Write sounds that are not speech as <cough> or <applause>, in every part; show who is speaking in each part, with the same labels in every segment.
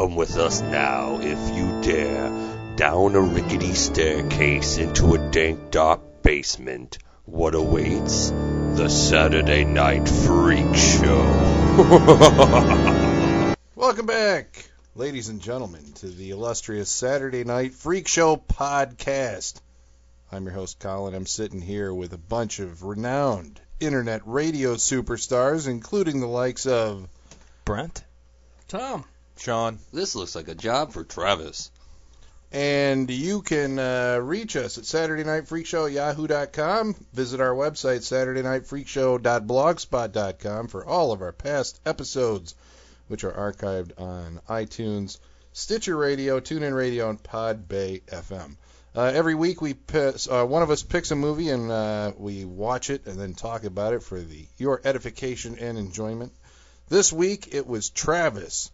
Speaker 1: Come with us now, if you dare, down a rickety staircase into a dank, dark basement. What awaits? The Saturday Night Freak Show. <laughs>
Speaker 2: Welcome back, ladies and gentlemen, to the illustrious Saturday Night Freak Show podcast. I'm your host, Colin. I'm sitting here with a bunch of renowned internet radio superstars, including the likes of
Speaker 3: Brent?
Speaker 4: Tom.
Speaker 3: Sean.
Speaker 1: this looks like a job for Travis.
Speaker 2: And you can uh, reach us at Saturday Night Freak Show at yahoo.com. Visit our website, SaturdayNightFreakShow.blogspot.com, for all of our past episodes, which are archived on iTunes, Stitcher Radio, TuneIn Radio, and Podbay FM. Uh, every week, we p- uh, one of us picks a movie and uh, we watch it and then talk about it for the your edification and enjoyment. This week, it was Travis.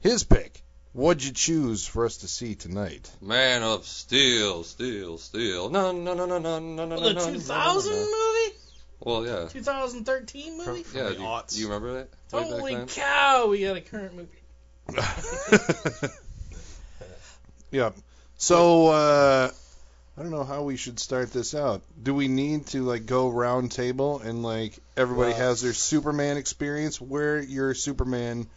Speaker 2: His pick. What'd you choose for us to see tonight?
Speaker 1: Man of Steel, Steel, Steel. No, no, no, no, no, no, no,
Speaker 4: the
Speaker 1: no, no,
Speaker 4: 2000
Speaker 1: no, no.
Speaker 4: movie?
Speaker 1: Well, yeah.
Speaker 4: 2013 movie?
Speaker 1: Yeah,
Speaker 3: the
Speaker 1: do you,
Speaker 3: aughts.
Speaker 1: do you remember that? Way
Speaker 4: Holy cow, we got a current movie. <laughs>
Speaker 2: yeah. So uh, I don't know how we should start this out. Do we need to like go round table and like everybody
Speaker 3: Well-
Speaker 2: has their Superman experience? Where your Superman?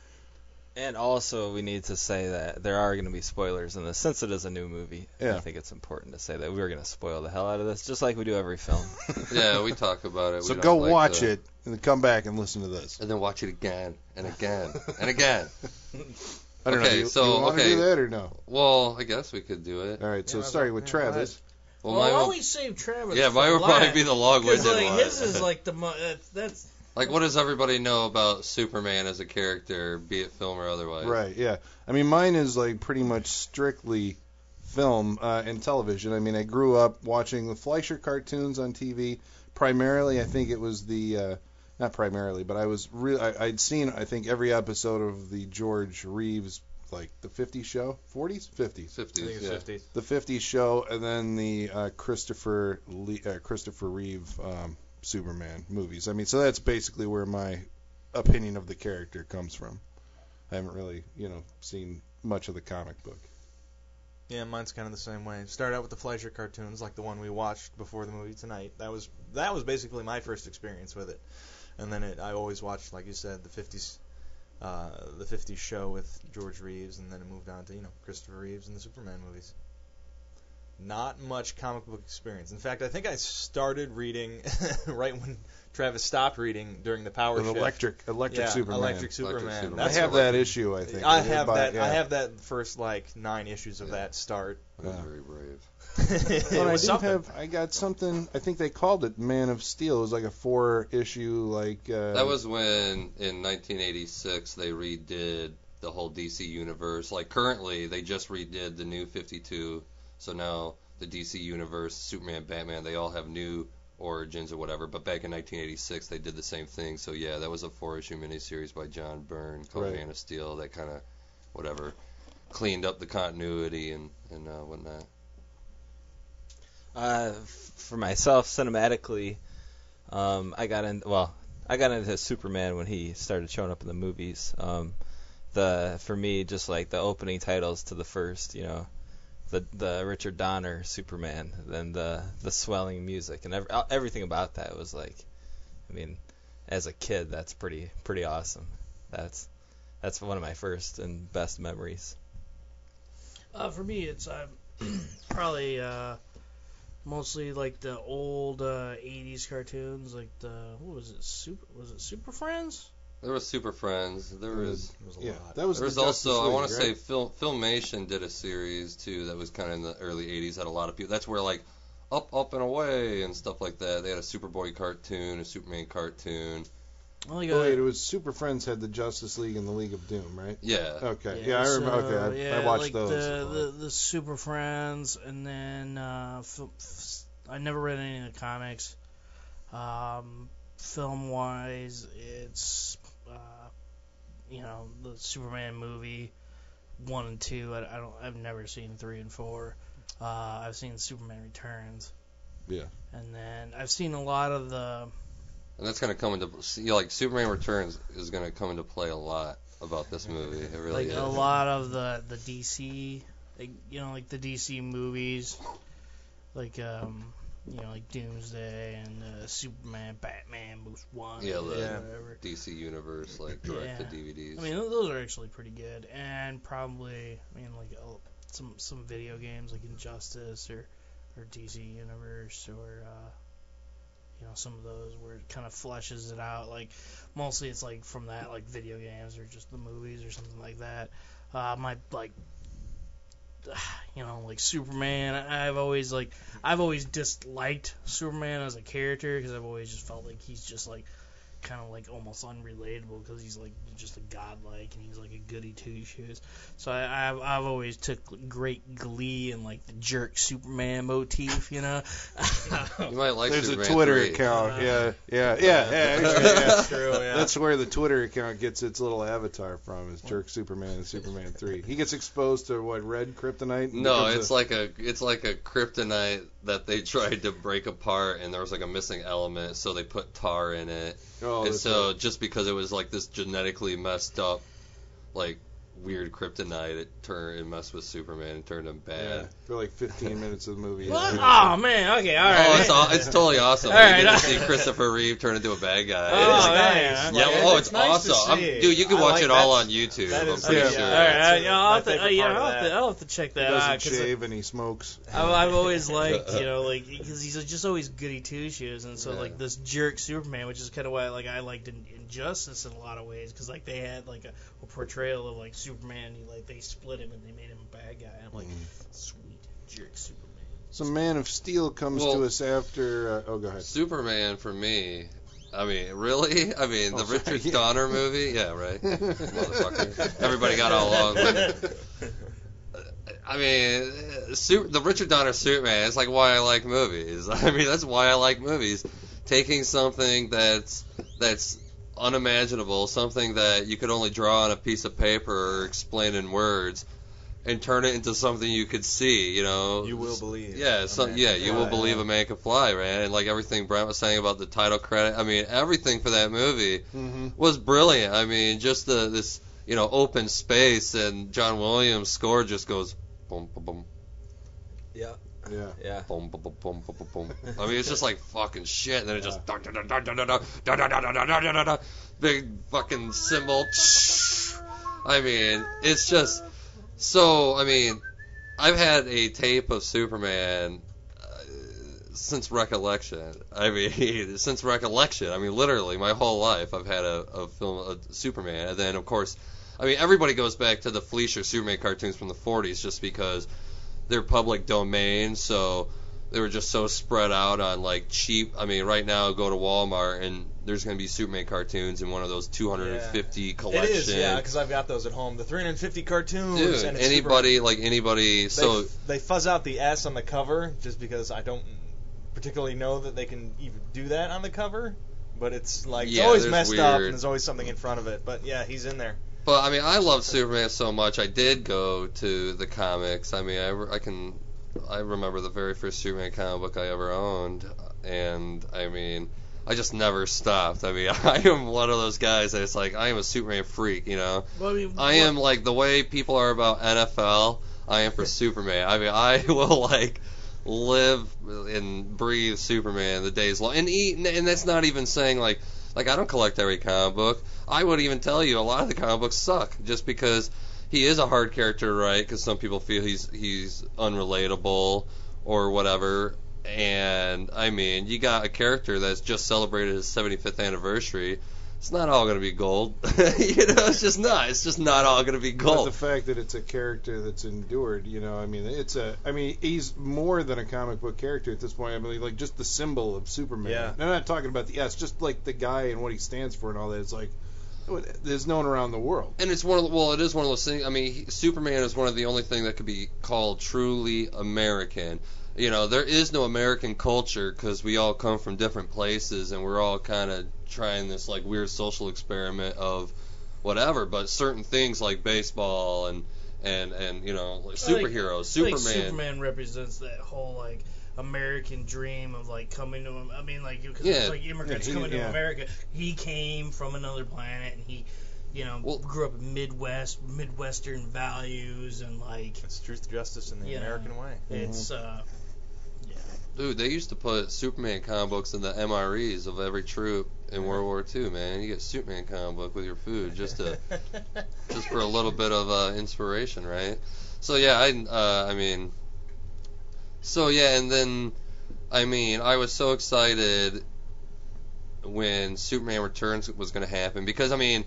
Speaker 3: And also, we need to say that there are going to be spoilers in this. Since it is a new movie,
Speaker 2: Yeah.
Speaker 3: I think it's important to say that we're going to spoil the hell out of this, just like we do every film. <laughs>
Speaker 1: Yeah, we talk about it.
Speaker 2: So go
Speaker 1: like
Speaker 2: watch
Speaker 1: to-
Speaker 2: it and then come back and listen to this.
Speaker 1: And then watch it again and again and again. <laughs>
Speaker 2: I don't know.
Speaker 1: Okay,
Speaker 2: Do you,
Speaker 1: so,
Speaker 2: do you want to
Speaker 1: okay.
Speaker 2: do that or no?
Speaker 1: Well, I guess we could do it.
Speaker 2: All right. So
Speaker 3: Yeah,
Speaker 2: starting with
Speaker 3: yeah, go ahead.
Speaker 2: Travis.
Speaker 1: Well,
Speaker 4: Well,
Speaker 1: mine
Speaker 4: why
Speaker 1: will,
Speaker 4: don't save Travis?
Speaker 1: yeah,
Speaker 4: for
Speaker 1: mine would probably be the long-winded
Speaker 4: Because like
Speaker 1: one.
Speaker 4: his is like the mo- that's, that's
Speaker 1: Like, what does everybody know about Superman as a character, be it film or otherwise?
Speaker 2: Right. Yeah. I mean, mine is like pretty much strictly film uh, and television. I mean, I grew up watching the Fleischer cartoons on TV. Primarily, I think it was the uh, not primarily, but I was re- I, I'd seen I think every episode of the George Reeves like the 50s show, 40s, 50s,
Speaker 1: 50s, yeah.
Speaker 2: the 50s show, and then the uh, Christopher Lee, uh, Christopher Reeve um, Superman movies. I mean, so that's basically where my opinion of the character comes from. I haven't really, you know, seen much of the comic book.
Speaker 5: Yeah, mine's kind of the same way. Started out with the Fleischer cartoons, like the one we watched before the movie tonight. That was that was basically my first experience with it. And then it, I always watched, like you said, the 50s, uh, the 50s show with George Reeves, and then it moved on to you know Christopher Reeves and the Superman movies. Not much comic book experience. In fact, I think I started reading <laughs> right when Travis stopped reading during the Power
Speaker 2: An
Speaker 5: Shift.
Speaker 2: electric, electric
Speaker 5: yeah,
Speaker 2: Superman.
Speaker 5: Electric Superman.
Speaker 1: Superman.
Speaker 2: I have
Speaker 5: what-
Speaker 2: that issue. I think
Speaker 5: I
Speaker 2: did
Speaker 5: have
Speaker 2: buy-
Speaker 5: that.
Speaker 2: yeah.
Speaker 5: I have that first like nine issues of
Speaker 1: Yeah.
Speaker 5: that start.
Speaker 1: That was very brave. <laughs>
Speaker 5: it
Speaker 2: Well, I did
Speaker 5: something.
Speaker 2: have. I got something. I think they called it Man of Steel. It was like a four issue, like. Uh,
Speaker 1: That was when, in 1986, they redid the whole DC universe. Like, currently, they just redid the new 52. So now the DC universe, Superman, Batman, they all have new origins or whatever. But back in 1986, they did the same thing. So, yeah, that was a four issue miniseries by John Byrne called
Speaker 2: Right.
Speaker 1: Man of Steel that kind of, whatever, cleaned up the continuity and, and uh, whatnot.
Speaker 3: Uh, for myself, cinematically, um, I got in. Well, I got into Superman when he started showing up in the movies. Um, the for me, just like the opening titles to the first, you know, the the Richard Donner Superman, then the the swelling music and ev- uh, everything about that was like, I mean, as a kid, that's pretty pretty awesome. That's that's one of my first and best memories.
Speaker 4: uh, for me it's uh, <clears throat> probably uh, mostly like the old uh, 80s cartoons like the what was it super was it Super Friends?
Speaker 1: There was Super Friends. There was.
Speaker 5: There was a
Speaker 2: Yeah,
Speaker 5: lot.
Speaker 2: that was.
Speaker 1: There's
Speaker 2: the Justice
Speaker 1: also I
Speaker 2: League,
Speaker 1: want to say Film Filmation did a series too that was kind of in the early '80s. Had a lot of people. That's where like Up Up and Away and stuff like that. They had a Superboy cartoon, a Superman cartoon.
Speaker 4: Oh,
Speaker 2: Oh, wait, it was Super Friends had the Justice League and the League of Doom, right?
Speaker 1: Yeah.
Speaker 2: Okay, yeah, I remember.
Speaker 4: so,
Speaker 2: okay, I,
Speaker 4: yeah,
Speaker 2: I watched
Speaker 4: like
Speaker 2: those.
Speaker 4: The, the the Super Friends, and then uh, f- f- I never read any of the comics. Um, film wise, it's you know the Superman movie one and two. I, I don't. I've never seen three and four. Uh, I've seen Superman Returns.
Speaker 2: Yeah.
Speaker 4: And then I've seen a lot of the
Speaker 1: And that's gonna come into see, like Superman Returns is gonna come into play a lot about this movie. It really
Speaker 4: like
Speaker 1: is.
Speaker 4: a lot of the the DC, like, you know, like the DC movies, like um, you know, like Doomsday and uh, Superman, Batman, Most Wanted,
Speaker 1: Yeah, the-
Speaker 4: whatever.
Speaker 1: DC Universe, like direct to DVDs.
Speaker 4: I mean, those are actually pretty good, and probably, I mean, like uh, some some video games like Injustice or or DC Universe or uh, you know some of those where it kind of fleshes it out. Like mostly it's like from that like video games or just the movies or something like that. Uh, my like <sighs> you know like Superman. I've always like I've always disliked Superman as a character because I've always just felt like he's just like kind of like almost unrelatable because he's like just a godlike and he's like a goody two shoes. So I, I've I've always took great glee in like the jerk Superman motif, you know. <laughs>
Speaker 1: you might like
Speaker 2: There's a Twitter
Speaker 1: 3.
Speaker 2: account.
Speaker 4: Uh,
Speaker 2: yeah, yeah, yeah, <laughs> yeah. yeah.
Speaker 5: That's true. Yeah.
Speaker 2: That's where the Twitter account gets its little avatar from. Is Jerk Superman and Superman Three. He gets exposed to what red kryptonite.
Speaker 1: No, it's
Speaker 2: a-
Speaker 1: like a it's like a kryptonite that they <laughs> tried to break apart, and there was like a missing element, so they put tar in it.
Speaker 2: oh,
Speaker 1: and so
Speaker 2: right.
Speaker 1: just because it was like this genetically messed up, like weird kryptonite, it turned it messed with Superman and turned him
Speaker 2: yeah,
Speaker 1: bad.
Speaker 2: for like 15 minutes of the movie.
Speaker 4: what?
Speaker 2: Yeah.
Speaker 4: Oh man, okay, all right.
Speaker 1: Oh, it's aw- it's totally awesome.
Speaker 4: All
Speaker 1: you
Speaker 4: right,
Speaker 1: get to see. Christopher Reeve turn into a bad guy.
Speaker 4: Oh,
Speaker 1: It's-
Speaker 4: man.
Speaker 1: yeah,
Speaker 5: Like,
Speaker 1: oh, it's,
Speaker 5: nice
Speaker 1: awesome. I'm- dude, you can
Speaker 5: I
Speaker 1: watch
Speaker 5: like
Speaker 1: it all on YouTube.
Speaker 5: that
Speaker 1: I'm pretty
Speaker 2: yeah.
Speaker 1: sure.
Speaker 4: all right, I, yeah, I'll, have to, uh, yeah, I'll have to,
Speaker 5: that.
Speaker 4: I'll have to check
Speaker 2: He
Speaker 4: that out.
Speaker 2: doesn't
Speaker 4: 'cause it-
Speaker 2: shave and he smokes.
Speaker 4: I've, I've always liked, you know, like <laughs> because he's just always goody two shoes, and so
Speaker 1: Yeah.
Speaker 4: like this jerk Superman, which is kind of why like I liked in, Injustice in a lot of ways, because like they had like a, a portrayal of like Superman, he like they split him and they made him a bad guy. I'm like, sweet jerk Superman.
Speaker 2: So Man of Steel comes
Speaker 1: Well-
Speaker 2: to us after. Uh, oh, go ahead.
Speaker 1: Superman for me. I mean, really? <laughs> I mean, the
Speaker 2: Oh, sorry,
Speaker 1: Richard
Speaker 2: yeah.
Speaker 1: Donner movie? Yeah, right. Motherfucker. Everybody got all along. But, <laughs> I mean, uh, Su- the Richard Donner Superman is like why I like movies. <laughs> I mean, that's why I like movies. Taking something that's that's unimaginable, something that you could only draw on a piece of paper or explain in words, and turn it into something you could see. You know,
Speaker 5: You will believe.
Speaker 1: yeah, so, yeah, you will
Speaker 5: fly.
Speaker 1: believe a man can fly, man. And like everything Brent was saying about the title credit, I mean, everything for that movie
Speaker 2: hmm
Speaker 1: was brilliant. I mean, just the this you know open space and John Williams' score just goes boom, boom, boom,
Speaker 2: Yeah.
Speaker 3: Yeah.
Speaker 1: boom, boom, boom, boom, boom, boom, boom. I mean, it's just like fucking shit, and then it just dun, dun, dun, dun, dun, dun, dun, dun, dun, dun, dun, dun, dun, dun, dun, big fucking symbol. I mean, it's just so. I mean, I've had a tape of Superman uh, since recollection. I mean, since recollection. I mean, literally my whole life I've had a, a film of Superman, and then of course, I mean, everybody goes back to the Fleischer Superman cartoons from the 40s just because they're public domain, so they were just so spread out on like cheap. I mean, right now go to Walmart and there's going to be Superman cartoons in one of those 250
Speaker 5: It
Speaker 1: collection.
Speaker 5: is, yeah, because I've got those at home. The 350 cartoons.
Speaker 1: Dude,
Speaker 5: and it's super-
Speaker 1: anybody like anybody.
Speaker 5: they,
Speaker 1: So
Speaker 5: they fuzz out the S on the cover just because I don't particularly know that they can even do that on the cover. But it's like it's always messed up, and there's always something in front of it. But yeah, he's in there.
Speaker 1: But I mean, I love Superman so much. I did go to the comics. I mean, I, re- I can, I remember the very first Superman comic book I ever owned, and I mean, I just never stopped. I mean, <laughs> I am one of those guys that's like, I am a Superman freak. You know,
Speaker 4: Well, I, mean,
Speaker 1: I am like the way people are about NFL. I am for <laughs> Superman. I mean, I <laughs> will like live and breathe Superman the days long, and eat. And that's not even saying like, like I don't collect every comic book. I would even tell you a lot of the comic books suck just because he is a hard character to write because some people feel he's he's unrelatable or whatever. And I mean, you got a character that's just celebrated his 75th anniversary. It's not all going to be gold. <laughs> you know, it's just not. It's just not all going to be
Speaker 2: But
Speaker 1: gold.
Speaker 2: the fact that it's a character that's endured, you know, I mean, it's a, I mean, he's more than a comic book character at this point. I mean, like just the symbol of Superman.
Speaker 5: Yeah.
Speaker 2: I'm not talking about the S, just like the guy and what he stands for and all that. It's like, there's known around the world.
Speaker 1: And it's one of the, well, it is one of those things. I mean, he, Superman is one of the only thing that could be called truly American. You know, there is no American culture because we all come from different places and we're all kind of trying this like weird social experiment of whatever. But certain things like baseball and and and you know like superheroes,
Speaker 4: I think
Speaker 1: Superman.
Speaker 4: Superman represents that whole like American dream of like coming to him. I mean, like because
Speaker 1: Yeah.
Speaker 4: it's like immigrants
Speaker 2: Yeah, he-
Speaker 4: coming to. America. He came from another planet and he you know,
Speaker 1: Well-
Speaker 4: grew up in Midwest, Midwestern values, and like
Speaker 5: It's truth, justice, and the
Speaker 4: Yeah.
Speaker 5: American way.
Speaker 4: it's uh,
Speaker 1: Dude, they used to put Superman comic books in the MREs of every troop in World War II. Man, you get Superman comic book with your food <laughs> just to just for a little bit of uh, inspiration, right? So yeah, I uh, I mean, so yeah, and then I mean, I was so excited when Superman Returns was going to happen because I mean,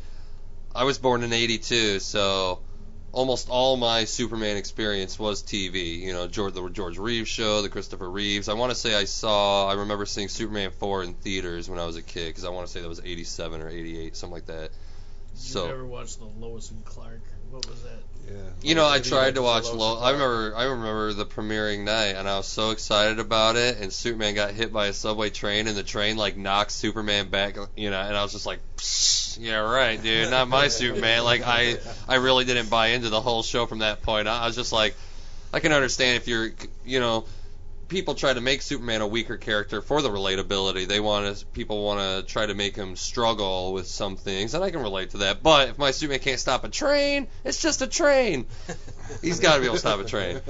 Speaker 1: I was born in '82, so almost all my Superman experience was TV. You know, George, the George Reeves show, the Christopher Reeves. I want to say I saw, I remember seeing Superman 4 in theaters when I was a kid because I want to say that was 87 or 88, something like that.
Speaker 4: you
Speaker 1: So
Speaker 4: ever watched the Lois and Clark? What was that?
Speaker 2: Yeah.
Speaker 1: you know, I tried to watch
Speaker 5: Lois
Speaker 1: I remember I remember the premiering night and I was so excited about it and Superman got hit by a subway train and the train like knocked Superman back, you know, and I was just like yeah, right, dude, not my Superman. Like I I really didn't buy into the whole show from that point. I, I was just like I can understand if you're you know people try to make Superman a weaker character for the relatability. They want to people want to try to make him struggle with some things, and I can relate to that. But if my Superman can't stop a train, it's just a train. <laughs> He's got to be able to stop a train.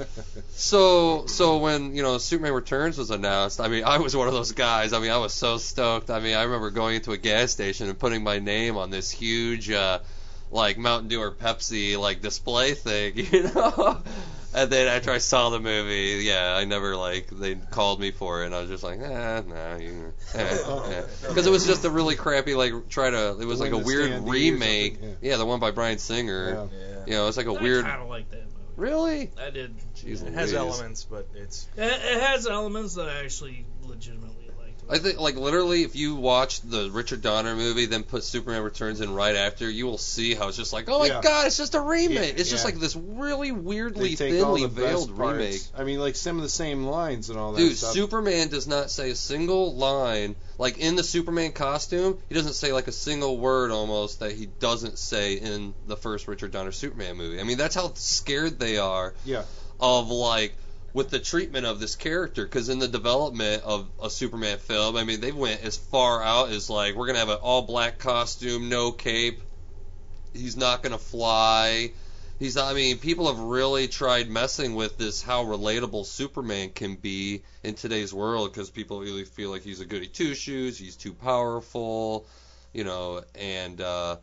Speaker 1: So so when you know Superman Returns was announced, I mean I was one of those guys. I mean I was so stoked. I mean I remember going into a gas station and putting my name on this huge. uh like Mountain Dew or Pepsi like display thing, <laughs> you know. And then after I saw the movie, yeah, I never like they called me for it, and I was just like, eh, nah, you, because <laughs> it was just a really crappy like try to. It was like a weird
Speaker 2: Standee
Speaker 1: remake.
Speaker 2: something,
Speaker 1: Yeah. the one by Bryan Singer.
Speaker 2: Yeah.
Speaker 5: Yeah.
Speaker 1: You know, it's like a
Speaker 4: I
Speaker 1: weird.
Speaker 4: kind of like that movie.
Speaker 1: Really?
Speaker 4: I did.
Speaker 1: Jeez
Speaker 5: It has
Speaker 1: Louise.
Speaker 5: elements, but it's
Speaker 4: It, it has elements that I actually legitimately liked.
Speaker 1: I think like literally, if you watch the Richard Donner movie, then put Superman Returns in right after, you will see how it's just like, oh my
Speaker 2: Yeah.
Speaker 1: god, it's just a remake.
Speaker 2: Yeah,
Speaker 1: it's just
Speaker 2: yeah.
Speaker 1: like this really weirdly thinly veiled
Speaker 2: parts.
Speaker 1: remake.
Speaker 2: I mean, like some of the same lines and all that
Speaker 1: Dude,
Speaker 2: stuff.
Speaker 1: Superman does not say a single line. Like in the Superman costume, he doesn't say like a single word almost that he doesn't say in the first Richard Donner Superman movie. I mean, that's how scared they are
Speaker 2: Yeah.
Speaker 1: of like with the treatment of this character because in the development of a Superman film, I mean, they went as far out as like we're gonna have an all black costume, no cape. He's not gonna fly. He's not. I mean, people have really tried messing with this how relatable Superman can be in today's world because people really feel like he's a goody two shoes. He's too powerful, you know, and. uh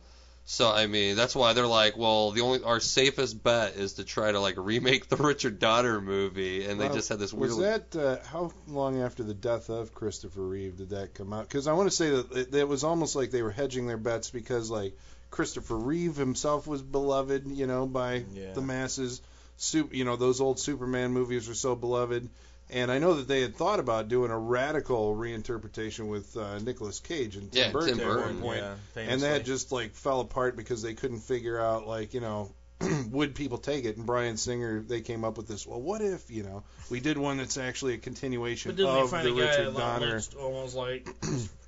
Speaker 1: so I mean that's why they're like, well, the only our safest bet is to try to like remake <laughs> the Richard Donner movie, and they
Speaker 2: Well,
Speaker 1: just had this weird.
Speaker 2: Was that uh, how long after the death of Christopher Reeve did that come out? Because I want to say that it, it was almost like they were hedging their bets because like Christopher Reeve himself was beloved, you know, by
Speaker 5: Yeah.
Speaker 2: the masses. Sup, you know, those old Superman movies were so beloved. And I know that they had thought about doing a radical reinterpretation with uh, Nicolas Cage and Tim
Speaker 1: Yeah,
Speaker 2: Burton at one point.
Speaker 5: yeah,
Speaker 2: and that just like fell apart because they couldn't figure out like you know <clears throat> would people take it? And Bryan Singer they came up with this well what if you know? We did one that's actually a continuation
Speaker 4: But didn't they
Speaker 2: of
Speaker 4: find
Speaker 2: the
Speaker 4: a guy
Speaker 2: Richard Donner
Speaker 4: almost like <clears throat>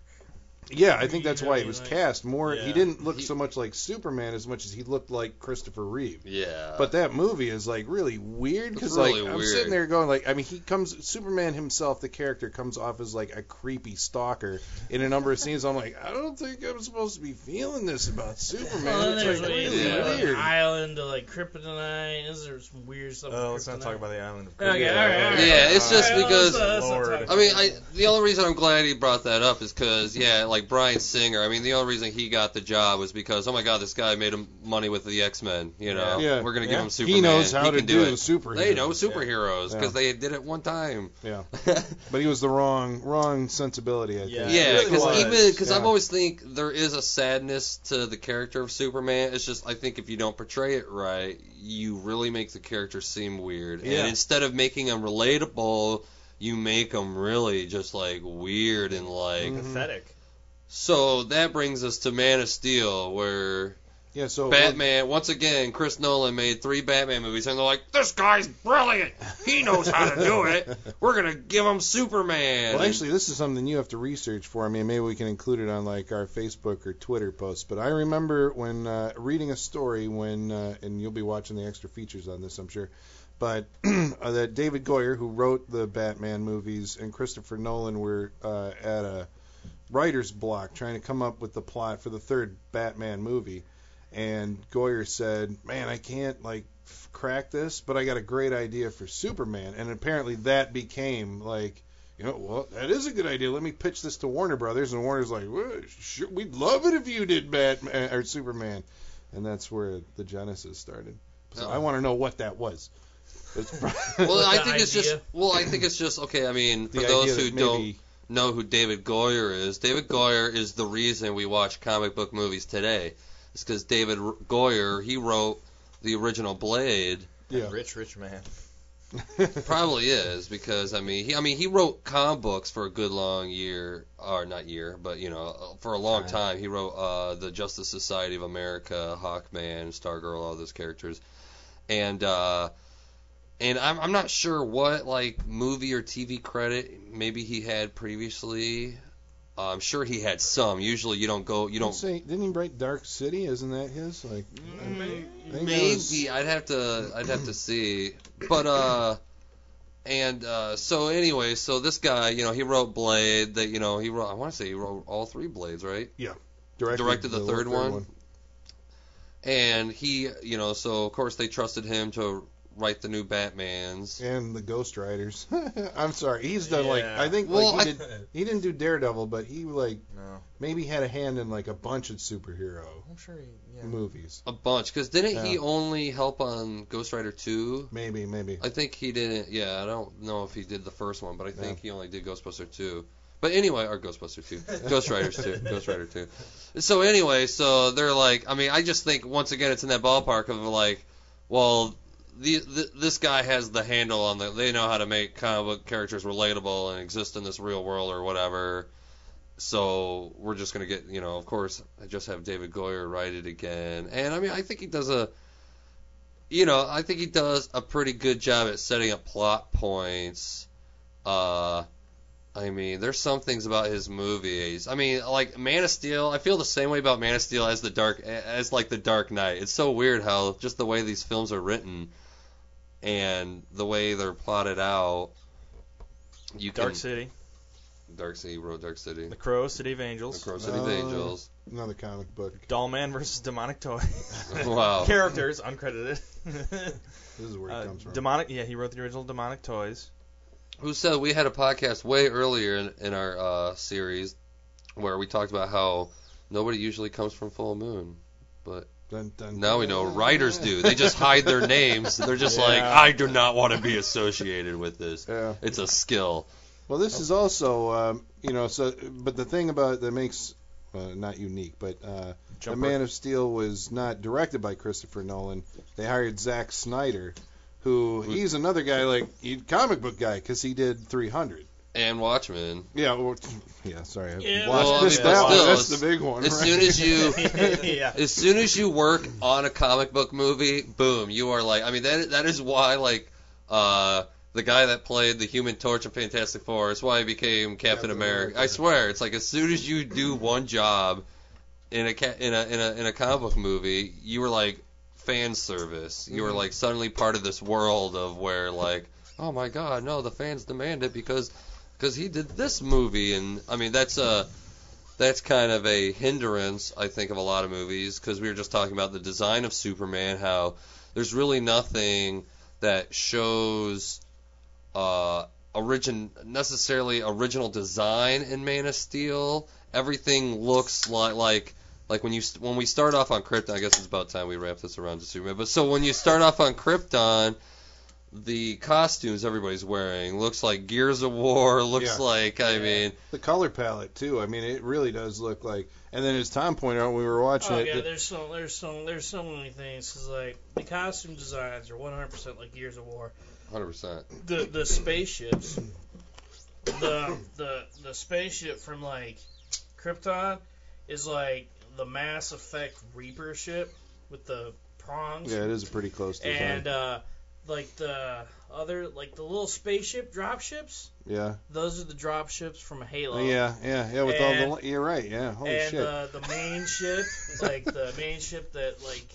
Speaker 2: yeah I think that's why
Speaker 4: he
Speaker 2: was cast more he didn't look
Speaker 1: He-
Speaker 2: so much like Superman as much as he looked like Christopher Reeve
Speaker 1: yeah.
Speaker 2: but that movie is like really weird because
Speaker 1: really
Speaker 2: like I'm sitting there going like I mean he comes Superman himself the character comes off as like a creepy stalker in a number of scenes I'm like I don't think I'm supposed to be feeling this about <laughs> Superman
Speaker 4: Well,
Speaker 2: it's like
Speaker 4: like,
Speaker 2: really
Speaker 1: yeah.
Speaker 2: weird
Speaker 4: island to like kryptonite. Is there some weird stuff?
Speaker 5: Oh, let's not talk about the island of
Speaker 4: Okay, all right, all right.
Speaker 1: Yeah, it's just
Speaker 4: All right,
Speaker 1: because-
Speaker 4: let's, let's
Speaker 5: Lord.
Speaker 1: I mean. I the only reason I'm glad he brought that up is because yeah, like Bryan Singer. I mean, the only reason he got the job was because oh my god, this guy made him money with the X Men. You know,
Speaker 2: Yeah.
Speaker 1: we're gonna
Speaker 5: Yeah.
Speaker 1: give him Superman.
Speaker 2: He knows how
Speaker 1: He
Speaker 2: to
Speaker 1: can
Speaker 2: do
Speaker 1: it.
Speaker 2: superheroes.
Speaker 1: They know superheroes
Speaker 2: Yeah.
Speaker 1: because they did it one time.
Speaker 2: Yeah, <laughs> but he was the wrong wrong sensibility. I think.
Speaker 5: Yeah.
Speaker 1: Yeah,
Speaker 5: really
Speaker 1: because even because I've always think there is a sadness to the character of Superman. It's just I think if you don't portray it right, you really make the character seem weird.
Speaker 2: Yeah.
Speaker 1: And instead of making him relatable, you make them really just like weird and like.
Speaker 5: Pathetic.
Speaker 1: So that brings us to Man of Steel, where
Speaker 2: Yeah. So
Speaker 1: Batman once again, Chris Nolan made three Batman movies, and they're like, "This guy's brilliant. He knows how to do it. <laughs> We're gonna give him Superman."
Speaker 2: Well, actually, this is something you have to research for me, and maybe we can include it on like our Facebook or Twitter posts. But I remember when uh, reading a story when, uh, and you'll be watching the extra features on this, I'm sure. But <clears throat> uh, that David Goyer, who wrote the Batman movies, and Christopher Nolan were uh, at a writer's block trying to come up with the plot for the third Batman movie. and Goyer said, "Man, I can't like f- crack this, but I got a great idea for Superman." And apparently that became like, you know, well, that is a good idea. Let me pitch this to Warner Brothers, and Warner's like, well, sure, we'd love it if you did Batman or Superman, and that's where the genesis started. So
Speaker 1: Oh.
Speaker 2: I want to know what that was. <laughs>
Speaker 1: Well, I think it's just well, I think it's just okay. I mean, for
Speaker 2: the
Speaker 1: those who don't know who David Goyer is, David Goyer is the reason we watch comic book movies today. It's because David R- Goyer he wrote the original Blade.
Speaker 2: yeah.
Speaker 5: Rich, rich man. <laughs>
Speaker 1: Probably is because I mean he I mean he wrote comic books for a good long year or not year but you know for a long
Speaker 3: Time.
Speaker 1: time he wrote uh, the Justice Society of America, Hawkman, Stargirl, all those characters, and uh, and I'm I'm not sure what like movie or TV credit maybe he had previously. Uh, I'm sure he had some. Usually you don't go you don't
Speaker 2: say, didn't he write Dark City? Isn't that his? Like, I think that
Speaker 1: Maybe
Speaker 2: was-
Speaker 1: I'd have to I'd have to see, but uh, and uh, so anyway, so this guy, you know, he wrote Blade. That you know, he wrote. I want to say he wrote all three Blades, right? Yeah.
Speaker 2: Directed,
Speaker 1: directed the third one? And he, you know, so of course they trusted him to write the new Batman's.
Speaker 2: and the Ghost Riders. <laughs> I'm sorry, he's done like I think
Speaker 1: Well,
Speaker 2: like he
Speaker 1: I-
Speaker 2: did. He didn't do Daredevil, but he like
Speaker 5: No,
Speaker 2: maybe had a hand in like a bunch of superhero
Speaker 5: I'm sure he. Yeah.
Speaker 2: movies.
Speaker 1: A bunch, because didn't he only help on Ghost Rider 2?
Speaker 2: Maybe, maybe.
Speaker 1: I think he didn't. Yeah, I don't know if he did the first one, but I think
Speaker 2: Yeah.
Speaker 1: he only did Ghostbuster 2. But anyway, or Ghostbuster 2. Ghost Riders 2. <laughs> Ghost Rider 2. So anyway, so they're like, I mean, I just think once again it's in that ballpark of like, well, the, this guy has the handle on the. They know how to make comic book characters relatable and exist in this real world or whatever. So we're just gonna get, you know, of course, I just have David Goyer write it again, and I mean, I think he does a you know, I think he does a pretty good job at setting up plot points. Uh, I mean, there's some things about his movies. I mean, like Man of Steel. I feel the same way about Man of Steel as the Dark, as like the Dark Knight. It's so weird how just the way these films are written and the way they're plotted out. You
Speaker 5: Dark
Speaker 1: can,
Speaker 5: City,
Speaker 1: Dark City, wrote Dark City,
Speaker 5: The Crow, City of Angels, The
Speaker 1: Crow City of
Speaker 2: Oh.
Speaker 1: Angels.
Speaker 2: Another comic book.
Speaker 5: Dollman versus Demonic Toy. <laughs>
Speaker 1: Wow.
Speaker 5: Characters uncredited.
Speaker 2: This is where it
Speaker 5: uh,
Speaker 2: comes from.
Speaker 5: demonic. Yeah, he wrote the original Demonic Toys.
Speaker 1: who said we had a podcast way earlier in, in our uh, series where we talked about how nobody usually comes from Full Moon, but
Speaker 2: Dun, dun,
Speaker 1: now we know writers do. They just hide their names. They're just like, I do not want to be associated with this.
Speaker 2: Yeah.
Speaker 1: It's a skill.
Speaker 2: Well, this is also, um, you know, so. But the thing about it that makes, uh, not unique, but uh, the Man of Steel was not directed by Christopher Nolan. They hired Zack Snyder, who
Speaker 1: Who-
Speaker 2: he's another guy like he comic book guy because he did 300.
Speaker 1: And Watchmen.
Speaker 2: Yeah, well, <laughs> yeah. Sorry, I
Speaker 4: Yeah,
Speaker 2: watched
Speaker 1: well, I
Speaker 2: missed
Speaker 1: mean, but
Speaker 2: that one.
Speaker 1: still,
Speaker 2: That's
Speaker 1: it's-
Speaker 2: the big one.
Speaker 1: As
Speaker 2: right?
Speaker 1: soon as you <laughs> <laughs>
Speaker 5: yeah.
Speaker 1: as soon as you work on a comic book movie, boom, you are like I mean that that is why like uh the guy that played the Human Torch in Fantastic Four is why he became Captain,
Speaker 2: Captain
Speaker 1: America.
Speaker 2: America.
Speaker 1: I swear, it's like as soon as you do one job in a in a in a in a comic book movie, you were like fan service. You were like suddenly part of this world of where like oh my god, no, the fans demand it because because he did this movie and I mean that's a that's kind of a hindrance, I think, of a lot of movies because we were just talking about the design of Superman, how there's really nothing that shows uh, origin necessarily original design in Man of Steel. Everything looks like like like when you when we start off on Krypton. I guess it's about time we wrap this around to Superman. But so when you start off on Krypton. The costumes everybody's wearing looks like Gears of War. <laughs> Looks
Speaker 2: Yeah.
Speaker 1: like I mean,
Speaker 2: the color palette too. I mean, it really does look like. And then as Tom pointed out, when we were watching
Speaker 4: Oh
Speaker 2: it.
Speaker 4: yeah,
Speaker 2: that-
Speaker 4: there's so there's so there's so many things because like the costume designs are 100% like Gears of War.
Speaker 1: hundred percent.
Speaker 4: The the spaceships, the the the spaceship from like Krypton is like the Mass Effect Reaper ship with the prongs.
Speaker 2: yeah, it is a pretty close design.
Speaker 4: And uh, like the other like the little spaceship dropships,
Speaker 2: yeah,
Speaker 4: those are the dropships from Halo.
Speaker 2: yeah, yeah, yeah. With all the, you're right. Yeah, holy
Speaker 4: and
Speaker 2: shit.
Speaker 4: uh, the main <laughs> ship, like the main ship that like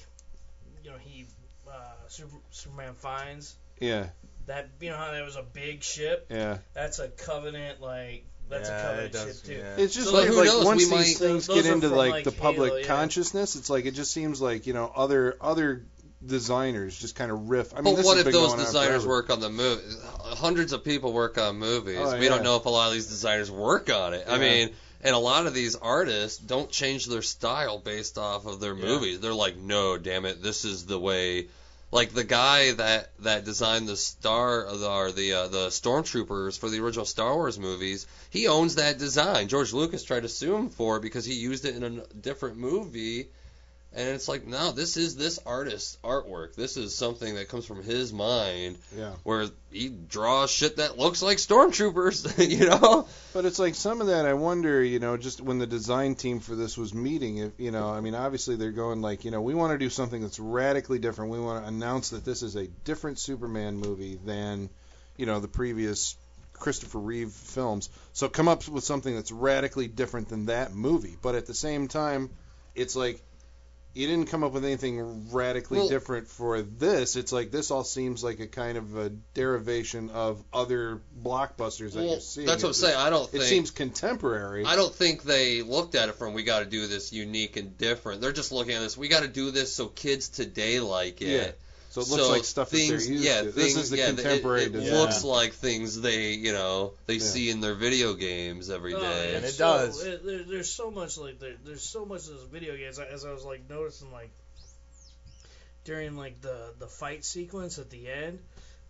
Speaker 4: you know he uh, Super, Superman finds
Speaker 2: yeah,
Speaker 4: that you know how there was a big ship.
Speaker 2: yeah.
Speaker 4: That's a Covenant like That's
Speaker 5: yeah,
Speaker 4: a covenant
Speaker 5: it does,
Speaker 4: ship too.
Speaker 5: yeah.
Speaker 2: It's just
Speaker 4: So,
Speaker 2: like, like
Speaker 1: knows,
Speaker 2: once
Speaker 1: we
Speaker 2: these
Speaker 1: might-
Speaker 2: things get into
Speaker 4: from,
Speaker 2: like,
Speaker 4: like,
Speaker 2: the
Speaker 4: Halo,
Speaker 2: public
Speaker 4: yeah.
Speaker 2: consciousness, it's like it just seems like you know other other designers just kind of riff. I mean,
Speaker 1: but what if those designers work on the movie? Hundreds of people work on movies.
Speaker 2: Oh,
Speaker 1: we
Speaker 2: yeah.
Speaker 1: don't know if a lot of these designers work on it. I mean, and a lot of these artists don't change their style based off of their
Speaker 5: Yeah.
Speaker 1: movies. They're like, no, damn it, this is the way. Like the guy that that designed the star or the uh, the stormtroopers for the original Star Wars movies, he owns that design. George Lucas tried to sue him for it because he used it in a different movie. And it's like, no, this is this artist's artwork. This is something that comes from his mind,
Speaker 2: Yeah.
Speaker 1: where he draws shit that looks like stormtroopers, <laughs> you know?
Speaker 2: But it's like some of that. I wonder, you know, just when the design team for this was meeting, if you know, I mean, obviously they're going like, you know, we want to do something that's radically different. We want to announce that this is a different Superman movie than, you know, the previous Christopher Reeve films. So come up with something that's radically different than that movie. But at the same time, it's like you didn't come up with anything radically
Speaker 1: Well-
Speaker 2: different for this. It's like this all seems like a kind of a derivation of other blockbusters that
Speaker 1: Well,
Speaker 2: you're seeing.
Speaker 1: that's what I'm saying. I don't think
Speaker 2: It
Speaker 1: think
Speaker 2: seems contemporary.
Speaker 1: I don't think they looked at it from we got to do this unique and different. They're just looking at this. We got to do this so kids today like it.
Speaker 2: Yeah. So it looks like stuff
Speaker 1: things,
Speaker 2: that they're used
Speaker 1: yeah,
Speaker 2: to.
Speaker 1: Things,
Speaker 2: this is the
Speaker 1: yeah,
Speaker 2: contemporary
Speaker 1: It, it
Speaker 2: design.
Speaker 1: looks like things they, you know, they
Speaker 2: Yeah.
Speaker 1: see in their video games every day. Oh.
Speaker 5: And it
Speaker 4: so-
Speaker 5: does.
Speaker 4: it- there, there's so much like there, there's so much of those video games. As I was like noticing like during like the the fight sequence at the end,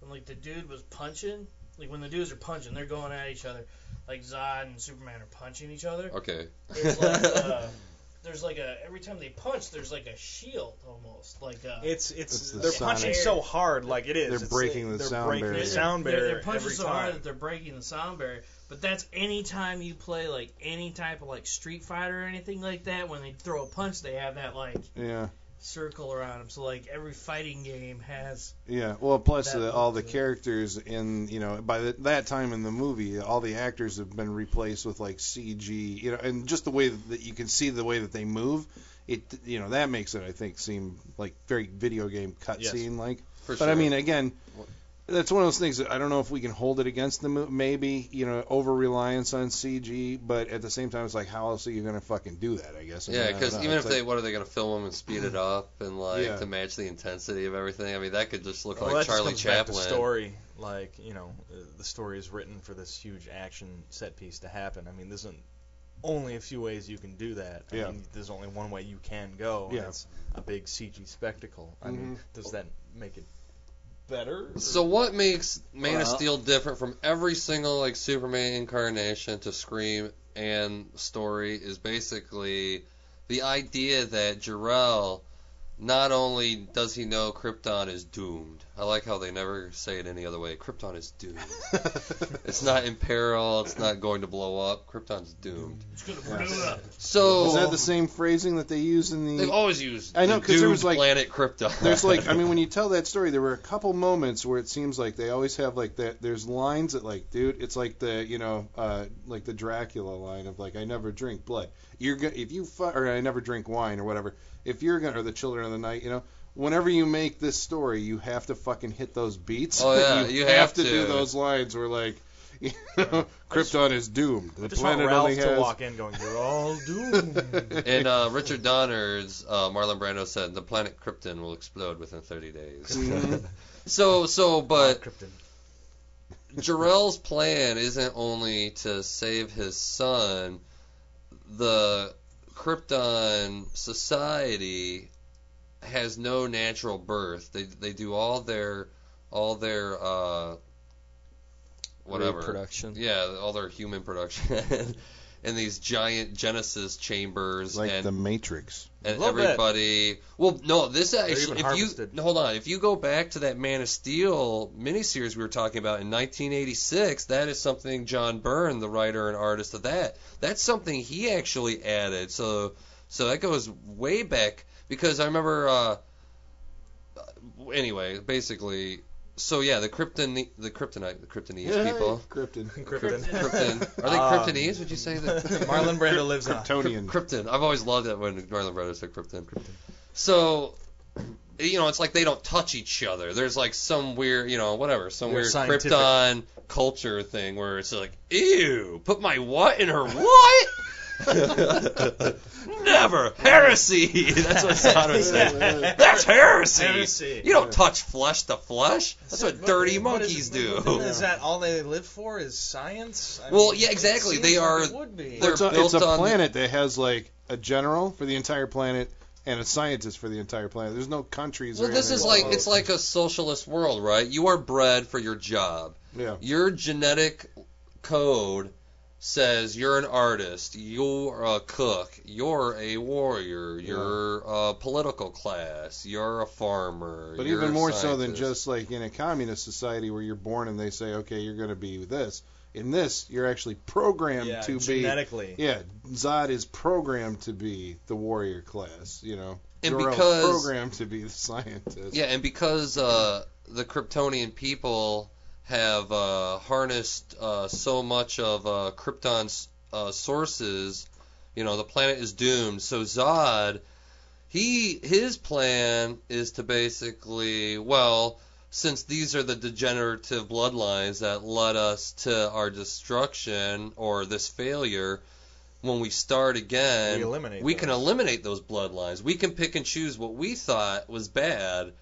Speaker 4: when like the dude was punching, like when the dudes are punching, they're going at each other. Like Zod and Superman are punching each other.
Speaker 1: Okay.
Speaker 4: It's like uh, <laughs> there's like a every time they punch, there's like a shield almost. Like uh,
Speaker 5: It's it's,
Speaker 2: It's the
Speaker 5: they're
Speaker 2: sonic-
Speaker 5: punching so hard like it is.
Speaker 2: They're
Speaker 5: It's
Speaker 2: breaking the
Speaker 5: they're
Speaker 2: sound
Speaker 5: breaking
Speaker 2: barrier.
Speaker 5: the sound
Speaker 4: they're, they're punching
Speaker 5: every
Speaker 4: so
Speaker 5: time.
Speaker 4: hard that they're breaking the sound barrier. But that's any time you play like any type of like Street Fighter or anything like that. When they throw a punch, they have that like
Speaker 2: yeah,
Speaker 4: circle around them. So like every fighting game has.
Speaker 2: yeah. Well, plus the, all the
Speaker 4: looks, uh,
Speaker 2: characters in you know by the, that time in the movie, all the actors have been replaced with like CG. You know, and just the way that you can see the way that they move, it you know that makes it I think seem like very video game cutscene like.
Speaker 1: For
Speaker 2: But
Speaker 1: sure.
Speaker 2: I mean, again, that's one of those things that I don't know if we can hold it against them. Maybe you know, over reliance on CG, but at the same time, it's like, how else are you gonna fucking do that? I guess. I
Speaker 1: yeah, because even
Speaker 2: It's
Speaker 1: if
Speaker 2: like-
Speaker 1: they, what are they going to film them and speed it up and like
Speaker 2: Yeah.
Speaker 1: to match the intensity of everything? I mean, that could just look
Speaker 5: well,
Speaker 1: like
Speaker 5: that just
Speaker 1: Charlie
Speaker 5: comes back to
Speaker 1: Chaplin.
Speaker 5: story. Like you know, uh, the story is written for this huge action set piece to happen. I mean, there's an, only a few ways you can do that. I
Speaker 2: Yeah.
Speaker 5: mean, there's only one way you can go. and
Speaker 2: Yeah.
Speaker 5: It's a big CG spectacle. I mean,
Speaker 2: Mhm.
Speaker 5: does that make it better?
Speaker 1: So what makes Man of Steel different from every single like Superman incarnation to Scream and story is basically the idea that Jor-El not only does he know Krypton is doomed. I like how they never say it any other way. Krypton is doomed. <laughs> It's not in peril. It's not going to blow up. Krypton's doomed.
Speaker 4: It's gonna blow up.
Speaker 1: So
Speaker 2: Is that the same phrasing that they use in the?
Speaker 1: they've always used
Speaker 2: I know,
Speaker 1: the
Speaker 2: 'cause there was,
Speaker 1: doomed
Speaker 2: like-
Speaker 1: planet Krypton.
Speaker 2: There's like, I mean, when you <laughs> tell that story, there were a couple moments where it seems like they always have like that. There's lines that like, dude, it's like the, you know, uh, like the Dracula line of like, I never drink blood. You're gonna, if you fu- or I never drink wine or whatever. If you're gonna, or the Children of the Night, you know, whenever you make this story, you have to fucking hit those beats.
Speaker 1: Oh, yeah, <laughs> you have
Speaker 2: to. do those lines where like, <laughs> you know, Krypton is doomed. The
Speaker 5: I just want
Speaker 2: planet
Speaker 5: Ralph
Speaker 2: only
Speaker 5: to
Speaker 2: has.
Speaker 5: walk in going, "You're all <laughs> doomed."
Speaker 1: In uh, Richard Donner's, uh, Marlon Brando said the planet Krypton will explode within 30 days.
Speaker 2: Mhm.
Speaker 1: so, so, but
Speaker 5: Krypton.
Speaker 1: Jor-El's plan isn't only to save his son. The Krypton society has no natural birth. They they do all their all their uh whatever
Speaker 3: Reproduction.
Speaker 1: Yeah, all their human production <laughs> in these giant Genesis chambers
Speaker 2: like
Speaker 1: and
Speaker 2: the Matrix.
Speaker 1: and
Speaker 5: Love that.
Speaker 1: everybody. Well, no, this actually. If
Speaker 5: harvested.
Speaker 1: you hold on, if you go back to that Man of Steel miniseries we were talking about in 1986, that is something John Byrne, the writer and artist of that, that's something he actually added. So, so that goes way back because I remember. Uh, anyway, basically, so yeah, the Krypton, the Kryptonite, the Kryptonese people.
Speaker 2: Krypton.
Speaker 5: Krypton. <laughs>
Speaker 1: Krypton. Are they
Speaker 5: Um,
Speaker 1: Kryptonese? Would you say that? <laughs>
Speaker 5: Marlon Brando lives in a
Speaker 2: Kryptonian.
Speaker 1: Krypton. I've always loved that when Marlon Brando said Krypton. So you know, it's like they don't touch each other. There's like some weird, you know, whatever, some
Speaker 5: They're
Speaker 1: weird
Speaker 5: scientific.
Speaker 1: Krypton culture thing where it's like, ew, put my what in her what? <laughs> Never heresy. <laughs> That's what Zod said. That's heresy.
Speaker 5: Heresy.
Speaker 1: You don't touch flesh to flesh. That's what dirty
Speaker 5: What is-
Speaker 1: monkeys
Speaker 5: but-
Speaker 1: do.
Speaker 5: but Is that all they live for? Is science? I
Speaker 1: Well,
Speaker 5: mean,
Speaker 1: yeah, exactly.
Speaker 5: seems
Speaker 1: They
Speaker 5: like
Speaker 1: are-
Speaker 5: It would be.
Speaker 1: they're
Speaker 2: it's a,
Speaker 1: built
Speaker 2: it's a
Speaker 1: on-
Speaker 2: planet that has like a general for the entire planet and a scientist for the entire planet. There's no countries.
Speaker 1: Well,
Speaker 2: or
Speaker 1: this is like it's like a socialist world, right? You are bred for your job.
Speaker 2: yeah.
Speaker 1: Your genetic code says you're an artist, you're a cook, you're a warrior, you're a political class, you're a farmer.
Speaker 2: But
Speaker 1: you're
Speaker 2: even
Speaker 1: a
Speaker 2: more so than just like in a communist society where you're born and they say, okay, you're going to be this. In this, you're actually programmed
Speaker 5: yeah,
Speaker 2: to be.
Speaker 5: genetically.
Speaker 2: Yeah, Zod is programmed to be the warrior class. You know,
Speaker 1: And
Speaker 2: Jor-El's
Speaker 1: because-
Speaker 2: programmed to be the scientist.
Speaker 1: Yeah, and because uh, the Kryptonian people have uh, harnessed uh, so much of uh, Krypton's uh, sources, you know, the planet is doomed. So Zod, he his plan is to basically, well, since these are the degenerative bloodlines that led us to our destruction or this failure, when we start again,
Speaker 5: We
Speaker 1: we can eliminate those bloodlines. We can pick and choose what we thought was bad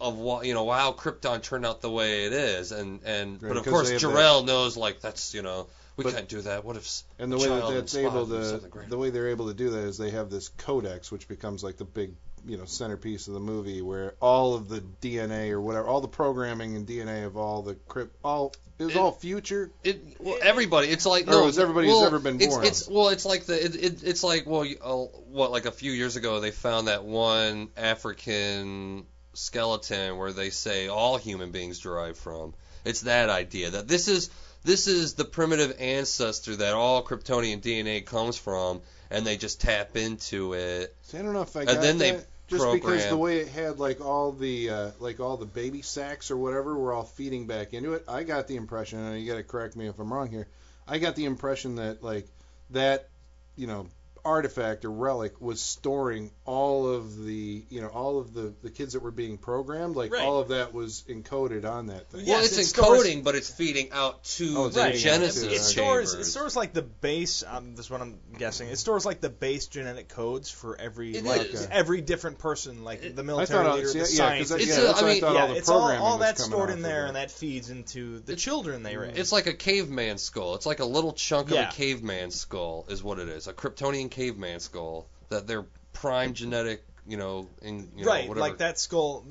Speaker 1: of what you know how Krypton turned out the way it is, and and
Speaker 2: Right,
Speaker 1: but of course
Speaker 2: have that-
Speaker 1: knows like that's you know we
Speaker 2: But-
Speaker 1: can't do that. What if
Speaker 2: And the way that that's able to, the way they're able to do that is they have this codex, which becomes like the big, you know, centerpiece of the movie, where all of the DNA or whatever, all the programming and DNA of all the crypt, all it was
Speaker 1: It-
Speaker 2: all future.
Speaker 1: It, well, everybody. It's like no.
Speaker 2: was everybody who's ever been
Speaker 1: it's,
Speaker 2: born.
Speaker 1: It's well, it's like the. It, it, it's like well, you, uh, what like a few years ago they found that one African skeleton where they say all human beings derive from. It's that idea that this is this is the primitive ancestor that all Kryptonian DNA comes from, and they just tap into it.
Speaker 2: See, I don't know if I
Speaker 1: And
Speaker 2: got
Speaker 1: then they
Speaker 2: that. Just because the way it had like all the uh, like all the baby sacks or whatever were all feeding back into it, I got the impression, and you got to correct me if I'm wrong here. I got the impression that like that, you know, artifact or relic was storing all of the you know all of the the kids that were being programmed, like
Speaker 5: Right.
Speaker 2: all of that was encoded on that thing.
Speaker 1: well,
Speaker 5: Yes,
Speaker 1: it's
Speaker 5: it stores-
Speaker 1: encoding, but it's feeding out to
Speaker 2: Oh,
Speaker 1: the
Speaker 2: feeding out
Speaker 1: Genesis
Speaker 2: to
Speaker 5: it stores
Speaker 1: chambers.
Speaker 5: it stores like the base. Um, this is what I'm guessing. It stores like the base genetic codes for every
Speaker 1: It
Speaker 5: like
Speaker 1: is.
Speaker 5: every different person, like
Speaker 1: It-
Speaker 5: the
Speaker 2: I
Speaker 5: military
Speaker 2: thought,
Speaker 5: leader,
Speaker 2: yeah,
Speaker 5: the
Speaker 2: yeah, 'cause
Speaker 5: scientist.
Speaker 1: It's
Speaker 2: yeah,
Speaker 1: a-
Speaker 2: that's
Speaker 1: I
Speaker 2: what
Speaker 1: mean,
Speaker 2: I thought
Speaker 5: yeah,
Speaker 2: all the
Speaker 5: it's all,
Speaker 2: programming
Speaker 5: all
Speaker 2: was
Speaker 5: that's stored in there, and that feeds into the
Speaker 1: It's-
Speaker 5: children they raise.
Speaker 1: It's like a caveman skull. It's like a little chunk
Speaker 5: Yeah.
Speaker 1: of a caveman skull, is what it is. A Kryptonian caveman skull that they're prime genetic, you know, in you know,
Speaker 5: right,
Speaker 1: whatever.
Speaker 5: like that skull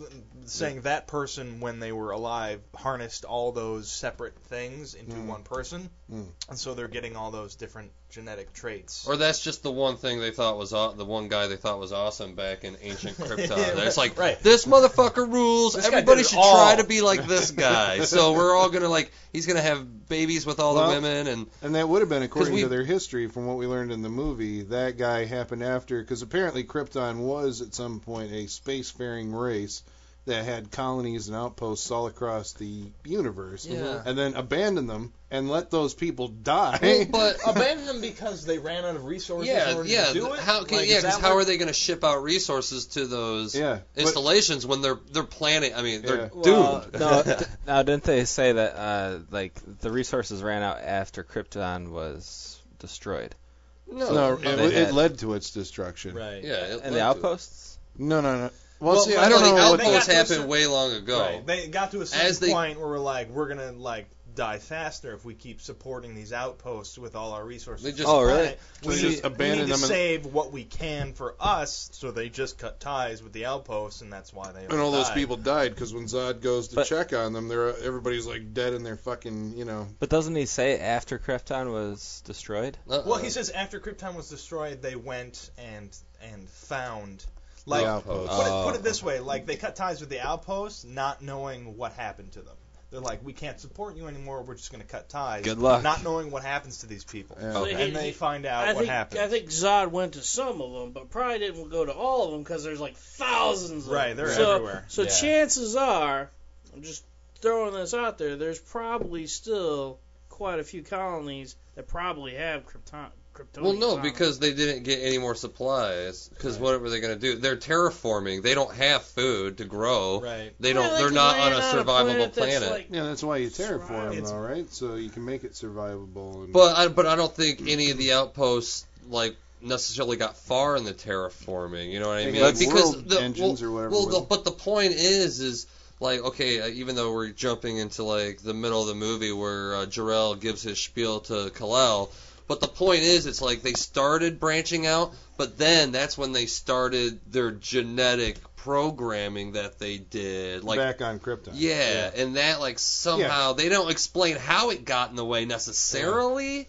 Speaker 5: saying that person when they were alive harnessed all those separate things into
Speaker 2: Mm.
Speaker 5: one person,
Speaker 2: Mm.
Speaker 5: and so they're getting all those different genetic traits.
Speaker 1: Or that's just the one thing they thought was aw- the one guy they thought was awesome back in ancient <laughs> Krypton.
Speaker 5: Yeah,
Speaker 1: it's like
Speaker 5: right.
Speaker 1: this motherfucker rules.
Speaker 5: This
Speaker 1: Everybody should
Speaker 5: all.
Speaker 1: try to be like this <laughs> guy. so we're all gonna like he's gonna have babies with all
Speaker 2: Well,
Speaker 1: the women and
Speaker 2: And that would have been, according
Speaker 1: we-
Speaker 2: to their history, from what we learned in the movie, that guy happened after, because apparently Krypton was at some point a spacefaring race that had colonies and outposts all across the universe,
Speaker 1: Yeah.
Speaker 2: and then abandon them and let those people die.
Speaker 1: Well, <laughs> but
Speaker 5: Abandon them because they ran out of resources in
Speaker 1: yeah,
Speaker 5: order
Speaker 1: yeah.
Speaker 5: to do it.
Speaker 1: How can,
Speaker 5: Like,
Speaker 1: yeah? Because how
Speaker 5: what-
Speaker 1: are they going to ship out resources to those
Speaker 2: yeah, but-
Speaker 1: installations when they're they're planning? I mean, they're
Speaker 2: Yeah.
Speaker 3: Well,
Speaker 1: doomed.
Speaker 3: no, <laughs> d- now didn't they say that uh, like the resources ran out after Krypton was destroyed
Speaker 1: no,
Speaker 2: no, it,
Speaker 3: had-
Speaker 2: it led to its destruction.
Speaker 5: Right.
Speaker 1: yeah, it
Speaker 3: and the
Speaker 1: to it.
Speaker 3: outposts?
Speaker 2: No, no, no. Well,
Speaker 5: Well,
Speaker 2: see,
Speaker 5: well,
Speaker 2: I don't know
Speaker 1: the
Speaker 2: what
Speaker 5: they
Speaker 1: outposts
Speaker 5: a
Speaker 1: happened
Speaker 5: certain-
Speaker 1: way long ago.
Speaker 5: Right. They got to a certain
Speaker 1: As they-
Speaker 5: point where we're like, we're gonna like die faster if we keep supporting these outposts with all our resources.
Speaker 1: They just-
Speaker 3: Oh, really?
Speaker 5: planet.
Speaker 2: So
Speaker 5: We
Speaker 2: they
Speaker 5: need,
Speaker 2: just
Speaker 5: we
Speaker 2: abandon
Speaker 5: need to
Speaker 2: them and-
Speaker 5: save what we can for us, so they just cut ties with the outposts, and that's why they.
Speaker 2: And all those people died because when Zod goes to
Speaker 3: But-
Speaker 2: check on them, they're everybody's like dead in their fucking, you know.
Speaker 3: But doesn't he say after Krypton was destroyed?
Speaker 1: Uh-uh.
Speaker 5: Well, he says after Krypton was destroyed, they went and and found. Like,
Speaker 2: the outpost.
Speaker 5: put, it,
Speaker 3: Oh.
Speaker 5: put it oh. this way: like they cut ties with the outposts, not knowing what happened to them. They're like, we can't support you anymore. We're just going to cut ties.
Speaker 3: Good luck.
Speaker 5: Not knowing what happens to these people,
Speaker 2: Yeah.
Speaker 4: So
Speaker 5: and they find out
Speaker 4: I
Speaker 5: what
Speaker 4: think
Speaker 5: happens.
Speaker 4: I think Zod went to some of them, but probably didn't go to all of them because there's like thousands. Of
Speaker 5: Right,
Speaker 4: them.
Speaker 5: they're
Speaker 4: so,
Speaker 5: everywhere.
Speaker 4: So
Speaker 3: Yeah.
Speaker 4: chances are, I'm just throwing this out there. There's probably still quite a few colonies that probably have Krypton Kryptonian
Speaker 1: Well, no,
Speaker 4: colony.
Speaker 1: because they didn't get any more supplies. Because
Speaker 5: Right.
Speaker 1: what were they going to do? They're terraforming. They don't have food to grow.
Speaker 5: Right.
Speaker 1: They don't.
Speaker 4: they
Speaker 1: They're not on a
Speaker 4: on a
Speaker 1: survivable
Speaker 4: planet that's
Speaker 1: planet.
Speaker 4: like-
Speaker 2: Yeah, that's why you terraform
Speaker 5: It's-
Speaker 2: them, all right? So you can make it survivable. And,
Speaker 1: But I, but I don't think any of the outposts like necessarily got far in the terraforming. You know what I mean?
Speaker 2: got
Speaker 1: because
Speaker 2: world
Speaker 1: the
Speaker 2: engines
Speaker 1: well,
Speaker 2: or whatever
Speaker 1: Well, the, but the point is, is like okay, uh, even though we're jumping into like the middle of the movie where uh, Jor-El gives his spiel to Kal-El. But the point is, it's like they started branching out, but then that's when they started their genetic programming that they did. Like
Speaker 2: back on Krypton.
Speaker 1: yeah, and that like somehow they don't explain how it got in the way necessarily,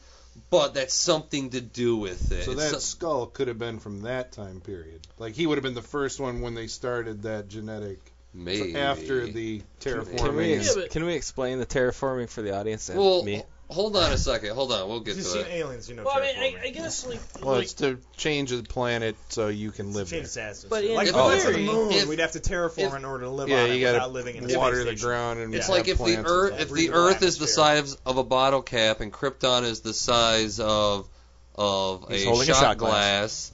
Speaker 1: but that's something to do with it.
Speaker 2: So
Speaker 1: It's
Speaker 2: that
Speaker 1: so-
Speaker 2: skull could have been from that time period. Like he would have been the first one when they started that genetic
Speaker 1: maybe
Speaker 2: after the terraforming.
Speaker 3: Can we
Speaker 4: Yeah,
Speaker 3: ex-
Speaker 4: but-
Speaker 3: can we explain the terraforming for the audience and
Speaker 1: Well,
Speaker 3: me?
Speaker 1: Hold on a second. Hold on, we'll get
Speaker 5: You've
Speaker 1: to
Speaker 5: seen
Speaker 1: it.
Speaker 5: aliens, you know.
Speaker 4: Well, I mean, I. I guess like,
Speaker 2: well,
Speaker 4: like
Speaker 2: it's to change the planet so you can live there.
Speaker 5: Change status.
Speaker 4: But in
Speaker 5: like if
Speaker 1: theory,
Speaker 5: we went to the moon,
Speaker 1: if-
Speaker 5: we'd have to terraform
Speaker 1: if-
Speaker 5: in order to live
Speaker 2: Yeah,
Speaker 5: on it
Speaker 2: you
Speaker 5: without
Speaker 2: gotta
Speaker 5: living in a
Speaker 2: water
Speaker 5: space
Speaker 2: the
Speaker 5: station.
Speaker 2: ground and
Speaker 1: It's
Speaker 2: have
Speaker 1: like if the
Speaker 2: plants and
Speaker 1: Earth,
Speaker 2: stuff.
Speaker 1: if the
Speaker 5: Breathable
Speaker 1: Earth is the
Speaker 5: atmosphere.
Speaker 1: size of a bottle cap and Krypton is the size of of
Speaker 3: He's
Speaker 1: a
Speaker 3: holding
Speaker 1: shot,
Speaker 3: a shot
Speaker 1: glass.
Speaker 3: glass.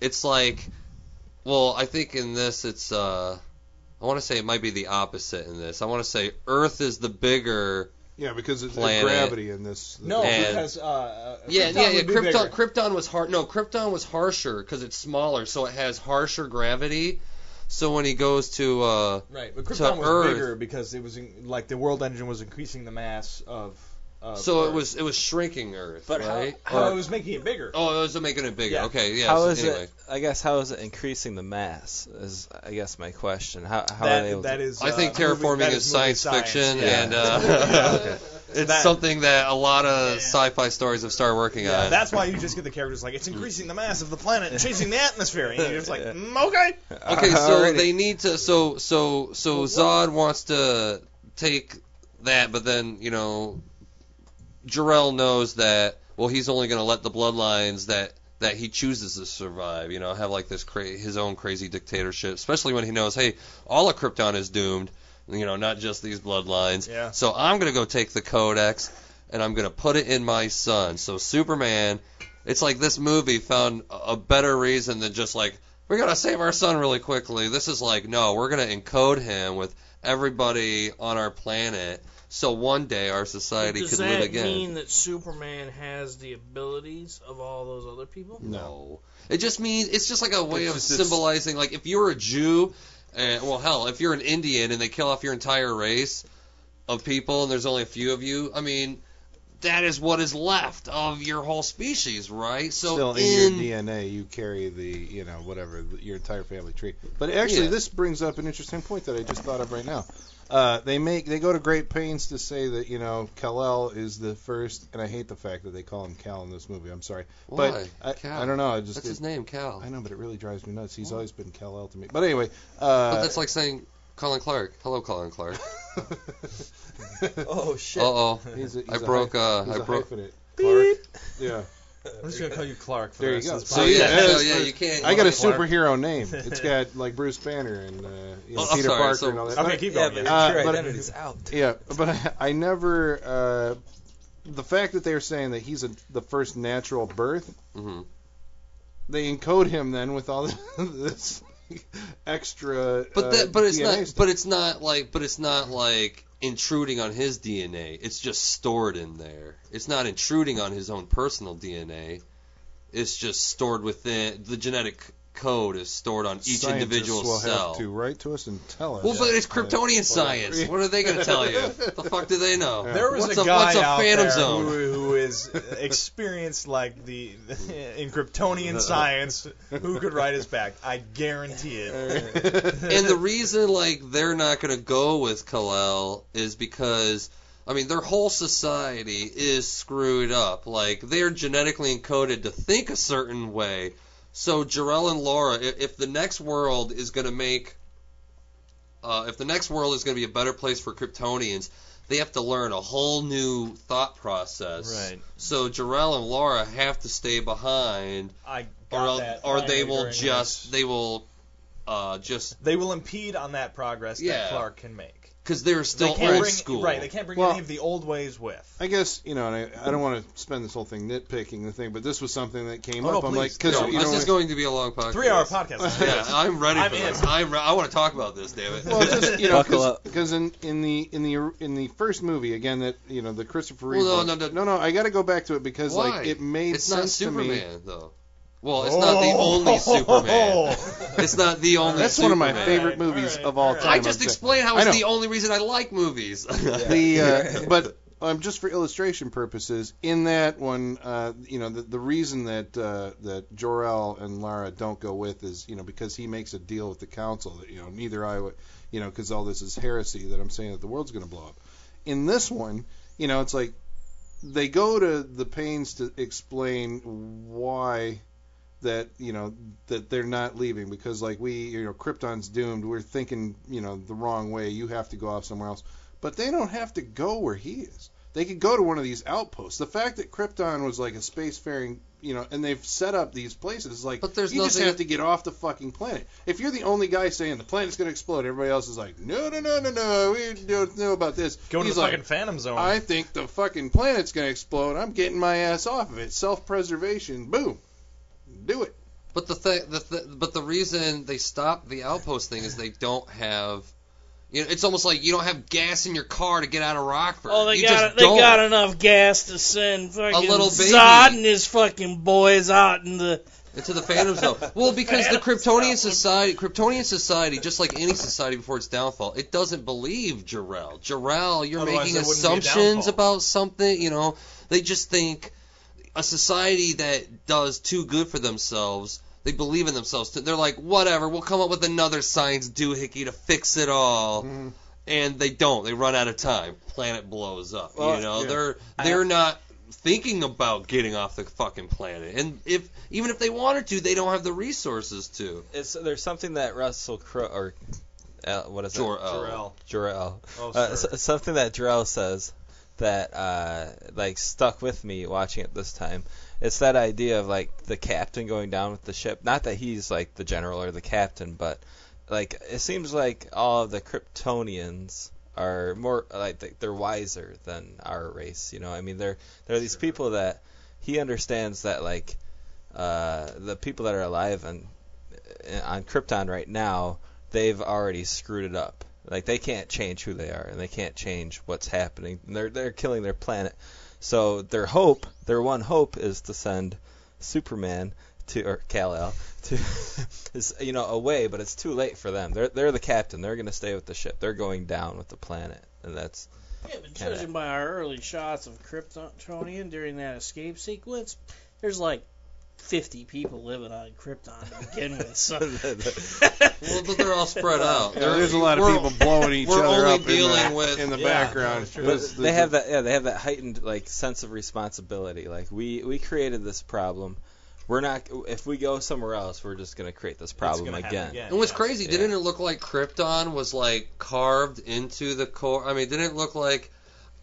Speaker 1: it's like, well, I think in this it's uh, I want to say it might be the opposite in this. I want to say Earth is the bigger.
Speaker 2: Yeah, because it's
Speaker 1: planet.
Speaker 2: gravity in this.
Speaker 5: No,
Speaker 1: And-
Speaker 5: because uh, uh,
Speaker 1: Yeah,
Speaker 5: Krypton
Speaker 1: yeah, yeah.
Speaker 5: would be
Speaker 1: Krypton,
Speaker 5: bigger.
Speaker 1: Krypton was hard. No, Krypton was harsher because it's smaller, so it has harsher gravity. So when he goes to uh,
Speaker 5: Right, but
Speaker 1: to
Speaker 5: Krypton was
Speaker 1: Earth.
Speaker 5: bigger because it was in, like the world engine was increasing the mass of. Of
Speaker 1: so it was it was shrinking Earth,
Speaker 3: But how-
Speaker 1: right?
Speaker 5: How
Speaker 1: Or-
Speaker 5: it was making it bigger.
Speaker 1: oh, it was making it bigger.
Speaker 5: Yeah.
Speaker 1: Okay, yeah.
Speaker 3: how
Speaker 1: so
Speaker 3: is
Speaker 1: anyway.
Speaker 3: it? I guess how is it increasing the mass? Is I guess my question. How how
Speaker 5: that,
Speaker 3: are they able
Speaker 5: that
Speaker 3: to?
Speaker 5: is.
Speaker 1: I think
Speaker 5: uh, movie-
Speaker 1: terraforming is
Speaker 5: movie
Speaker 1: science, fiction,
Speaker 5: yeah.
Speaker 1: and uh, <laughs>
Speaker 5: okay. <laughs>
Speaker 1: it's
Speaker 5: That-
Speaker 1: something that a lot of
Speaker 5: Yeah.
Speaker 1: sci-fi stories have started working
Speaker 5: Yeah,
Speaker 1: on.
Speaker 5: that's why you just get the characters like it's increasing the mass of the planet and changing the atmosphere, and you're just like, <laughs> mm, okay.
Speaker 1: Okay, so
Speaker 3: Already-
Speaker 1: they need to. So so so Zod wants to take that, but then you know, Jor-El knows that. Well, he's only going to let the bloodlines that that he chooses to survive. You know, have like this cra- his own crazy dictatorship, especially when he knows, hey, all of Krypton is doomed. You know, not just these bloodlines.
Speaker 5: Yeah.
Speaker 1: So I'm going to go take the Codex and I'm going to put it in my son. So Superman, it's like this movie found a a better reason than just like we got to save our son really quickly. This is like no, we're going to encode him with everybody on our planet. So one day our society
Speaker 4: does
Speaker 1: could
Speaker 4: that
Speaker 1: live again.
Speaker 4: mean that Superman has the abilities of all those other people?
Speaker 1: No. It just means it's just like a way
Speaker 2: It's
Speaker 1: of
Speaker 2: just-
Speaker 1: symbolizing like if you're a Jew, uh, well hell, if you're an Indian and they kill off your entire race of people and there's only a few of you, I mean that is what is left of your whole species, right? So
Speaker 2: Still in,
Speaker 1: in
Speaker 2: your DNA, you carry the, you know, whatever, your entire family tree. But actually,
Speaker 1: Yeah.
Speaker 2: this brings up an interesting point that I just thought of right now. Uh, they make they go to great pains to say that you know Kal-El is the first, and I hate the fact that they call him Cal in this movie. I'm sorry,
Speaker 1: Why?
Speaker 2: but I,
Speaker 1: Cal.
Speaker 2: I don't know. I just
Speaker 1: that's
Speaker 2: it-
Speaker 1: his name, Cal.
Speaker 2: I know, but it really drives me nuts. He's
Speaker 1: Why?
Speaker 2: always been Kal-El to me. But anyway, uh,
Speaker 1: but that's like saying Colin Clark. Hello, Colin Clark. <laughs>
Speaker 5: Oh shit.
Speaker 1: Uh oh.
Speaker 2: he's a,
Speaker 1: I
Speaker 2: a
Speaker 1: broke.
Speaker 2: hy-
Speaker 1: Uh,
Speaker 2: he's
Speaker 1: I
Speaker 2: a
Speaker 1: broke.
Speaker 2: hyphenate.
Speaker 5: Beep.
Speaker 2: Yeah,
Speaker 5: I'm just gonna call you Clark for
Speaker 2: There
Speaker 5: the
Speaker 2: you
Speaker 5: rest
Speaker 2: go.
Speaker 5: of this
Speaker 2: So
Speaker 1: So yeah,
Speaker 2: yeah,
Speaker 1: so yeah, you can't.
Speaker 2: I got a
Speaker 5: Clark.
Speaker 2: superhero name. <laughs> It's got like Bruce Banner and uh, you know,
Speaker 1: Oh, I'm
Speaker 2: Peter
Speaker 1: sorry,
Speaker 2: Parker
Speaker 1: so-
Speaker 2: and all that.
Speaker 5: Okay,
Speaker 2: But-
Speaker 5: keep
Speaker 3: yeah,
Speaker 5: going.
Speaker 3: but
Speaker 2: Uh,
Speaker 3: your
Speaker 2: but-
Speaker 3: out.
Speaker 2: Yeah, but I never. Uh, the fact that they're saying that he's a, the first natural birth,
Speaker 1: hmm
Speaker 2: they encode him then with all <laughs> this <laughs> extra.
Speaker 1: But
Speaker 2: uh,
Speaker 1: that, but it's
Speaker 2: DNA
Speaker 1: not.
Speaker 2: stuff.
Speaker 1: But it's not like. But it's not like intruding on his DNA. It's just stored in there. It's not intruding on his own personal DNA. It's just stored within the genetic code is stored on each
Speaker 2: Scientists
Speaker 1: individual
Speaker 2: will
Speaker 1: cell.
Speaker 2: have to write to us and tell us.
Speaker 1: Well, but it's Kryptonian science. What are they going to tell you? <laughs> the fuck do they know?
Speaker 5: There was
Speaker 1: what's
Speaker 5: a
Speaker 1: a,
Speaker 5: guy
Speaker 1: what's a
Speaker 5: out
Speaker 1: phantom
Speaker 5: there
Speaker 1: zone?
Speaker 5: Who, who is experienced like the <laughs> in Kryptonian science who could write us back. I guarantee it. <laughs>
Speaker 1: and the reason like they're not going to go with Kal-El is because I mean their whole society is screwed up. Like they're genetically encoded to think a certain way. So Jor-El and Lara, if, the next world is going to make, uh, if the next world is going to be a better place for Kryptonians, they have to learn a whole new thought process.
Speaker 5: Right.
Speaker 1: So Jor-El and Lara have to stay behind
Speaker 5: I
Speaker 1: or
Speaker 5: got
Speaker 1: else-
Speaker 5: that.
Speaker 1: or
Speaker 5: I
Speaker 1: they will just
Speaker 5: much.
Speaker 1: they will uh, just
Speaker 5: They will impede on that progress
Speaker 1: Yeah.
Speaker 5: that Clark can make.
Speaker 1: Because they're still
Speaker 5: they
Speaker 1: old
Speaker 5: bring,
Speaker 1: school.
Speaker 5: Right, they can't bring
Speaker 2: Well-
Speaker 5: any of the old ways with.
Speaker 2: I guess you know, and I, I don't want to spend this whole thing nitpicking the thing, but this was something that came
Speaker 5: Oh, no,
Speaker 2: up. I'm
Speaker 5: please.
Speaker 2: like, because
Speaker 1: No,
Speaker 2: you
Speaker 1: this
Speaker 2: know,
Speaker 1: is going to be a long podcast.
Speaker 5: Three hour podcast. <laughs>
Speaker 1: Yeah, I'm ready
Speaker 5: I'm
Speaker 1: for
Speaker 5: in.
Speaker 1: this. I'm re- I want to talk about this, damn it.
Speaker 2: well, just you know,
Speaker 3: Buckle up.
Speaker 2: because in in the in the in the first movie again that you know the Christopher Reeve.
Speaker 1: Well, no,
Speaker 2: one-
Speaker 1: no,
Speaker 2: no,
Speaker 1: no.
Speaker 2: no. I got to go back to it because
Speaker 1: Why?
Speaker 2: like it made
Speaker 1: it's not
Speaker 2: sense to me.
Speaker 1: Superman though. Well, it's not the only Superman. <laughs> It's not the only.
Speaker 2: That's one of my favorite movies
Speaker 5: alright,
Speaker 2: of all time.
Speaker 1: I
Speaker 2: I'm
Speaker 1: just
Speaker 2: saying.
Speaker 1: explained how it's the only reason I like movies. <laughs>
Speaker 2: the uh, <laughs> but um, just for illustration purposes, in that one, uh, you know, the, the reason that uh, that Jor-El and Lara don't go with is, you know, because he makes a deal with the council that you know neither I would, you know, because all this is heresy that I'm saying that the world's going to blow up. In this one, you know, it's like they go to the pains to explain why that you know that they're not leaving because like we you know Krypton's doomed we're thinking you know the wrong way you have to go off somewhere else but they don't have to go where he is they could go to one of these outposts the fact that Krypton was like a spacefaring you know and they've set up these places like
Speaker 1: But there's
Speaker 2: you just
Speaker 1: nothing-
Speaker 2: have to get off the fucking planet if you're the only guy saying the planet's going to explode everybody else is like no no no no no we don't know about this
Speaker 5: Go to the
Speaker 2: like,
Speaker 5: fucking Phantom Zone.
Speaker 2: I think the fucking planet's gonna explode. I'm getting my ass off of it. Self-preservation. Boom. Do it.
Speaker 1: But the thing, the th- but the reason they stopped the outpost thing is they don't have. You know, it's almost like you don't have gas in your car to get out of Rockford.
Speaker 4: Oh, they
Speaker 1: you
Speaker 4: got they
Speaker 1: don't.
Speaker 4: got enough gas to send fucking
Speaker 1: little baby.
Speaker 4: Zod and his fucking boys out in the.
Speaker 1: into the Phantom Zone. Well, because the <laughs>
Speaker 4: Phantom
Speaker 1: Kryptonian
Speaker 4: Zone.
Speaker 1: society, Kryptonian society, just like any society before its downfall, it doesn't believe Jor-El. Jor-El, you're
Speaker 5: Otherwise
Speaker 1: making
Speaker 5: there wouldn't be a
Speaker 1: assumptions about something. You know, they just think a society that does too good for themselves. They believe in themselves. They're like, whatever, we'll come up with another science doohickey to fix it all.
Speaker 2: Mhm.
Speaker 1: And they don't. They run out of time. Planet blows up.
Speaker 3: Well,
Speaker 1: you know,
Speaker 2: yeah.
Speaker 1: they're they're not thinking about getting off the fucking planet. And if even if they wanted to, they don't have the resources to.
Speaker 3: It's there's something that Russell Crowe or uh, what is
Speaker 1: Jor
Speaker 3: it?
Speaker 1: El.
Speaker 5: Jarrell.
Speaker 3: Jor-El.
Speaker 5: Oh,
Speaker 3: Uh, something that Jor-El says that uh, like stuck with me watching it this time. It's that idea of like the captain going down with the ship. Not that he's like the general or the captain, but like it seems like all of the Kryptonians are more like they- they're wiser than our race. You know, I mean, they're they're these people that he understands that like uh, the people that are alive on on Krypton right now, they've already screwed it up. Like they can't change who they are, and they can't change what's happening. And they're they're killing their planet. So their hope, their one hope, is to send Superman to or Kal El <laughs> to is you know away, but it's too late for them. They're they're the captain. They're going to stay with the ship. They're going down with the planet, and that's
Speaker 4: Yeah, but
Speaker 3: Kinda.
Speaker 4: judging by our early shots of Kryptonian during that escape sequence, there's like 50 people living on Krypton to begin with. <laughs> So.
Speaker 1: Well, but they're all spread <laughs> out.
Speaker 2: Yeah, there's a lot of people blowing each
Speaker 1: we're
Speaker 2: other
Speaker 1: only
Speaker 2: up in
Speaker 1: dealing
Speaker 2: the,
Speaker 1: with-
Speaker 2: in the
Speaker 5: Yeah,
Speaker 2: background.
Speaker 5: that's.
Speaker 3: But
Speaker 2: This-
Speaker 3: they have that yeah they have that heightened like sense of responsibility. Like we we created this problem. We're not if we go somewhere else, we're just going to create this problem
Speaker 5: gonna
Speaker 3: again.
Speaker 1: And what's
Speaker 5: yes.
Speaker 1: crazy, didn't it look like Krypton was like carved into the core? I mean, didn't it look like,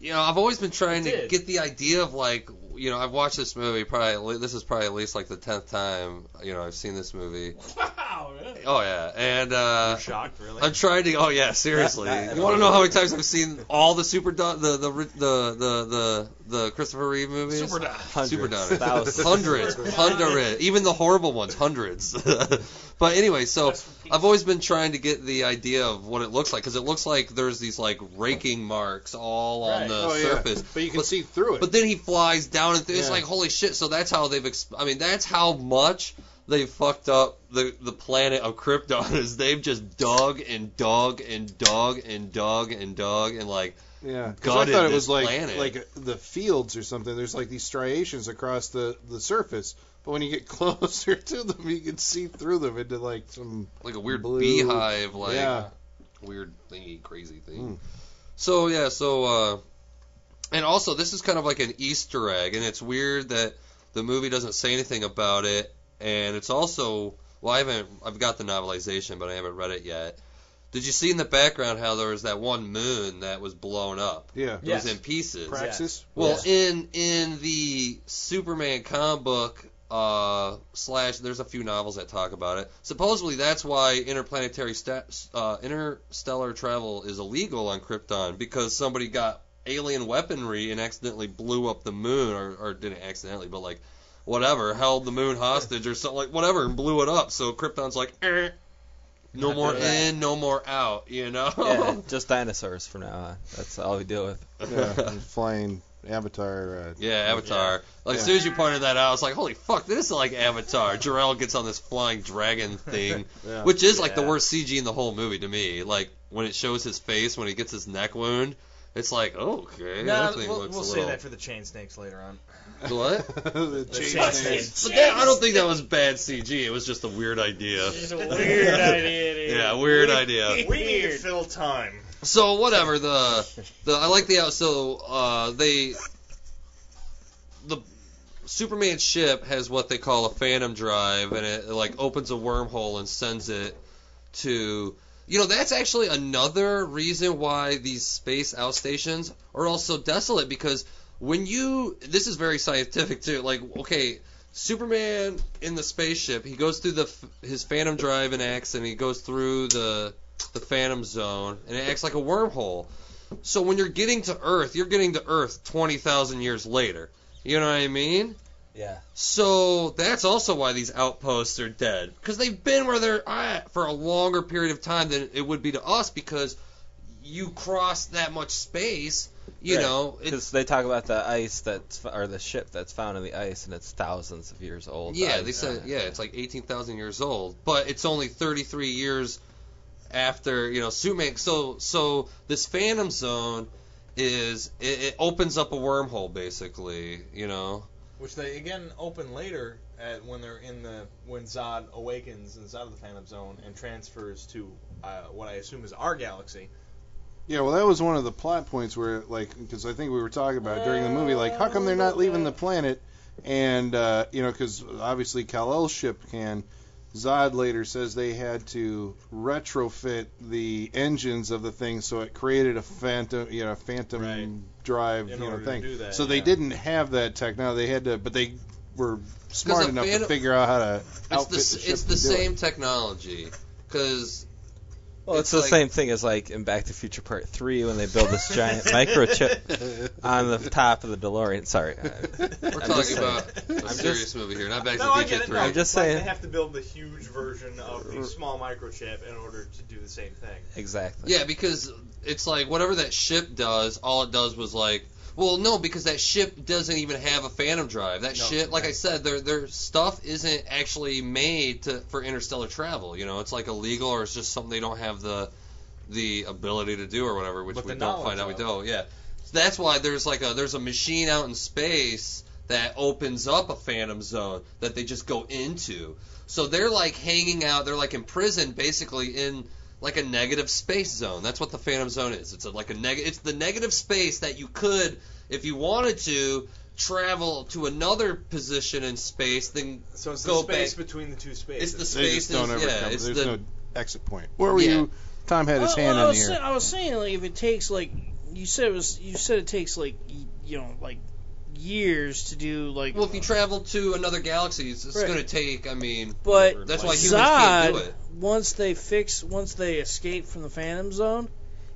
Speaker 1: you know, I've always been trying to get the idea of like, you know, I've watched this movie probably. This is probably at least like the tenth time, you know, I've seen this movie. <laughs>
Speaker 4: Wow, really?
Speaker 1: Oh yeah, and uh,
Speaker 5: You're shocked, really?
Speaker 1: I'm trying to. Oh yeah, seriously.
Speaker 3: Yeah,
Speaker 1: you want to know how many times I've seen all the super Don, the, the the the the the Christopher Reeve movies?
Speaker 5: Super Don.
Speaker 3: Hundreds,
Speaker 1: Super Don.
Speaker 3: thousands.
Speaker 1: hundreds, hundred, even the horrible ones, hundreds. <laughs> but anyway, so I've always been trying to get the idea of what it looks like because it looks like there's these like raking marks all on the
Speaker 2: oh, yeah.
Speaker 1: surface.
Speaker 2: But you can
Speaker 1: But-
Speaker 2: see through it.
Speaker 1: But then he flies down and th- it's like holy shit. So that's how they've. Exp- I mean, that's how much they fucked up the the planet of Krypton <laughs> is they've just dug and dug and dug and dug and dug and like
Speaker 2: yeah, 'Cause I thought it was like
Speaker 1: planet.
Speaker 2: like the fields or something. There's like these striations across the the surface. But when you get <laughs> closer to them, you can see through them into like some.
Speaker 1: like a weird
Speaker 2: Blue.
Speaker 1: beehive like
Speaker 2: yeah.
Speaker 1: weird thingy crazy thing.
Speaker 2: Mm.
Speaker 1: So yeah, so uh and also this is kind of like an Easter egg and it's weird that the movie doesn't say anything about it and it's also well I haven't I've got the novelization but I haven't read it yet. Did you see in the background how there was that one moon that was blown up?
Speaker 2: Yeah.
Speaker 1: It
Speaker 5: Yes.
Speaker 1: was in pieces.
Speaker 2: Praxis.
Speaker 1: Well,
Speaker 5: Yeah.
Speaker 1: in in the Superman comic book, uh, slash. There's a few novels that talk about it. Supposedly, that's why interplanetary sta- uh, interstellar travel is illegal on Krypton because somebody got alien weaponry and accidentally blew up the moon, or, or didn't accidentally, but like whatever, held the moon hostage or something like whatever, and blew it up. So Krypton's like, eh, no
Speaker 3: Not
Speaker 1: more
Speaker 3: doing that.
Speaker 1: in, no more out. You know.
Speaker 3: Yeah, <laughs> just dinosaurs from now on. That's all we deal with.
Speaker 2: Yeah, flying Avatar. Uh,
Speaker 1: Yeah, Avatar. Like as soon as you pointed that out, I was like, "Holy fuck, this is like Avatar." Jor-El gets on this flying dragon <laughs> thing, <laughs>
Speaker 2: Yeah.
Speaker 1: which is like the worst CG in the whole movie to me. Like when it shows his face when he gets his neck wound, it's like, okay,
Speaker 5: Nah,
Speaker 1: that thing
Speaker 5: we'll,
Speaker 1: looks
Speaker 5: we'll
Speaker 1: a
Speaker 5: say
Speaker 1: little.
Speaker 5: that for the chain snakes later on. <laughs>
Speaker 1: What?
Speaker 2: the
Speaker 5: chain
Speaker 2: chain
Speaker 5: snakes.
Speaker 2: snakes.
Speaker 1: But that, I don't think that was bad CG. It was just a weird idea.
Speaker 4: It's a weird idea. dude.
Speaker 1: Yeah, weird idea.
Speaker 5: We need to fill time.
Speaker 1: So whatever the the I like the out so uh they the Superman ship has what they call a phantom drive and it, like opens a wormhole and sends it to you know that's actually another reason why these space outstations are also desolate because when you this is very scientific too like okay Superman in the spaceship he goes through the his phantom drive and acts and he goes through the the phantom zone and it acts like a wormhole so when you're getting to earth you're getting to earth 20,000 years later you know what I mean
Speaker 3: Yeah.
Speaker 1: so that's also why these outposts are dead because they've been where they're at for a longer period of time than it would be to us because you cross that much space. You
Speaker 3: Right.
Speaker 1: know,
Speaker 3: Because they talk about the ice that's or the ship that's found in the ice and it's thousands of years old.
Speaker 1: yeah. They said uh, yeah, it's like eighteen thousand years old, but it's only thirty three years after you know Superman. So so this Phantom Zone is it, it opens up a wormhole basically. You know.
Speaker 5: Which they again open later at when they're in the when Zod awakens inside of the Phantom Zone and transfers to uh, what I assume is our galaxy.
Speaker 2: Yeah, well, that was one of the plot points where, like, because I think we were talking about it during the movie, like, how come they're not leaving the planet? And uh, you know, because obviously Kal-El's ship can. Zod later says they had to retrofit the engines of the thing so it created a phantom, you know, phantom
Speaker 5: Right.
Speaker 2: drive,
Speaker 5: In
Speaker 2: you know,
Speaker 5: order to
Speaker 2: thing.
Speaker 5: do that,
Speaker 2: so they didn't have that technology. They had to, but they were smart
Speaker 1: a
Speaker 2: enough to figure out how to
Speaker 1: It's
Speaker 2: outfit
Speaker 1: the,
Speaker 2: the, ship
Speaker 1: it's
Speaker 2: to
Speaker 1: the
Speaker 2: do it.
Speaker 1: same technology because
Speaker 3: Well, it's,
Speaker 1: It's
Speaker 3: the
Speaker 1: like-
Speaker 3: same thing as like in Back to the Future Part Three when they build this giant <laughs> microchip on the top of the DeLorean. Sorry, uh,
Speaker 1: We're
Speaker 3: I'm
Speaker 1: talking
Speaker 3: just saying.
Speaker 1: about a
Speaker 3: I'm
Speaker 1: serious
Speaker 3: just-
Speaker 1: movie here, not Back
Speaker 5: No,
Speaker 1: to
Speaker 5: I
Speaker 1: the Future
Speaker 5: it.
Speaker 1: 3.
Speaker 5: No,
Speaker 3: I'm just
Speaker 5: like,
Speaker 3: saying.
Speaker 5: They have to build the huge version of the small microchip in order to do the same thing.
Speaker 3: exactly.
Speaker 1: Yeah, because it's like whatever that ship does, all it does was like. Well, no, because that ship doesn't even have a phantom drive. That
Speaker 5: No,
Speaker 1: ship, like
Speaker 5: yeah.
Speaker 1: I said, their their stuff isn't actually made to for interstellar travel. You know, it's like illegal or it's just something they don't have the the ability to do or whatever, which
Speaker 5: But
Speaker 1: we don't find out. We don't. Yeah, so that's why there's like a there's a machine out in space that opens up a phantom zone that they just go into. So they're like hanging out. They're like imprisoned basically in like a negative space zone. That's what the Phantom Zone is. It's a, like a neg. It's the negative space that you could, if you wanted to, travel to another position in space. Then
Speaker 5: So it's
Speaker 1: Go
Speaker 5: the space
Speaker 1: back.
Speaker 5: between the two
Speaker 1: it's
Speaker 5: spaces.
Speaker 1: the
Speaker 2: They just don't
Speaker 1: is,
Speaker 2: ever
Speaker 1: yeah,
Speaker 2: come.
Speaker 1: it's
Speaker 2: There's
Speaker 1: the,
Speaker 2: no exit point. Where were
Speaker 1: Yeah.
Speaker 2: you? Tom had his
Speaker 4: Well,
Speaker 2: hand
Speaker 4: well, I
Speaker 2: in
Speaker 4: was
Speaker 2: the
Speaker 4: sa-
Speaker 2: air.
Speaker 4: I was saying like if it takes like you said it was you said it takes like you know like years to do like
Speaker 1: Well, if you travel to another galaxy, it's, it's
Speaker 4: Right.
Speaker 1: going to take. I mean,
Speaker 4: but
Speaker 1: that's why humans can't do
Speaker 4: Zod
Speaker 1: it.
Speaker 4: once they fix once they escape from the Phantom Zone,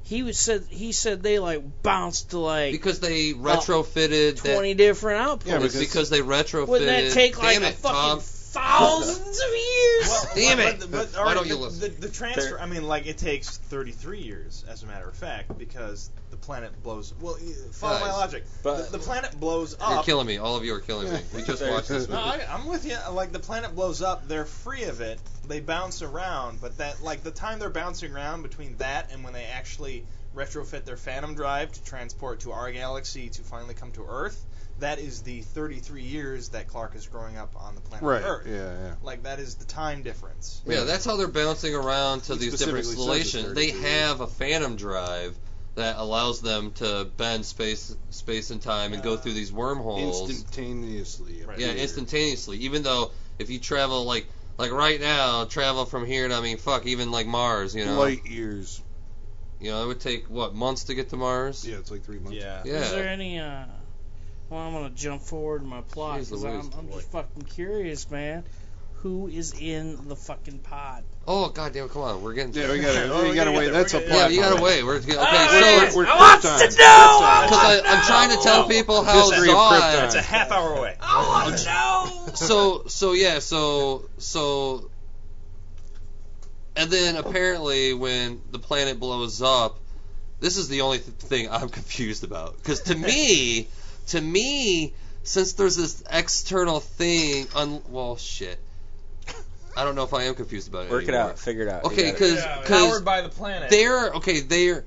Speaker 4: he was said he said they like bounced to like
Speaker 1: because they retrofitted that.
Speaker 4: twenty different outposts.
Speaker 2: Yeah, because-
Speaker 1: because they retrofitted.
Speaker 4: Wouldn't that take like
Speaker 1: damn
Speaker 4: a
Speaker 1: it,
Speaker 4: fucking
Speaker 1: Tom.
Speaker 4: Thousands of years?
Speaker 5: Well,
Speaker 1: Damn
Speaker 5: but-
Speaker 1: it.
Speaker 5: But, but,
Speaker 1: Why
Speaker 5: all right,
Speaker 1: don't you
Speaker 5: the,
Speaker 1: listen?
Speaker 5: The, the transfer. I mean, like it takes 33 years, as a matter of fact, because the planet blows. Well, y- follow my logic.
Speaker 3: But-
Speaker 5: the, the planet blows up.
Speaker 1: You're killing me. All of you are killing me. We just <laughs> watched this
Speaker 5: No,
Speaker 1: movie.
Speaker 5: I, I'm with you. Like the planet blows up, they're free of it. They bounce around, but that like the time they're bouncing around between that and when they actually retrofit their Phantom drive to transport to our galaxy to finally come to Earth, that is the 33 years that Clark is growing up on the planet
Speaker 2: Right.
Speaker 5: Earth.
Speaker 2: Yeah, yeah.
Speaker 5: Like that is the time difference.
Speaker 1: Yeah, that's how they're bouncing around to
Speaker 2: He
Speaker 1: these different
Speaker 2: specifically
Speaker 1: installations. They have a phantom drive that allows them to bend space, space and time, and go through these wormholes.
Speaker 2: Instantaneously.
Speaker 5: Right.
Speaker 1: yeah,
Speaker 2: appear.
Speaker 1: instantaneously. Even though if you travel like like right now, travel from here to I mean, fuck, even like Mars, you know,
Speaker 2: Light years.
Speaker 1: you know, it would take what months to get to Mars.
Speaker 2: Yeah, it's like three months.
Speaker 5: Yeah.
Speaker 1: Yeah.
Speaker 4: Is there any uh Well, I'm gonna jump forward in my plot because I'm, I'm just fucking curious, man. Who is in the fucking pod?
Speaker 1: Oh goddamn! Come on, we're getting.
Speaker 2: Yeah, we gotta, <laughs>
Speaker 5: Oh,
Speaker 2: we
Speaker 5: we
Speaker 2: gotta
Speaker 5: gotta
Speaker 2: wait. That's a
Speaker 5: gotta-
Speaker 2: plot.
Speaker 1: Yeah, you gotta wait. We're, okay, so
Speaker 2: we're
Speaker 4: I want
Speaker 2: Krypton.
Speaker 4: to know!
Speaker 1: because I, I'm trying to tell <laughs> people how
Speaker 2: History of
Speaker 1: Zod.
Speaker 2: Krypton.
Speaker 5: It's a half hour away.
Speaker 4: I want to know!
Speaker 1: so so yeah so so and then apparently when the planet blows up this is the only th- thing i'm <laughs> confused about because to me to me since there's this external thing un- well shit i don't know if i am confused about it
Speaker 3: Work it out. Figure it out.
Speaker 1: Okay because
Speaker 4: Yeah,
Speaker 5: Powered by the planet.
Speaker 1: they're okay. They're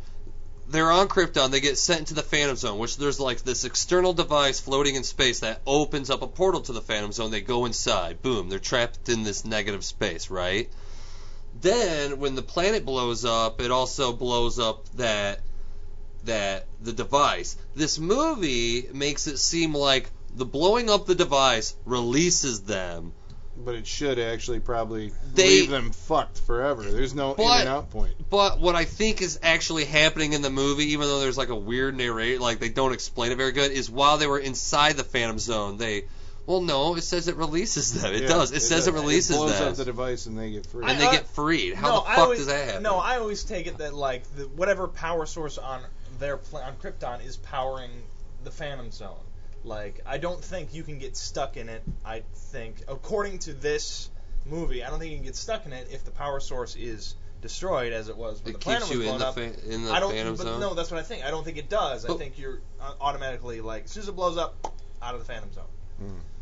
Speaker 1: they're on Krypton. They get sent into the Phantom Zone, which there's like this external device floating in space that opens up a portal to the Phantom Zone. They go inside. Boom. They're trapped in this negative space, right? Then when the planet blows up, it also blows up that that the device. This movie makes it seem like the blowing up the device releases them.
Speaker 2: But it should actually probably
Speaker 1: They-
Speaker 2: leave them fucked forever. There's no in and out point.
Speaker 1: But what I think is actually happening in the movie, even though there's like a weird narrate, like they don't explain it very good, is while they were inside the Phantom Zone, they, well, no, it says it releases them. It
Speaker 2: Yeah,
Speaker 1: does. It, says it
Speaker 2: does.
Speaker 1: releases
Speaker 2: it blows
Speaker 1: them,
Speaker 2: up the device and they get free.
Speaker 1: and they
Speaker 5: I- uh,
Speaker 1: get freed. How
Speaker 5: no,
Speaker 1: the fuck
Speaker 5: always,
Speaker 1: does that happen?
Speaker 5: No, I always take it that like the, whatever power source on their pla- on Krypton is powering the Phantom Zone. Like I don't think you can get stuck in it. I think according to this movie, I don't think you can get stuck in it if the power source is destroyed as it was when
Speaker 1: it
Speaker 5: the planet was blown
Speaker 1: in the
Speaker 5: up.
Speaker 1: fa- in the
Speaker 5: I don't.
Speaker 1: Phantom
Speaker 5: but
Speaker 1: Zone.
Speaker 5: no, that's what I think. I don't think it does. I think you're uh, automatically like as soon as it blows up, out of the Phantom Zone.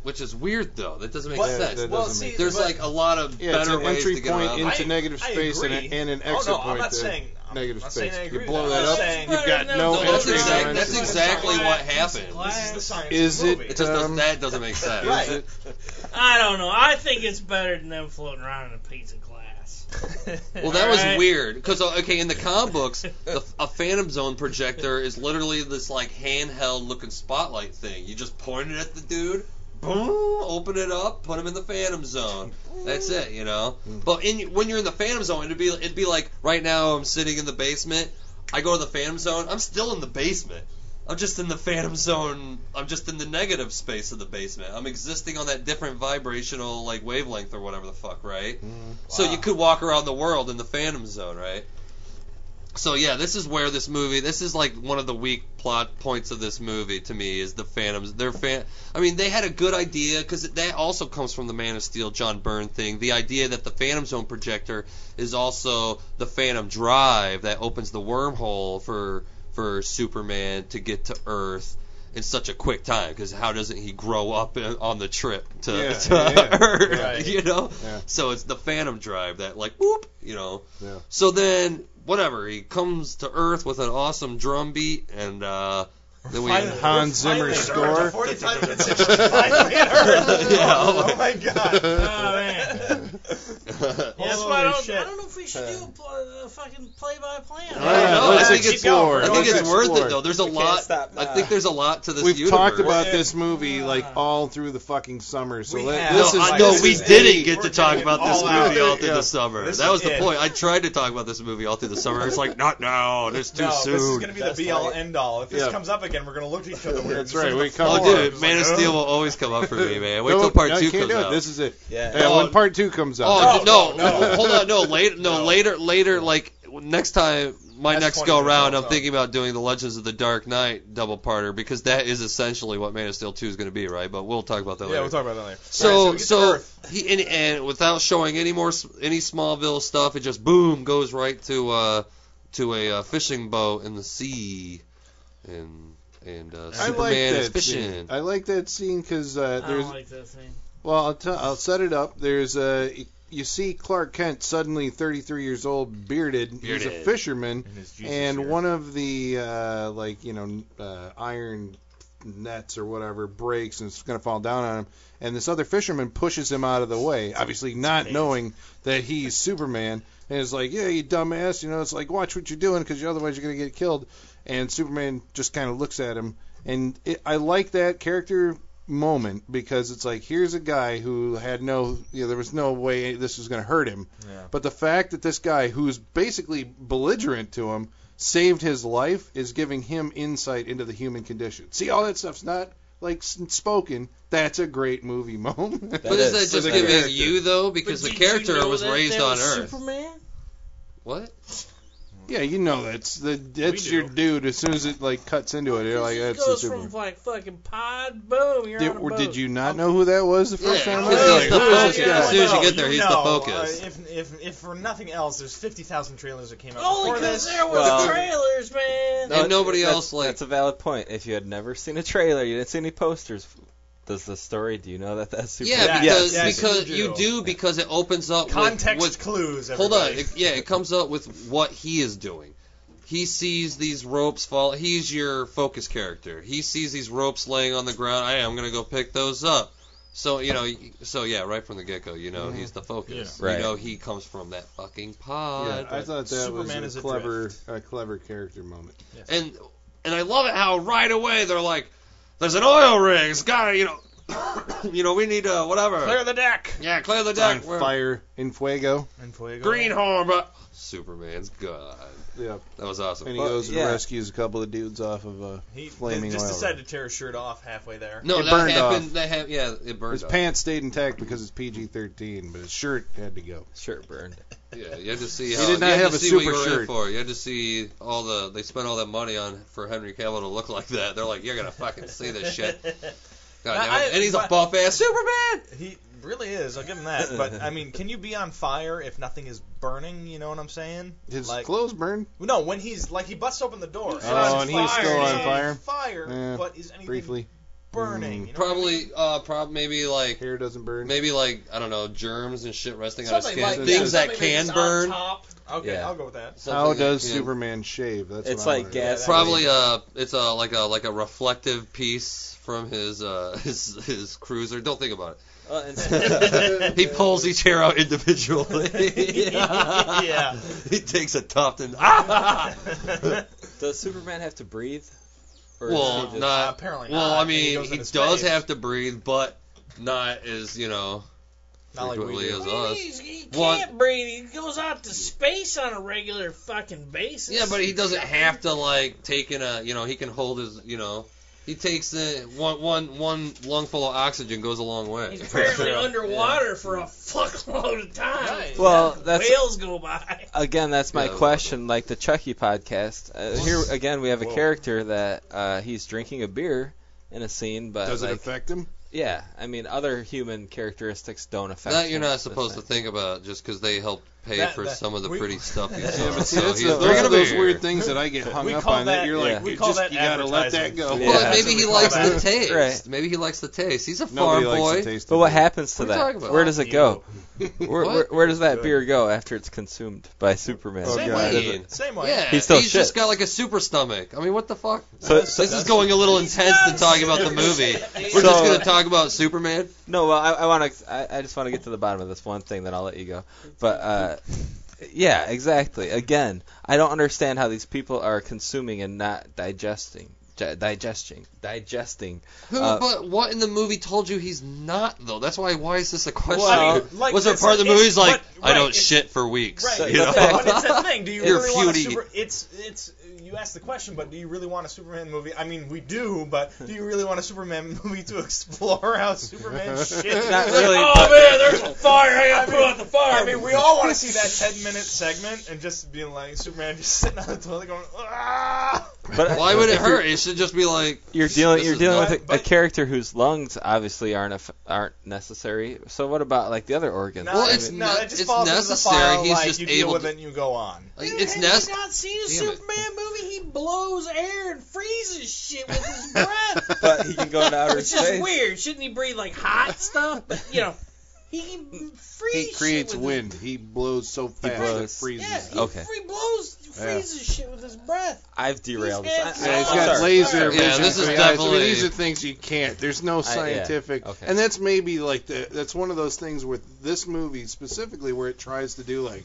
Speaker 1: Which is weird though. That doesn't make
Speaker 5: But-
Speaker 1: sense.
Speaker 2: that
Speaker 5: well,
Speaker 2: doesn't
Speaker 5: see,
Speaker 1: There's
Speaker 5: but-
Speaker 1: like a lot of
Speaker 2: Yeah, it's
Speaker 1: better
Speaker 2: an
Speaker 1: ways
Speaker 2: entry
Speaker 1: to get
Speaker 2: point
Speaker 1: around.
Speaker 2: into
Speaker 5: I-
Speaker 2: negative
Speaker 5: I
Speaker 2: space and,
Speaker 5: agree.
Speaker 2: a, and an
Speaker 5: Oh,
Speaker 2: exit
Speaker 5: no, I'm
Speaker 2: point
Speaker 5: not
Speaker 2: to
Speaker 5: saying- I'm
Speaker 2: negative
Speaker 5: not
Speaker 2: space.
Speaker 5: saying I
Speaker 2: you
Speaker 5: agree
Speaker 2: blow that
Speaker 5: that.
Speaker 2: up,
Speaker 5: I'm saying-
Speaker 2: you've got no
Speaker 1: No, that's,
Speaker 2: entry
Speaker 1: exact,
Speaker 2: on
Speaker 1: that's
Speaker 2: it.
Speaker 1: exactly what
Speaker 5: This
Speaker 1: happened.
Speaker 5: is the science
Speaker 2: Is
Speaker 5: of the
Speaker 2: it-
Speaker 5: movie.
Speaker 1: It just does,
Speaker 2: Um,
Speaker 1: that doesn't make sense.
Speaker 5: Right.
Speaker 2: Is it-
Speaker 4: I don't know. I think it's better than them floating around in a pizza glass. <laughs>
Speaker 1: Well, that was
Speaker 4: Alright.
Speaker 1: weird because uh, okay, in the comic books, <laughs> the, a Phantom Zone projector is literally this like handheld looking spotlight thing. You just point it at the dude, boom, open it up, put him in the Phantom Zone. That's it, you know. But in when you're in the Phantom Zone, it'd be it'd be like right now I'm sitting in the basement. I go to the Phantom Zone. I'm still in the basement. I'm just in the Phantom Zone. I'm just in the negative space of the basement. I'm existing on that different vibrational like wavelength or whatever the fuck, right? Mm, so you could walk around the world in the Phantom Zone, right? So yeah, this is where this movie. This is like one of the weak plot points of this movie to me is the Phantoms. They're fan. I mean, they had a good idea because that also comes from the Man of Steel John Byrne thing. The idea that the Phantom Zone projector is also the Phantom Drive that opens the wormhole for for Superman to get to Earth in such a quick time. Because how doesn't he grow up in, on the trip to,
Speaker 2: Yeah,
Speaker 1: to
Speaker 2: yeah, yeah.
Speaker 1: Earth? <laughs>
Speaker 5: Right.
Speaker 1: You know.
Speaker 2: Yeah.
Speaker 1: So it's the Phantom Drive that like whoop, you know.
Speaker 2: Yeah.
Speaker 1: So then, whatever, he comes to Earth with an awesome drum beat, and uh, then we.
Speaker 5: Finally-
Speaker 2: Hans
Speaker 5: we're
Speaker 2: Zimmer
Speaker 5: finally at Earth.
Speaker 2: score.
Speaker 5: A 45 minute section finally at Earth. <laughs>
Speaker 1: Yeah.
Speaker 5: Oh my god.
Speaker 4: Oh man. <laughs> That's why I don't,
Speaker 5: shit.
Speaker 4: I don't know if we should do a, pl- a fucking play-by-play. on
Speaker 1: I don't
Speaker 4: it.
Speaker 1: know.
Speaker 2: let's
Speaker 1: I think
Speaker 2: explore.
Speaker 1: I think
Speaker 2: Let's
Speaker 1: it's worth
Speaker 2: explore.
Speaker 1: it though. There's a
Speaker 3: We can't
Speaker 1: lot.
Speaker 3: stop
Speaker 1: I
Speaker 3: now.
Speaker 1: think there's a lot to this
Speaker 2: We've
Speaker 1: universe.
Speaker 2: talked about
Speaker 5: Yeah.
Speaker 2: this movie like all through the fucking summer. So
Speaker 5: We
Speaker 2: let,
Speaker 5: have.
Speaker 2: this
Speaker 1: no,
Speaker 2: is
Speaker 1: I, no,
Speaker 5: this
Speaker 1: we
Speaker 5: is
Speaker 1: didn't
Speaker 5: it.
Speaker 1: get
Speaker 5: We're
Speaker 1: to talk
Speaker 5: getting
Speaker 1: about this
Speaker 5: all out.
Speaker 1: movie all through
Speaker 2: Yeah.
Speaker 1: the summer.
Speaker 5: This
Speaker 1: that
Speaker 5: is
Speaker 1: was the
Speaker 5: it.
Speaker 1: point. I tried to talk about this movie all through the summer. It's like, not now. It's too
Speaker 5: no,
Speaker 1: soon.
Speaker 5: this is gonna be the be all
Speaker 3: right.
Speaker 5: end all. If this
Speaker 2: Yeah.
Speaker 5: comes up again, we're gonna look at each other weird.
Speaker 2: That's
Speaker 5: Just
Speaker 2: right,
Speaker 5: on
Speaker 2: we come
Speaker 5: floor.
Speaker 1: Oh,
Speaker 2: forward.
Speaker 1: dude,
Speaker 5: Just
Speaker 1: Man
Speaker 5: like,
Speaker 1: of Steel will always come up for me, man. Wait
Speaker 2: No,
Speaker 1: till part
Speaker 2: no,
Speaker 1: two
Speaker 2: you can't
Speaker 1: comes
Speaker 2: do it.
Speaker 1: out.
Speaker 2: This is it.
Speaker 3: Yeah.
Speaker 2: And
Speaker 1: Oh,
Speaker 2: when part two comes out,
Speaker 1: Oh
Speaker 5: No,
Speaker 1: no,
Speaker 5: no, no.
Speaker 1: hold on, no, <laughs> later, no,
Speaker 5: No.
Speaker 1: later, later, like next time, my
Speaker 5: That's
Speaker 1: next go
Speaker 5: minutes
Speaker 1: around, I'm thinking about doing the Legends of the Dark Knight double parter because that is essentially what Man of Steel 2 is going to be, right? But we'll talk about that
Speaker 5: Yeah,
Speaker 1: later.
Speaker 5: Yeah, we'll talk about that later.
Speaker 1: so,
Speaker 5: Alright, we get to
Speaker 1: so, he and, and without showing any more any Smallville stuff, it just boom goes right to uh to a uh, fishing boat in the sea, and and uh,
Speaker 2: I like
Speaker 1: Superman is
Speaker 2: that
Speaker 1: fishing.
Speaker 2: scene. I like that scene because uh,
Speaker 4: I
Speaker 2: there's
Speaker 4: don't like that thing.
Speaker 2: Well, I'll, t- I'll set it up. There's a you see Clark Kent suddenly 33 years old, bearded. He's a fisherman,
Speaker 5: and
Speaker 2: one of the uh, like you know uh, iron nets or whatever breaks and it's going to fall down on him. And this other fisherman pushes him out of the way, obviously not knowing that he's Superman. And it's like, yeah, you dumbass, you know, it's like watch what you're doing because otherwise you're going to get killed. And Superman just kind of looks at him, and it, I like that character moment because it's like here's a guy who had no you know there was no way this was going to hurt him
Speaker 5: Yeah.
Speaker 2: but the fact that this guy who's basically belligerent to him saved his life is giving him insight into the human condition see all that stuff's not like spoken, that's a great movie <laughs> moment.
Speaker 3: That
Speaker 1: But is that
Speaker 3: is.
Speaker 1: just
Speaker 2: For
Speaker 1: giving
Speaker 2: character.
Speaker 1: you though? Because
Speaker 4: But
Speaker 1: the
Speaker 4: did you
Speaker 1: character
Speaker 4: know
Speaker 1: was raised on
Speaker 4: was
Speaker 1: Earth.
Speaker 4: Superman?
Speaker 1: What?
Speaker 2: Yeah, you know that's the that's your dude. As soon as it like cuts into it, you're like,
Speaker 4: It
Speaker 2: that's the
Speaker 4: goes
Speaker 2: Superman.
Speaker 4: from like fucking pod, boom, you're
Speaker 2: Did,
Speaker 4: on a
Speaker 2: or
Speaker 4: boat.
Speaker 2: did you not know who that was the first
Speaker 1: Yeah,
Speaker 2: time?
Speaker 1: because
Speaker 2: around?
Speaker 1: he's
Speaker 2: Like,
Speaker 1: the
Speaker 2: who is
Speaker 1: focus.
Speaker 2: this
Speaker 1: As soon as you get there, he's the
Speaker 5: know,
Speaker 1: focus.
Speaker 5: uh, if, if, if for nothing else, there's 50,000 trailers that came out
Speaker 4: Only
Speaker 5: before
Speaker 4: because
Speaker 5: this.
Speaker 4: there was
Speaker 3: Well-
Speaker 4: trailers, man.
Speaker 1: And nobody
Speaker 3: that's-
Speaker 1: else, like-
Speaker 3: That's a valid point. If you had never seen a trailer, you didn't see any posters. Does the story? Do you know that that's Superman?
Speaker 1: Yeah,
Speaker 5: Yes,
Speaker 1: because
Speaker 5: yes,
Speaker 1: because
Speaker 5: you
Speaker 1: you
Speaker 5: do.
Speaker 1: do because it opens up with-
Speaker 5: Context
Speaker 1: with,
Speaker 5: clues.
Speaker 1: Hold on, it, yeah, it comes up with what he is doing. He sees these ropes fall. He's your focus character. He sees these ropes laying on the ground. Hey, I'm gonna go pick those up. So you know, so yeah, right from the get go, you know, he's the focus.
Speaker 3: Yeah. Right.
Speaker 1: You know, he comes from that fucking pod.
Speaker 2: Yeah, I thought that
Speaker 5: Superman
Speaker 2: was a clever,
Speaker 5: adrift.
Speaker 2: a clever character moment.
Speaker 1: And and I love it how right away they're like, "There's an oil rig. It's got you know, <coughs> you know, we need to whatever.
Speaker 5: Clear the deck.
Speaker 1: yeah, clear the
Speaker 2: It's on
Speaker 1: deck. We're-
Speaker 2: fire in fuego.
Speaker 5: And Fuego.
Speaker 1: Greenhorn, but Superman's God.
Speaker 2: Yeah,
Speaker 1: That was awesome.
Speaker 2: and he
Speaker 3: Well,
Speaker 2: goes and
Speaker 3: yeah.
Speaker 2: rescues a couple of dudes off of a
Speaker 5: He
Speaker 2: flaming
Speaker 5: just
Speaker 2: oil.
Speaker 5: decided to tear his shirt off halfway there.
Speaker 1: no,
Speaker 2: It
Speaker 1: that
Speaker 2: burned
Speaker 1: happened.
Speaker 2: off.
Speaker 1: That happened. Yeah, it burned
Speaker 2: His
Speaker 1: off.
Speaker 2: pants stayed intact because it's PG-13, but his shirt had to go.
Speaker 3: Shirt burned.
Speaker 1: Yeah, you had to see
Speaker 2: He
Speaker 1: how.
Speaker 2: did not
Speaker 1: you had
Speaker 2: have
Speaker 1: to
Speaker 2: a
Speaker 1: see what
Speaker 2: super
Speaker 1: you were in
Speaker 2: shirt.
Speaker 1: for. You had to see all the. They spent all that money on for Henry Cavill to look like that. They're like, you're gonna fucking see this shit. <laughs> God damn it.
Speaker 5: I-
Speaker 1: and he's a buff ass Superman.
Speaker 5: He really is. I'll give him that. But I mean, can you be on fire if nothing is burning? You know what I'm saying?
Speaker 2: His
Speaker 5: like,
Speaker 2: clothes burn.
Speaker 5: no, when he's like he busts open the door.
Speaker 4: He's
Speaker 5: and
Speaker 2: Oh,
Speaker 5: it's
Speaker 2: and he's
Speaker 5: fire,
Speaker 2: still on
Speaker 5: it's
Speaker 2: fire?
Speaker 5: Fire,
Speaker 2: Yeah,
Speaker 5: but is anything
Speaker 2: Briefly,
Speaker 5: burning?
Speaker 2: Mm.
Speaker 5: You know what I
Speaker 1: Probably,
Speaker 5: mean?
Speaker 1: uh, prob maybe like
Speaker 2: hair doesn't burn.
Speaker 1: maybe like I don't know germs and shit resting on his skin.
Speaker 5: like
Speaker 1: Things
Speaker 5: that,
Speaker 1: that
Speaker 5: something
Speaker 1: can burn.
Speaker 5: Top. Okay,
Speaker 3: Yeah.
Speaker 5: I'll go with that.
Speaker 2: How
Speaker 1: Something that
Speaker 2: does
Speaker 1: can-
Speaker 2: Superman shave? That's
Speaker 3: It's
Speaker 2: what
Speaker 3: like
Speaker 2: wanna
Speaker 5: Yeah,
Speaker 3: gas.
Speaker 5: that-
Speaker 1: Probably uh it's a like a like a reflective piece from his uh <laughs> his his cruiser. Don't think about
Speaker 3: Well, and-
Speaker 1: it. <laughs> he pulls each hair out individually. <laughs>
Speaker 5: Yeah.
Speaker 1: He takes a tuft and ah!
Speaker 3: Does Superman have to breathe? Or
Speaker 1: well,
Speaker 3: is he just-
Speaker 1: not
Speaker 5: apparently
Speaker 1: well.
Speaker 5: not.
Speaker 1: I
Speaker 5: and he
Speaker 1: mean, he, does
Speaker 5: space.
Speaker 1: have to breathe, but not as you know
Speaker 5: Not like we
Speaker 1: frequently
Speaker 5: do.
Speaker 1: as
Speaker 4: What
Speaker 1: us.
Speaker 4: mean he's- He can't breathe. He goes out to space on a regular fucking basis.
Speaker 1: Yeah, but he doesn't have to like take in a you know he can hold his you know he takes the one one one lung full of oxygen goes a long way.
Speaker 4: He's apparently
Speaker 5: True. <laughs>
Speaker 4: underwater for a fuckload of time.
Speaker 5: Right.
Speaker 3: Well, that's
Speaker 4: Whales go by.
Speaker 3: again, that's my
Speaker 1: Yeah.
Speaker 3: question. Like the Chucky podcast, uh, here again we have a
Speaker 5: Whoa.
Speaker 3: character that uh, he's drinking a beer in a scene, but
Speaker 2: Does it affect him?
Speaker 3: yeah, I mean other human characteristics don't affect.
Speaker 1: That you're not supposed to think about just because they help pay
Speaker 5: That-
Speaker 1: for
Speaker 5: that-
Speaker 1: some of the
Speaker 5: we-
Speaker 1: pretty <laughs> stuff you saw.
Speaker 2: Yeah,
Speaker 1: so
Speaker 2: that's
Speaker 1: he's
Speaker 2: those are those weird things that I get hung
Speaker 5: We
Speaker 2: up on.
Speaker 5: that-
Speaker 2: That you're
Speaker 3: yeah.
Speaker 2: like,
Speaker 5: we
Speaker 2: you
Speaker 5: call
Speaker 2: just
Speaker 5: that
Speaker 2: you gotta let that go.
Speaker 3: Yeah.
Speaker 1: Well, maybe he likes the <laughs> taste.
Speaker 3: Right.
Speaker 1: Maybe he likes the taste. He's a
Speaker 2: Nobody
Speaker 1: farm
Speaker 2: likes
Speaker 1: boy.
Speaker 2: taste.
Speaker 3: But what happens to
Speaker 1: What
Speaker 3: that? Where does it go? <laughs> Where, where, where does that beer go after it's consumed by oh, Superman?
Speaker 2: Oh,
Speaker 5: Same way. Same way.
Speaker 1: Yeah,
Speaker 3: He still
Speaker 1: he's just got like a super stomach. I mean, what the fuck?
Speaker 3: So,
Speaker 1: This is going a little intense than talking about the movie. We're just gonna talk about Superman.
Speaker 3: No, well, I, I want to. I, I just want to get to the bottom of this one thing, then I'll let you go. But uh, yeah, exactly. Again, I don't understand how these people are consuming and not digesting, di- digesting, digesting.
Speaker 1: Who?
Speaker 3: Uh,
Speaker 1: but what in the movie told you he's not though? That's why. Why is this a question?
Speaker 3: Well,
Speaker 5: I mean, like
Speaker 1: was there part of the
Speaker 5: it's-
Speaker 1: movie like,
Speaker 5: but-
Speaker 1: I don't shit for weeks.
Speaker 5: Right.
Speaker 1: You know?
Speaker 3: The
Speaker 5: But it's the <laughs> thing. Do you
Speaker 1: You're
Speaker 5: really want a
Speaker 1: puny.
Speaker 5: super? It's it's. You asked the question, but do you really want a Superman movie? I mean, we do, but do you really want a Superman <laughs> movie to explore how Superman shit?
Speaker 3: Not really.
Speaker 4: Oh man, there's a fire. I gotta put out the fire.
Speaker 5: I mean, we all want to see that <laughs> 10 minute segment and just being like Superman just sitting on the toilet going, ah.
Speaker 3: But
Speaker 1: Why would it hurt? It should just be like
Speaker 3: You're dealing. You're dealing with a, a character whose lungs obviously aren't eff- aren't necessary. So what about like the other organs?
Speaker 5: No,
Speaker 1: Well,
Speaker 3: I
Speaker 1: it's
Speaker 3: mean,
Speaker 5: no,
Speaker 1: not-
Speaker 5: that just
Speaker 1: it's
Speaker 5: falls into the
Speaker 1: necessary.
Speaker 5: file,
Speaker 1: He's
Speaker 5: like,
Speaker 1: just
Speaker 5: you deal
Speaker 1: able
Speaker 5: with
Speaker 1: to-
Speaker 5: it and you go on.
Speaker 1: like
Speaker 4: Dude,
Speaker 1: it's
Speaker 4: have
Speaker 1: nest.
Speaker 4: you not seen a
Speaker 1: Damn it.
Speaker 4: Superman movie? He blows air and freezes shit with his <laughs> breath.
Speaker 3: but he can go into outer
Speaker 4: it's just
Speaker 3: space.
Speaker 4: weird. Shouldn't he breathe like hot stuff? But you know, he can freeze.
Speaker 2: He
Speaker 4: shit
Speaker 2: creates
Speaker 4: with
Speaker 2: wind. He blows so fast it
Speaker 3: blows.
Speaker 2: freezes.
Speaker 4: His, yeah, he
Speaker 3: Okay.
Speaker 4: free blows, freezes shit with his breath.
Speaker 3: I've derailed
Speaker 4: He's
Speaker 3: this.
Speaker 4: got-
Speaker 3: I,
Speaker 2: Yeah, he's
Speaker 3: I'm
Speaker 2: got
Speaker 3: sorry.
Speaker 2: laser
Speaker 4: Yeah,
Speaker 2: vision.
Speaker 1: this is
Speaker 2: for the eyes. I mean,
Speaker 1: definitely-
Speaker 2: these are things you can't. There's no
Speaker 3: yeah,
Speaker 2: scientific,
Speaker 3: okay.
Speaker 2: and that's maybe like the that's one of those things with this movie specifically where it tries to do like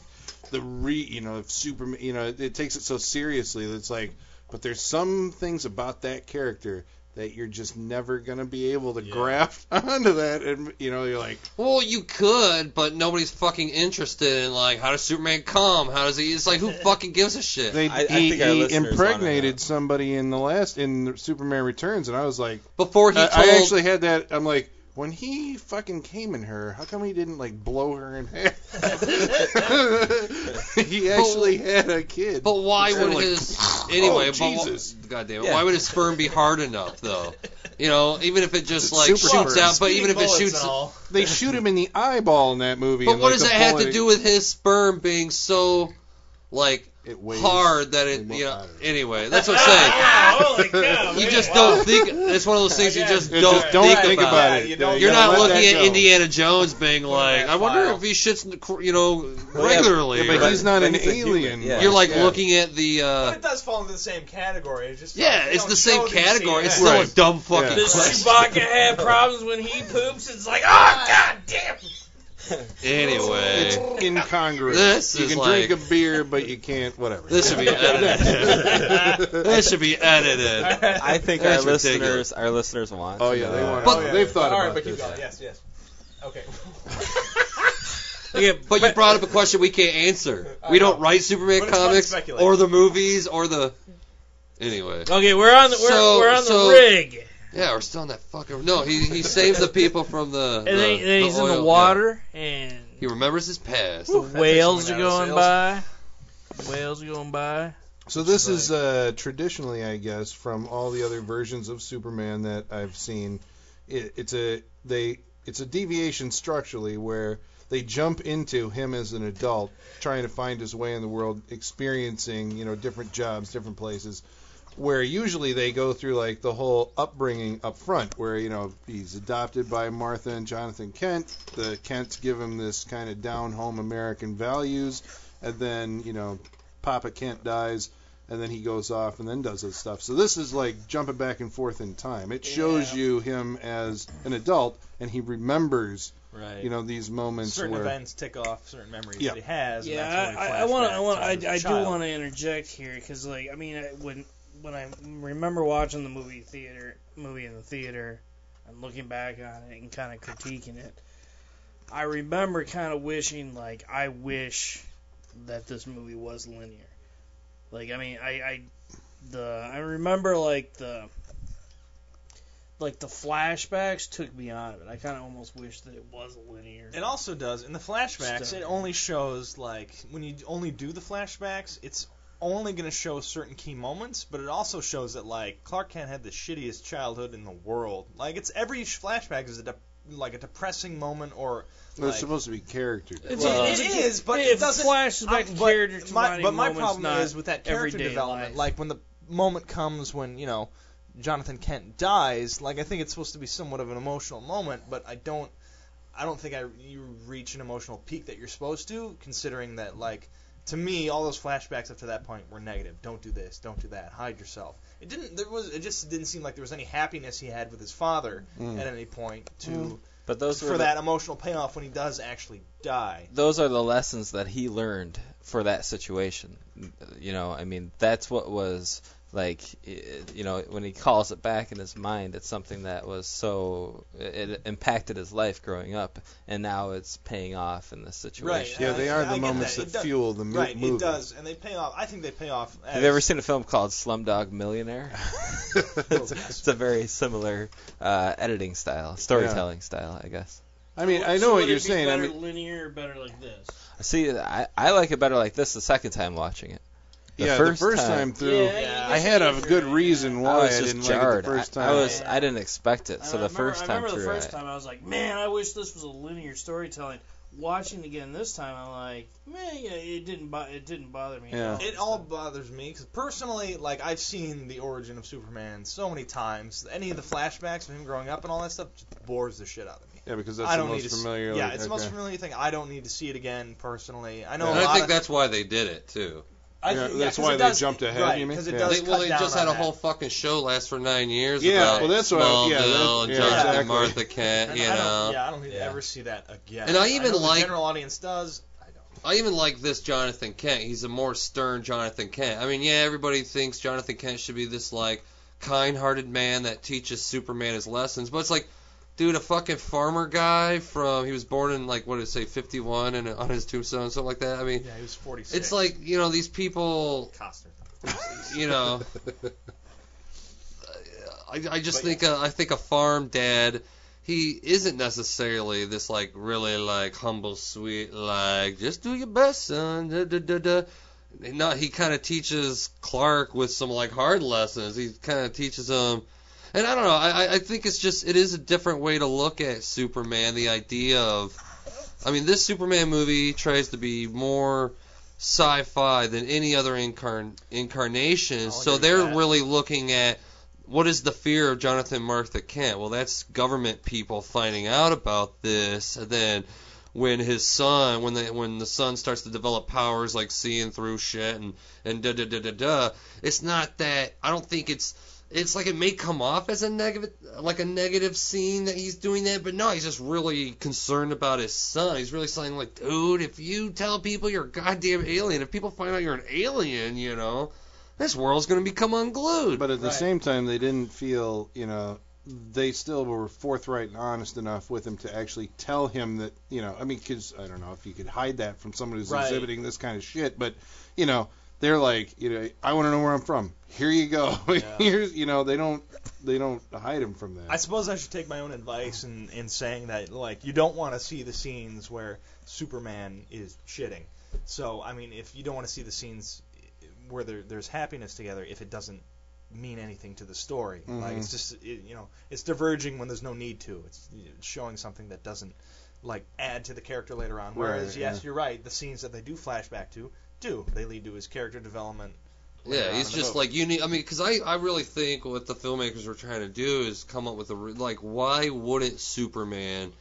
Speaker 2: the re, you know, if Superman, you know, it, it takes it so seriously that it's like, but there's some things about that character that you're just never gonna be able to graft <laughs> onto that, and you know you're like,
Speaker 1: Well, you could, but nobody's fucking interested in like how does Superman come? How does he? It's like who <laughs> fucking gives a shit?
Speaker 2: they
Speaker 3: I- I
Speaker 2: he,
Speaker 3: think
Speaker 2: he impregnated somebody in the last in Superman Returns, and I was like,
Speaker 1: Before he
Speaker 2: I,
Speaker 1: told,
Speaker 2: I actually had that. I'm like. When he fucking came in her, how come he didn't like blow her in half? <laughs> he actually had a kid.
Speaker 1: but why
Speaker 2: Instead of,
Speaker 1: would
Speaker 2: like,
Speaker 1: his <laughs> oh, anyway?
Speaker 2: oh,
Speaker 1: but wha-
Speaker 2: Jesus.
Speaker 1: God damn it!
Speaker 3: Yeah.
Speaker 1: Why would his sperm be hard enough though? You know, even if it just like
Speaker 2: super
Speaker 1: shoots
Speaker 2: sperm.
Speaker 1: out, but even if it
Speaker 5: Bullets
Speaker 1: shoots,
Speaker 5: all.
Speaker 2: They shoot him in the eyeball in that movie.
Speaker 1: but
Speaker 2: and,
Speaker 1: what
Speaker 2: like,
Speaker 1: does
Speaker 2: the
Speaker 1: that have to
Speaker 2: bullet-
Speaker 1: do with his sperm being so like
Speaker 2: it weighs-
Speaker 1: hard that it?
Speaker 2: Well,
Speaker 1: You know,
Speaker 2: don't
Speaker 1: anyway, that's what I'm <laughs> saying.
Speaker 4: Holy cow!
Speaker 1: You
Speaker 4: man.
Speaker 1: just
Speaker 4: Wow.
Speaker 1: don't think. It's one of those things you just
Speaker 2: It
Speaker 1: don't,
Speaker 2: just don't
Speaker 1: think,
Speaker 2: think
Speaker 1: about.
Speaker 2: about it.
Speaker 5: you don't-
Speaker 2: You
Speaker 1: You're not looking at
Speaker 2: go.
Speaker 1: Indiana Jones being like, I wonder if he shits, you know, regularly.
Speaker 2: Yeah, but
Speaker 1: or-
Speaker 2: he's not an
Speaker 3: he's a human,
Speaker 2: alien.
Speaker 3: yeah.
Speaker 1: You're like
Speaker 2: Yeah.
Speaker 1: looking at the.
Speaker 5: But
Speaker 1: uh
Speaker 5: it does fall into the same category. It's just
Speaker 1: Yeah, it's the same category. It's
Speaker 5: scenes.
Speaker 1: still a dumb fucking
Speaker 2: Yeah.
Speaker 4: Does. Chewbacca have problems when he poops? It's like, oh <laughs> god damn! <laughs>
Speaker 1: Anyway,
Speaker 2: It's incongruous.
Speaker 1: This
Speaker 2: you
Speaker 1: is
Speaker 2: can
Speaker 1: like-
Speaker 2: drink a beer, but you can't. Whatever.
Speaker 1: this should be edited. <laughs> this should be edited.
Speaker 3: I think our
Speaker 1: That's
Speaker 3: listeners, our listeners want.
Speaker 2: Oh yeah, they want.
Speaker 1: But-
Speaker 5: Oh, yeah.
Speaker 2: they've thought
Speaker 5: All right,
Speaker 2: about
Speaker 5: but keep
Speaker 2: this.
Speaker 5: going. Yes, yes. Okay.
Speaker 1: Yeah, but you brought up a question we can't answer. We don't write Superman
Speaker 5: But it's fun to
Speaker 1: comics or the movies or the. Anyway,
Speaker 4: Okay, we're on the we're,
Speaker 1: So-
Speaker 4: we're on the
Speaker 1: so-
Speaker 4: rig,
Speaker 1: yeah, we're still in that fucking. No, he he saves the people from the. <laughs>
Speaker 4: and
Speaker 1: the,
Speaker 4: then, then he's in
Speaker 1: oil,
Speaker 4: the
Speaker 1: yeah.
Speaker 4: water, and
Speaker 1: He remembers his past.
Speaker 4: the whales are going by. Whales are going by.
Speaker 2: So this is uh, traditionally, I guess, from all the other versions of Superman that I've seen. It, it's a they it's a deviation structurally where they jump into him as an adult, trying to find his way in the world, experiencing you know different jobs, different places. Where usually they go through like the whole upbringing up front, where you know he's adopted by Martha and Jonathan Kent. The Kents give him this kind of down home American values, and then you know Papa Kent dies, and then he goes off and then does his stuff. So this is like jumping back and forth in time. It shows
Speaker 4: Yeah.
Speaker 2: you him as an adult, and he remembers,
Speaker 3: Right.
Speaker 2: you know, these moments
Speaker 5: certain
Speaker 2: where.
Speaker 5: events tick off certain memories
Speaker 2: Yeah.
Speaker 5: that he has. and
Speaker 4: Yeah,
Speaker 5: that's when he
Speaker 4: I, I want to. I want.
Speaker 5: to
Speaker 4: I, I do want to interject here because, like, I mean, I- when when I remember watching the movie theater, movie in the theater, and looking back on it and kind of critiquing it, I remember kind of wishing, like, I wish that this movie was linear. Like, I mean, I, I the I remember like the like the flashbacks took me out of it. I kind of almost wish that it was linear.
Speaker 5: It also does in the flashbacks.
Speaker 4: Stuff.
Speaker 5: It only shows like when you only do the flashbacks, it's only going to show certain key moments, but it also shows that like Clark Kent had the shittiest childhood in the world. Like it's every flashback is a de- like a depressing moment or
Speaker 2: They're
Speaker 5: like,
Speaker 2: supposed to be character.
Speaker 4: It's-
Speaker 3: Well,
Speaker 4: it's-
Speaker 5: but
Speaker 4: it
Speaker 5: it doesn't
Speaker 4: flashes back
Speaker 5: I'm-
Speaker 4: to
Speaker 5: but my, but my
Speaker 4: moments,
Speaker 5: problem
Speaker 4: not
Speaker 5: is with that character
Speaker 4: everyday
Speaker 5: development.
Speaker 4: life.
Speaker 5: Like when the moment comes when you know Jonathan Kent dies. Like I think it's supposed to be somewhat of an emotional moment, but I don't. I don't think I you reach an emotional peak that you're supposed to, considering that like to me all those flashbacks up to that point were negative. Don't do this. Don't do that. Hide yourself. It didn't. There was. It just didn't seem like there was any happiness he had with his father
Speaker 2: Mm.
Speaker 5: at any point to
Speaker 4: Mm.
Speaker 3: But those were
Speaker 5: for
Speaker 3: the-
Speaker 5: that emotional payoff when he does actually die.
Speaker 3: those are the lessons that he learned for that situation. You know, I mean, that's what was like. You know, when he calls it back in his mind, it's something that was so it impacted his life growing up, and now it's paying off in this situation. right.
Speaker 2: Yeah, they are
Speaker 5: I
Speaker 2: the
Speaker 5: get
Speaker 2: moments
Speaker 5: that.
Speaker 2: that,
Speaker 5: It does-
Speaker 2: fuel the mo-
Speaker 5: Right,
Speaker 2: movie.
Speaker 5: it does, and they pay off. I think they pay off. As,
Speaker 3: Have you ever seen a film called Slumdog Millionaire? <laughs> it's, it's a very similar uh, editing style, storytelling style, I guess.
Speaker 2: I mean, I know
Speaker 4: would
Speaker 2: what you're
Speaker 4: be
Speaker 2: saying. I mean,
Speaker 4: linear or better like this?
Speaker 3: See, I, I like it better like this the second time watching it. The
Speaker 2: yeah,
Speaker 3: first
Speaker 2: the first
Speaker 3: time-
Speaker 2: time, through,
Speaker 4: Yeah,
Speaker 2: I had a good reason
Speaker 3: I
Speaker 2: why
Speaker 3: was
Speaker 2: I, didn't
Speaker 3: jarred.
Speaker 2: like it the first time.
Speaker 3: I, was I didn't expect it, so
Speaker 4: I
Speaker 3: the
Speaker 4: remember,
Speaker 3: first
Speaker 4: I
Speaker 3: time
Speaker 4: remember
Speaker 3: through,
Speaker 4: the first
Speaker 3: I,
Speaker 4: time I was like, man, I wish this was a linear storytelling. Watching again this time, I'm like, man, yeah, it didn't bo- it didn't bother me. at
Speaker 2: Yeah.
Speaker 4: all.
Speaker 5: It all bothers me because personally, like I've seen the origin of Superman so many times. Any of the flashbacks of him growing up and all that stuff just bores the shit out of me.
Speaker 2: yeah, because that's
Speaker 5: I
Speaker 2: the
Speaker 5: don't need
Speaker 2: most familiar.
Speaker 5: See, yeah,
Speaker 2: like,
Speaker 5: it's the most familiar thing. I don't need to see it again personally. I know.
Speaker 1: And
Speaker 5: a
Speaker 1: I
Speaker 5: lot
Speaker 1: think
Speaker 5: of,
Speaker 1: that's why they did it too.
Speaker 5: I
Speaker 2: Yeah,
Speaker 5: think-
Speaker 2: that's
Speaker 5: 'cause
Speaker 2: why they
Speaker 5: does-
Speaker 2: jumped ahead,
Speaker 5: Right,
Speaker 2: you mean?
Speaker 5: it
Speaker 2: Yeah.
Speaker 5: does
Speaker 1: They, well, they just had a
Speaker 5: that.
Speaker 1: whole fucking show last for nine years
Speaker 2: Yeah,
Speaker 1: about
Speaker 2: well, that's what I-
Speaker 1: Smallville
Speaker 2: yeah, that-
Speaker 1: and
Speaker 2: yeah,
Speaker 1: Jonathan
Speaker 5: exactly.
Speaker 1: and Martha Kent,
Speaker 5: And
Speaker 1: you
Speaker 5: I don't,
Speaker 1: know.
Speaker 5: yeah, I don't need to
Speaker 3: Yeah.
Speaker 5: ever see that again.
Speaker 1: And I even
Speaker 5: know the
Speaker 1: like-
Speaker 5: general audience does. I don't.
Speaker 1: I even like this Jonathan Kent. He's a more stern Jonathan Kent. I mean, yeah, everybody thinks Jonathan Kent should be this like kind-hearted man that teaches Superman his lessons. But it's like, dude, a fucking farmer guy from he was born in like what did it say 51 and on his tombstone something like that. I mean,
Speaker 5: Yeah, he was 46.
Speaker 1: it's like you know these people,
Speaker 5: Costner. <laughs>
Speaker 1: you know. I, I just
Speaker 5: But
Speaker 1: think uh, I think a farm dad he isn't necessarily this like really like humble sweet like just do your best son da, da, da, da. no he kind of teaches Clark with some like hard lessons he kind of teaches him and I don't know I I- think it's just it is a different way to look at Superman the idea of I mean this Superman movie tries to be more sci-fi than any other incarn- incarnation oh,
Speaker 5: I'll
Speaker 1: so they're
Speaker 5: that.
Speaker 1: really looking at what is the fear of Jonathan Martha Kent? Well, that's government people finding out about this, and then when his son, when the when the son starts to develop powers like seeing through shit and and da da da da da, it's not that I don't think it's it's like it may come off as a negative like a negative scene that he's doing that, but no, he's just really concerned about his son. He's really saying like, dude, if you tell people you're a goddamn alien, if people find out you're an alien, you know, this world's gonna become unglued.
Speaker 2: But at the
Speaker 5: Right.
Speaker 2: same time, they didn't feel, you know, they still were forthright and honest enough with him to actually tell him that, you know, I mean, because I don't know if you could hide that from someone who's
Speaker 5: Right.
Speaker 2: exhibiting this kind of shit, but, you know, they're like, you know, I want to know where I'm from. Here you go. <laughs>
Speaker 5: Yeah.
Speaker 2: Here's, you know, they don't, they don't hide him from that.
Speaker 5: I suppose I should take my own advice in, in saying that like you don't want to see the scenes where Superman is shitting. So I mean, if you don't want to see the scenes where there, there's happiness together, if it doesn't mean anything to the story, like
Speaker 2: Mhm.
Speaker 5: it's just it, you know it's diverging when there's no need to. It's, it's showing something that doesn't like add to the character later on. Whereas
Speaker 2: Right,
Speaker 5: yes,
Speaker 2: yeah.
Speaker 5: you're right. The scenes that they do flashback to do they lead to his character development.
Speaker 1: Yeah, he's just like you need. I mean, because I I really think what the filmmakers were trying to do is come up with a re- like why wouldn't Superman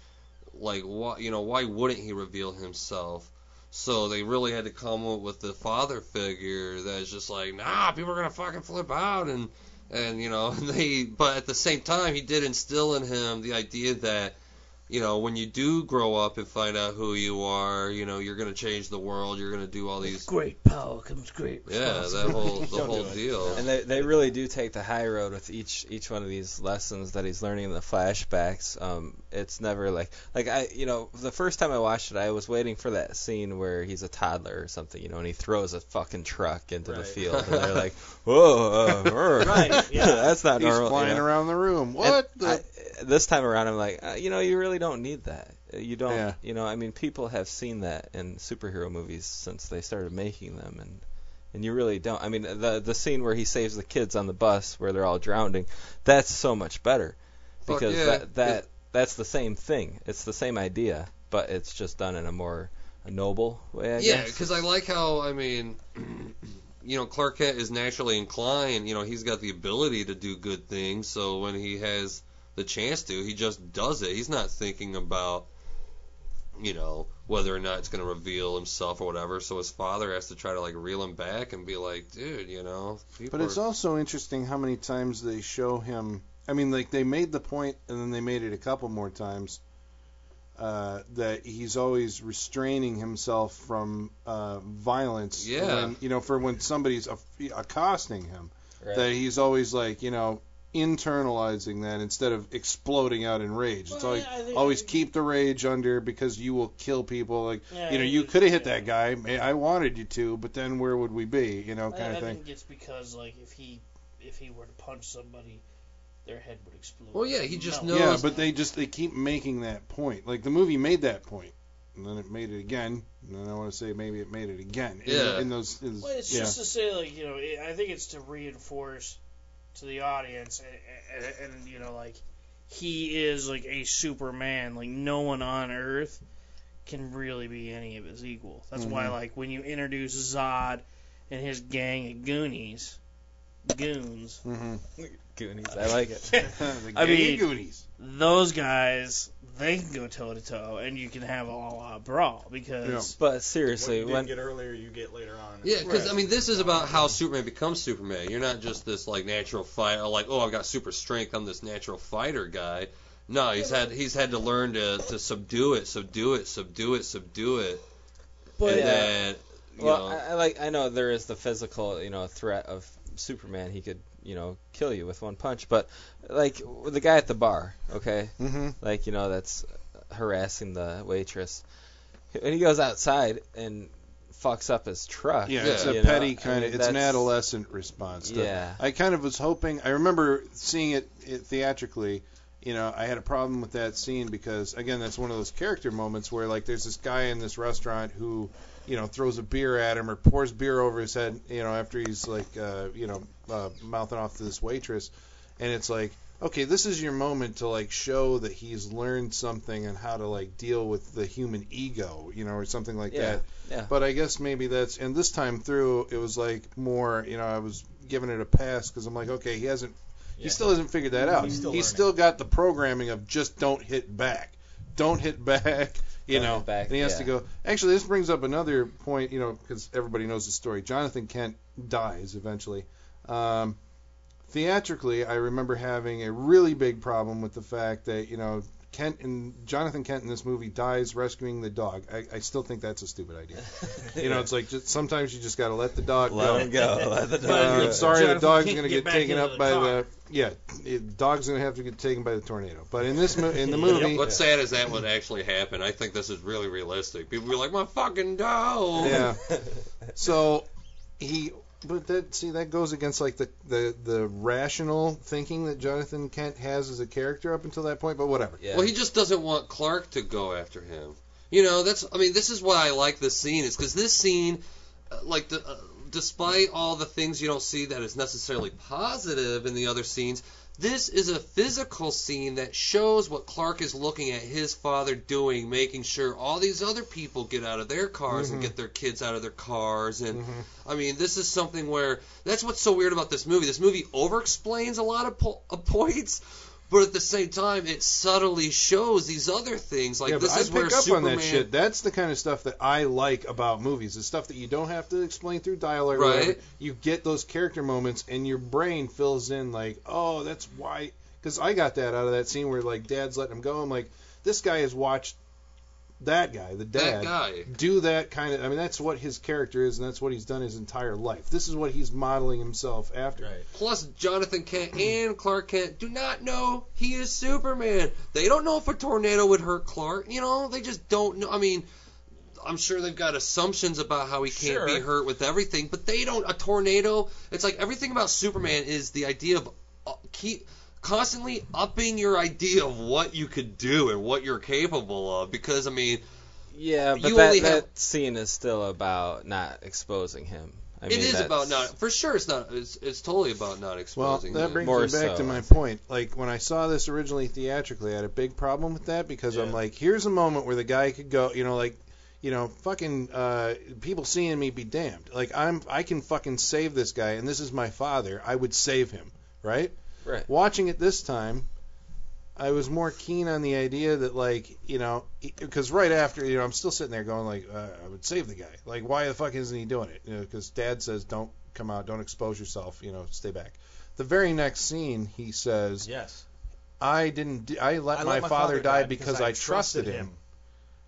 Speaker 1: like why you know why wouldn't he reveal himself? So they really had to come up with the father figure that's just like nah, people are gonna fucking flip out and and you know <laughs> they but at the same time he did instill in him the idea that you know when you do grow up and find out who you are, you know you're gonna change the world, you're gonna do all these
Speaker 4: Great power comes great
Speaker 1: yeah that whole the <laughs> whole deal.
Speaker 3: And they they really do take the high road with each each one of these lessons that he's learning in the flashbacks. Um, it's never like like I you know the first time I watched it, I was waiting for that scene where he's a toddler or something, you know, and he throws a fucking truck into the
Speaker 5: Right.
Speaker 3: field, and they're like, <laughs> whoa, uh, uh,
Speaker 5: Right, yeah. <laughs>
Speaker 3: that's not
Speaker 2: He's
Speaker 3: normal. you
Speaker 2: flying
Speaker 3: know?
Speaker 2: around the room. What? the?
Speaker 3: I, this time around, I'm like, uh, you know, you really don't need that. Uh, You don't,
Speaker 2: Yeah.
Speaker 3: you know, I mean, people have seen that in superhero movies since they started making them, and and you really don't. I mean, the the scene where he saves the kids on the bus where they're all drowning, that's so much better
Speaker 1: Fuck
Speaker 3: because
Speaker 1: yeah.
Speaker 3: that that that's the same thing. It's the same idea, but it's just done in a more noble way. I
Speaker 1: Yeah, because I like how I mean, <clears throat> you know, Clark Kent is naturally inclined. You know, he's got the ability to do good things. So when he has the chance to, he just does it. He's not thinking about, you know, whether or not it's going to reveal himself or whatever. So his father has to try to like reel him back and be like, dude, you know.
Speaker 2: But it's
Speaker 1: are-
Speaker 2: also interesting how many times they show him. I mean, like they made the point, and then they made it a couple more times. Uh, that he's always restraining himself from uh, violence.
Speaker 1: Yeah.
Speaker 2: When, you know, for when somebody's accosting him,
Speaker 3: Right.
Speaker 2: that he's always like, you know, internalizing that instead of exploding out in rage. It's
Speaker 4: Well,
Speaker 2: always
Speaker 4: yeah, I think-
Speaker 2: always keep the rage under because you will kill people. Like,
Speaker 4: Yeah,
Speaker 2: you know, you could have hit that guy. I wanted you to, but then where would we be? You know, kind
Speaker 4: I
Speaker 2: of thing.
Speaker 4: I think it's because like if he if he were to punch somebody, their head would explode.
Speaker 1: Well, yeah, he just
Speaker 4: No.
Speaker 1: knows-
Speaker 2: Yeah, but they just they keep making that point. Like the movie made that point, and then it made it again. And then I want to say maybe it made it again. In,
Speaker 1: Yeah.
Speaker 2: In those. In,
Speaker 4: Well, it's
Speaker 2: yeah.
Speaker 4: just to say, like, you know, it, I think it's to reinforce to the audience, and, and, and, you know, like, he is, like, a Superman. Like, no one on Earth can really be any of his equal. That's why,
Speaker 2: Mhm.
Speaker 4: like, when you introduce Zod and his gang of Goonies, goons,
Speaker 2: hmm
Speaker 3: Goonies, <laughs> I like it.
Speaker 2: the
Speaker 4: I mean-
Speaker 2: Goonies.
Speaker 4: those guys, they can go toe to toe, and you can have a all-out brawl because.
Speaker 3: But
Speaker 5: What
Speaker 3: seriously,
Speaker 5: you
Speaker 3: when
Speaker 5: didn't get earlier, you get later on.
Speaker 1: Yeah, because
Speaker 2: Right.
Speaker 1: I mean, this is about how Superman becomes Superman. You're not just this like natural fighter, like oh, I've got super strength. I'm this natural fighter guy. No, he's had he's had to learn to to subdue it, subdue it, subdue it, subdue it,
Speaker 4: But
Speaker 1: and
Speaker 3: Yeah.
Speaker 1: then you
Speaker 3: Well,
Speaker 1: know,
Speaker 3: I, I like I know there is the physical, you know, threat of Superman. He could you know kill you with one punch. But like the guy at the bar, okay,
Speaker 2: Mm-hmm.
Speaker 3: like you know that's harassing the waitress, and he goes outside and fucks up his truck.
Speaker 2: Yeah,
Speaker 1: Yeah.
Speaker 2: it's a
Speaker 3: know?
Speaker 2: petty
Speaker 3: I
Speaker 2: kind
Speaker 3: mean,
Speaker 2: of. It's an adolescent response. To,
Speaker 3: Yeah.
Speaker 2: I kind of was hoping. I remember seeing it, it theatrically. You know, I had a problem with that scene because again, that's one of those character moments where like there's this guy in this restaurant who, you know, throws a beer at him or pours beer over his head. You know, after he's like, uh, you know, uh, mouthing off to this waitress, and it's like. Okay, this is your moment to like show that he's learned something and how to like deal with the human ego, you know, or something like
Speaker 3: Yeah,
Speaker 2: that.
Speaker 3: yeah.
Speaker 2: But I guess maybe that's and this time through it was like more, you know, I was giving it a pass because I'm like, okay, he hasn't, he still hasn't figured that out.
Speaker 5: He's still
Speaker 2: He's still got the programming of just don't hit back, don't hit back, you know,
Speaker 3: back,
Speaker 2: and he has
Speaker 3: yeah.
Speaker 2: to go. Actually, this brings up another point, you know, because everybody knows the story. Jonathan Kent dies eventually. Um, theatrically, I remember having a really big problem with the fact that you know Kent and Jonathan Kent in this movie dies rescuing the dog. I, I still think that's a stupid idea. <laughs> You know, it's like just, sometimes you just got to let the dog
Speaker 3: Let
Speaker 2: go.
Speaker 3: him go. Let the <laughs>
Speaker 4: But,
Speaker 2: Uh,
Speaker 4: uh,
Speaker 2: sorry, the dog's
Speaker 4: can't
Speaker 2: going to
Speaker 4: get
Speaker 2: get
Speaker 4: back
Speaker 2: taken
Speaker 4: into
Speaker 2: up
Speaker 4: the
Speaker 2: by
Speaker 4: car.
Speaker 2: the yeah. It, dog's going to have to get taken by the tornado. But in this mo- in the <laughs> movie,
Speaker 1: What's sad is that would actually happen. I think this is really realistic. People be like, my fucking dog.
Speaker 2: yeah. So he, but that see that goes against like the the the rational thinking that Jonathan Kent has as a character up until that point. But whatever.
Speaker 3: Yeah.
Speaker 1: Well, he just doesn't want Clark to go after him. You know, that's. I mean, this is why I like this scene. Is because this scene, uh, like the. Uh, Despite all the things you don't see that is necessarily positive in the other scenes, this is a physical scene that shows what Clark is looking at his father doing, making sure all these other people get out of their cars and get their kids out of their cars. And I mean, this is something where that's what's so weird about this movie. This movie over-explains a lot of po- uh, <laughs> points, but at the same time, it subtly shows these other things. Like
Speaker 2: yeah,
Speaker 1: this
Speaker 2: but
Speaker 1: is
Speaker 2: I
Speaker 1: where
Speaker 2: pick up
Speaker 1: Superman.
Speaker 2: on that shit. That's the kind of stuff that I like about movies. The stuff that you don't have to explain through dialogue.
Speaker 1: Right.
Speaker 2: whatever. You get those character moments, and your brain fills in like, oh, that's why. Because I got that out of that scene where like Dad's letting him go. I'm like, this guy has watched that guy, the dad,
Speaker 1: that guy.
Speaker 2: do that kind of. I mean, that's what his character is, and that's what he's done his entire life. This is what he's modeling himself after.
Speaker 5: Right.
Speaker 1: Plus, Jonathan Kent and Clark Kent do not know he is Superman. They don't know if a tornado would hurt Clark. You know, they just don't know. I mean, I'm sure they've got assumptions about how he can't be hurt with everything, but they don't. A tornado. It's like everything about Superman is the idea of uh, keep constantly upping your idea of what you could do and what you're capable of. Because I mean,
Speaker 3: Yeah, but
Speaker 1: You
Speaker 3: that,
Speaker 1: only
Speaker 3: that
Speaker 1: have-
Speaker 3: scene is still about not exposing him. I mean,
Speaker 1: is
Speaker 3: that's-
Speaker 1: about not. For sure, it's not. It's, it's totally about not exposing.
Speaker 2: Well,
Speaker 1: exposing.
Speaker 2: that
Speaker 1: him.
Speaker 2: brings
Speaker 3: More
Speaker 2: me back
Speaker 3: so,
Speaker 2: to my point. Like when I saw this originally theatrically, I had a big problem with that because I'm like, here's a moment where the guy could go, you know, like, you know, fucking uh, people seeing me be damned. Like I'm, I can fucking save this guy, and this is my father. I would save him, right?
Speaker 3: Right.
Speaker 2: Watching it this time, I was more keen on the idea that like, you know, because right after, you know, I'm still sitting there going like, uh, I would save the guy. Like, why the fuck isn't he doing it? You know, because Dad says don't come out, don't expose yourself, you know, stay back. The very next scene, he says,
Speaker 5: Yes.
Speaker 2: "I didn't. d- I let,
Speaker 5: I
Speaker 2: my,
Speaker 5: let
Speaker 2: father, die because, I trusted him."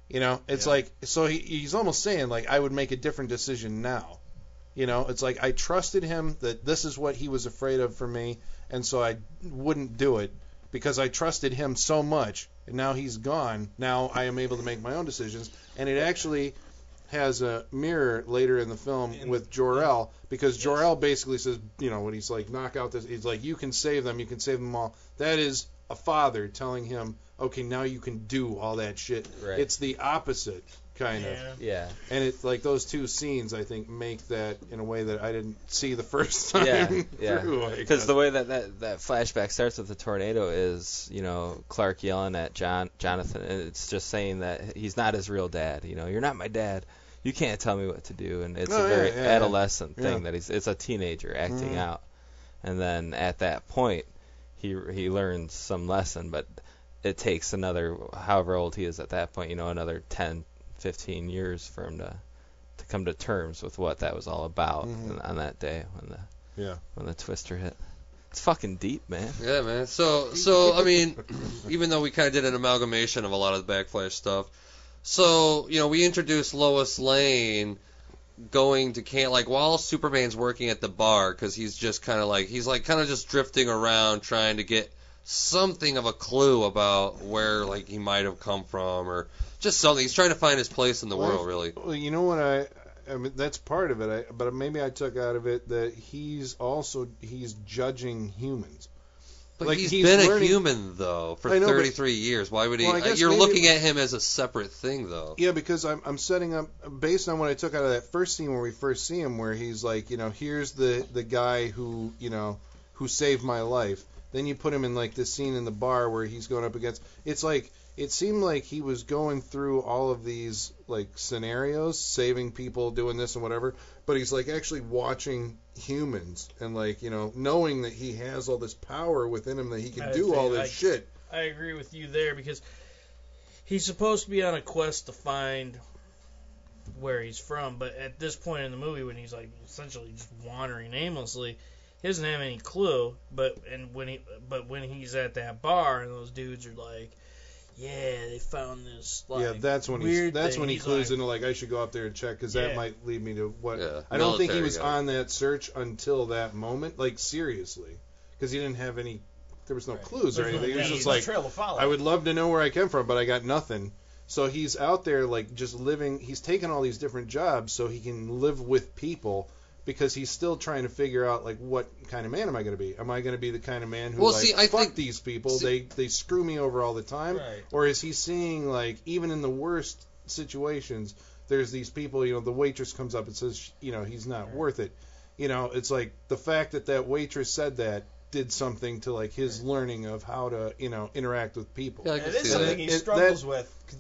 Speaker 2: You know, it's
Speaker 5: Yeah.
Speaker 2: like so he, he's almost saying like I would make a different decision now. You know, it's like I trusted him that this is what he was afraid of for me, and so I wouldn't do it because I trusted him so much. And now he's gone. Now I am able to make my own decisions, and it actually has a mirror later in the film
Speaker 5: In-
Speaker 2: with Jor-El because Jor-El basically says, you know, when he's like knock out this, he's like you can save them, you can save them all. That is a father telling him, okay, now you can do all that shit.
Speaker 3: Right.
Speaker 2: It's the opposite kind of.
Speaker 4: Yeah.
Speaker 3: Yeah.
Speaker 2: And it's like those two scenes, I think, make that in a way that I didn't see the first time
Speaker 3: Yeah, yeah. Because
Speaker 2: guess.
Speaker 3: the way that, that that flashback starts with the tornado is, you know, Clark yelling at John Jonathan, and it's just saying that he's not his real dad. You know, you're not my dad. You can't tell me what to do, and it's
Speaker 2: Oh,
Speaker 3: a
Speaker 2: yeah,
Speaker 3: very
Speaker 2: yeah, yeah.
Speaker 3: adolescent thing
Speaker 2: Yeah.
Speaker 3: that he's. It's a teenager acting
Speaker 2: Mhm.
Speaker 3: out, and then at that point, he he learns some lesson, but it takes another however old he is at that point, you know, another 10, 15 years for him to to come to terms with what that was all about
Speaker 2: Mhm.
Speaker 3: on that day when the
Speaker 2: Yeah.
Speaker 3: when the twister hit. It's fucking deep, man.
Speaker 1: Yeah, man. So, so I mean, even though we kind of did an amalgamation of a lot of the backflash stuff, so you know, we introduced Lois Lane going to camp like while Superman's working at the bar because he's just kind of like he's like kind of just drifting around trying to get something of a clue about where like he might have come from or just something. He's trying to find his place in the
Speaker 2: Well,
Speaker 1: world, really.
Speaker 2: Well, you know what I, I mean that's part of it. I, but maybe I took out of it that he's also he's judging humans.
Speaker 1: But
Speaker 2: Like,
Speaker 1: he's
Speaker 2: he's
Speaker 1: been
Speaker 2: learning-
Speaker 1: a human though for
Speaker 2: know, but-
Speaker 1: 33 years. Why would he?
Speaker 2: Well,
Speaker 1: you're looking at him as a separate thing though.
Speaker 2: Yeah, because I'm I'm setting up based on what I took out of that first scene where we first see him, where he's like, you know, here's the the guy who you know who saved my life. Then you put him in like this scene in the bar where he's going up against. It's like it seemed like he was going through all of these like scenarios, saving people, doing this and whatever. But he's like actually watching humans and like you know knowing that he has all this power within him that he can
Speaker 4: I
Speaker 2: do all this
Speaker 4: like,
Speaker 2: shit.
Speaker 4: I agree with you there because he's supposed to be on a quest to find where he's from, but at this point in the movie, when he's like essentially just wandering aimlessly, he doesn't have any clue. But and when he but when he's at that bar and those dudes are like, yeah, they found this like
Speaker 2: yeah, that's when he's
Speaker 4: weird
Speaker 2: that's
Speaker 4: thing,"
Speaker 2: when he
Speaker 4: he's
Speaker 2: clues
Speaker 4: like,
Speaker 2: into like I should go up there and check because that
Speaker 4: Yeah.
Speaker 2: might lead me to what
Speaker 1: Yeah,
Speaker 2: I don't think he was
Speaker 1: guy.
Speaker 2: on that search until that moment, like seriously, because he didn't have any. There was no
Speaker 5: Right.
Speaker 2: clues or
Speaker 4: There's no
Speaker 2: anything. It was just like
Speaker 5: trail to follow.
Speaker 2: I would love to know where I came from, but I got nothing. So he's out there like just living. He's taking all these different jobs so he can live with people because he's still trying to figure out like what kind of man am I going to be? Am I going to be the kind of man who
Speaker 1: Well,
Speaker 2: like
Speaker 1: see, I
Speaker 2: fuck
Speaker 1: think-
Speaker 2: these people?
Speaker 1: see-
Speaker 2: they they screw me over all the time,
Speaker 5: Right.
Speaker 2: or is he seeing like even in the worst situations, there's these people. You know, the waitress comes up and says, you know, he's not worth it. You know, it's like the fact that that waitress said that did something to like his learning of how to you know interact with people.
Speaker 1: Yeah, I
Speaker 5: it is something
Speaker 1: that.
Speaker 5: he
Speaker 2: It- that-
Speaker 5: struggles with c-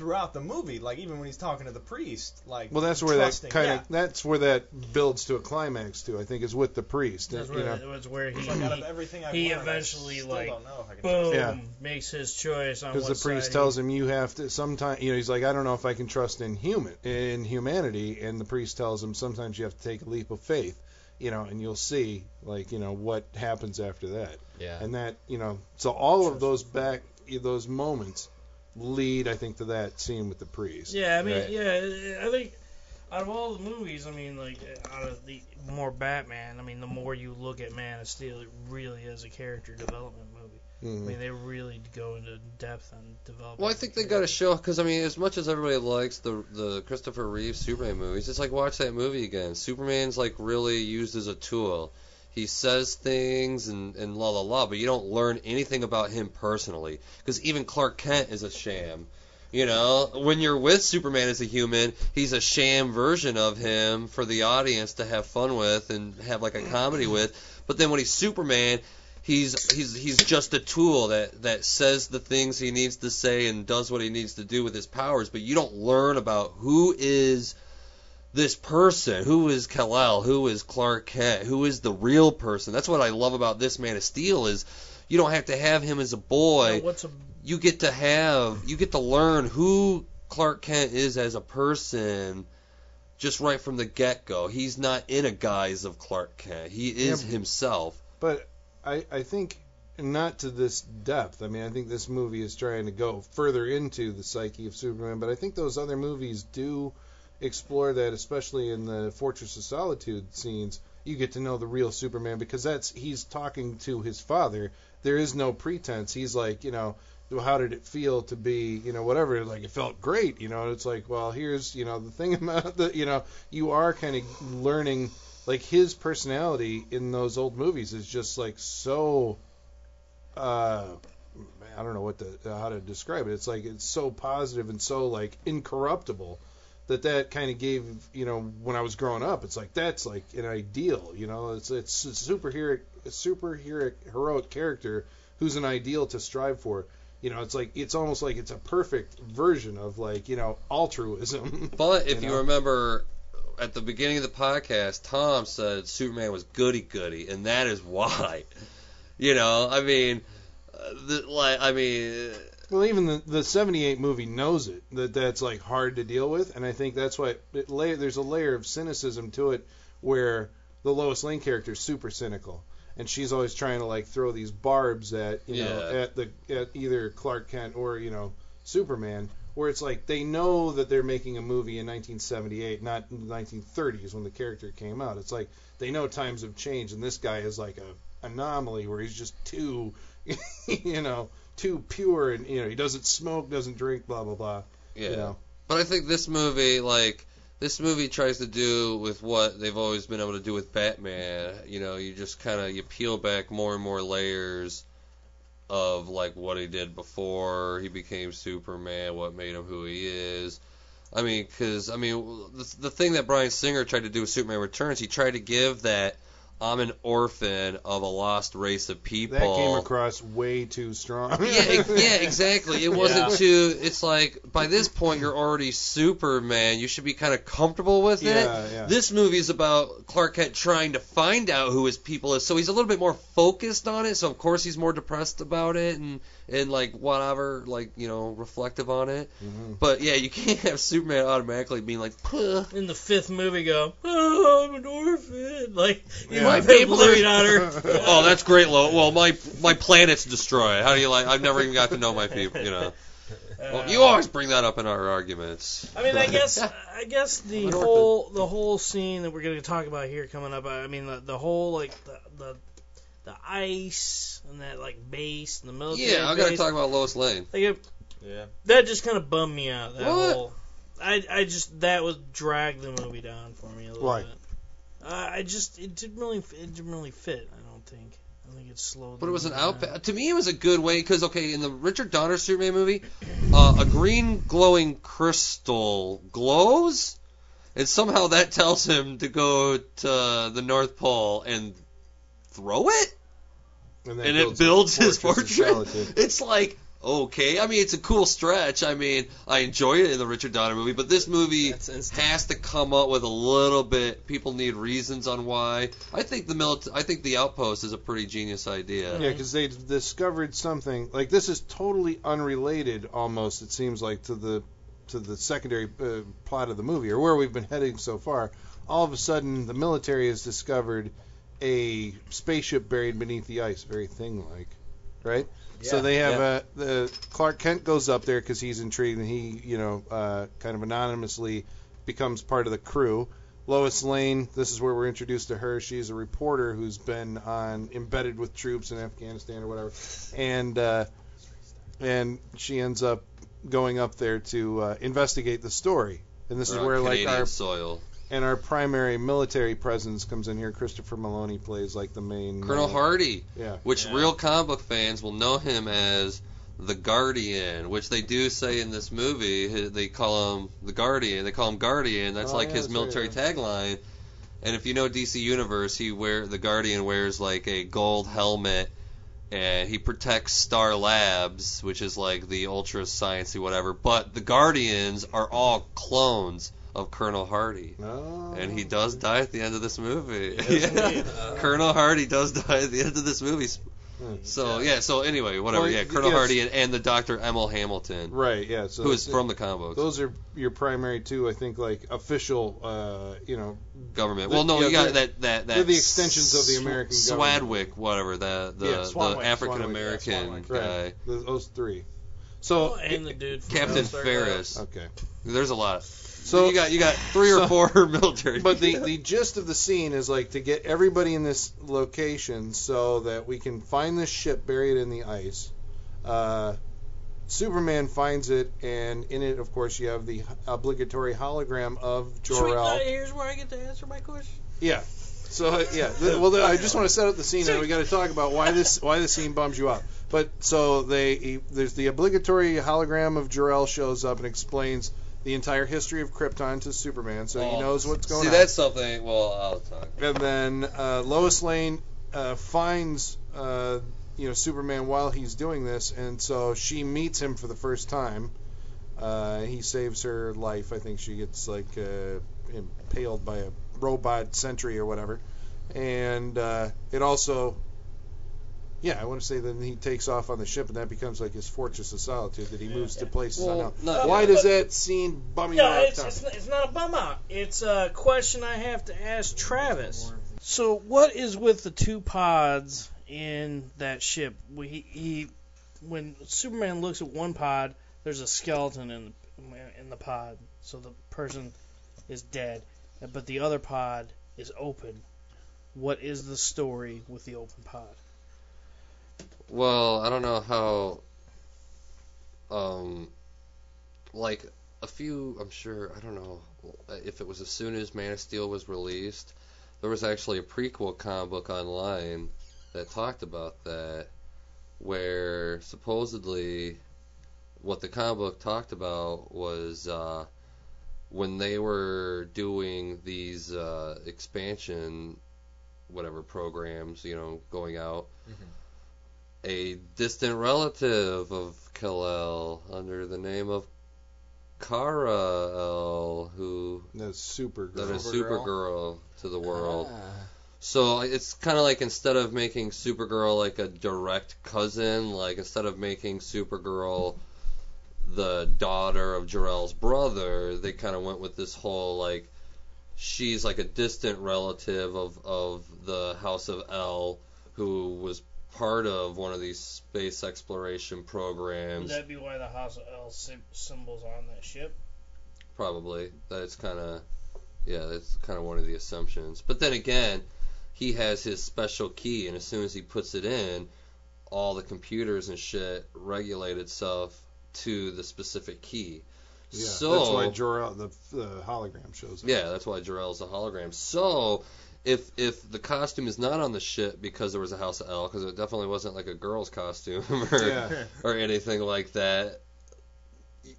Speaker 5: throughout the movie. Like even when he's talking to the priest, like
Speaker 2: Well, that's where
Speaker 5: trusting.
Speaker 2: that kind
Speaker 5: yeah.
Speaker 2: of that's where that builds to a climax too. I think is with the priest.
Speaker 4: That's
Speaker 2: you
Speaker 4: where
Speaker 2: know,
Speaker 4: it was where he,
Speaker 5: like out of everything I've
Speaker 4: he
Speaker 5: learned, I
Speaker 4: eventually,
Speaker 5: still
Speaker 4: like,
Speaker 5: don't know if I can
Speaker 4: boom
Speaker 2: Yeah.
Speaker 4: makes his choice on
Speaker 2: because the priest
Speaker 4: side
Speaker 2: tells him you have to sometimes you know he's like I don't know if I can trust in human in humanity, and the priest tells him sometimes you have to take a leap of faith. You know, and you'll see like you know what happens after that.
Speaker 3: Yeah.
Speaker 2: and that you know so all of those back those moments lead I think to that scene with the priest.
Speaker 4: Yeah, I mean,
Speaker 3: Right.
Speaker 4: yeah, I think out of all the movies, I mean, like out of the more Batman, I mean, the more you look at Man of Steel, it really is a character development movie. I
Speaker 2: Mhm.
Speaker 4: mean, they really go into depth and develop.
Speaker 1: Well, I think they got to show because I mean, as much as everybody likes the the Christopher Reeve Superman movies, it's like watch that movie again. Superman's like really used as a tool. He says things and and la la la, but you don't learn anything about him personally because even Clark Kent is a sham. You know, when you're with Superman as a human, he's a sham version of him for the audience to have fun with and have like a comedy with. But then when he's Superman, he's he's he's just a tool that that says the things he needs to say and does what he needs to do with his powers. But you don't learn about who is this person, who is Kal-El, who is Clark Kent, who is the real person. That's what I love about this Man of Steel is you don't have to have him as a boy
Speaker 4: a
Speaker 1: you get to have you get to learn who Clark Kent is as a person just right from the get go. He's not in a guise of Clark Kent. He is
Speaker 2: Yeah.
Speaker 1: himself.
Speaker 2: But I I think not to this depth. I mean, I think this movie is trying to go further into the psyche of Superman, but I think those other movies do explore that, especially in the Fortress of Solitude scenes. You get to know the real Superman because that's he's talking to his father. There is no pretense. He's like, you know, how did it feel to be, you know, whatever. Like it felt great, you know. It's like, well, here's, you know, the thing <laughs> about the, you know, you are kind of learning like his personality in those old movies is just like so uh I don't know what to how to describe it. It's like it's so positive and so like incorruptible that that kind of gave you know when I was growing up. It's like that's like an ideal. You know, it's it's a superhero superhero heroic character who's an ideal to strive for. You know, it's like it's almost like it's a perfect version of like you know altruism. <laughs>
Speaker 1: But if
Speaker 2: You
Speaker 1: you, remember at the beginning of the podcast, Tom said Superman was goody goody, and that is why. <laughs> You know, I mean, uh, the, like I mean,
Speaker 2: Well, even the the '78 movie knows it that that's like hard to deal with, and I think that's why it lay, there's a layer of cynicism to it where the Lois Lane character is super cynical, and she's always trying to like throw these barbs at you know
Speaker 1: Yeah.
Speaker 2: at the at either Clark Kent or you know Superman where it's like they know that they're making a movie in 1978, not in the 1930s when the character came out. It's like they know times have changed, and this guy is like a anomaly where he's just too, <laughs> you know, too pure, and you know he doesn't smoke, doesn't drink, blah blah blah.
Speaker 1: Yeah.
Speaker 2: You know,
Speaker 1: But I think this movie, like, this movie tries to do with what they've always been able to do with Batman. You know, you just kind of you peel back more and more layers of like what he did before he became Superman, what made him who he is. I mean, because I mean, the, the thing that Bryan Singer tried to do with Superman Returns, he tried to give that I'm an orphan of a lost race of people.
Speaker 2: that came across way too strong.
Speaker 1: yeah, yeah, exactly. It wasn't
Speaker 4: Yeah.
Speaker 1: too. It's like by this point you're already Superman. You should be kind of comfortable with it.
Speaker 2: Yeah, yeah.
Speaker 1: This movie is about Clark Kent trying to find out who his people is, so he's a little bit more focused on it. So of course he's more depressed about it and and like whatever, like you know, reflective on it.
Speaker 2: Mhm.
Speaker 1: But yeah, you <laughs> can't have Superman automatically being like, "Puh."
Speaker 4: In the fifth movie, go, oh, I'm an orphan. Like, you
Speaker 2: Yeah.
Speaker 4: my
Speaker 1: My
Speaker 4: people
Speaker 1: people are-
Speaker 4: on her. <laughs>
Speaker 1: oh, that's great, Lo. Well, my my planet's destroyed. How do you like? I've never even got to know my people. You know. Well, you always bring that up in our arguments.
Speaker 4: I mean, I <laughs> guess, I guess the
Speaker 1: An
Speaker 4: whole, the whole scene that we're going to talk about here coming up. I mean, the, the whole like the, the, the ice and that like base and the military.
Speaker 1: Yeah, I gotta
Speaker 4: base.
Speaker 1: talk about Lois Lane.
Speaker 4: Like it,
Speaker 5: Yeah.
Speaker 4: that just kind of bummed me out. That
Speaker 1: What?
Speaker 4: whole, I, I just that was dragged the movie down for me a little
Speaker 2: Right.
Speaker 4: bit. Uh, I just it didn't really it didn't really fit. I don't think. I think it slowed.
Speaker 1: But it was an out.
Speaker 4: down.
Speaker 1: To me, it was a good way because okay, in the Richard Donner Superman movie, uh, a green glowing crystal glows, and somehow that <laughs> tells him to go to the North Pole and throw it,
Speaker 2: and, that
Speaker 1: and it builds his
Speaker 2: Fortress of
Speaker 1: fortress. <laughs> It's like okay. I mean, it's a cool stretch. I mean, I enjoy it in the Richard Donner movie, but this movie has to come up with a little bit. People need reasons on why. I think the milita- I think the outpost is a pretty genius idea.
Speaker 2: Yeah, because they discovered something like this is totally unrelated, almost it seems like to the to the secondary uh, plot of the movie or where we've been heading so far. All of a sudden, the military has discovered a spaceship buried beneath the ice, very thing-like, right? so they have
Speaker 3: yeah.
Speaker 2: a the Clark Kent goes up there because he's intrigued and he, you know, uh, kind of anonymously becomes part of the crew. Lois Lane, this is where we're introduced to her. She's a reporter who's been on embedded with troops in Afghanistan or whatever, and uh, and she ends up going up there to uh, investigate the story. And this is
Speaker 1: Or on
Speaker 2: where like
Speaker 1: Canadian
Speaker 2: our
Speaker 1: soil.
Speaker 2: And our primary military presence comes in here. Christopher Meloni plays like the main
Speaker 1: Colonel
Speaker 2: uh,
Speaker 1: Hardy,
Speaker 2: Yeah.
Speaker 1: which
Speaker 4: Yeah.
Speaker 1: real comic book fans will know him as the Guardian, which they do say in this movie. They call him the Guardian. They call him Guardian. That's
Speaker 2: Oh,
Speaker 1: like
Speaker 2: yeah,
Speaker 1: his
Speaker 2: that's
Speaker 1: military
Speaker 2: right,
Speaker 1: tagline. And if you know DC Universe, he wear the Guardian wears like a gold helmet, and he protects Star Labs, which is like the ultra sciencey whatever. But the Guardians are all clones of Colonel Hardy.
Speaker 2: Oh.
Speaker 1: And he does die at the end of this movie.
Speaker 2: Yes, <laughs>
Speaker 1: yeah.
Speaker 2: indeed.
Speaker 1: Colonel Hardy does die at the end of this movie.
Speaker 2: Hmm.
Speaker 1: So yeah, so anyway, whatever.
Speaker 2: Well,
Speaker 1: yeah, Colonel
Speaker 2: yes.
Speaker 1: Hardy and, and the Doctor Emil Hamilton,
Speaker 2: Right. Yeah. So
Speaker 1: who is from the comic books,
Speaker 2: Those are your primary two, I think, like official, uh, you know,
Speaker 1: government.
Speaker 2: the-
Speaker 1: Well, no,
Speaker 2: yeah,
Speaker 1: you got that that that.
Speaker 2: they're the extensions of the American
Speaker 1: Sw-
Speaker 2: government.
Speaker 1: Swanwick, whatever the the,
Speaker 2: Yeah,
Speaker 1: the African American
Speaker 2: yeah,
Speaker 1: guy,
Speaker 2: right. Those three. So
Speaker 4: Oh, and the dude from
Speaker 1: Captain Ferris.
Speaker 2: okay.
Speaker 1: There's a lot.
Speaker 2: So
Speaker 1: you got you got three or
Speaker 2: so-
Speaker 1: four <laughs> military.
Speaker 2: But the the gist of the scene is like to get everybody in this location so that we can find this ship buried in the ice. Uh, Superman finds it, and in it, of course, you have the obligatory hologram of
Speaker 4: Sweet,
Speaker 2: Jor-El.
Speaker 4: uh, here's where I get to answer my question.
Speaker 2: Yeah. So uh, yeah, well, I just want to set up the scene, and we got to talk about why this why the scene bums you out. But so they there's the obligatory hologram of Jor-El shows up and explains the entire history of Krypton to Superman, so he
Speaker 1: Oh,
Speaker 2: knows what's going on.
Speaker 1: See,
Speaker 2: on.
Speaker 1: that's something. Well, I'll talk.
Speaker 2: And then uh, Lois Lane uh, finds uh, you know Superman while he's doing this, and so she meets him for the first time. Uh, he saves her life. I think she gets like uh, impaled by a robot sentry or whatever, and uh, it also. Yeah, I want to say then he takes off on the ship, and that becomes like his fortress of solitude that he moves to places
Speaker 1: Well,
Speaker 2: unknown.
Speaker 1: not
Speaker 2: Why
Speaker 1: yet.
Speaker 2: does that scene bum you
Speaker 4: Yeah,
Speaker 2: out?
Speaker 4: it's, it's, it's not a bum out. It's a question I have to ask Travis. So, what is with the two pods in that ship? We, he, when Superman looks at one pod, there's a skeleton in the, in the pod. So the person is dead, but the other pod is open. What is the story with the open pod?
Speaker 1: Well, I don't know how. Um, like a few, I'm sure. I don't know if it was as soon as Man of Steel was released. There was actually a prequel comic book online that talked about that, where supposedly what the comic book talked about was uh, when they were doing these uh, expansion, whatever programs, you know, going out. A distant relative of Kal-El under the name of Kara-El, who
Speaker 2: That's super
Speaker 1: that
Speaker 2: good.
Speaker 1: is
Speaker 5: Supergirl.
Speaker 1: Supergirl to the world.
Speaker 3: Ah.
Speaker 1: So it's kind of like instead of making Supergirl like a direct cousin, like instead of making Supergirl the daughter of Jor-El's brother, they kind of went with this whole like she's like a distant relative of of the House of El, who was part of one of these space exploration programs.
Speaker 4: Would
Speaker 1: programs.
Speaker 4: that be why the House of El sym- symbols on that ship?
Speaker 1: Probably. That's kind of, yeah, that's kind of one of the assumptions. But then again, he has his special key, and as soon as he puts it in, all the computers and shit regulate itself to the specific key.
Speaker 2: Yeah,
Speaker 1: so
Speaker 2: that's why Jor-El, the, the hologram shows up.
Speaker 1: yeah, that's why Jor-El's a hologram. So if if the costume is not on the ship because there was a House of El, because it definitely wasn't like a girl's costume <laughs> or
Speaker 2: Yeah. <laughs>
Speaker 1: or anything like that.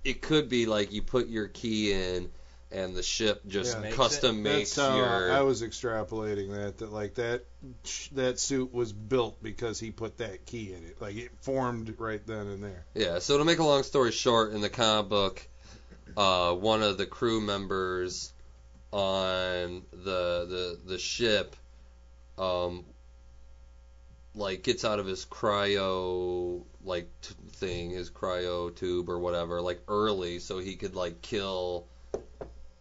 Speaker 1: It could be like you put your key in, and the ship just
Speaker 2: Yeah.
Speaker 5: Makes
Speaker 1: custom
Speaker 2: That's
Speaker 1: makes
Speaker 2: how
Speaker 1: your.
Speaker 2: I was extrapolating that. That like that that suit was built because he put that key in it. Like it formed right then and there.
Speaker 1: Yeah. So to make a long story short, in the comic book, uh, one of the crew members on the the the ship, um, like gets out of his cryo like t- thing, his cryo tube or whatever, like early, so he could like kill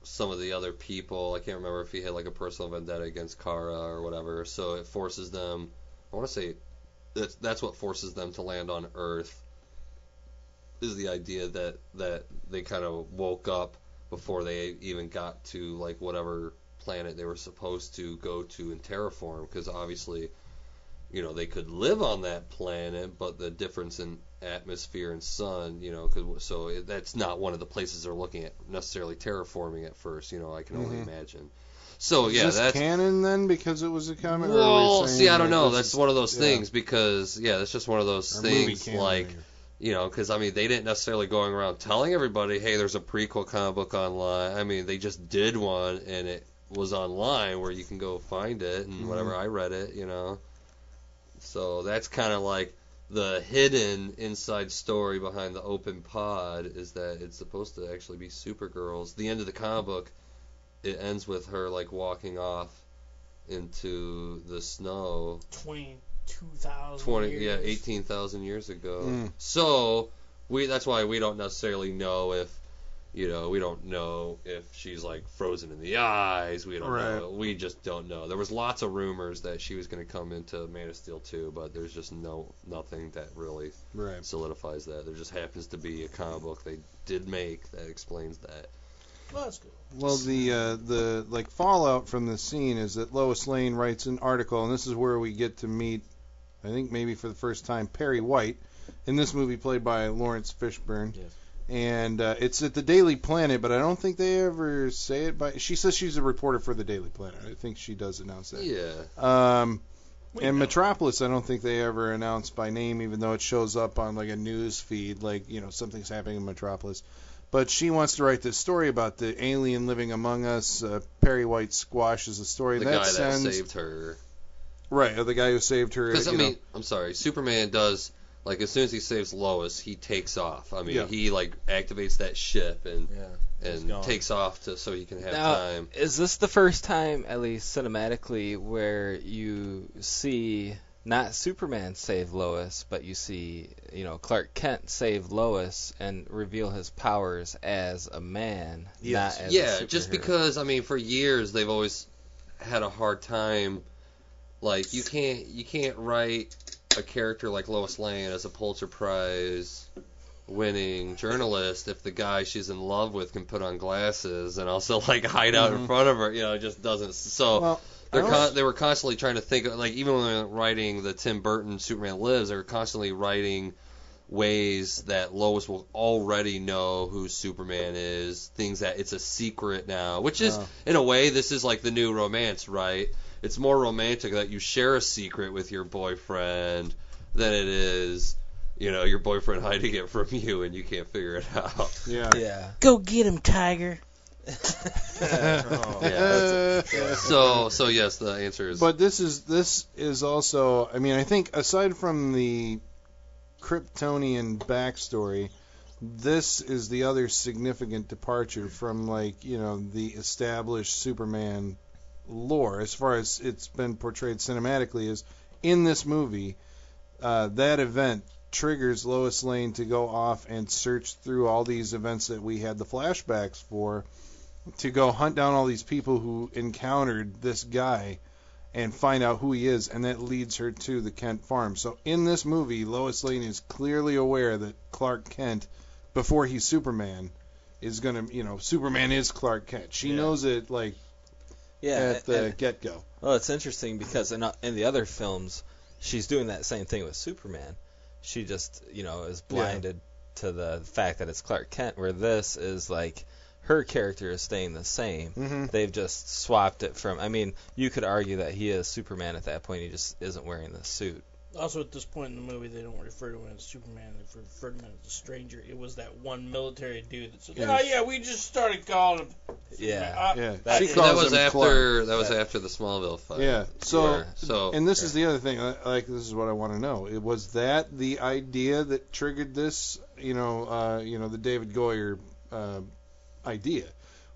Speaker 1: some of the other people. I can't remember if he had like a personal vendetta against Kara or whatever. So it forces them. I want to say that's that's what forces them to land on Earth. Is the idea that that they kind of woke up before they even got to like whatever planet they were supposed to go to and terraform because obviously you know they could live on that planet but the difference in atmosphere and sun you know cause, so it, that's not one of the places they're looking at necessarily terraforming at first you know i can only
Speaker 2: Mhm.
Speaker 1: imagine so
Speaker 2: Is
Speaker 1: yeah
Speaker 2: this
Speaker 1: that's
Speaker 2: canon then because it was a comic?
Speaker 1: well see i don't know that's
Speaker 2: is-
Speaker 1: one of those
Speaker 2: yeah.
Speaker 1: things because yeah that's just one of those
Speaker 2: movie
Speaker 1: things like. You know, because I mean, they didn't necessarily going around telling everybody, "Hey, there's a prequel comic book online." I mean, they just did one, and it was online where you can go find it and
Speaker 2: Mhm.
Speaker 1: whatever. I read it, you know. So that's kind of like the hidden inside story behind the open pod is that it's supposed to actually be Supergirl's. The end of the comic book, it ends with her like walking off into the snow
Speaker 4: Twenty-two thousand.
Speaker 1: twenty yeah eighteen thousand years ago.
Speaker 2: Mm.
Speaker 1: So we that's why we don't necessarily know if you know we don't know if she's like frozen in the eyes. We don't
Speaker 2: Right.
Speaker 1: know. We just don't know. There was lots of rumors that she was going to come into Man of Steel 2, but there's just no nothing that really
Speaker 2: Right.
Speaker 1: solidifies that. There just happens to be a comic book they did make that explains that.
Speaker 4: Well, that's good.
Speaker 2: Well, the uh, the like fallout from the scene is that Lois Lane writes an article, and this is where we get to meet, I think maybe for the first time, Perry White, in this movie played by Laurence Fishburne.
Speaker 5: Yes.
Speaker 2: And uh, it's at the Daily Planet, but I don't think they ever say it by. She says she's a reporter for the Daily Planet. I think she does announce that.
Speaker 1: Yeah.
Speaker 2: Um,
Speaker 4: We
Speaker 2: and
Speaker 4: know.
Speaker 2: Metropolis, I don't think they ever announce by name, even though it shows up on like a news feed, like you know something's happening in Metropolis. But she wants to write this story about the alien living among us. Uh, Perry White squashes the story.
Speaker 1: The
Speaker 2: that
Speaker 1: guy that
Speaker 2: sends
Speaker 1: saved her.
Speaker 2: Right, the guy who saved her.
Speaker 1: Because I
Speaker 2: you know.
Speaker 1: mean, I'm sorry, Superman does like as soon as he saves Lois, he takes off. I mean,
Speaker 2: Yeah.
Speaker 1: he like activates that ship and
Speaker 5: Yeah.
Speaker 1: And
Speaker 5: gone.
Speaker 1: takes off to so he can have
Speaker 3: Now,
Speaker 1: time.
Speaker 3: Is this the first time, at least cinematically, where you see not Superman save Lois, but you see, you know, Clark Kent save Lois and reveal his powers as a man,
Speaker 2: Yes.
Speaker 3: not as
Speaker 1: Yeah,
Speaker 3: a
Speaker 1: just because I mean, for years they've always had a hard time. Like you can't you can't write a character like Lois Lane as a Pulitzer Prize winning journalist if the guy she's in love with can put on glasses and also <laughs> like hide out in
Speaker 2: Mhm.
Speaker 1: front of her you know it just doesn't so
Speaker 2: Well,
Speaker 1: they're con- they were constantly trying to think of, like even when they were writing the Tim Burton Superman Lives they were constantly writing ways that Lois will already know who Superman is things that it's a secret now which is
Speaker 2: Oh.
Speaker 1: in a way this is like the new romance right it's more romantic that you share a secret with your boyfriend than it is you know your boyfriend <laughs> hiding it from you and you can't figure it out
Speaker 2: yeah.
Speaker 3: Yeah.
Speaker 4: Go get him, Tiger.
Speaker 5: Oh. <laughs>
Speaker 1: Yeah, so so yes the answer is
Speaker 2: But this is this is also. I mean, I think aside from the Kryptonian backstory, this is the other significant departure from like you know the established Superman lore as far as it's been portrayed cinematically. Is in this movie, uh, that event triggers Lois Lane to go off and search through all these events that we had the flashbacks for to go hunt down all these people who encountered this guy and find out who he is, and that leads her to the Kent farm. So in this movie, Lois Lane is clearly aware that Clark Kent, before he's Superman, is gonna, you know, Superman is Clark Kent. She
Speaker 5: Yeah.
Speaker 2: knows it like
Speaker 3: Yeah.
Speaker 2: at the get go.
Speaker 3: Well, it's interesting because in, in the other films, she's doing that same thing with Superman. She just, you know, is blinded to the fact that it's Clark Kent, where this is like her character is staying the same.
Speaker 2: Mm-hmm.
Speaker 3: They've just swapped it from. I mean, you could argue that he is Superman at that point. He just isn't wearing the suit.
Speaker 4: Also, at this point in the movie, they don't refer to him as Superman. They refer to him as a stranger. It was that one military dude that said,
Speaker 2: Yeah.
Speaker 4: "Oh yeah, we just started calling him."
Speaker 3: Yeah.
Speaker 4: Uh,
Speaker 2: Yeah,
Speaker 3: That- that
Speaker 1: was after
Speaker 2: Clark.
Speaker 1: that was
Speaker 3: That-
Speaker 1: after the Smallville fight.
Speaker 2: Yeah. So,
Speaker 1: Where- so
Speaker 2: and this is the other thing. uh, Like, this is what I want to know. It was that the idea that triggered this. You know, uh, you know, the David Goyer uh, idea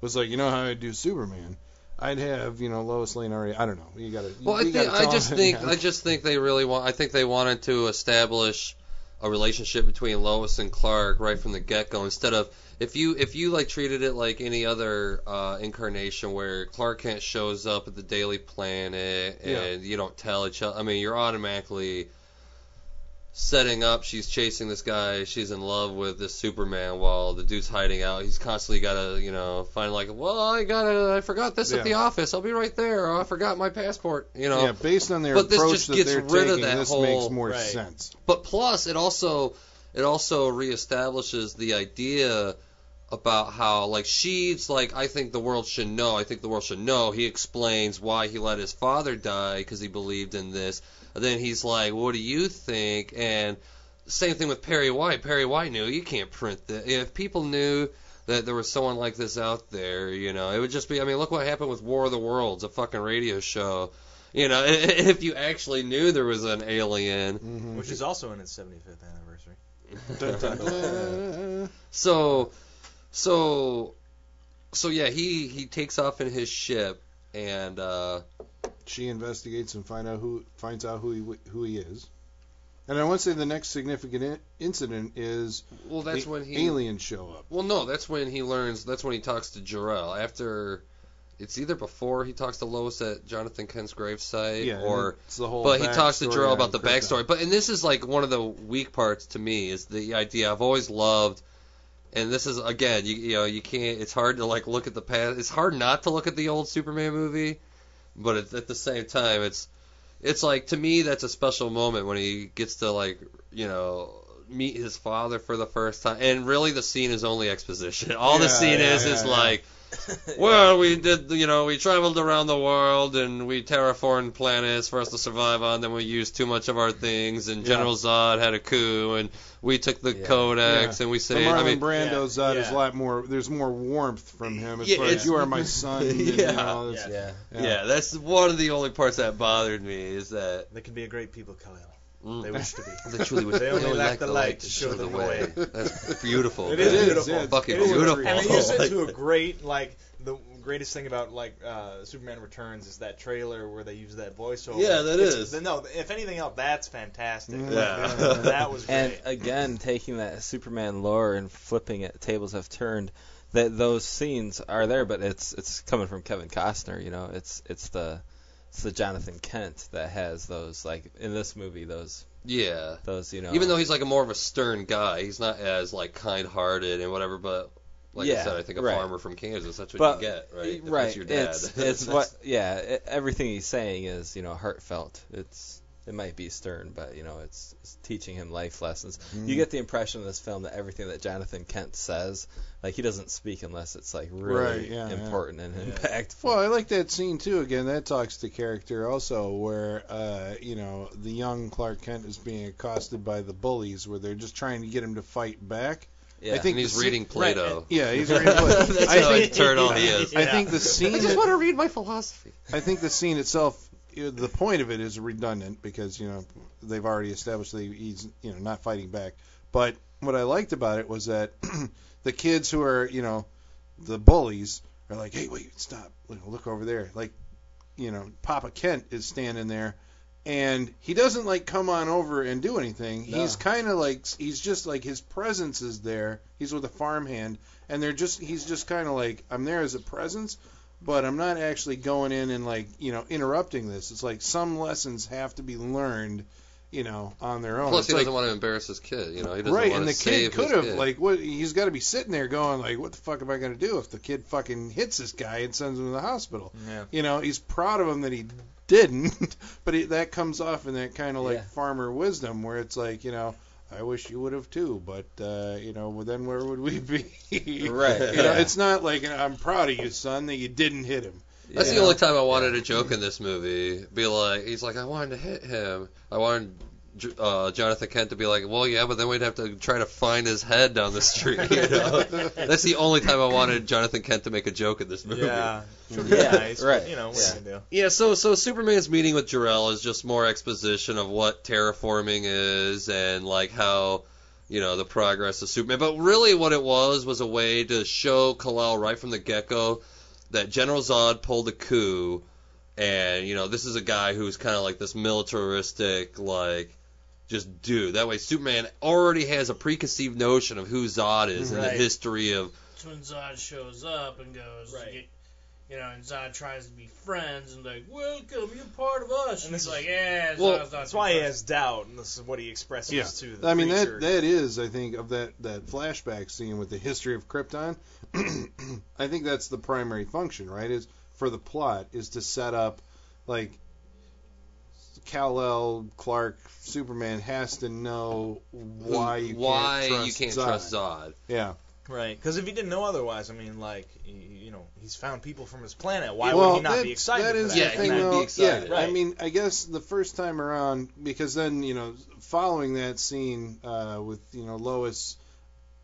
Speaker 2: was like, you know how I do Superman. I'd have, you know, Lois Lane already. I don't know. You gotta.
Speaker 1: Well, I think I just think. I just think they really want. I think they wanted to establish a relationship between Lois and Clark right from the get go. Instead of if you if you like treated it like any other uh, incarnation where Clark Kent shows up at the Daily Planet and
Speaker 2: Yeah.
Speaker 1: you don't tell each other. I mean, you're automatically setting up she's chasing this guy she's in love with this superman while the dude's hiding out he's constantly gotta you know find like well i gotta i forgot this
Speaker 2: Yeah.
Speaker 1: at the office i'll be right there or i forgot my passport you know
Speaker 2: yeah, based on their
Speaker 1: But this
Speaker 2: approach
Speaker 1: just
Speaker 2: that
Speaker 1: gets
Speaker 2: they're
Speaker 1: rid of
Speaker 2: taking,
Speaker 1: that
Speaker 2: this
Speaker 1: whole-
Speaker 2: makes more
Speaker 5: Right.
Speaker 2: sense.
Speaker 1: but plus it also it also reestablishes the idea about how like she's like I think the world should know. I think the world should know. He explains why he let his father die because he believed in this. And then he's like, "What do you think?" And same thing with Perry White. Perry White knew you can't print that. If people knew that there was someone like this out there, you know, it would just be. I mean, look what happened with War of the Worlds, a fucking radio show. You know, <laughs> if you actually knew there was an alien,
Speaker 2: Mm-hmm.
Speaker 5: Which is also in its 75th anniversary. <laughs>
Speaker 1: So, so, so yeah, he he takes off in his ship, and uh,
Speaker 2: she investigates and find out who finds out who he who he is. And I want to say the next significant in- incident is
Speaker 1: well, that's when he.
Speaker 2: aliens show up.
Speaker 1: Well, no, that's when he learns. That's when he talks to Jor-El. After, it's either before he talks to Lois at Jonathan Kent's gravesite,
Speaker 2: Yeah,
Speaker 1: or
Speaker 2: it's the whole.
Speaker 1: but he talks to
Speaker 2: Jor-El
Speaker 1: about the
Speaker 2: Krypton.
Speaker 1: backstory. But and this is like one of the weak parts to me is the idea I've always loved. And this is again, you, you know, you can't. It's hard to like look at the past. It's hard not to look at the old Superman movie, but at, at the same time, it's it's like to me that's a special moment when he gets to like you know meet his father for the first time. And really, the scene is only exposition. <laughs> All the scene
Speaker 2: yeah,
Speaker 1: is
Speaker 2: yeah,
Speaker 1: is
Speaker 2: yeah.
Speaker 1: like <laughs> well, we did, you know, we traveled around the world and we terraformed planets for us to survive on. Then we used too much of our things, and
Speaker 2: Yeah.
Speaker 1: General Zod had a coup, and we took the
Speaker 3: Yeah.
Speaker 1: Codex
Speaker 2: Yeah.
Speaker 1: and we
Speaker 2: The
Speaker 1: saved. I
Speaker 2: Marlon
Speaker 1: mean,
Speaker 2: Brando
Speaker 5: yeah,
Speaker 2: Zod is
Speaker 5: yeah.
Speaker 2: a lot more. There's more warmth from him as
Speaker 1: Yeah,
Speaker 2: far as you are my son. <laughs> and, you
Speaker 1: Yeah.
Speaker 2: know, it's-
Speaker 3: Yeah.
Speaker 1: yeah. that's one of the only parts that bothered me is that
Speaker 5: They can be a great people, Kal-El.
Speaker 1: Mm,
Speaker 5: They wish to be. <laughs>
Speaker 1: they truly would
Speaker 5: They only lack the light
Speaker 1: to
Speaker 5: to show them the way. <laughs>
Speaker 1: That's beautiful.
Speaker 5: It
Speaker 1: man.
Speaker 5: is
Speaker 2: It is,
Speaker 5: beautiful.
Speaker 2: yeah, it's-
Speaker 1: Fucking
Speaker 5: It is
Speaker 1: beautiful.
Speaker 5: And they use it to a <laughs> great like the greatest thing about like uh, Superman Returns is that trailer where they use that voiceover.
Speaker 1: Yeah, that
Speaker 5: It's-
Speaker 1: is.
Speaker 5: No, if anything else, that's fantastic.
Speaker 2: Yeah.
Speaker 5: that was great.
Speaker 3: And again, taking that Superman lore and flipping it, tables have turned. That those scenes are there, but it's it's coming from Kevin Costner. You know, it's it's the it's the Jonathan Kent that has those like in this movie those
Speaker 1: Yeah.
Speaker 3: Those, you know.
Speaker 1: Even though he's like a more of a stern guy, he's not as like kind-hearted and whatever. But like I said, I think a
Speaker 3: right.
Speaker 1: farmer from Kansas, that's what
Speaker 3: But-
Speaker 1: you get, right? If
Speaker 3: right.
Speaker 1: That's your dad.
Speaker 3: It's <laughs> it's what yeah. It, everything he's saying is you know heartfelt. It's it might be stern, but you know it's, it's teaching him life lessons.
Speaker 2: Mm.
Speaker 3: You get the impression in this film that everything that Jonathan Kent says, like he doesn't speak unless it's like really
Speaker 2: Right, yeah, yeah.
Speaker 3: important and
Speaker 5: Yeah.
Speaker 3: impactful. <laughs>
Speaker 2: Well, I like that scene too. Again, that talks to character also, where uh, you know the young Clark Kent is being accosted by the bullies, where they're just trying to get him to fight back.
Speaker 3: yeah.
Speaker 2: I think
Speaker 1: and he's
Speaker 2: scene-
Speaker 1: reading Plato.
Speaker 2: Yeah, he's reading <laughs> Plato.
Speaker 1: That's
Speaker 2: I
Speaker 1: how
Speaker 2: think
Speaker 1: eternal he <laughs> is.
Speaker 2: I think the scene.
Speaker 1: I just want to read my philosophy.
Speaker 2: I think the scene itself, you know, the point of it is redundant because you know they've already established that he's you know not fighting back. But what I liked about it was that <clears throat> the kids who are you know the bullies are like, hey, wait, stop, look over there. Like, you know, Papa Kent is standing there. And he doesn't like come on over and do anything.
Speaker 3: No.
Speaker 2: He's kind of like he's just like his presence is there. He's with a farmhand, and they're just he's just kind of like I'm there as a presence, but I'm not actually going in and like you know interrupting this. It's like some lessons have to be learned, you know, on their own.
Speaker 1: Plus,
Speaker 2: It's
Speaker 1: he
Speaker 2: like,
Speaker 1: doesn't want to embarrass his kid. You know, he doesn't
Speaker 2: right,
Speaker 1: want
Speaker 2: and
Speaker 1: to
Speaker 2: the kid could have
Speaker 1: kid.
Speaker 2: like what he's got to be sitting there going like, what the fuck am I going to do if the kid fucking hits this guy and sends him to the hospital?
Speaker 5: Yeah.
Speaker 2: You know, he's proud of him that he didn't, <laughs> but it, that comes off in that kind of like
Speaker 3: Yeah.
Speaker 2: farmer wisdom where it's like, you know. I wish you would have too, but uh, you know, well, then where would we be? <laughs>
Speaker 3: Right,
Speaker 2: You know,
Speaker 3: yeah.
Speaker 2: it's not like I'm proud of you, son, that you didn't hit him.
Speaker 1: That's
Speaker 2: you
Speaker 1: the only time I wanted a joke in this movie. Be like, he's like, I wanted to hit him. I wanted J- uh, Jonathan Kent to be like, well, yeah, but then we'd have to try to find his head down the street. You know? <laughs> That's the only time I wanted Jonathan Kent to make a joke in this movie.
Speaker 5: Yeah.
Speaker 3: Yeah,
Speaker 5: nice, but,
Speaker 3: right.
Speaker 5: You know,
Speaker 3: Yeah.
Speaker 5: you can do.
Speaker 1: Yeah, so so Superman's meeting with Jor-El is just more exposition of what terraforming is and like how you know the progress of Superman. But really, what it was was a way to show Kal-El right from the get-go that General Zod pulled a coup, and you know this is a guy who's kind of like this militaristic like. Just do. That way, Superman already has a preconceived notion of who Zod is and the history of
Speaker 4: That's when Zod shows up and goes,
Speaker 5: Right.
Speaker 4: you, you know, and Zod tries to be friends and like, welcome, you're part of us.
Speaker 5: And
Speaker 4: And he's like, yeah,
Speaker 1: Well,
Speaker 4: Zod's not
Speaker 5: That's
Speaker 4: too
Speaker 5: why he has doubt, and this is what he expresses
Speaker 2: Yeah.
Speaker 5: to the
Speaker 2: I mean
Speaker 5: creature.
Speaker 2: that that is I think of that that flashback scene with the history of Krypton. <clears throat> I think that's the primary function, right? Is for the plot is to set up like Kal-El, Clark, Superman has to know why you
Speaker 1: why
Speaker 2: can't trust
Speaker 1: you can't
Speaker 2: Zod.
Speaker 1: trust Zod.
Speaker 2: Yeah.
Speaker 5: Right, because if he didn't know otherwise, I mean, like, y- you know, he's found people from his planet. Why
Speaker 2: well,
Speaker 5: would he not
Speaker 2: that,
Speaker 5: be excited?
Speaker 2: That
Speaker 5: for that?
Speaker 2: the
Speaker 1: Yeah,
Speaker 2: thing,
Speaker 1: he would be
Speaker 2: though.
Speaker 1: excited.
Speaker 2: Yeah, I mean, I guess the first time around, because then you know, following that scene uh, with you know Lois,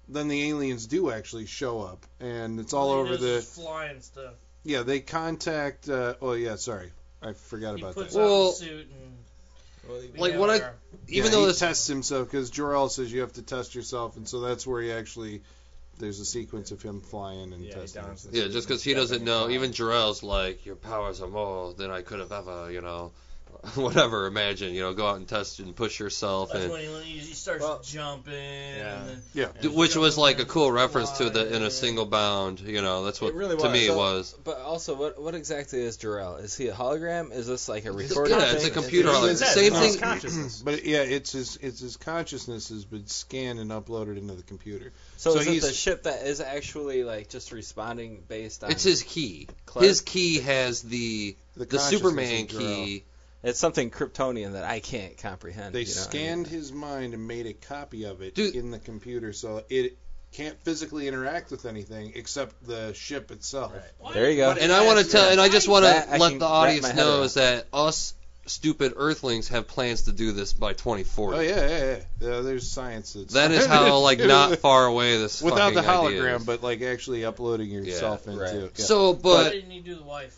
Speaker 2: then the aliens do actually show up, and it's all
Speaker 4: He
Speaker 2: over the.
Speaker 4: flying stuff.
Speaker 2: Yeah, they contact. Uh, oh yeah, sorry, I forgot
Speaker 4: He
Speaker 2: about
Speaker 4: puts
Speaker 2: that.
Speaker 4: on
Speaker 1: Well,
Speaker 4: the suit and
Speaker 5: Well,
Speaker 1: Like,
Speaker 4: yeah,
Speaker 1: what I-
Speaker 4: whatever.
Speaker 1: Even
Speaker 2: Yeah,
Speaker 1: though
Speaker 2: he
Speaker 1: this
Speaker 2: tests himself, because Jor-El says you have to test yourself, and so that's where he actually. There's a sequence of him flying and
Speaker 5: Yeah, he
Speaker 2: testing.
Speaker 5: downs the
Speaker 1: Yeah, just because he doesn't know.
Speaker 5: fine.
Speaker 1: Even Jor-El's like, your powers are more than I could have ever, you know, <laughs> whatever. Imagine, you know, go out and test and push yourself,
Speaker 4: That's
Speaker 1: and
Speaker 4: when he, he starts
Speaker 3: Well,
Speaker 4: jumping.
Speaker 5: yeah.
Speaker 4: And then,
Speaker 2: Yeah.
Speaker 1: d- which was like a cool reference to the in a single bound. You know, that's what
Speaker 5: It really
Speaker 1: to
Speaker 5: was.
Speaker 1: me it
Speaker 3: So-
Speaker 1: was.
Speaker 3: But also, what what exactly is Jor-El? Is he a hologram? Is this like a
Speaker 1: It's-
Speaker 3: recording?
Speaker 1: yeah, it's a computer
Speaker 3: Is-
Speaker 1: hologram.
Speaker 5: It's
Speaker 1: Same
Speaker 5: his
Speaker 1: thing-
Speaker 5: consciousness.
Speaker 2: But yeah, it's his it's his consciousness has been scanned and uploaded into the computer.
Speaker 3: So,
Speaker 2: So
Speaker 3: is it the ship that is actually like just responding based on?
Speaker 1: It's his key.
Speaker 3: Clark?
Speaker 1: His key has the
Speaker 2: The,
Speaker 1: the Superman
Speaker 2: of Jor-El.
Speaker 1: key.
Speaker 3: It's something Kryptonian that I can't comprehend.
Speaker 2: They
Speaker 3: you know? I mean,
Speaker 2: scanned his mind and made a copy of it
Speaker 1: Dude.
Speaker 2: in the computer, so it can't physically interact with anything except the ship itself.
Speaker 5: Right.
Speaker 3: There you go.
Speaker 5: But
Speaker 1: And I want to tell, and I just want to let the audience know
Speaker 3: around.
Speaker 1: is that us stupid Earthlings have plans to do this by 2040.
Speaker 2: Oh yeah, yeah, yeah. Uh, there's science that's
Speaker 1: That is <laughs> how like <laughs> not far away this
Speaker 2: without the
Speaker 1: fucking idea
Speaker 2: hologram,
Speaker 1: is.
Speaker 2: but like actually uploading yourself
Speaker 3: Yeah,
Speaker 2: into.
Speaker 3: right.
Speaker 2: Yeah.
Speaker 1: So,
Speaker 4: Why
Speaker 1: but
Speaker 4: didn't he do the wife?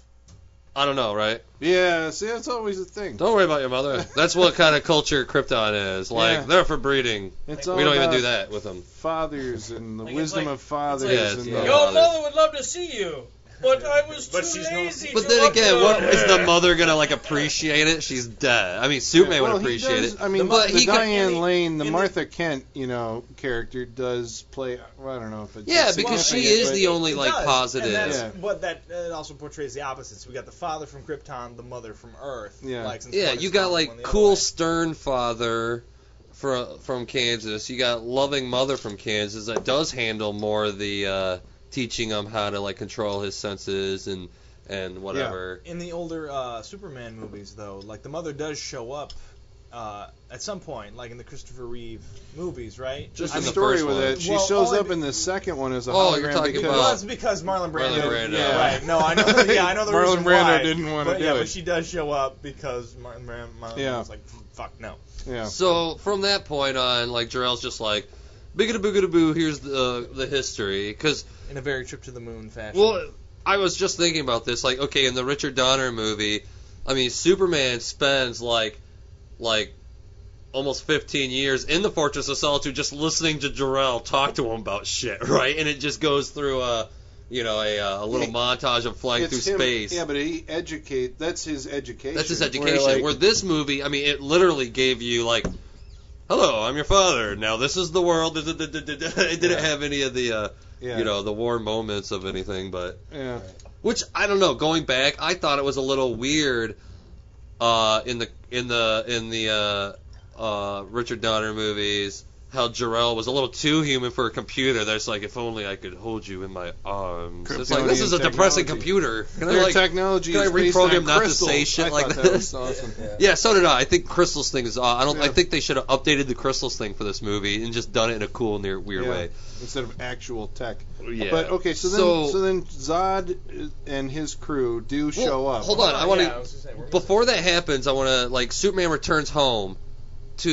Speaker 1: I don't know, right?
Speaker 2: yeah, see, that's always a thing.
Speaker 1: Don't worry about your mother. <laughs> That's what kind of culture Krypton is. Like
Speaker 2: Yeah.
Speaker 1: they're for breeding.
Speaker 2: It's
Speaker 1: We don't even
Speaker 2: about
Speaker 1: do that with them.
Speaker 2: Fathers and the
Speaker 4: Like, it's
Speaker 2: wisdom
Speaker 4: like-
Speaker 2: of fathers.
Speaker 4: like-
Speaker 2: and
Speaker 1: it's-
Speaker 2: the,
Speaker 1: yeah.
Speaker 4: Your mother would love to see you, but I was too
Speaker 5: But she's not-
Speaker 1: But
Speaker 4: to
Speaker 1: then again,
Speaker 4: upload
Speaker 1: what is the mother gonna like appreciate it? She's dead. I mean, Superman
Speaker 2: well,
Speaker 1: would appreciate
Speaker 2: does,
Speaker 1: it.
Speaker 2: I mean,
Speaker 1: But
Speaker 2: the
Speaker 1: he could-
Speaker 2: Diane
Speaker 5: in
Speaker 2: Lane, the
Speaker 5: in the-
Speaker 2: Martha Kent, you know, character does play. Well, I don't know if it's
Speaker 1: Yeah, because she is
Speaker 2: but-
Speaker 1: the only like
Speaker 5: does,
Speaker 1: positive.
Speaker 5: And that's
Speaker 2: Yeah.
Speaker 5: what that it also portrays the opposites. We got the father from Krypton, the mother from Earth.
Speaker 2: Yeah.
Speaker 5: Like,
Speaker 1: Yeah, you got like
Speaker 5: one the other
Speaker 1: cool stern father from from Kansas. You got Loving Mother from Kansas that does handle more of the uh, teaching him how to like control his senses and and whatever.
Speaker 5: In the older uh, Superman movies, though, like the mother does show up uh, at some point, like in the Christopher Reeve movies, right?
Speaker 1: Just
Speaker 2: the
Speaker 1: in
Speaker 2: story
Speaker 1: first
Speaker 2: with
Speaker 1: one.
Speaker 2: it, she
Speaker 5: Well,
Speaker 2: shows up
Speaker 5: be-
Speaker 2: in the second one as a
Speaker 1: Oh,
Speaker 2: hologram
Speaker 1: you're talking
Speaker 2: because
Speaker 1: about-
Speaker 5: Well, it's because Marlon Brando.
Speaker 1: Marlon Brando.
Speaker 5: Yeah, right. No, I know. Yeah, I know the
Speaker 2: Marlon
Speaker 5: reason
Speaker 2: Brando
Speaker 5: why.
Speaker 2: didn't wanna
Speaker 5: but,
Speaker 2: do
Speaker 5: yeah,
Speaker 2: it.
Speaker 5: but she does show up because Marlon, Brando- Marlon
Speaker 2: Yeah.
Speaker 5: was like, "Fuck no."
Speaker 2: yeah.
Speaker 1: So from that point on, like Jor-El's just like, biggada boogada boo. Here's the the history because
Speaker 5: In a very trip to the moon fashion.
Speaker 1: Well, I was just thinking about this. Like, okay, in the Richard Donner movie, I mean, Superman spends like, like, almost 15 years in the Fortress of Solitude just listening to Jor-El talk to him about shit, <laughs> right? And it just goes through a, you know, a, uh, a little
Speaker 2: Yeah.
Speaker 1: montage of flying through
Speaker 2: him-
Speaker 1: space.
Speaker 2: Yeah, but he educate. That's his education.
Speaker 1: That's his
Speaker 2: Where,
Speaker 1: education.
Speaker 2: like,
Speaker 1: Where this movie, I mean, it literally gave you like, "Hello, I'm your father. Now this is the world." <laughs> It didn't
Speaker 2: Yeah.
Speaker 1: have any of the, uh,
Speaker 2: yeah,
Speaker 1: you know, the war moments of anything, but
Speaker 2: yeah.
Speaker 1: which I don't know. Going back, I thought it was a little weird uh, in the in the in the uh, uh, Richard Donner movies how Jor-El was a little too human for a computer. That's like if only I could hold you in my arms. It's like this is a
Speaker 2: Kryptonian
Speaker 1: depressing computer. Can I like?
Speaker 2: technology
Speaker 1: can I reprogram
Speaker 2: on
Speaker 1: not to say shit
Speaker 2: I
Speaker 1: like
Speaker 2: thought
Speaker 1: this?
Speaker 2: That was awesome.
Speaker 1: Yeah, so did I. I think crystals thing is. Uh, I don't. I think they should have updated the crystals thing for this movie and just done it in a cool, near, weird
Speaker 2: Yeah.
Speaker 1: way.
Speaker 2: Instead of actual tech.
Speaker 1: Yeah.
Speaker 2: But okay, so then
Speaker 1: So-
Speaker 2: so, then Zod and his crew do
Speaker 1: Well,
Speaker 2: show up.
Speaker 1: Hold on, I want to.
Speaker 5: Yeah, was gonna say, we're
Speaker 1: Before that happens, I want to like Superman returns home to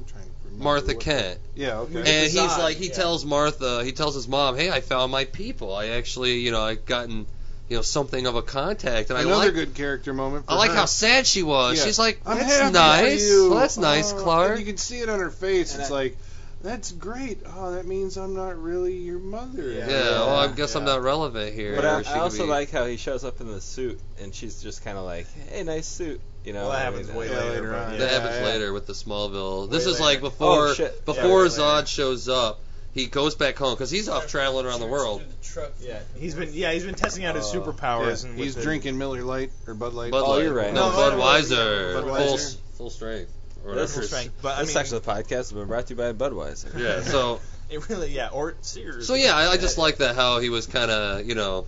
Speaker 2: Trying to remember
Speaker 1: Martha Kent,
Speaker 2: Yeah, okay.
Speaker 1: And he's
Speaker 5: Zod,
Speaker 1: like, he
Speaker 5: yeah.
Speaker 1: tells Martha, he tells his mom, "Hey, I found my people. I actually, you know, I've gotten, you know, something of a contact." And I
Speaker 2: Another
Speaker 1: like,
Speaker 2: good character moment. For
Speaker 1: I like
Speaker 2: her.
Speaker 1: how sad she was.
Speaker 2: Yeah.
Speaker 1: She's like,
Speaker 2: I'm
Speaker 1: "That's
Speaker 2: happy for
Speaker 1: nice.
Speaker 2: you.
Speaker 1: Well, that's nice,
Speaker 2: Oh,
Speaker 1: Clark."
Speaker 2: And you can see it on her face.
Speaker 3: And
Speaker 2: it's
Speaker 3: I-
Speaker 2: like, that's great. Oh, that means I'm not really your mother.
Speaker 5: Yeah.
Speaker 1: yeah, well, I guess I'm not relevant here.
Speaker 3: But I, I also
Speaker 1: be-
Speaker 3: like how he shows up in the suit, and she's just kind of like, "Hey, nice suit," you know.
Speaker 5: Well, that
Speaker 3: I
Speaker 5: happens
Speaker 3: mean,
Speaker 5: way later.
Speaker 2: later
Speaker 5: but
Speaker 2: on.
Speaker 5: yeah.
Speaker 1: That happens
Speaker 2: yeah.
Speaker 1: later with the Smallville. This
Speaker 5: Way
Speaker 1: is like before
Speaker 3: Oh, shit.
Speaker 1: before
Speaker 5: Yeah, way later.
Speaker 1: Zod shows up. He goes back home because he's off traveling around the world.
Speaker 5: Yeah, he's been yeah he's been testing out his
Speaker 3: Uh,
Speaker 5: superpowers
Speaker 2: Yeah,
Speaker 5: and
Speaker 2: he's
Speaker 5: with the-
Speaker 2: drinking Miller Lite or Bud Light.
Speaker 1: Bud
Speaker 3: Oh,
Speaker 1: Light.
Speaker 3: you're right.
Speaker 1: No,
Speaker 5: No,
Speaker 1: Budweiser.
Speaker 2: Budweiser.
Speaker 1: Full, full strength. Or
Speaker 5: That's
Speaker 1: whatever.
Speaker 5: full strength. But I
Speaker 3: this
Speaker 5: mean,
Speaker 3: section of the podcast has been brought to you by Budweiser.
Speaker 1: Yeah. So <laughs>
Speaker 5: it really yeah or Sears.
Speaker 1: so yeah, I, I just like that how he was kind of you know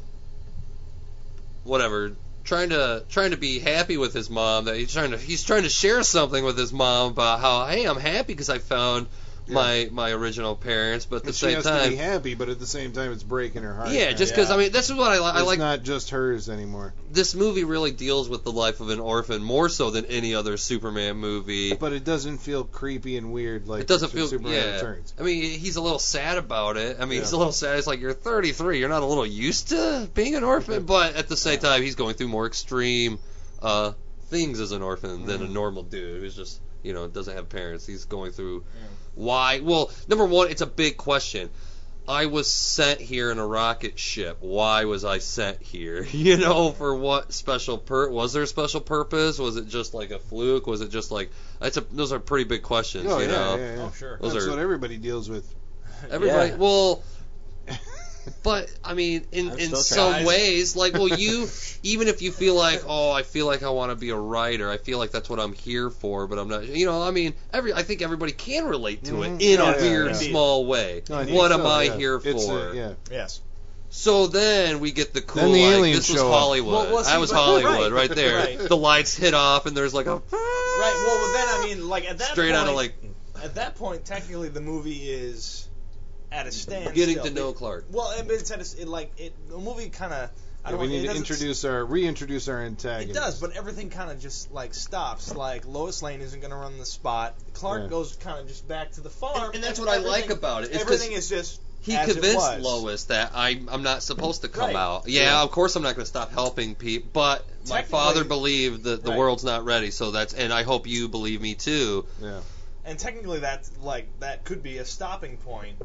Speaker 1: whatever trying to trying to be happy with his mom that he's trying to he's trying to share something with his mom about how hey I'm happy because I found my my original parents but at the
Speaker 2: And she
Speaker 1: same
Speaker 2: has to be happy, but at the same time, it's breaking her heart.
Speaker 1: yeah just because
Speaker 5: Yeah.
Speaker 1: I mean this is what I, I
Speaker 2: it's
Speaker 1: like
Speaker 2: not just hers anymore.
Speaker 1: this movie really deals with the life of an orphan more so than any other Superman movie.
Speaker 2: But it doesn't feel creepy and weird like
Speaker 1: It doesn't feel
Speaker 2: Superman
Speaker 1: yeah.
Speaker 2: Returns.
Speaker 1: I mean, he's a little sad about it. I mean, he's a little sad. It's like you're 33. You're not a little used to being an orphan, but at the same time, he's going through more extreme uh, things as an orphan than a
Speaker 2: Mhm.
Speaker 1: normal dude who's just you know doesn't have parents. He's going through why? Well, number one, it's a big question. I was sent here in a rocket ship. Why was I sent here? <laughs> You know, for what special per? Was there a special purpose? Was it just like a fluke? Was it just like that's a? Those are pretty big questions.
Speaker 2: Oh
Speaker 1: you
Speaker 2: yeah,
Speaker 1: know,
Speaker 2: yeah, yeah.
Speaker 5: Oh sure.
Speaker 1: Those
Speaker 2: That's
Speaker 1: are-
Speaker 2: what everybody deals with.
Speaker 1: everybody.
Speaker 3: Yeah.
Speaker 1: Well, but I mean, in in some ways, like, well, you <laughs> even if you feel like, oh, I feel like I want to be a writer. I feel like that's what I'm here for, but I'm not. You know, I mean, every I think everybody can relate to
Speaker 2: Mhm.
Speaker 1: it in
Speaker 2: Yeah,
Speaker 1: a
Speaker 2: yeah,
Speaker 1: weird,
Speaker 5: yeah.
Speaker 1: small way.
Speaker 2: No, I think
Speaker 1: what
Speaker 2: so,
Speaker 1: am I
Speaker 2: yeah.
Speaker 1: here
Speaker 2: It's,
Speaker 1: for?
Speaker 2: uh, yeah.
Speaker 5: Yes.
Speaker 1: So then we get the cool.
Speaker 2: Then the
Speaker 1: like,
Speaker 2: aliens
Speaker 1: this was
Speaker 2: show up.
Speaker 1: Hollywood.
Speaker 5: Well, well, see,
Speaker 1: that was Hollywood
Speaker 5: right.
Speaker 1: right, there. <laughs>
Speaker 5: Right.
Speaker 1: The lights hit off, and there's like a
Speaker 5: Right. Well, then I mean, like at that
Speaker 1: straight
Speaker 5: point,
Speaker 1: out of like
Speaker 5: at that point, technically the movie is at a standstill.
Speaker 1: getting to know Clark.
Speaker 5: Well, it- it's at a, it, like it. The movie kind of.
Speaker 2: Yeah, we
Speaker 5: know,
Speaker 2: need to
Speaker 5: doesn't-
Speaker 2: introduce our reintroduce our antagonist.
Speaker 5: It does, but everything kind of just like stops. Like Lois Lane isn't going to run the spot. Clark
Speaker 2: Yeah.
Speaker 5: goes kind of just back to the farm,
Speaker 1: And, and that's what I like about it. It's 'cause
Speaker 5: Everything is just
Speaker 1: he
Speaker 5: as
Speaker 1: convinced. Lois that I I'm not supposed to come
Speaker 5: Right.
Speaker 1: out. Yeah,
Speaker 5: Yeah.
Speaker 1: of course I'm not going to stop helping people, but my father believed that the
Speaker 5: Right.
Speaker 1: world's not ready. So that's and I hope you believe me too.
Speaker 2: Yeah.
Speaker 5: And technically, that's like that could be a stopping point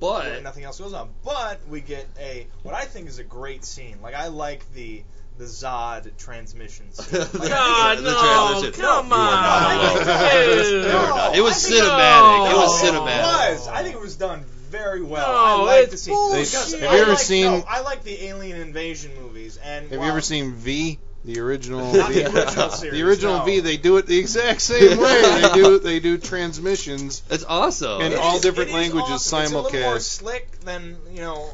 Speaker 1: But
Speaker 5: where nothing else goes on. But we get a what I think is a great scene. Like I like the the Zod transmission scene. <laughs> Like,
Speaker 4: God,
Speaker 1: the
Speaker 4: no,
Speaker 1: transition.
Speaker 4: come
Speaker 1: You are not
Speaker 4: on.
Speaker 1: alone.
Speaker 4: Dude.
Speaker 1: You are not. It was
Speaker 5: I think-
Speaker 1: cinematic. It
Speaker 4: No.
Speaker 1: was
Speaker 5: It
Speaker 1: cinematic.
Speaker 5: was. I think it was done very well.
Speaker 4: No,
Speaker 5: I like
Speaker 4: it's
Speaker 5: the scene.
Speaker 4: bullshit.
Speaker 2: Have you ever
Speaker 5: like-
Speaker 2: seen-
Speaker 5: no, I like the alien invasion movies. And
Speaker 2: Have
Speaker 5: while-
Speaker 2: you ever seen V? The original
Speaker 5: Not
Speaker 2: V. <laughs>
Speaker 5: the original series.
Speaker 2: The original
Speaker 5: no.
Speaker 2: V, they do it the exact same way. <laughs> They do they do transmissions
Speaker 1: It's awesome.
Speaker 2: In
Speaker 5: It
Speaker 2: all
Speaker 5: is-
Speaker 2: different
Speaker 5: it is
Speaker 2: languages
Speaker 5: awesome. It's a little more slick than you know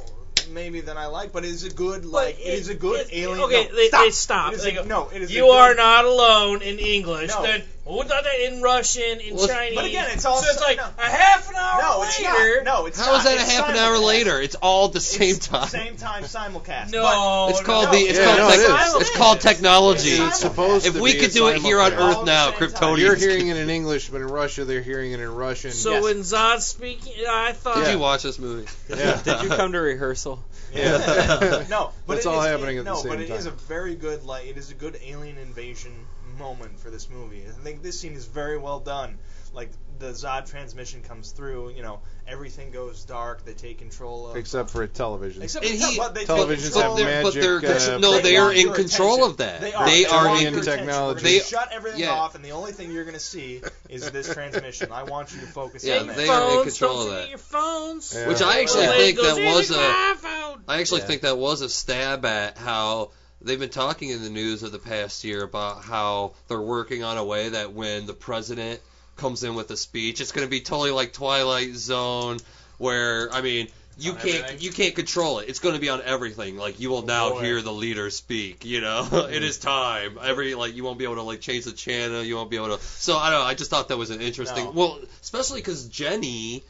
Speaker 5: maybe than I like, but it is a good like it is a good
Speaker 4: it-
Speaker 5: alien.
Speaker 4: Okay,
Speaker 5: no,
Speaker 4: they
Speaker 5: stop.
Speaker 4: they stop.
Speaker 5: It is
Speaker 4: They
Speaker 5: a-
Speaker 4: go,
Speaker 5: no, it is. a
Speaker 4: You
Speaker 5: good-
Speaker 4: are not alone in English.
Speaker 5: No.
Speaker 4: Then what about that in Russian, in
Speaker 1: Well,
Speaker 4: Chinese?
Speaker 5: but again, it's all
Speaker 4: so it's like
Speaker 5: no.
Speaker 4: a half an hour
Speaker 5: No, it's
Speaker 4: later.
Speaker 5: not. No, it's
Speaker 1: How
Speaker 5: not.
Speaker 1: is that a
Speaker 5: It's
Speaker 1: half an hour later? It's all the
Speaker 5: It's
Speaker 1: same time.
Speaker 5: Same time simulcast.
Speaker 4: No,
Speaker 1: It's called
Speaker 4: no,
Speaker 1: the it's
Speaker 2: Yeah,
Speaker 1: called
Speaker 2: no,
Speaker 1: tech-
Speaker 2: it is.
Speaker 1: it's called technology.
Speaker 2: It's supposed
Speaker 1: If
Speaker 2: to
Speaker 1: we
Speaker 2: be
Speaker 1: could do it here on Earth now,
Speaker 5: the same time.
Speaker 1: Kryptonians.
Speaker 2: You're hearing it in English, but in Russia they're hearing it in Russian.
Speaker 4: So
Speaker 5: Yes.
Speaker 4: when Zod's speaking, I thought.
Speaker 1: Did you watch this movie?
Speaker 2: Yeah. <laughs>
Speaker 3: Did you come to rehearsal? <laughs>
Speaker 2: Yeah.
Speaker 5: no, but
Speaker 2: That's
Speaker 5: it
Speaker 2: all happening at the same
Speaker 5: but it
Speaker 2: time.
Speaker 5: is a very good like it is a good alien invasion moment for this movie. I think this scene is very well done. Like the Zod transmission comes through, you know, everything goes dark. They take control of.
Speaker 2: Except for a television.
Speaker 5: Except
Speaker 1: And
Speaker 5: for
Speaker 1: he-
Speaker 5: but they
Speaker 2: televisions
Speaker 5: take control
Speaker 2: have
Speaker 5: of-
Speaker 2: magic,
Speaker 1: but they're
Speaker 2: uh,
Speaker 1: no, they are in control
Speaker 5: attention.
Speaker 1: of that.
Speaker 5: They are.
Speaker 1: They
Speaker 5: They
Speaker 1: are in
Speaker 2: technology.
Speaker 5: attention.
Speaker 1: They-
Speaker 5: shut everything
Speaker 1: yeah.
Speaker 5: off, and the only thing you're gonna see is this transmission. I want you to focus
Speaker 1: Yeah,
Speaker 5: on that.
Speaker 1: they are in control of that.
Speaker 4: Your phones.
Speaker 2: Yeah.
Speaker 1: Which I actually
Speaker 4: The
Speaker 1: think that was
Speaker 4: your
Speaker 1: a
Speaker 4: iPhone."
Speaker 1: I actually
Speaker 3: Yeah.
Speaker 1: think that was a stab at how they've been talking in the news of the past year about how they're working on a way that when the president comes in with a speech, it's going to be totally like Twilight Zone, where I mean. You
Speaker 5: On
Speaker 1: can't
Speaker 5: everything?
Speaker 1: you can't control it. It's going to be on everything. Like you will now
Speaker 5: boy.
Speaker 1: hear the leader speak. You know, <laughs> it is time. Every like you won't be able to like change the channel. You won't be able to. So I don't know. I just thought that was an interesting.
Speaker 5: No.
Speaker 1: Well, especially because Jenny,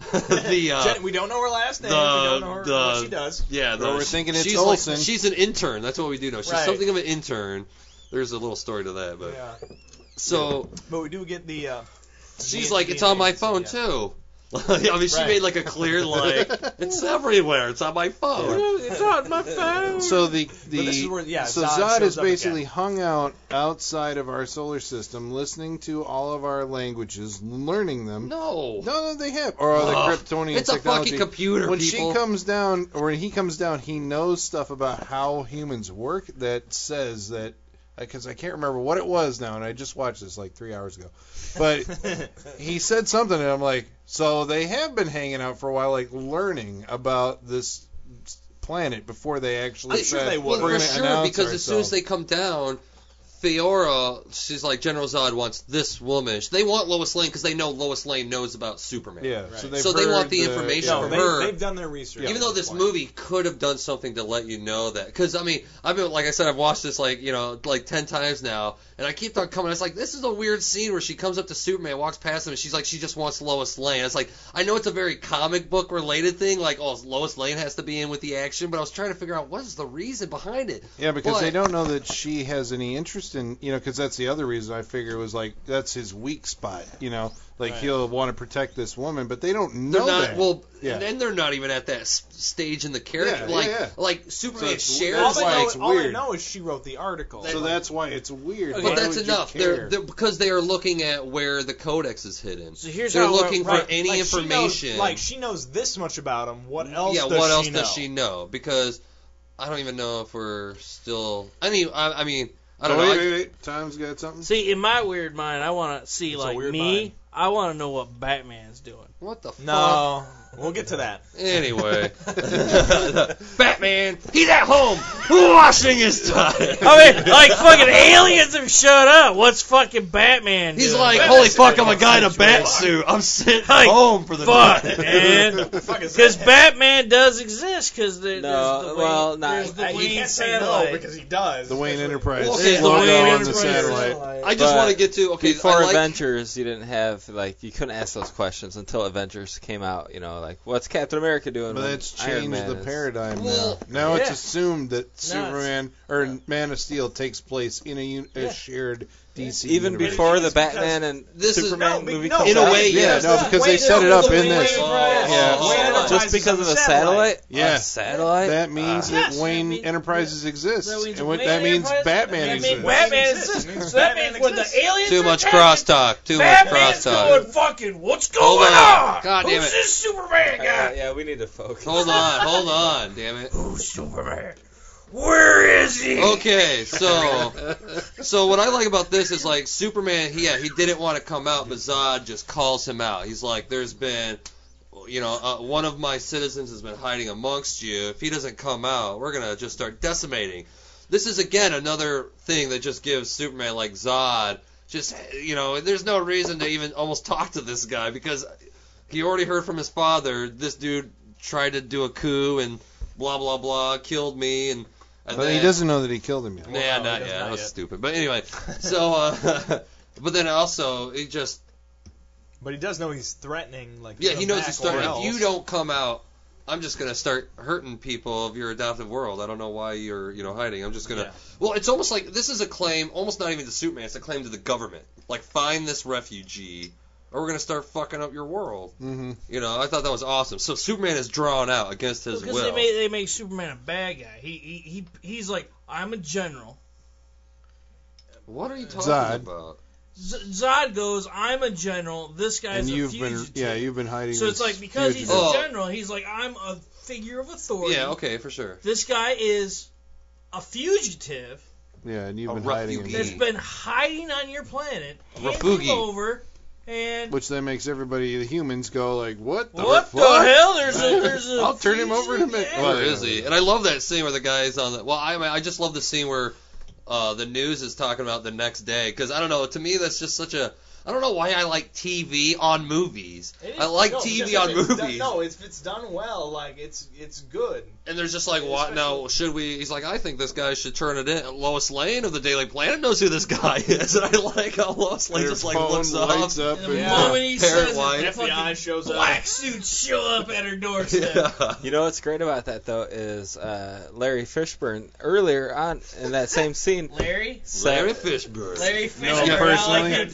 Speaker 1: <laughs> the uh,
Speaker 5: Jen, we don't know her last name.
Speaker 1: the-
Speaker 5: we don't know her,
Speaker 1: the,
Speaker 5: what she does.
Speaker 1: Yeah, the,
Speaker 2: we're thinking it's
Speaker 1: she's
Speaker 2: Olsen.
Speaker 1: Like, she's an intern. That's what we do know. She's
Speaker 5: Right.
Speaker 1: something of an intern. There's a little story to that, but
Speaker 5: Yeah.
Speaker 1: so
Speaker 5: But we do get the. Uh,
Speaker 1: she's
Speaker 5: the-
Speaker 1: like,
Speaker 5: the
Speaker 1: it's on my
Speaker 5: agency,
Speaker 1: phone
Speaker 5: yeah.
Speaker 1: too. <laughs> I mean, she
Speaker 5: Right.
Speaker 1: made like a clear like <laughs> it's everywhere. It's on my phone.
Speaker 4: It's on my phone.
Speaker 2: So the the
Speaker 5: this is where- yeah,
Speaker 2: so
Speaker 5: Zod
Speaker 2: Zod is basically
Speaker 5: again.
Speaker 2: hung out outside of our solar system, listening to all of our languages, learning them.
Speaker 1: No,
Speaker 2: No, no, they have. Or the
Speaker 1: Ugh,
Speaker 2: Kryptonian
Speaker 1: it's a fucking computer.
Speaker 2: when
Speaker 1: people.
Speaker 2: she comes down, or when he comes down, he knows stuff about how humans work that says that. Because I can't remember what it was now, and I just watched this like three hours ago. But <laughs> he said something, and I'm like, so they have been hanging out for a while, like learning about this planet before they actually
Speaker 5: I'm sure
Speaker 2: said
Speaker 5: they would.
Speaker 1: Well,
Speaker 2: we're
Speaker 1: for sure,
Speaker 2: announce
Speaker 1: because as soon as they come down, Faora, she's like General Zod wants this woman. They want Lois Lane because they know Lois Lane knows about Superman.
Speaker 2: yeah,
Speaker 5: Right.
Speaker 2: so, they've
Speaker 1: So they want
Speaker 2: heard
Speaker 1: the information
Speaker 5: no,
Speaker 1: from
Speaker 5: they,
Speaker 1: her.
Speaker 5: they've done their research.
Speaker 1: Even
Speaker 5: at
Speaker 1: though this
Speaker 5: point.
Speaker 1: movie could have done something to let you know that, because I mean, I've been like I said, I've watched this like you know like ten times now, and I keep on coming. It's like this is a weird scene where she comes up to Superman, walks past him, and she's like she just wants Lois Lane. It's like I know it's a very comic book related thing, like oh Lois Lane has to be in with the action, but I was trying to figure out what is the reason behind it.
Speaker 2: Yeah, because
Speaker 1: But-
Speaker 2: they don't know that she has any interest in, you know, because that's the other reason I figure was like that's his weak spot, you know, like
Speaker 5: Right.
Speaker 2: he'll want to protect this woman, but they don't
Speaker 1: They're
Speaker 2: know
Speaker 1: not
Speaker 2: that.
Speaker 1: well,
Speaker 2: Yeah.
Speaker 1: and then they're not even at that s- stage in the character.
Speaker 2: Yeah, yeah,
Speaker 1: like
Speaker 2: yeah.
Speaker 1: like Superman
Speaker 2: it's-
Speaker 1: shares
Speaker 5: all
Speaker 2: that's why
Speaker 5: know,
Speaker 2: it's
Speaker 5: all they
Speaker 2: weird.
Speaker 5: know is she wrote the article.
Speaker 2: so that's why it's weird.
Speaker 4: Okay.
Speaker 2: Why
Speaker 1: But that's
Speaker 2: would
Speaker 1: enough. They're, they're because they are looking at where the codex is hidden.
Speaker 4: So here's
Speaker 1: they're
Speaker 4: how
Speaker 1: looking
Speaker 4: right,
Speaker 1: for any
Speaker 5: like She
Speaker 1: information.
Speaker 5: knows, like she knows this much about him. What else?
Speaker 1: yeah,
Speaker 5: does
Speaker 1: what else
Speaker 5: know?
Speaker 1: does she know? Because I don't even know if we're still. I mean, I, I mean, I don't
Speaker 2: wait,
Speaker 1: know. I-
Speaker 2: wait, wait. Tom's got something.
Speaker 4: See, in my weird mind, I want to see
Speaker 5: It's
Speaker 4: like me.
Speaker 5: mind.
Speaker 4: I want to know what Batman's doing.
Speaker 1: what the fuck?
Speaker 5: No, we'll get to that.
Speaker 1: Anyway, <laughs> Batman, he's at home washing his tie. <laughs>
Speaker 4: I mean, like fucking aliens have showed up. What's fucking Batman?
Speaker 1: He's
Speaker 4: doing?
Speaker 1: like, holy fuck, I'm a guy in a bat suit. I'm sitting
Speaker 4: Like,
Speaker 1: home for the
Speaker 4: fuck,
Speaker 1: night.
Speaker 4: man. <laughs> Because? Batman does exist. Because there,
Speaker 3: No,
Speaker 4: there's the
Speaker 3: well,
Speaker 4: Wayne,
Speaker 3: not-
Speaker 4: there's the
Speaker 5: Uh, you
Speaker 4: Wayne
Speaker 5: can't say
Speaker 4: satellite.
Speaker 5: no because he does.
Speaker 2: The Wayne Enterprise
Speaker 1: Well, okay,
Speaker 4: the
Speaker 2: logo
Speaker 4: Wayne
Speaker 2: on the
Speaker 4: Enterprise
Speaker 2: satellite.
Speaker 1: I just
Speaker 3: But
Speaker 1: want to get to okay.
Speaker 3: Before
Speaker 1: I like,
Speaker 3: Avengers, you didn't have like you couldn't ask those questions until Avengers came out. You know, like what's Captain America doing?
Speaker 2: But
Speaker 3: when
Speaker 2: that's
Speaker 3: Iron
Speaker 2: changed
Speaker 3: Man
Speaker 2: the
Speaker 3: is-
Speaker 2: paradigm
Speaker 1: Well,
Speaker 2: now. Now it's assumed that Superman or Man of Steel takes place in a, un- a shared DC
Speaker 3: Even
Speaker 2: universe.
Speaker 3: before the Batman and
Speaker 1: This is-
Speaker 3: Superman
Speaker 5: No,
Speaker 3: movie
Speaker 5: no,
Speaker 3: comes
Speaker 1: In a
Speaker 3: out.
Speaker 1: way,
Speaker 2: Yeah,
Speaker 1: yes.
Speaker 2: no, because they set it up in this.
Speaker 5: Wayne
Speaker 2: Yeah.
Speaker 5: Wayne Enterprise
Speaker 3: just because of
Speaker 5: the
Speaker 3: a satellite.
Speaker 2: Yeah.
Speaker 3: A satellite.
Speaker 2: That means
Speaker 3: Ah.
Speaker 2: that
Speaker 4: Yes,
Speaker 2: Wayne
Speaker 4: that means-
Speaker 2: Enterprises exists,
Speaker 4: that means
Speaker 2: and what, that means Batman
Speaker 4: that
Speaker 2: exists.
Speaker 4: Batman
Speaker 5: Exists.
Speaker 4: exists. So that
Speaker 5: Batman
Speaker 4: means when the
Speaker 5: exists.
Speaker 4: aliens
Speaker 1: Too much
Speaker 4: attacking,
Speaker 1: crosstalk. Too much
Speaker 4: Batman's
Speaker 1: crosstalk.
Speaker 4: going fucking. What's going
Speaker 1: on.
Speaker 4: on?
Speaker 1: God damn it!
Speaker 4: Who's
Speaker 1: it.
Speaker 4: this Superman
Speaker 3: Uh,
Speaker 4: guy?
Speaker 3: yeah, we need to focus.
Speaker 1: Hold on, hold on, damn it.
Speaker 4: Who's Superman? Where is he?
Speaker 1: Okay, so <laughs> so what I like about this is like Superman. He, yeah, he didn't want to come out, but Zod just calls him out. He's like, "There's been, you know, uh, one of my citizens has been hiding amongst you. If he doesn't come out, we're gonna just start decimating." this is again another thing that just gives Superman like Zod just you know there's no reason to even almost talk to this guy because he already heard from his father this dude tried to do a coup and blah blah blah killed me and, and
Speaker 2: But
Speaker 1: then,
Speaker 2: he doesn't know that he killed him yet.
Speaker 1: Nah,
Speaker 5: Well,
Speaker 1: not yet.
Speaker 5: does
Speaker 1: That was
Speaker 5: yet.
Speaker 1: stupid. But anyway, <laughs> so uh, <laughs> but then also he just
Speaker 5: But he does know he's threatening. Like
Speaker 1: yeah he knows he's
Speaker 5: threatening.
Speaker 1: If you don't come out, I'm just gonna start hurting people of your adoptive world. I don't know why you're you know hiding. I'm just gonna.
Speaker 5: Yeah.
Speaker 1: Well, it's almost like this is a claim, almost not even to Superman. It's a claim to the government. Like find this refugee, or we're gonna start fucking up your world.
Speaker 2: hmm
Speaker 1: You know, I thought that was awesome. So Superman is drawn out against his
Speaker 4: Because
Speaker 1: will.
Speaker 4: they make they make Superman a bad guy. He he, he he's like I'm a general.
Speaker 1: what are you talking
Speaker 2: Zod.
Speaker 1: about?
Speaker 4: Z- Zod goes I'm a general. This guy's
Speaker 2: And
Speaker 4: a
Speaker 2: you've been
Speaker 4: fugitive.
Speaker 2: yeah you've been hiding.
Speaker 4: so it's like because he's
Speaker 2: fugitive.
Speaker 1: Oh.
Speaker 4: a general, he's like I'm a figure of authority.
Speaker 1: Yeah, okay, for sure.
Speaker 4: This guy is a fugitive
Speaker 2: yeah, and you've
Speaker 1: a
Speaker 2: been hiding. in-
Speaker 1: refugee.
Speaker 4: that's been hiding on your planet. Hand
Speaker 1: Refugi.
Speaker 4: him over and
Speaker 2: Which then makes everybody, the humans, go like, "What the
Speaker 4: what
Speaker 2: fuck?"
Speaker 4: the hell? There's a there's a. <laughs>
Speaker 2: I'll turn him over in a minute.
Speaker 4: fugitive-
Speaker 2: yeah.
Speaker 1: is he? And I love that scene where the guy's on the. Well, I mean, I just love the scene where uh, the news is talking about the next day because I don't know. To me, that's just such a. I don't know why I like TV on movies.
Speaker 6: It is-
Speaker 1: I like
Speaker 6: no,
Speaker 1: TV on
Speaker 6: if it's done-
Speaker 1: movies.
Speaker 6: no, if it's done well, like it's it's good.
Speaker 1: And there's just like, what? No, should we? He's like, I think this guy should turn it in. Lois Lane of the Daily Planet knows who this guy <laughs> is, and I like how Lois Lane
Speaker 2: Their
Speaker 1: just like
Speaker 2: phone
Speaker 1: looks
Speaker 2: lights
Speaker 1: up.
Speaker 2: up.
Speaker 4: And the
Speaker 2: and-
Speaker 4: moment he
Speaker 1: Parrot
Speaker 4: says
Speaker 1: white.
Speaker 4: it, the
Speaker 6: FBI shows up.
Speaker 4: black suits show up at her doorstep.
Speaker 1: Yeah.
Speaker 3: You know what's great about that though is uh, Larry Fishburne earlier on in that same scene.
Speaker 4: Larry,
Speaker 1: Larry Fishburne.
Speaker 4: Larry
Speaker 2: No,
Speaker 4: Fishburne, I
Speaker 2: personally.
Speaker 4: like him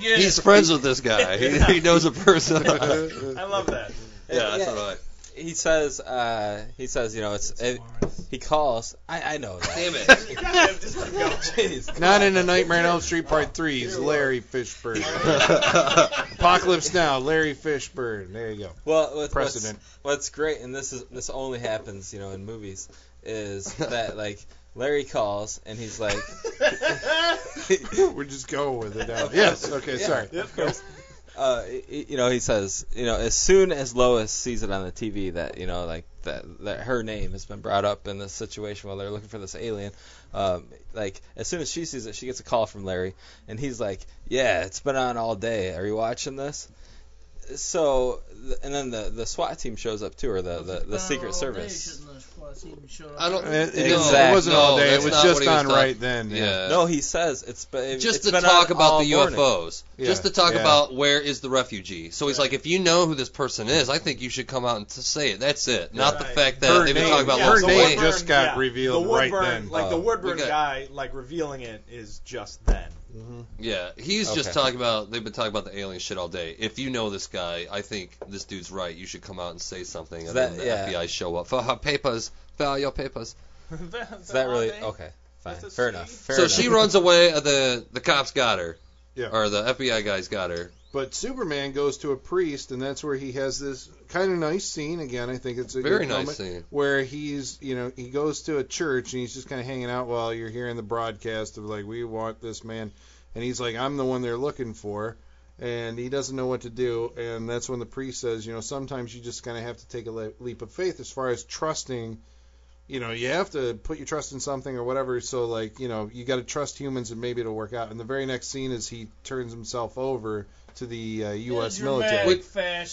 Speaker 4: too. He's,
Speaker 1: He's
Speaker 4: good.
Speaker 1: he's friends with this guy. He, <laughs> he knows a person. <laughs>
Speaker 6: I love that.
Speaker 1: that's
Speaker 3: Yeah.
Speaker 1: what I.
Speaker 3: He says, uh, he says, you know, it's it, he calls. I, I know that.
Speaker 1: Damn it.
Speaker 6: Just let it go.
Speaker 3: Jeez.
Speaker 2: Not in a Nightmare on Elm Street Part Three. He's Larry Fishburne. <laughs> Apocalypse Now. Larry Fishburne. There you go.
Speaker 3: Well, what's,
Speaker 2: Precedent.
Speaker 3: What's, what's great, and this is this only happens, you know, in movies, is that like Larry calls and he's like, <laughs>
Speaker 2: We're just going with it now. Yes. Okay.
Speaker 3: Yeah.
Speaker 2: Sorry.
Speaker 6: Of course.
Speaker 3: uh, you know, he says, you know, as soon as Lois sees it on the TV that you know, like that, that her name has been brought up in this situation while they're looking for this alien, um, like as soon as she sees it, she gets a call from Larry, and he's like, yeah, it's been on all day. Are you watching this? So, and then the the SWAT team shows up too, or the the, the Secret Service.
Speaker 1: I don't.
Speaker 2: It, it-
Speaker 1: no,
Speaker 2: it wasn't
Speaker 1: no,
Speaker 2: all day. It was just
Speaker 1: what was
Speaker 2: on
Speaker 1: talking-
Speaker 2: right then.
Speaker 1: Yeah.
Speaker 3: No, he says it's it's
Speaker 1: just
Speaker 3: it's
Speaker 1: to
Speaker 3: been
Speaker 1: talk about the
Speaker 3: morning.
Speaker 1: UFOs.
Speaker 2: Yeah,
Speaker 1: Just to talk
Speaker 2: yeah.
Speaker 1: about where is the refugee. So he's like, if you know who this person is, I think you should come out and say it. That's it. Not the fact that
Speaker 2: Her
Speaker 1: they've been
Speaker 2: name-
Speaker 1: talking about
Speaker 6: yeah,
Speaker 2: her
Speaker 1: Lois
Speaker 2: name just got
Speaker 6: yeah,
Speaker 2: revealed
Speaker 6: the
Speaker 2: right
Speaker 6: Woodburn,
Speaker 2: then.
Speaker 6: Like the. Woodburn guy, like revealing it is just then.
Speaker 1: Yeah, he's just talking about. They've been talking about the alien shit all day. If you know this guy, I think this dude's right. You should come out and say something, and
Speaker 3: That-
Speaker 1: then the
Speaker 3: yeah.
Speaker 1: FBI show up. For her papers, file your papers. <laughs>
Speaker 3: Is that really okay? Fine,
Speaker 6: That's a
Speaker 3: fair
Speaker 6: C.
Speaker 3: enough. Fair
Speaker 1: so
Speaker 3: enough.
Speaker 1: she runs away. uh, The the cops got her,
Speaker 2: Yeah.
Speaker 1: or the FBI guys got her.
Speaker 2: But Superman goes to a priest, and that's where he has this kind of nice scene. Again, I think it's a
Speaker 1: Very nice scene.
Speaker 2: where he's, you know, he goes to a church and he's just kind of hanging out while you're hearing the broadcast of like, we want this man, and he's like, I'm the one they're looking for, and he doesn't know what to do, and that's when the priest says, you know, sometimes you just kind of have to take a le- leap of faith as far as trusting. You know, you have to put your trust in something or whatever. So, like, you know, you got to trust humans and maybe it'll work out. And the very next scene is he turns himself over to the uh, U.S. military.
Speaker 1: Which-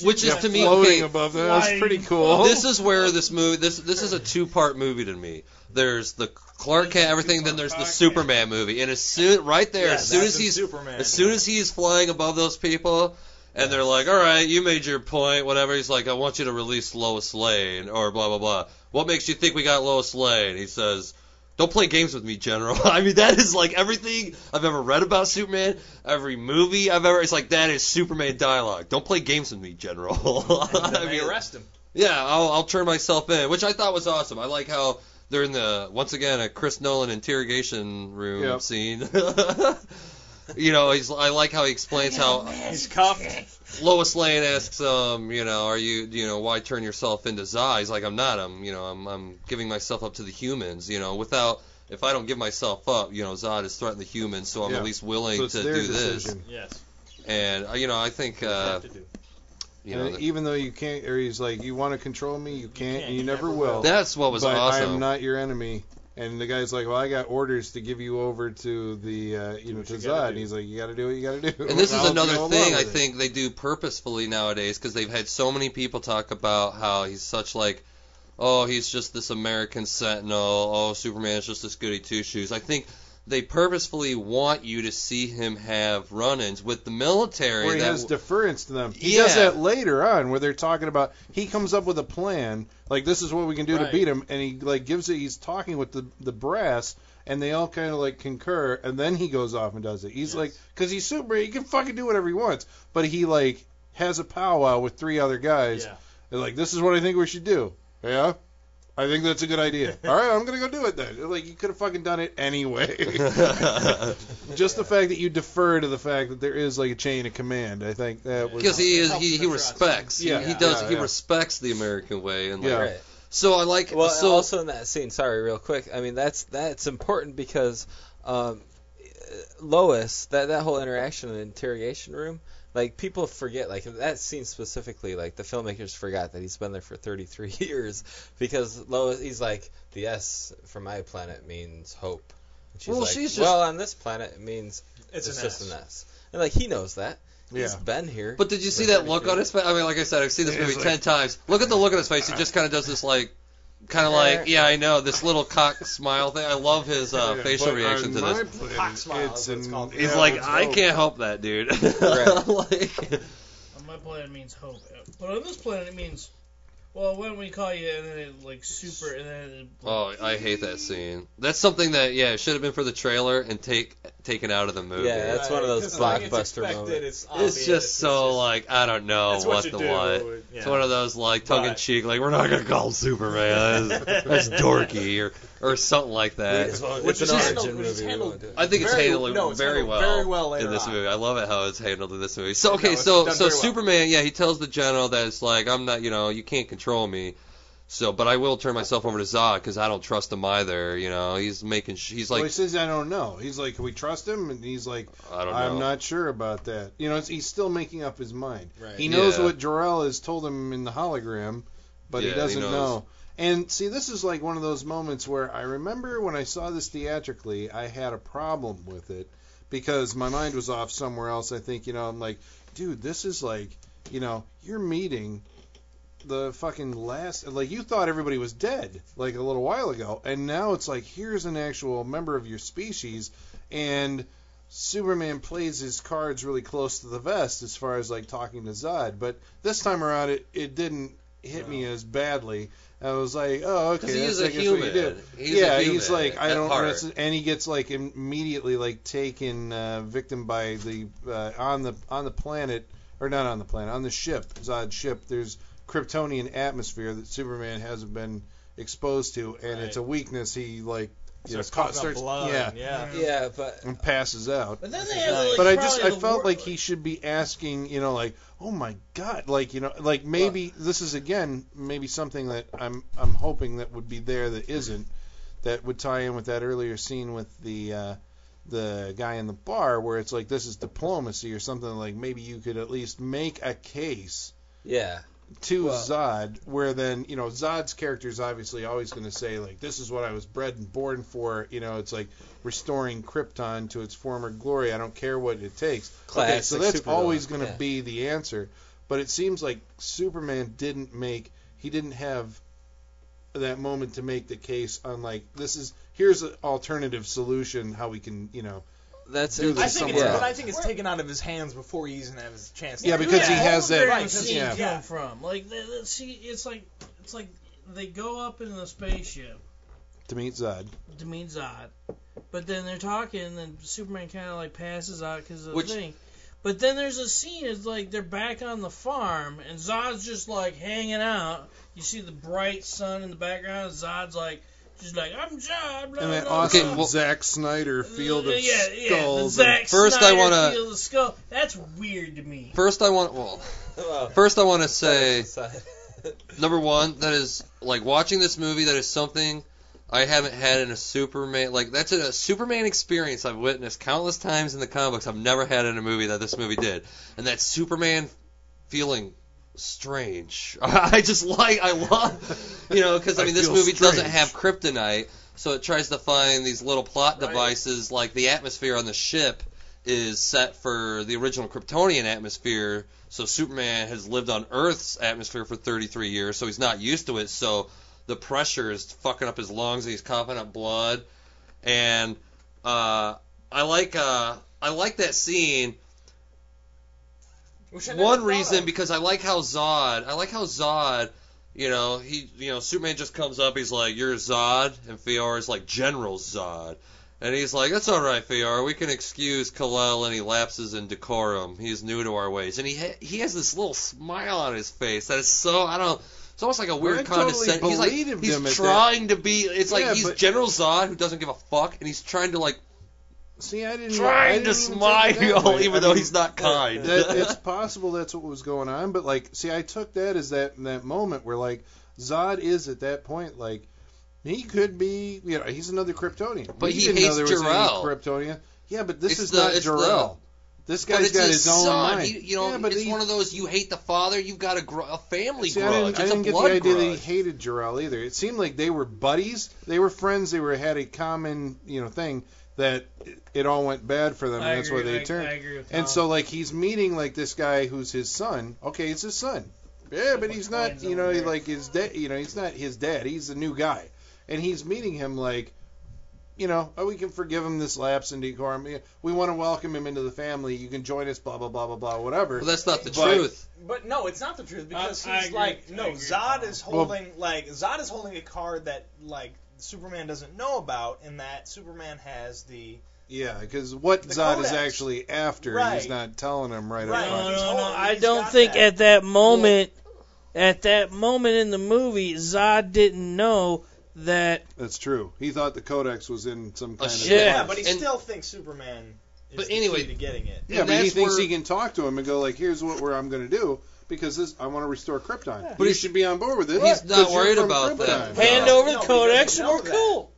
Speaker 1: which is
Speaker 2: Yeah,
Speaker 1: to me-
Speaker 2: floating
Speaker 1: okay,
Speaker 2: above them. That's pretty cool.
Speaker 1: This is where this movie. This this is a two part movie to me. There's the Clark Kent everything, then there's the Superman movie, and as soon right there,
Speaker 6: Yeah,
Speaker 1: as soon as he's
Speaker 6: Superman.
Speaker 1: as soon as he's flying above those people, and they're like, "All right, you made your point, whatever." He's like, "I want you to release Lois Lane," or blah blah blah. What makes you think we got Lois Lane? He says. Don't play games with me, General. <laughs> I mean, that is like everything I've ever read about Superman, every movie I've ever. It's like that is Superman dialogue. Don't play games with me, General. <laughs> I
Speaker 6: they
Speaker 1: mean,
Speaker 6: arrest him.
Speaker 1: yeah, I'll, I'll turn myself in, which I thought was awesome. I like how they're in the once again a Chris Nolan interrogation room
Speaker 2: Yep.
Speaker 1: scene. <laughs> you know, he's I like how he explains how
Speaker 6: He's cuffed.
Speaker 1: Lois Lane asks, um, you know, are you, you know, why turn yourself into Zod? He's like, I'm not. I'm, you know, I'm, I'm giving myself up to the humans. You know, without if I don't give myself up, you know, Zod has threatened the humans, so I'm
Speaker 2: Yeah.
Speaker 1: at least willing
Speaker 2: so it's
Speaker 1: to
Speaker 2: their
Speaker 1: do
Speaker 2: decision.
Speaker 6: Yes.
Speaker 1: this. And uh, you know, I think, uh,
Speaker 6: have to do.
Speaker 1: you know,
Speaker 2: and even though you can't, or he's like, you want to control me, you can't,
Speaker 6: can't,
Speaker 2: and you
Speaker 6: you
Speaker 2: never
Speaker 6: never
Speaker 2: will.
Speaker 6: will.
Speaker 1: that's what was
Speaker 2: but I am not your enemy. And the guy's like, "Well, I got orders to give you over to the, uh, you know, to
Speaker 5: you
Speaker 2: Zod." And he's like, "You got to do what you got to do."
Speaker 1: And this <laughs> is another thing I
Speaker 2: with it.
Speaker 1: think they do purposefully nowadays because they've had so many people talk about how he's such like, oh, he's just this American sentinel. Oh, Superman's just this goody two shoes. I think they purposefully want you to see him have run-ins with the military.
Speaker 2: Where he
Speaker 1: that
Speaker 2: has
Speaker 1: w-
Speaker 2: deference to them. He does that later on, where they're talking about he comes up with a plan, like this is what we can do to beat him, and he like gives it. He's talking with the the brass, and they all kind of like concur, and then he goes off and does it. He's
Speaker 4: Yes.
Speaker 2: like, because he's Superman, he can fucking do whatever he wants, but he like has a powwow with three other guys.
Speaker 4: Yeah.
Speaker 2: They're like, this is what I think we should do. Yeah. I think that's a good idea. <laughs> All right, I'm gonna go do it then. Like you could have fucking done it anyway. <laughs> Just the fact that you defer to the fact that there is like a chain of command, I think that was.
Speaker 1: because he is he, he respects
Speaker 2: Yeah,
Speaker 1: he, he does
Speaker 2: yeah,
Speaker 1: he
Speaker 2: yeah.
Speaker 1: respects the American way and like,
Speaker 2: Yeah.
Speaker 3: Right.
Speaker 1: so I like
Speaker 3: Well,
Speaker 1: so
Speaker 3: also in that scene, sorry, real quick. I mean, that's that's important because um, Lois, that that whole interaction in the interrogation room, like people forget, like that scene specifically, like the filmmakers forgot that he's been there for 33 <laughs> years because Lois, he's like the S for my planet means hope. And she's
Speaker 1: Well,
Speaker 3: like,
Speaker 1: she's just-
Speaker 3: well, on this planet it means
Speaker 5: It's,
Speaker 3: it's,
Speaker 5: an
Speaker 3: just
Speaker 5: S.
Speaker 3: an S, and like he knows that. He's
Speaker 2: Yeah.
Speaker 3: been here.
Speaker 1: But did you see that look
Speaker 3: 33
Speaker 1: on his face? I mean, like I said, I've seen this movie
Speaker 2: like-
Speaker 1: ten times. Look at the look on his face. He just kind of does this like, kind of like, yeah, I know, this little cock smile thing. I love his uh,
Speaker 2: Yeah,
Speaker 1: facial
Speaker 2: but
Speaker 1: reaction
Speaker 2: on
Speaker 1: to
Speaker 2: my
Speaker 1: this.
Speaker 2: planet,
Speaker 5: Hot smile
Speaker 2: it's
Speaker 5: is what it's
Speaker 2: an-
Speaker 5: called.
Speaker 1: He's
Speaker 2: yeah,
Speaker 1: like,
Speaker 2: it's
Speaker 1: I
Speaker 2: hope.
Speaker 1: can't help that, dude. <laughs>
Speaker 3: Right.
Speaker 1: like,
Speaker 4: On my planet it means hope, but on this planet it means, well, when we call you? And then it like super, and then it,
Speaker 1: oh, I hate that scene. That's something that yeah, it should have been for the trailer and take taken out of the movie.
Speaker 3: Yeah, that's one of those
Speaker 5: 'cause, like, it's
Speaker 3: blockbuster
Speaker 5: expected,
Speaker 3: moments.
Speaker 5: It's,
Speaker 1: It's
Speaker 5: obvious,
Speaker 1: just so
Speaker 5: just-
Speaker 1: like I don't know
Speaker 5: that's
Speaker 1: what,
Speaker 5: what, you
Speaker 1: the
Speaker 5: do.
Speaker 1: what.
Speaker 5: Yeah.
Speaker 1: It's one of those like tongue in
Speaker 5: But-
Speaker 1: cheek, like we're not gonna call him Superman. That's, <laughs> that's dorky or or something like that.
Speaker 3: It's, one-
Speaker 5: Which
Speaker 3: it's
Speaker 5: is
Speaker 3: an
Speaker 5: handled-
Speaker 3: origin
Speaker 5: which is
Speaker 3: movie. we
Speaker 5: handled
Speaker 3: won't do it.
Speaker 1: I think it's
Speaker 5: Very-
Speaker 1: handled
Speaker 5: no, it's
Speaker 1: very
Speaker 5: handled
Speaker 1: well
Speaker 5: very well later
Speaker 1: in this
Speaker 5: on.
Speaker 1: movie. I love it how it's handled in this movie. So okay,
Speaker 5: it's
Speaker 1: so
Speaker 5: done
Speaker 1: so
Speaker 5: very well.
Speaker 1: Superman, yeah, he tells the general that it's like I'm not, you know, you can't control me. So, but I will turn myself over to Zod because I don't trust him either. You know, he's making. sh- He's
Speaker 2: well,
Speaker 1: like,
Speaker 2: he says, I don't know. He's like, can we trust him? And he's like,
Speaker 1: I don't know.
Speaker 2: I'm not sure about that. You know, it's, he's still making up his mind.
Speaker 5: Right.
Speaker 2: He knows
Speaker 1: Yeah.
Speaker 2: what Jor-El has told him in the hologram, but
Speaker 1: Yeah,
Speaker 2: he
Speaker 1: he
Speaker 2: doesn't
Speaker 1: knows.
Speaker 2: know. And see, this is like one of those moments where I remember when I saw this theatrically, I had a problem with it because my mind was off somewhere else. I think, you know, I'm like, dude, this is like, you know, you're meeting the fucking last like you thought everybody was dead like a little while ago and now it's like here's an actual member of your species and Superman plays his cards really close to the vest as far as like talking to Zod but this time around it it didn't hit me as badly I was like oh okay
Speaker 1: because he
Speaker 2: that's
Speaker 1: is a human. He's
Speaker 2: yeah,
Speaker 1: a human
Speaker 2: he's like I don't
Speaker 1: heart.
Speaker 2: and he gets like immediately like taken uh, victim by the uh, on the on the planet or not on the planet on the ship Zod's ship. There's Kryptonian atmosphere that Superman hasn't been exposed to, and it's a weakness. He like you know,
Speaker 5: starts
Speaker 2: ca- starts
Speaker 5: blood.
Speaker 2: yeah,
Speaker 5: yeah.
Speaker 3: Yeah, but
Speaker 2: and passes out.
Speaker 4: But then they have like,
Speaker 2: But I just I felt like he should be asking, you know, like, oh my god, like you know, like maybe this is again maybe something that I'm I'm hoping that would be there that isn't, that would tie in with that earlier scene with the uh, the guy in the bar where it's like this is diplomacy or something like maybe you could at least make a case
Speaker 3: yeah,
Speaker 2: to
Speaker 3: Well-
Speaker 2: Zod, where then you know Zod's character is obviously always going to say like, "This is what I was bred and born for." You know, it's like restoring Krypton to its former glory. I don't care what it takes. okay, so that's
Speaker 3: supervillain,
Speaker 2: always going to
Speaker 3: yeah.
Speaker 2: be the answer. But it seems like Superman didn't make. He didn't have that moment to make the case on like this is here's an alternative solution how we can you know
Speaker 3: that's
Speaker 2: Do
Speaker 5: I
Speaker 2: this
Speaker 5: think it's,
Speaker 2: else.
Speaker 5: but I think it's taken out of his hands before he even has a chance. to
Speaker 2: Yeah,
Speaker 5: do
Speaker 2: because
Speaker 5: that.
Speaker 2: he has that-
Speaker 4: Right,
Speaker 5: Right,
Speaker 4: scene
Speaker 2: yeah.
Speaker 4: come from like the, the, see, it's like it's like they go up in the spaceship
Speaker 2: to meet Zod.
Speaker 4: to meet Zod, but then they're talking, and then Superman kind of like passes out because of
Speaker 1: Which-
Speaker 4: the thing. But then there's a scene, it's like they're back on the farm, and Zod's just like hanging out. You see the bright sun in the background, and Zod's like, just like, I'm John. blah,
Speaker 2: And that
Speaker 4: blah,
Speaker 2: awesome
Speaker 1: Okay,
Speaker 4: blah.
Speaker 1: well-
Speaker 2: Zack Snyder field of
Speaker 4: yeah, yeah, the
Speaker 2: skulls.
Speaker 4: Zack
Speaker 1: First I
Speaker 4: Snyder
Speaker 1: wanna-
Speaker 4: Field of Skull. That's weird to me.
Speaker 1: First, I want well.
Speaker 3: well,
Speaker 1: First, I want to <laughs> say <laughs> number one, that is like watching this movie. That is something I haven't had in a Superman. Like that's a, Superman experience I've witnessed countless times in the comics. I've never had in a movie that this movie did, and that Superman feeling strange. <laughs> I just like I love you know because I,
Speaker 2: I
Speaker 1: mean this
Speaker 2: feel
Speaker 1: movie doesn't have kryptonite. So it tries to find these little plot
Speaker 5: Right.
Speaker 1: devices, like the atmosphere on the ship is set for the original Kryptonian atmosphere. So Superman has lived on Earth's atmosphere for 33 years, so he's not used to it. So the pressure is fucking up his lungs, and he's coughing up blood. And uh, I like uh, I like that scene.
Speaker 5: Which I never
Speaker 1: One reason because I like how Zod. I like how Zod. You know, he, you know, Superman just comes up. He's like, "You're Zod," and Faora's like, "General Zod," and he's like, "That's all right, Fior. We can excuse Kal-El any lapses in decorum. He's new to our ways." And he ha- he has this little smile on his face that is so I don't. It's almost like a weird
Speaker 2: I totally
Speaker 1: condescension. He's like he's
Speaker 2: him that-
Speaker 1: trying to be. It's
Speaker 2: Yeah,
Speaker 1: like he's
Speaker 2: but-
Speaker 1: General Zod who doesn't give a fuck, and he's trying to like
Speaker 2: See, I didn't. I
Speaker 1: trying
Speaker 2: didn't
Speaker 1: to
Speaker 2: even take it that
Speaker 1: smile, even
Speaker 2: I
Speaker 1: though
Speaker 2: mean,
Speaker 1: he's not kind.
Speaker 2: that, <laughs> it's possible that's what was going on, but like, see, I took that as that that moment where like Zod is at that point like he could be, you know, he's another Kryptonian.
Speaker 1: But
Speaker 2: We
Speaker 1: he
Speaker 2: didn't know
Speaker 1: hates
Speaker 2: there was any
Speaker 1: Jor-El.
Speaker 2: Kryptonian. Yeah, but this
Speaker 1: It's
Speaker 2: is
Speaker 1: the-
Speaker 2: not
Speaker 1: it's the-
Speaker 2: Jor-El. This guy's got
Speaker 1: his
Speaker 2: his, own
Speaker 1: son.
Speaker 2: mind.
Speaker 1: He, you know,
Speaker 2: yeah, but
Speaker 1: it's
Speaker 2: he,
Speaker 1: one of those you hate the father, you've got a, gr- a family
Speaker 2: See, I
Speaker 1: grudge.
Speaker 2: didn't, I
Speaker 1: it's
Speaker 2: didn't
Speaker 1: a
Speaker 2: get the idea that he hated Jor-El either. It seemed like they were buddies. They were friends. They were had a common, you know, thing that it, it all went bad for them,
Speaker 4: I
Speaker 2: and that's
Speaker 4: agree,
Speaker 2: why they
Speaker 4: I,
Speaker 2: turned.
Speaker 4: I agree with
Speaker 2: And so like he's meeting like this guy who's his son. Okay, it's his son. Yeah, but he's not. You know,
Speaker 4: there.
Speaker 2: like his dad. You know, he's not his dad. He's a new guy, and he's meeting him like, you know, oh, we can forgive him this lapse in decorum. We want to welcome him into the family. You can join us. Blah blah blah blah blah. Whatever.
Speaker 1: Well, that's not the
Speaker 2: But-
Speaker 1: truth.
Speaker 5: But no, it's not the truth because
Speaker 4: I- I
Speaker 5: he's like no. Zod
Speaker 4: Tom.
Speaker 5: is
Speaker 2: Well-
Speaker 5: holding like Zod is holding a card that like Superman doesn't know about, in that Superman has the
Speaker 2: Yeah, because what
Speaker 5: The
Speaker 2: Zod is actually after,
Speaker 5: Right.
Speaker 2: he's not telling him right,
Speaker 5: Right.
Speaker 2: up
Speaker 4: No,
Speaker 2: front.
Speaker 5: He's
Speaker 4: no, no.
Speaker 5: holding-
Speaker 4: I don't think
Speaker 5: that.
Speaker 4: at that moment, at that moment in the movie, Zod didn't know that.
Speaker 2: That's true. He thought the Codex was in some kind of.
Speaker 5: yeah,
Speaker 4: Yeah.
Speaker 5: but he
Speaker 1: And-
Speaker 5: still thinks Superman is
Speaker 1: But
Speaker 5: the
Speaker 1: anyway-
Speaker 5: key to getting it.
Speaker 2: Yeah,
Speaker 1: And
Speaker 2: but he thinks
Speaker 1: where-
Speaker 2: he can talk to him and go like, "Here's what we're, I'm going to do because this I want to restore Krypton."
Speaker 4: Yeah.
Speaker 2: But
Speaker 1: he-
Speaker 2: you should be on board with it.
Speaker 1: He's not worried
Speaker 2: from
Speaker 1: about that.
Speaker 4: Hand over
Speaker 5: no,
Speaker 4: the
Speaker 5: he
Speaker 4: codex, and we're cool.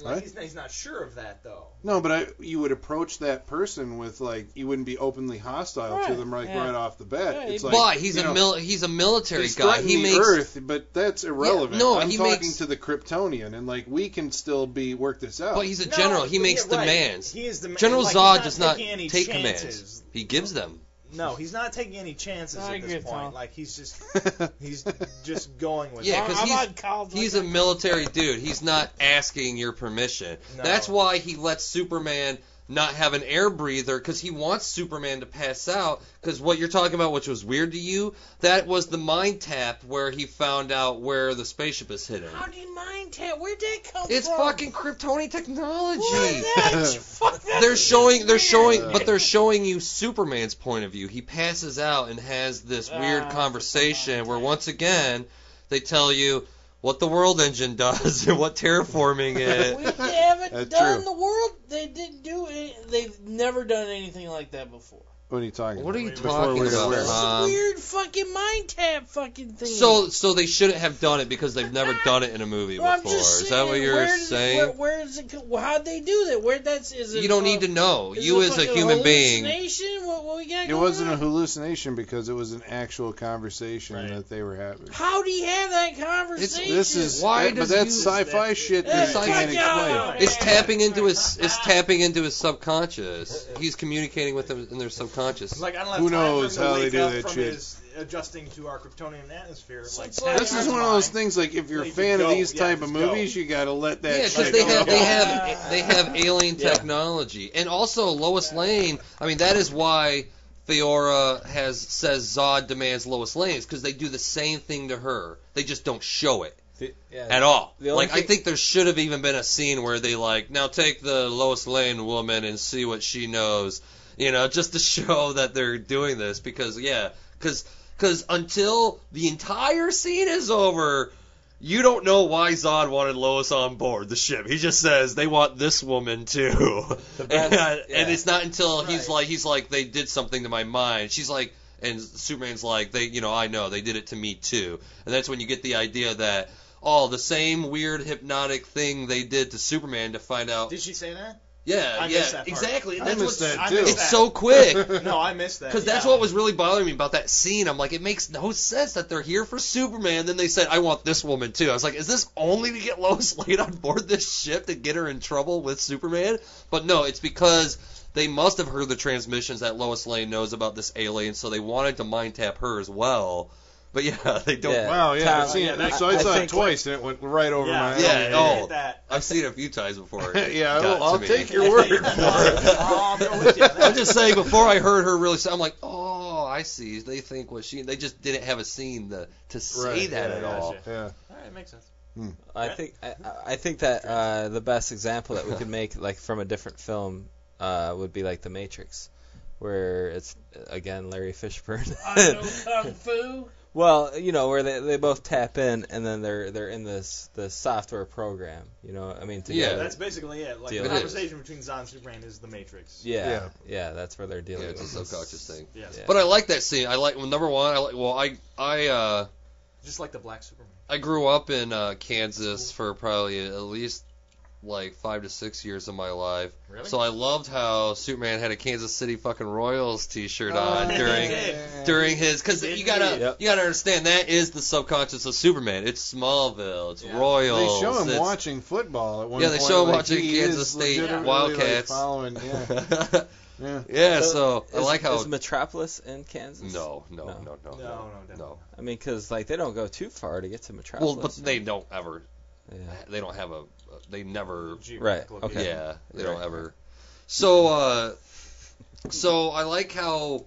Speaker 5: Like,
Speaker 2: What?
Speaker 5: he's, not, he's not sure of that though.
Speaker 2: No, but I, you would approach that person with like you wouldn't be openly hostile to them right
Speaker 4: yeah.
Speaker 2: right off the bat.
Speaker 4: Yeah,
Speaker 2: it's like,
Speaker 1: but he's a
Speaker 2: know,
Speaker 1: mil- he's a military
Speaker 2: he's
Speaker 1: guy. He makes
Speaker 2: Earth, but that's irrelevant.
Speaker 1: no,
Speaker 2: I'm
Speaker 1: he
Speaker 2: talking
Speaker 1: makes-
Speaker 2: to the Kryptonian, and like we can still be work this out.
Speaker 1: but he's a
Speaker 5: No,
Speaker 1: general. He makes
Speaker 5: yeah, right.
Speaker 1: demands.
Speaker 5: He is the
Speaker 1: General
Speaker 5: like,
Speaker 1: Zod does not take
Speaker 5: chances.
Speaker 1: commands. He gives them.
Speaker 5: No, he's not taking any chances
Speaker 4: I
Speaker 5: at
Speaker 4: agree
Speaker 5: this
Speaker 4: with
Speaker 5: point.
Speaker 4: Tom.
Speaker 5: Like he's just <laughs> he's just going with
Speaker 1: Yeah,
Speaker 5: it.
Speaker 1: 'cause
Speaker 4: I'm
Speaker 1: he's-
Speaker 4: on college
Speaker 1: He's
Speaker 4: like
Speaker 1: a military <laughs> dude. He's not asking your permission.
Speaker 5: No.
Speaker 1: That's why he lets Superman not have an air breather because he wants Superman to pass out. Because what you're talking about, which was weird to you, that was the mind tap where he found out where the spaceship is hidden.
Speaker 4: How do you mind tap? Where'd that come
Speaker 1: It's
Speaker 4: from?
Speaker 1: It's fucking Kryptonian technology.
Speaker 4: What? That's- <laughs> fuck, that's
Speaker 1: They're showing, they're showing, but they're <laughs> showing you Superman's point of view. He passes out and has this weird
Speaker 4: Ah,
Speaker 1: conversation where once again they tell you what the world engine does and what terraforming <laughs>
Speaker 4: We
Speaker 1: is.
Speaker 4: haven't
Speaker 2: That's
Speaker 4: done
Speaker 2: true.
Speaker 4: the world. They didn't do it. They've never done anything like that before.
Speaker 2: what are you talking about?
Speaker 1: What are you talking
Speaker 2: we're
Speaker 1: about,
Speaker 2: aware.
Speaker 4: This is a weird fucking mind tap fucking thing.
Speaker 1: So, so they shouldn't have done it because they've never done it in a movie
Speaker 4: Well, I'm
Speaker 1: before.
Speaker 4: just
Speaker 1: Is that what
Speaker 4: saying,
Speaker 1: you're
Speaker 4: where did it-
Speaker 1: saying?
Speaker 4: Where, where is it? co- How'd they do that? Where that's is it?
Speaker 1: you don't
Speaker 4: uh,
Speaker 1: need to know. You
Speaker 4: it
Speaker 1: as a human being.
Speaker 4: Hallucination? What, what we got
Speaker 2: It
Speaker 4: going
Speaker 2: wasn't a
Speaker 4: on?
Speaker 2: hallucination because it was an actual conversation
Speaker 5: Right.
Speaker 2: that they were having.
Speaker 4: How do you have that conversation?
Speaker 2: This is
Speaker 1: Why
Speaker 2: that-
Speaker 1: does
Speaker 2: but that's
Speaker 1: you-
Speaker 2: sci-fi shit
Speaker 4: That's
Speaker 2: that you can't
Speaker 1: sci-fi.
Speaker 2: explain.
Speaker 1: It's tapping into his. It's tapping into his subconscious. He's communicating with them in their subconscious.
Speaker 5: Like I don't have
Speaker 2: Who
Speaker 5: time
Speaker 2: knows
Speaker 5: for him to
Speaker 2: how they
Speaker 5: wake
Speaker 2: do
Speaker 5: up
Speaker 2: that
Speaker 5: from
Speaker 2: shit.
Speaker 5: His adjusting to our Kryptonian atmosphere.
Speaker 4: So
Speaker 5: Like
Speaker 4: like-
Speaker 2: This is one of those things like if you're a
Speaker 5: Like,
Speaker 2: fan of these
Speaker 5: Yeah,
Speaker 2: type of
Speaker 5: just go.
Speaker 2: movies, you gotta let that.
Speaker 1: Yeah,
Speaker 2: shit
Speaker 1: because they have they have they have alien
Speaker 5: Yeah.
Speaker 1: technology, and also Lois Lane. I mean, that is why Faora has says Zod demands Lois Lane, because they do the same thing to her. They just don't show it
Speaker 3: Yeah.
Speaker 1: at all.
Speaker 3: The only
Speaker 1: Like I think there should have even been a scene where they like now take the Lois Lane woman and see what she knows, you know, just to <laughs> show that they're doing this. Because yeah, because because until the entire scene is over. You don't know why Zod wanted Lois on board the ship. He just says they want this woman too,
Speaker 3: The <laughs>
Speaker 1: and,
Speaker 3: best-
Speaker 1: and
Speaker 3: yeah.
Speaker 1: it's not until he's like he's like they did something to my mind. She's like, and Superman's like they, you know, I know they did it to me too, and that's when you get the idea that oh, the same weird hypnotic thing they did to Superman to find out.
Speaker 5: Did she say that?
Speaker 1: Yeah,
Speaker 5: I
Speaker 1: yeah,
Speaker 5: that part.
Speaker 1: exactly.
Speaker 2: I
Speaker 1: That's
Speaker 2: missed
Speaker 1: what's,
Speaker 2: that
Speaker 5: I
Speaker 2: too.
Speaker 5: missed
Speaker 1: it's
Speaker 5: that.
Speaker 1: so quick. <laughs>
Speaker 5: No, I missed that.
Speaker 1: Because that's what was really bothering me about that scene. I'm like, it makes no sense that they're here for Superman. Then they said, I want this woman too. I was like, is this only to get <laughs> Lois Lane on board this ship to get her in trouble with Superman? But no, it's because they must have heard the transmissions that Lois Lane knows about this alien, so they wanted to mind tap her as well. But yeah, <laughs> they don't.
Speaker 3: Yeah.
Speaker 2: Wow, yeah, I've seen
Speaker 5: yeah,
Speaker 2: it.
Speaker 5: that-
Speaker 2: so I
Speaker 3: I
Speaker 2: saw it
Speaker 3: think-
Speaker 2: twice, and it went right over
Speaker 5: yeah,
Speaker 2: my
Speaker 1: Yeah,
Speaker 2: head.
Speaker 1: oh.
Speaker 5: Hit.
Speaker 1: I've seen it a few times before. <laughs>
Speaker 2: yeah,
Speaker 1: got
Speaker 2: I'll, I'll
Speaker 1: me.
Speaker 2: take your word <laughs> for it.
Speaker 5: oh, I'm going with you.
Speaker 1: I'm just saying, before I heard her really say, I'm like, oh, I see. They think what she. They just didn't have a scene to to say
Speaker 2: Right,
Speaker 1: that
Speaker 5: yeah,
Speaker 1: at
Speaker 5: gotcha.
Speaker 1: all.
Speaker 2: Yeah.
Speaker 5: All right, makes sense.
Speaker 3: I think I, I think that uh, the best example that we could make like from a different film uh, would be like The Matrix, where it's again Larry Fishburne.
Speaker 4: I know kung fu.
Speaker 3: Well, you know where they, they both tap in and then they're they're in this this software program. You know, I mean
Speaker 1: Yeah.
Speaker 5: That's basically it. Like the
Speaker 1: It is.
Speaker 5: conversation between Zod and Superman is the Matrix.
Speaker 3: yeah,
Speaker 2: Yeah.
Speaker 3: yeah, that's where they're dealing
Speaker 1: Yeah,
Speaker 3: with
Speaker 1: it's a
Speaker 3: this.
Speaker 1: subconscious thing.
Speaker 5: Yes.
Speaker 3: Yeah.
Speaker 1: But I like that scene. I like well, number one. I like. Well, I I uh
Speaker 5: Just like the Black Superman.
Speaker 1: I grew up in uh, Kansas for probably at least like five to six years of my life.
Speaker 5: Really?
Speaker 1: So I loved how Superman had a Kansas City fucking Royals T-shirt
Speaker 2: Oh,
Speaker 1: on during
Speaker 5: yeah.
Speaker 1: during his because you gotta
Speaker 3: Yep.
Speaker 1: you gotta understand that is the subconscious of Superman. It's Smallville. It's
Speaker 5: Yeah.
Speaker 1: Royals.
Speaker 2: They show him
Speaker 1: it's,
Speaker 2: watching football at one
Speaker 1: Yeah, they
Speaker 2: point.
Speaker 1: show him
Speaker 2: like,
Speaker 1: watching Kansas State Wildcats.
Speaker 2: Like, following, yeah, <laughs> yeah.
Speaker 1: yeah.
Speaker 3: So,
Speaker 1: So I
Speaker 3: is,
Speaker 1: like how
Speaker 3: is Metropolis in Kansas?
Speaker 1: no no
Speaker 3: No.
Speaker 1: no no
Speaker 5: No,
Speaker 1: no
Speaker 5: no,
Speaker 1: no.
Speaker 3: I mean, because like they don't go too far to get to Metropolis.
Speaker 1: Well, but they don't ever.
Speaker 3: Yeah.
Speaker 1: They don't have a. They never
Speaker 3: Right, okay.
Speaker 1: Yeah, they
Speaker 3: Right.
Speaker 1: don't ever. So, uh, so I like how.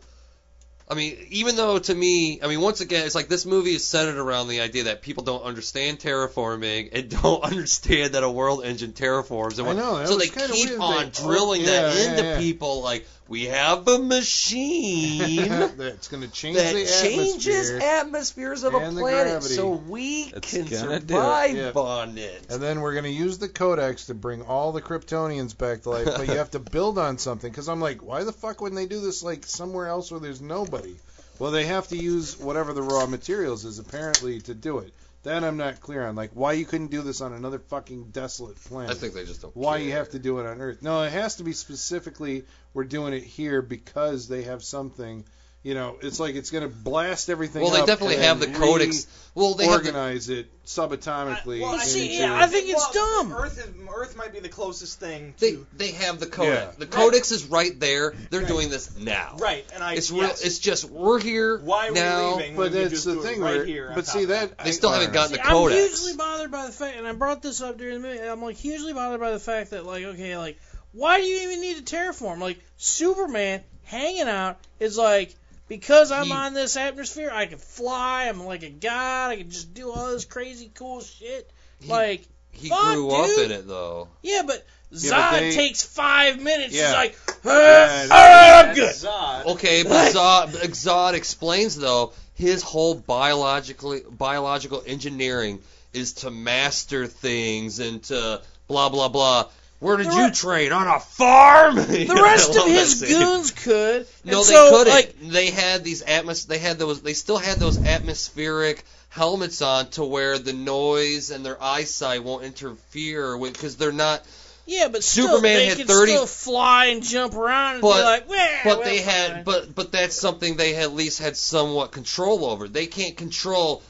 Speaker 1: I mean, even though to me, I mean, once again, it's like this movie is centered around the idea that people don't understand terraforming and <laughs> don't understand that a world engine terraforms. And
Speaker 2: I know,
Speaker 1: so
Speaker 2: was
Speaker 1: they keep on
Speaker 2: They-
Speaker 1: drilling
Speaker 2: oh,
Speaker 1: that
Speaker 2: yeah, yeah,
Speaker 1: into
Speaker 2: yeah.
Speaker 1: people. Like we have a machine <laughs>
Speaker 2: That's going to change
Speaker 1: that
Speaker 2: the
Speaker 1: changes
Speaker 2: atmosphere.
Speaker 1: atmospheres of a
Speaker 2: and the
Speaker 1: planet,
Speaker 2: gravity.
Speaker 1: so we
Speaker 3: It's
Speaker 1: can
Speaker 3: gonna do it,
Speaker 1: survive
Speaker 2: yeah.
Speaker 1: on it.
Speaker 2: And then we're going to use the codex to bring all the Kryptonians back to life, but you have to <laughs> build on something. Because I'm like, why the fuck wouldn't they do this like somewhere else where there's nobody? Well, they have to use whatever the raw materials is apparently to do it. That I'm not clear on. Like, why you couldn't do this on another fucking desolate planet?
Speaker 1: I think they just don't.
Speaker 2: why you have to do it on Earth. No, it has to be specifically we're doing it here because they have something. You know, it's like it's going to blast everything.
Speaker 1: Well, they
Speaker 2: up
Speaker 1: definitely
Speaker 2: and
Speaker 1: have the codex. Well, they have the,
Speaker 2: Organize it subatomically.
Speaker 5: I- well,
Speaker 2: into,
Speaker 4: see, yeah, I think it's
Speaker 5: well,
Speaker 4: dumb.
Speaker 5: Earth, is, Earth might be the closest thing
Speaker 1: they
Speaker 5: to.
Speaker 1: they have the codex.
Speaker 2: Yeah.
Speaker 1: The codex is right there. They're
Speaker 5: Right.
Speaker 1: doing this now.
Speaker 5: Right, and I.
Speaker 1: It's real. It's just we're here
Speaker 5: Why are
Speaker 1: now.
Speaker 5: we leaving?
Speaker 2: But
Speaker 5: when you
Speaker 2: that's the
Speaker 5: do it
Speaker 2: thing.
Speaker 5: right
Speaker 2: where,
Speaker 5: here
Speaker 2: but see that
Speaker 1: They
Speaker 2: I-
Speaker 1: still
Speaker 2: I
Speaker 1: haven't
Speaker 2: don't know.
Speaker 1: gotten the
Speaker 4: See, I'm
Speaker 1: codex.
Speaker 4: hugely bothered by the fact, and I brought this up during the movie. I'm like hugely bothered by the fact that, like, okay, like, why do you even need to terraform? Like, Superman hanging out is like, because I'm
Speaker 1: He-
Speaker 4: on this atmosphere, I can fly. I'm like a god. I can just do all this crazy cool shit.
Speaker 1: He-
Speaker 4: like,
Speaker 1: He
Speaker 4: fuck,
Speaker 1: grew up in it though.
Speaker 4: yeah, but Zod
Speaker 2: Yeah, but they-
Speaker 4: takes five minutes.
Speaker 2: Yeah.
Speaker 4: He's like,
Speaker 2: Yeah,
Speaker 4: "Ah, I'm good.
Speaker 5: Zod.
Speaker 1: Okay, but Zod, Zod explains though his whole biologically biological engineering is to master things and to blah blah blah. Where did
Speaker 4: The
Speaker 1: you train on a farm? <laughs>
Speaker 4: The rest of his goons could. <laughs>
Speaker 1: No,
Speaker 4: and
Speaker 1: they
Speaker 4: so,
Speaker 1: couldn't.
Speaker 4: Like,
Speaker 1: they had these atmos. They had those. They still had those atmospheric helmets on to where the noise and their eyesight won't interfere with because they're not.
Speaker 4: yeah, but still,
Speaker 1: Superman
Speaker 4: they
Speaker 1: had
Speaker 4: could
Speaker 1: 30
Speaker 4: still fly and jump around and
Speaker 1: But-
Speaker 4: be like, "Well,
Speaker 1: But
Speaker 4: well,
Speaker 1: they
Speaker 4: fine."
Speaker 1: had. But but that's something they at least had somewhat control over. They can't control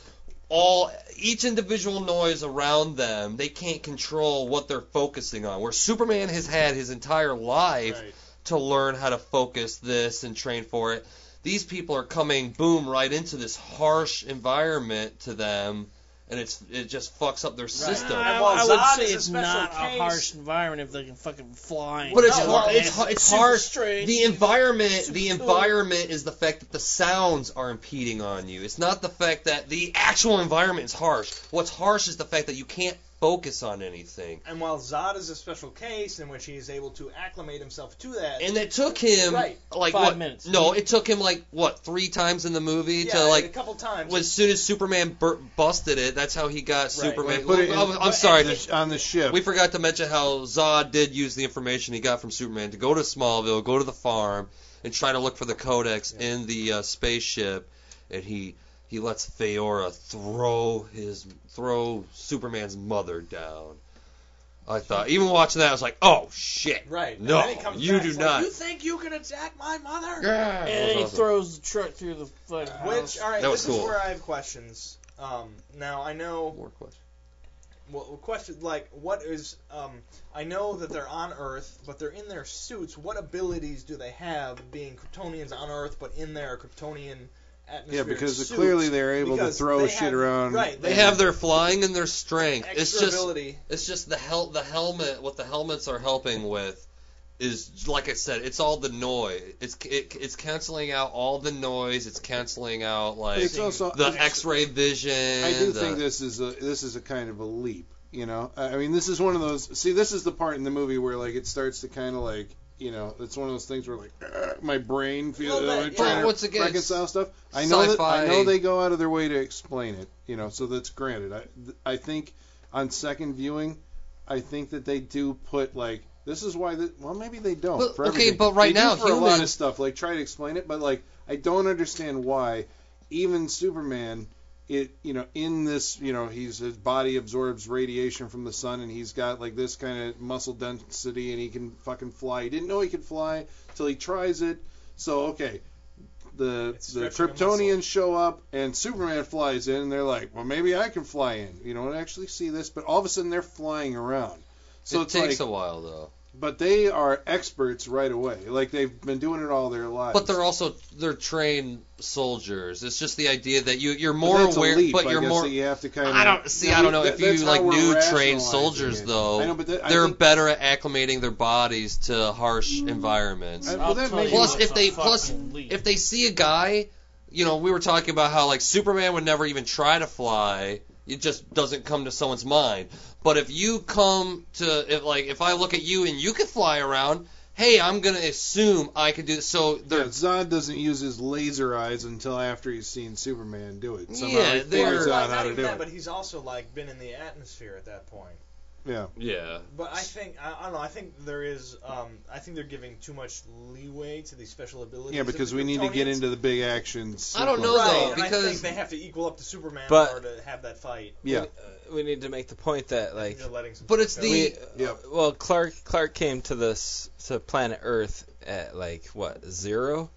Speaker 1: all each individual noise around them. They can't control what they're focusing on. Where Superman has had his entire life
Speaker 5: Right.
Speaker 1: to learn how to focus this and train for it. These people are coming boom right into this harsh environment to them, and it's it just fucks up their system.
Speaker 4: I,
Speaker 5: And while
Speaker 4: I would say
Speaker 5: is a
Speaker 4: it's not
Speaker 5: case-
Speaker 4: a harsh environment if they can fucking fly.
Speaker 1: But it's
Speaker 5: No,
Speaker 4: jump
Speaker 5: well,
Speaker 1: hard. It's hard. It's
Speaker 4: super
Speaker 1: hard.
Speaker 4: straight.
Speaker 1: The environment.
Speaker 4: Super
Speaker 1: The
Speaker 4: cool.
Speaker 1: environment is the fact that the sounds are impeding on you. It's not the fact that the actual environment is harsh. What's harsh is the fact that you can't focus on anything.
Speaker 5: And while Zod is a special case in which he is able to acclimate himself to that,
Speaker 1: And it took him
Speaker 5: Right.
Speaker 1: like
Speaker 4: Five
Speaker 1: what?
Speaker 4: minutes.
Speaker 1: No, it took him like what three times in the movie
Speaker 5: yeah,
Speaker 1: to
Speaker 5: a
Speaker 1: like.
Speaker 5: couple times.
Speaker 1: As soon as Superman bur- busted it, that's how he got Superman.
Speaker 2: Put it in-
Speaker 1: I'm, I'm sorry.
Speaker 2: the- on the ship.
Speaker 1: We forgot to mention how Zod did use the information he got from Superman to go to Smallville, go to the farm, and try to look for the Codex in the uh, spaceship, and he he lets Faora throw his throw Superman's mother down. I thought even watching that, I was like, oh shit.
Speaker 5: Right. And
Speaker 1: No,
Speaker 5: then he comes
Speaker 1: you
Speaker 5: back,
Speaker 1: do
Speaker 5: it's
Speaker 1: not.
Speaker 5: Like, you think you can attack my mother?
Speaker 1: Yeah,
Speaker 4: And then
Speaker 1: was
Speaker 4: he
Speaker 1: awesome.
Speaker 4: throws the truck through the fucking house.
Speaker 5: Which, all right,
Speaker 1: That
Speaker 5: this
Speaker 1: was
Speaker 5: is where I have questions. Um, now I know
Speaker 1: More questions.
Speaker 5: well, question like what is um I know that they're on Earth, but they're in their suits. What abilities do they have being Kryptonians on Earth, but in their Kryptonian atmosphere?
Speaker 2: Yeah, because
Speaker 5: suits?
Speaker 2: clearly they're able to throw
Speaker 5: they
Speaker 2: shit
Speaker 5: have-
Speaker 2: around.
Speaker 5: Right.
Speaker 1: They have their flying and their strength.
Speaker 5: extra
Speaker 1: It's just
Speaker 5: ability.
Speaker 1: it's just the hel- the helmet what the helmets are helping with is like I said, it's all the noise. It's it, it's canceling out all the noise. It's canceling out like
Speaker 2: It's also
Speaker 1: the X-ray vision.
Speaker 2: I do
Speaker 1: the-
Speaker 2: think this is a this is a kind of a leap. You know, I I mean, this is one of those. See, this is the part in the movie where like it starts to kind of like you know, it's one of those things where like "Ugh," <clears throat> my brain feels
Speaker 5: Well,
Speaker 2: like
Speaker 5: that-
Speaker 2: trying
Speaker 1: Well,
Speaker 2: to
Speaker 1: once again, it's
Speaker 2: reconcile stuff. I know that I know they go out of their way to explain it. You know, so that's granted. I I think on second viewing, I think that they do put like. This is why that well maybe they don't
Speaker 1: But-
Speaker 2: for
Speaker 1: okay,
Speaker 2: everything.
Speaker 1: but right
Speaker 2: They do
Speaker 1: now,
Speaker 2: for a lot of stuff like try to explain it but like I don't understand why even Superman it you know in this you know he's his body absorbs radiation from the sun and he's got like this kind of muscle density and he can fucking fly. He didn't know he could fly till he tries it. So okay, the
Speaker 5: It's
Speaker 2: the
Speaker 5: stretching a muscle.
Speaker 2: Kryptonians show up and Superman flies in and they're like, well maybe I can fly in. You don't actually see this, but all of a sudden they're flying around. So
Speaker 1: it takes
Speaker 2: like,
Speaker 1: a while though.
Speaker 2: But they are experts right away. Like they've been doing it all their lives.
Speaker 1: But they're also they're trained soldiers. It's just the idea that you you're more
Speaker 2: that's a
Speaker 1: aware,
Speaker 2: leap,
Speaker 1: but
Speaker 2: I
Speaker 1: you're
Speaker 2: guess,
Speaker 1: more.
Speaker 2: that you have to kind of.
Speaker 1: I don't see. I don't know if you like new trained soldiers
Speaker 2: I
Speaker 1: though.
Speaker 2: know, but that, I
Speaker 1: They're
Speaker 2: think,
Speaker 1: better at acclimating their bodies to harsh environments.
Speaker 2: I- well, that
Speaker 4: tell
Speaker 2: may
Speaker 4: you
Speaker 2: be-
Speaker 1: Plus,
Speaker 4: it's
Speaker 1: if they plus
Speaker 4: leap.
Speaker 1: if they see a guy, you know, we were talking about how like Superman would never even try to fly. It just doesn't come to someone's mind. But if you come to if like if I look at you and you can fly around, hey, I'm gonna assume I could do this. So
Speaker 2: Yeah, Zod doesn't use his laser eyes until after he's seen Superman do it. Somehow
Speaker 1: Yeah,
Speaker 2: he
Speaker 1: they're-
Speaker 2: figures out
Speaker 5: not
Speaker 2: how to do
Speaker 5: that,
Speaker 2: it.
Speaker 5: but he's also like been in the atmosphere at that point.
Speaker 2: Yeah.
Speaker 1: yeah.
Speaker 5: But I think I, I don't know. I think there is. Um, I think they're giving too much leeway to these special abilities.
Speaker 2: Yeah, because we need to get into the big action.
Speaker 1: I don't know,
Speaker 5: right,
Speaker 1: though,
Speaker 5: and I
Speaker 1: because-
Speaker 5: think they have to equal up to Superman
Speaker 3: But-
Speaker 5: in order to have that fight.
Speaker 2: Yeah.
Speaker 3: Uh, we need to make the point that like
Speaker 5: They're letting some
Speaker 1: But it's
Speaker 5: shit
Speaker 1: the-
Speaker 5: go.
Speaker 3: we,
Speaker 2: Yep.
Speaker 3: well Clark Clark came to this to planet Earth at like what zero,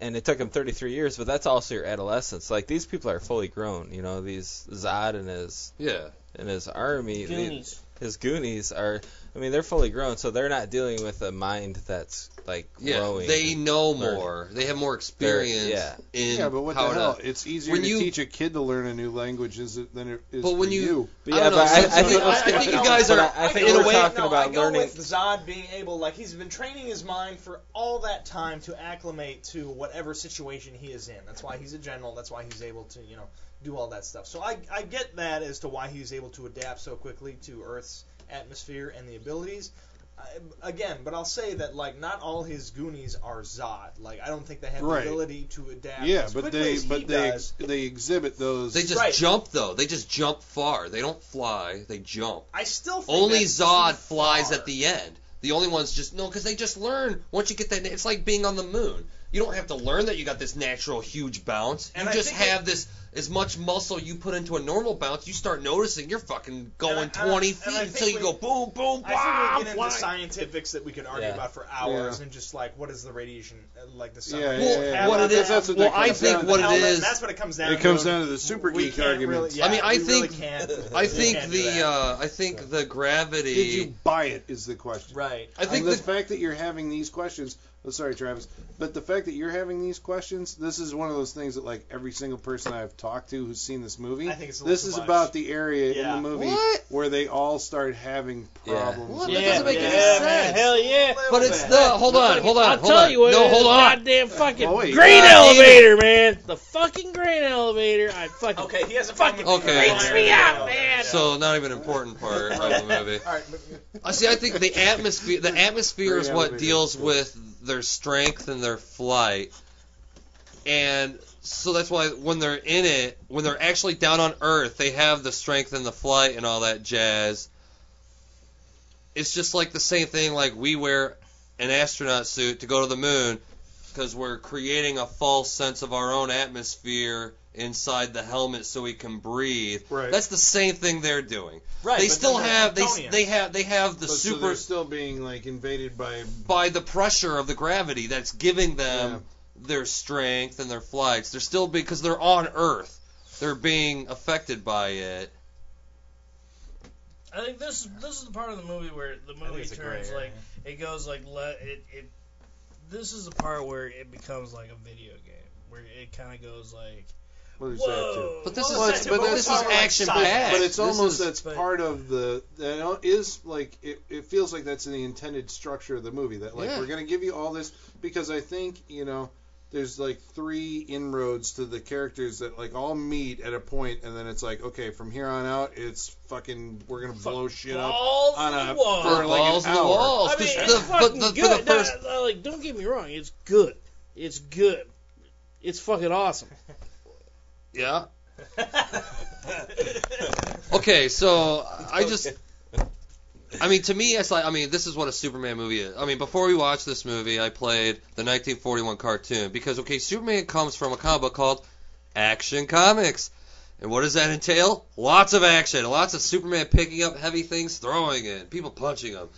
Speaker 3: and it took him 33 years. But that's also your adolescence. Like these people are fully grown. You know these Zod and his
Speaker 1: Yeah.
Speaker 3: and his army, the-
Speaker 4: Goonies.
Speaker 3: His Goonies are. I mean they're fully grown, so they're not dealing with a mind that's like
Speaker 1: Yeah,
Speaker 3: growing.
Speaker 1: they know
Speaker 3: learning.
Speaker 1: more. They have more experience
Speaker 3: yeah.
Speaker 1: in
Speaker 2: Yeah, but what
Speaker 1: how
Speaker 2: the
Speaker 1: to.
Speaker 2: hell? It's easier
Speaker 1: When
Speaker 2: to
Speaker 1: you-
Speaker 2: teach a kid to learn a new language is it, than it is
Speaker 1: But when
Speaker 2: for
Speaker 1: you-
Speaker 2: you.
Speaker 3: But
Speaker 1: I
Speaker 3: yeah,
Speaker 1: don't know,
Speaker 3: but I,
Speaker 1: so-
Speaker 3: I think
Speaker 1: I- I think you guys are-
Speaker 3: I, I think
Speaker 1: in
Speaker 3: we're
Speaker 1: way-
Speaker 3: talking
Speaker 5: no,
Speaker 3: about
Speaker 5: I go
Speaker 3: learning.
Speaker 5: with Zod being able, like he's been training his mind for all that time to acclimate to whatever situation he is in. That's why he's a general. That's why he's able to, you know, do all that stuff. So I, I get that as to why he's able to adapt so quickly to Earth's atmosphere and the abilities. I, again, but I'll say that like not all his Goonies are Zod. Like I don't think they have
Speaker 2: Right.
Speaker 5: the ability to adapt.
Speaker 2: Yeah,
Speaker 5: as
Speaker 2: but
Speaker 5: quickly
Speaker 2: they
Speaker 5: as he
Speaker 2: but they
Speaker 5: does.
Speaker 2: ex- they exhibit those.
Speaker 1: They just
Speaker 5: Right.
Speaker 1: jump though. They just jump far. They don't fly. They jump.
Speaker 5: I still think
Speaker 1: Only
Speaker 5: that's
Speaker 1: Zod
Speaker 5: too
Speaker 1: flies
Speaker 5: far.
Speaker 1: at the end. The only ones just no, because they just learn. Once you get that, it's like being on the moon. You don't have to learn that you got this natural huge bounce.
Speaker 5: And
Speaker 1: you
Speaker 5: I
Speaker 1: just
Speaker 5: think
Speaker 1: have this as much muscle you put into a normal bounce. You start noticing you're fucking going
Speaker 5: And I- and I-
Speaker 1: 20
Speaker 5: and
Speaker 1: feet
Speaker 5: I
Speaker 1: until
Speaker 5: think
Speaker 1: you go
Speaker 5: boom,
Speaker 1: boom, boom,
Speaker 5: I
Speaker 1: blah,
Speaker 5: think we get into
Speaker 1: fly.
Speaker 5: scientifics that we could argue
Speaker 3: Yeah.
Speaker 5: about for hours,
Speaker 2: Yeah.
Speaker 5: and just like what is the radiation uh, like the sun?
Speaker 2: Yeah,
Speaker 5: rays
Speaker 2: yeah,
Speaker 5: have
Speaker 2: yeah.
Speaker 1: what it is-
Speaker 2: That's what
Speaker 1: well, I think what it
Speaker 5: is. That-
Speaker 1: is-
Speaker 5: what it comes down.
Speaker 2: It comes
Speaker 5: to.
Speaker 2: down to the super geek
Speaker 5: can't
Speaker 2: argument.
Speaker 5: Really, yeah,
Speaker 1: I mean, I
Speaker 5: we really
Speaker 1: think- I think the uh, I think the gravity.
Speaker 2: Did you buy it? Is the question.
Speaker 5: right.
Speaker 1: I think
Speaker 2: the
Speaker 1: the
Speaker 2: fact that you're having these questions. Oh, sorry, Travis. But the fact that you're having these questions, this is one of those things that like every single person I've talked to who's seen this movie.
Speaker 5: I think it's a
Speaker 2: this
Speaker 5: little
Speaker 2: is
Speaker 5: too
Speaker 2: about the area
Speaker 5: Yeah.
Speaker 2: in the movie
Speaker 1: What?
Speaker 2: where they all start having
Speaker 3: Yeah.
Speaker 2: problems.
Speaker 1: What? That
Speaker 4: Yeah,
Speaker 1: doesn't make
Speaker 2: it.
Speaker 1: any
Speaker 4: yeah,
Speaker 1: sense.
Speaker 4: hell yeah.
Speaker 1: but it's the hold on, hold on,
Speaker 4: I'll
Speaker 1: hold
Speaker 4: tell
Speaker 1: on.
Speaker 4: you what.
Speaker 1: no,
Speaker 4: it is,
Speaker 1: hold on.
Speaker 4: Goddamn fucking
Speaker 2: Oh, wait.
Speaker 4: grain
Speaker 1: God damn it.
Speaker 4: elevator, man. The fucking grain elevator. I fucking
Speaker 5: Okay, he has a
Speaker 4: fucking
Speaker 5: problem with
Speaker 1: Okay.
Speaker 4: freaks
Speaker 5: fire.
Speaker 4: me out,
Speaker 5: Yeah.
Speaker 4: man.
Speaker 1: So not even an important part of the movie.
Speaker 5: All right, but,
Speaker 1: I see. I think the atmosphere, the atmosphere is what
Speaker 2: elevated.
Speaker 1: deals with their strength and their flight, and so that's why when they're in it, when they're actually down on Earth, they have the strength and the flight and all that jazz. It's just like the same thing. Like we wear an astronaut suit to go to the moon because we're creating a false sense of our own atmosphere inside the helmet so he can breathe.
Speaker 2: Right.
Speaker 1: That's the same thing they're doing.
Speaker 5: Right,
Speaker 1: they still have they they have they have the
Speaker 2: But so
Speaker 1: super
Speaker 2: they're still being like invaded by.
Speaker 1: by the pressure of the gravity that's giving them
Speaker 2: Yeah.
Speaker 1: their strength and their flights. They're still because they're on Earth. They're being affected by it.
Speaker 4: I think this this is the part of the movie where the movie
Speaker 5: it's a gray
Speaker 4: turns
Speaker 5: area.
Speaker 4: like it goes like le- it it. This is the part where it becomes like a video game, where it kind of goes like,
Speaker 2: What is that too?
Speaker 1: But this
Speaker 4: whoa,
Speaker 1: is
Speaker 2: but
Speaker 1: but this is
Speaker 2: not
Speaker 5: like
Speaker 1: action packed.
Speaker 2: But it's almost
Speaker 1: is,
Speaker 2: that's
Speaker 4: but-
Speaker 2: part of the that is like it, it feels like that's in the intended structure of the movie that like
Speaker 1: Yeah.
Speaker 2: we're gonna give you all this because I think you know there's like three inroads to the characters that like all meet at a point and then it's like okay from here on out it's fucking we're gonna blow shit up on a-
Speaker 4: the wall.
Speaker 2: for like
Speaker 1: balls
Speaker 2: an
Speaker 1: to the walls.
Speaker 4: I mean,
Speaker 1: 'cause
Speaker 4: it's
Speaker 1: the,
Speaker 4: fucking
Speaker 1: the,
Speaker 4: good.
Speaker 1: for the first,
Speaker 4: Nah, nah, like, don't get me wrong, it's good. It's good. It's fucking awesome.
Speaker 1: Yeah. <laughs> Okay, so I just, I mean, to me, it's like, I mean, this is what a Superman movie is. I mean, before we watched this movie, I played the 1941 cartoon because, okay, Superman comes from a comic book called Action Comics. And what does that entail? Lots of action, lots of Superman picking up heavy things, throwing it, people punching them,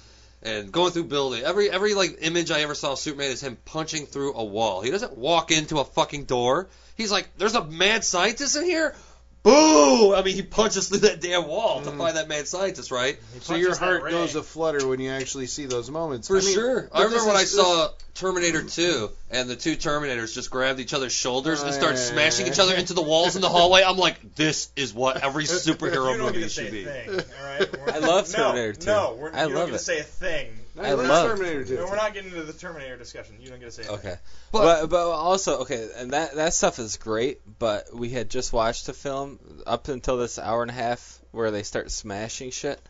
Speaker 1: and going through building. Every every like image I ever saw of Superman is him punching through a wall. He doesn't walk into a fucking door. He's like, "There's a mad scientist in here." Boom! I mean, he punches through that damn wall to find that mad scientist, right?
Speaker 2: so your heart goes a flutter when you actually see those moments
Speaker 1: For
Speaker 2: I mean,
Speaker 1: sure. I
Speaker 2: this
Speaker 1: remember when I
Speaker 2: is-
Speaker 1: saw Terminator 2 and the two Terminators just grabbed each other's shoulders and started
Speaker 2: Uh,
Speaker 1: smashing each other into the walls in the hallway. I'm like, this is what every superhero <laughs>
Speaker 5: you don't get
Speaker 1: movie should be.
Speaker 5: thing, all right?
Speaker 3: I love
Speaker 5: no,
Speaker 3: Terminator 2.
Speaker 5: No, we're,
Speaker 3: I
Speaker 5: you
Speaker 3: love
Speaker 5: don't get
Speaker 3: it.
Speaker 5: to say a thing.
Speaker 2: No,
Speaker 3: I love-
Speaker 2: Terminator 2.
Speaker 5: No, we're not getting into the Terminator discussion. You don't get to say a thing.
Speaker 3: Okay.
Speaker 1: But-
Speaker 3: But, but also okay, and that that stuff is great. But we had just watched a film up until this hour and a half where they start smashing shit.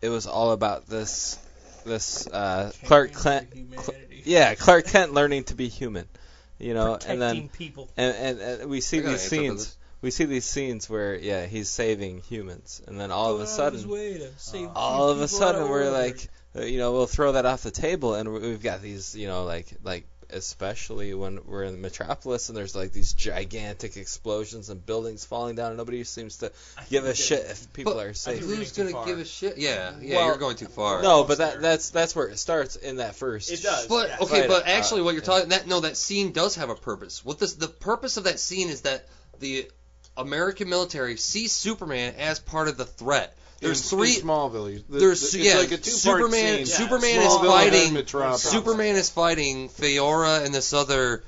Speaker 3: It was all about this this uh, Clark Kent.
Speaker 4: Humanity.
Speaker 3: Yeah, Clark Kent learning to be human. You know,
Speaker 4: Protecting
Speaker 3: and then
Speaker 4: people.
Speaker 3: and, and, and we see
Speaker 1: I got an
Speaker 3: these scenes. We see these scenes where yeah he's saving humans, and then all of a sudden all of a sudden we're like you know we'll throw that off the table and we- we've got these you know like like especially when we're in the Metropolis and there's like these gigantic explosions and buildings falling down and nobody seems to give a shit if people
Speaker 1: But
Speaker 3: are safe.
Speaker 5: reading
Speaker 1: Who's gonna
Speaker 5: far.
Speaker 1: give a shit? Yeah, yeah,
Speaker 3: Well,
Speaker 1: you're going too far.
Speaker 3: No, but that that's that's where it starts in that first.
Speaker 5: It does.
Speaker 1: But
Speaker 5: yeah.
Speaker 1: okay,
Speaker 3: Right,
Speaker 1: but
Speaker 3: uh,
Speaker 1: actually, what you're
Speaker 3: yeah.
Speaker 1: talking that no, that scene does have a purpose. What this the purpose of that scene is that the American military sees Superman as part of the threat. There's
Speaker 2: in,
Speaker 1: three.
Speaker 2: in Smallville. The-
Speaker 1: There's
Speaker 2: the-
Speaker 1: yeah.
Speaker 2: it's like a two-part
Speaker 1: Superman.
Speaker 2: scene.
Speaker 1: Superman
Speaker 5: Yeah,
Speaker 1: is
Speaker 2: Smallville and
Speaker 1: fighting.
Speaker 2: Metropolis.
Speaker 1: Superman is fighting Faora and this other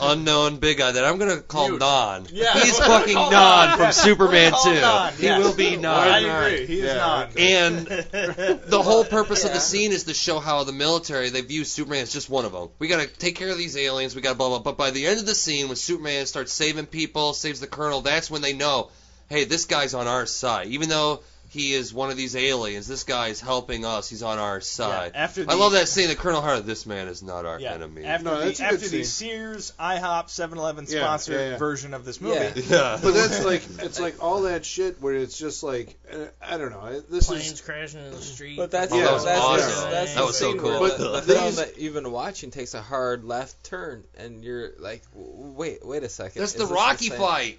Speaker 1: unknown big guy that I'm gonna call
Speaker 5: Huge.
Speaker 1: Non.
Speaker 5: Yeah,
Speaker 1: He's <laughs>
Speaker 5: we're gonna
Speaker 1: fucking <laughs>
Speaker 5: call
Speaker 1: Non
Speaker 5: Non,
Speaker 1: from
Speaker 5: yes.
Speaker 1: Superman
Speaker 5: We're gonna
Speaker 1: 2.
Speaker 5: call Non,
Speaker 1: He
Speaker 5: yes.
Speaker 1: will be Non.
Speaker 5: I
Speaker 2: Why
Speaker 5: agree. He is
Speaker 2: Yeah,
Speaker 5: not.
Speaker 1: And <laughs> the whole purpose of
Speaker 5: Yeah.
Speaker 1: the scene is to show how the military they view Superman as just one of them. We got to take care of these aliens. We got to blah blah. But by the end of the scene, when Superman starts saving people, saves the Colonel, that's when they know, hey, this guy's on our side. Even though he is one of these aliens, this guy is helping us. He's on our side.
Speaker 5: after
Speaker 1: I love that scene. The Colonel Hart. This man is not our
Speaker 5: Yeah,
Speaker 1: enemy.
Speaker 5: after
Speaker 2: No,
Speaker 5: the,
Speaker 2: a good
Speaker 5: after the. Sears, IHOP, 7-Eleven sponsored
Speaker 2: yeah, yeah.
Speaker 5: version of this movie.
Speaker 3: Yeah.
Speaker 1: yeah.
Speaker 2: But that's <laughs> like it's like all that shit where it's just like uh, I don't know. This
Speaker 4: Planes
Speaker 2: is
Speaker 4: crashing in the street.
Speaker 3: But that's
Speaker 1: Oh, that was
Speaker 3: that's,
Speaker 1: awesome.
Speaker 3: that's
Speaker 1: That
Speaker 3: the
Speaker 1: was so cool.
Speaker 3: where the,
Speaker 2: But
Speaker 3: the film that you've been watching takes a hard left turn, and you're like, wait, wait a second.
Speaker 1: That's the Rocky
Speaker 3: same-
Speaker 1: fight.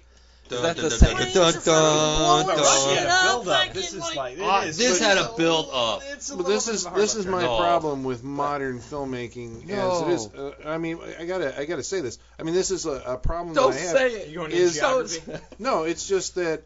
Speaker 3: Is that the
Speaker 1: dun,
Speaker 3: same-
Speaker 1: dun,
Speaker 4: Planes
Speaker 1: dun,
Speaker 4: are
Speaker 1: dun,
Speaker 4: fucking blowing
Speaker 1: dun.
Speaker 5: Rush
Speaker 4: shit
Speaker 5: had
Speaker 4: up
Speaker 5: a build up.
Speaker 4: back
Speaker 5: This is
Speaker 4: like-
Speaker 5: like it is.
Speaker 1: this had a build up.
Speaker 5: It's a
Speaker 2: But
Speaker 5: little
Speaker 2: this is
Speaker 5: of a hard
Speaker 2: this is my problem with modern filmmaking as it is. Uh, I mean, I gotta I gotta say this. I mean, this is a, a problem
Speaker 3: Don't
Speaker 2: that I have.
Speaker 3: say it.
Speaker 5: You going
Speaker 2: Is-
Speaker 5: into geography?
Speaker 2: No, it's just that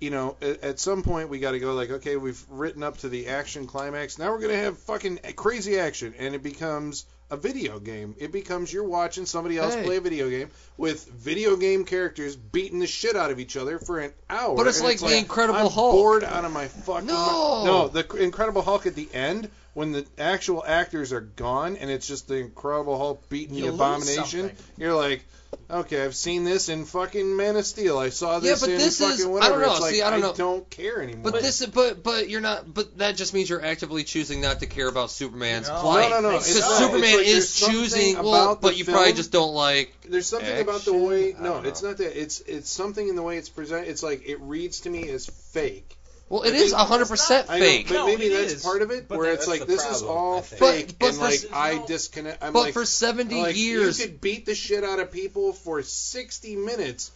Speaker 2: you know at, at some point we got to go like, okay, we've written up to the action climax. Now we're gonna have fucking crazy action, and it becomes a video game. It becomes you're watching somebody else
Speaker 1: Hey.
Speaker 2: play a video game with video game characters beating the shit out of each other for an hour.
Speaker 1: But it's like the Incredible
Speaker 2: I'm
Speaker 1: Hulk.
Speaker 2: bored out of my fucking
Speaker 1: No.
Speaker 2: mi- no, the Incredible Hulk at the end when the actual actors are gone and it's just the Incredible Hulk beating
Speaker 5: You
Speaker 2: the Abomination.
Speaker 5: something.
Speaker 2: You're like, okay, I've seen this in fucking Man of Steel. I saw this
Speaker 1: but
Speaker 2: in
Speaker 1: this
Speaker 2: fucking
Speaker 1: is- I
Speaker 2: whatever.
Speaker 1: don't know.
Speaker 2: It's like
Speaker 1: See, I don't know.
Speaker 2: don't care anymore.
Speaker 1: But this, but but you're not. But that just means you're actively choosing not to care about Superman's
Speaker 5: No.
Speaker 1: plight.
Speaker 2: No, no, no,
Speaker 1: Because
Speaker 2: it's.
Speaker 1: Superman
Speaker 2: It's like
Speaker 1: is choosing.
Speaker 2: about
Speaker 1: Well, but you probably just don't like.
Speaker 2: There's something about the way no, it's not that. It's it's something in the way it's presented. It's like it reads to me as fake.
Speaker 1: Well, it
Speaker 2: I
Speaker 1: is 100 percent
Speaker 2: I know,
Speaker 1: fake.
Speaker 2: but
Speaker 5: No,
Speaker 2: maybe that's
Speaker 5: is.
Speaker 2: part of it,
Speaker 5: But
Speaker 2: where
Speaker 5: that-
Speaker 2: it's like
Speaker 3: the
Speaker 2: this is all
Speaker 3: I
Speaker 2: fake,
Speaker 1: But- but
Speaker 2: and
Speaker 1: for
Speaker 2: like
Speaker 1: s-
Speaker 2: I disconnect. I'm
Speaker 1: but
Speaker 2: like,
Speaker 1: for 70
Speaker 2: like
Speaker 1: years,
Speaker 2: you could beat the shit out of people for 60 minutes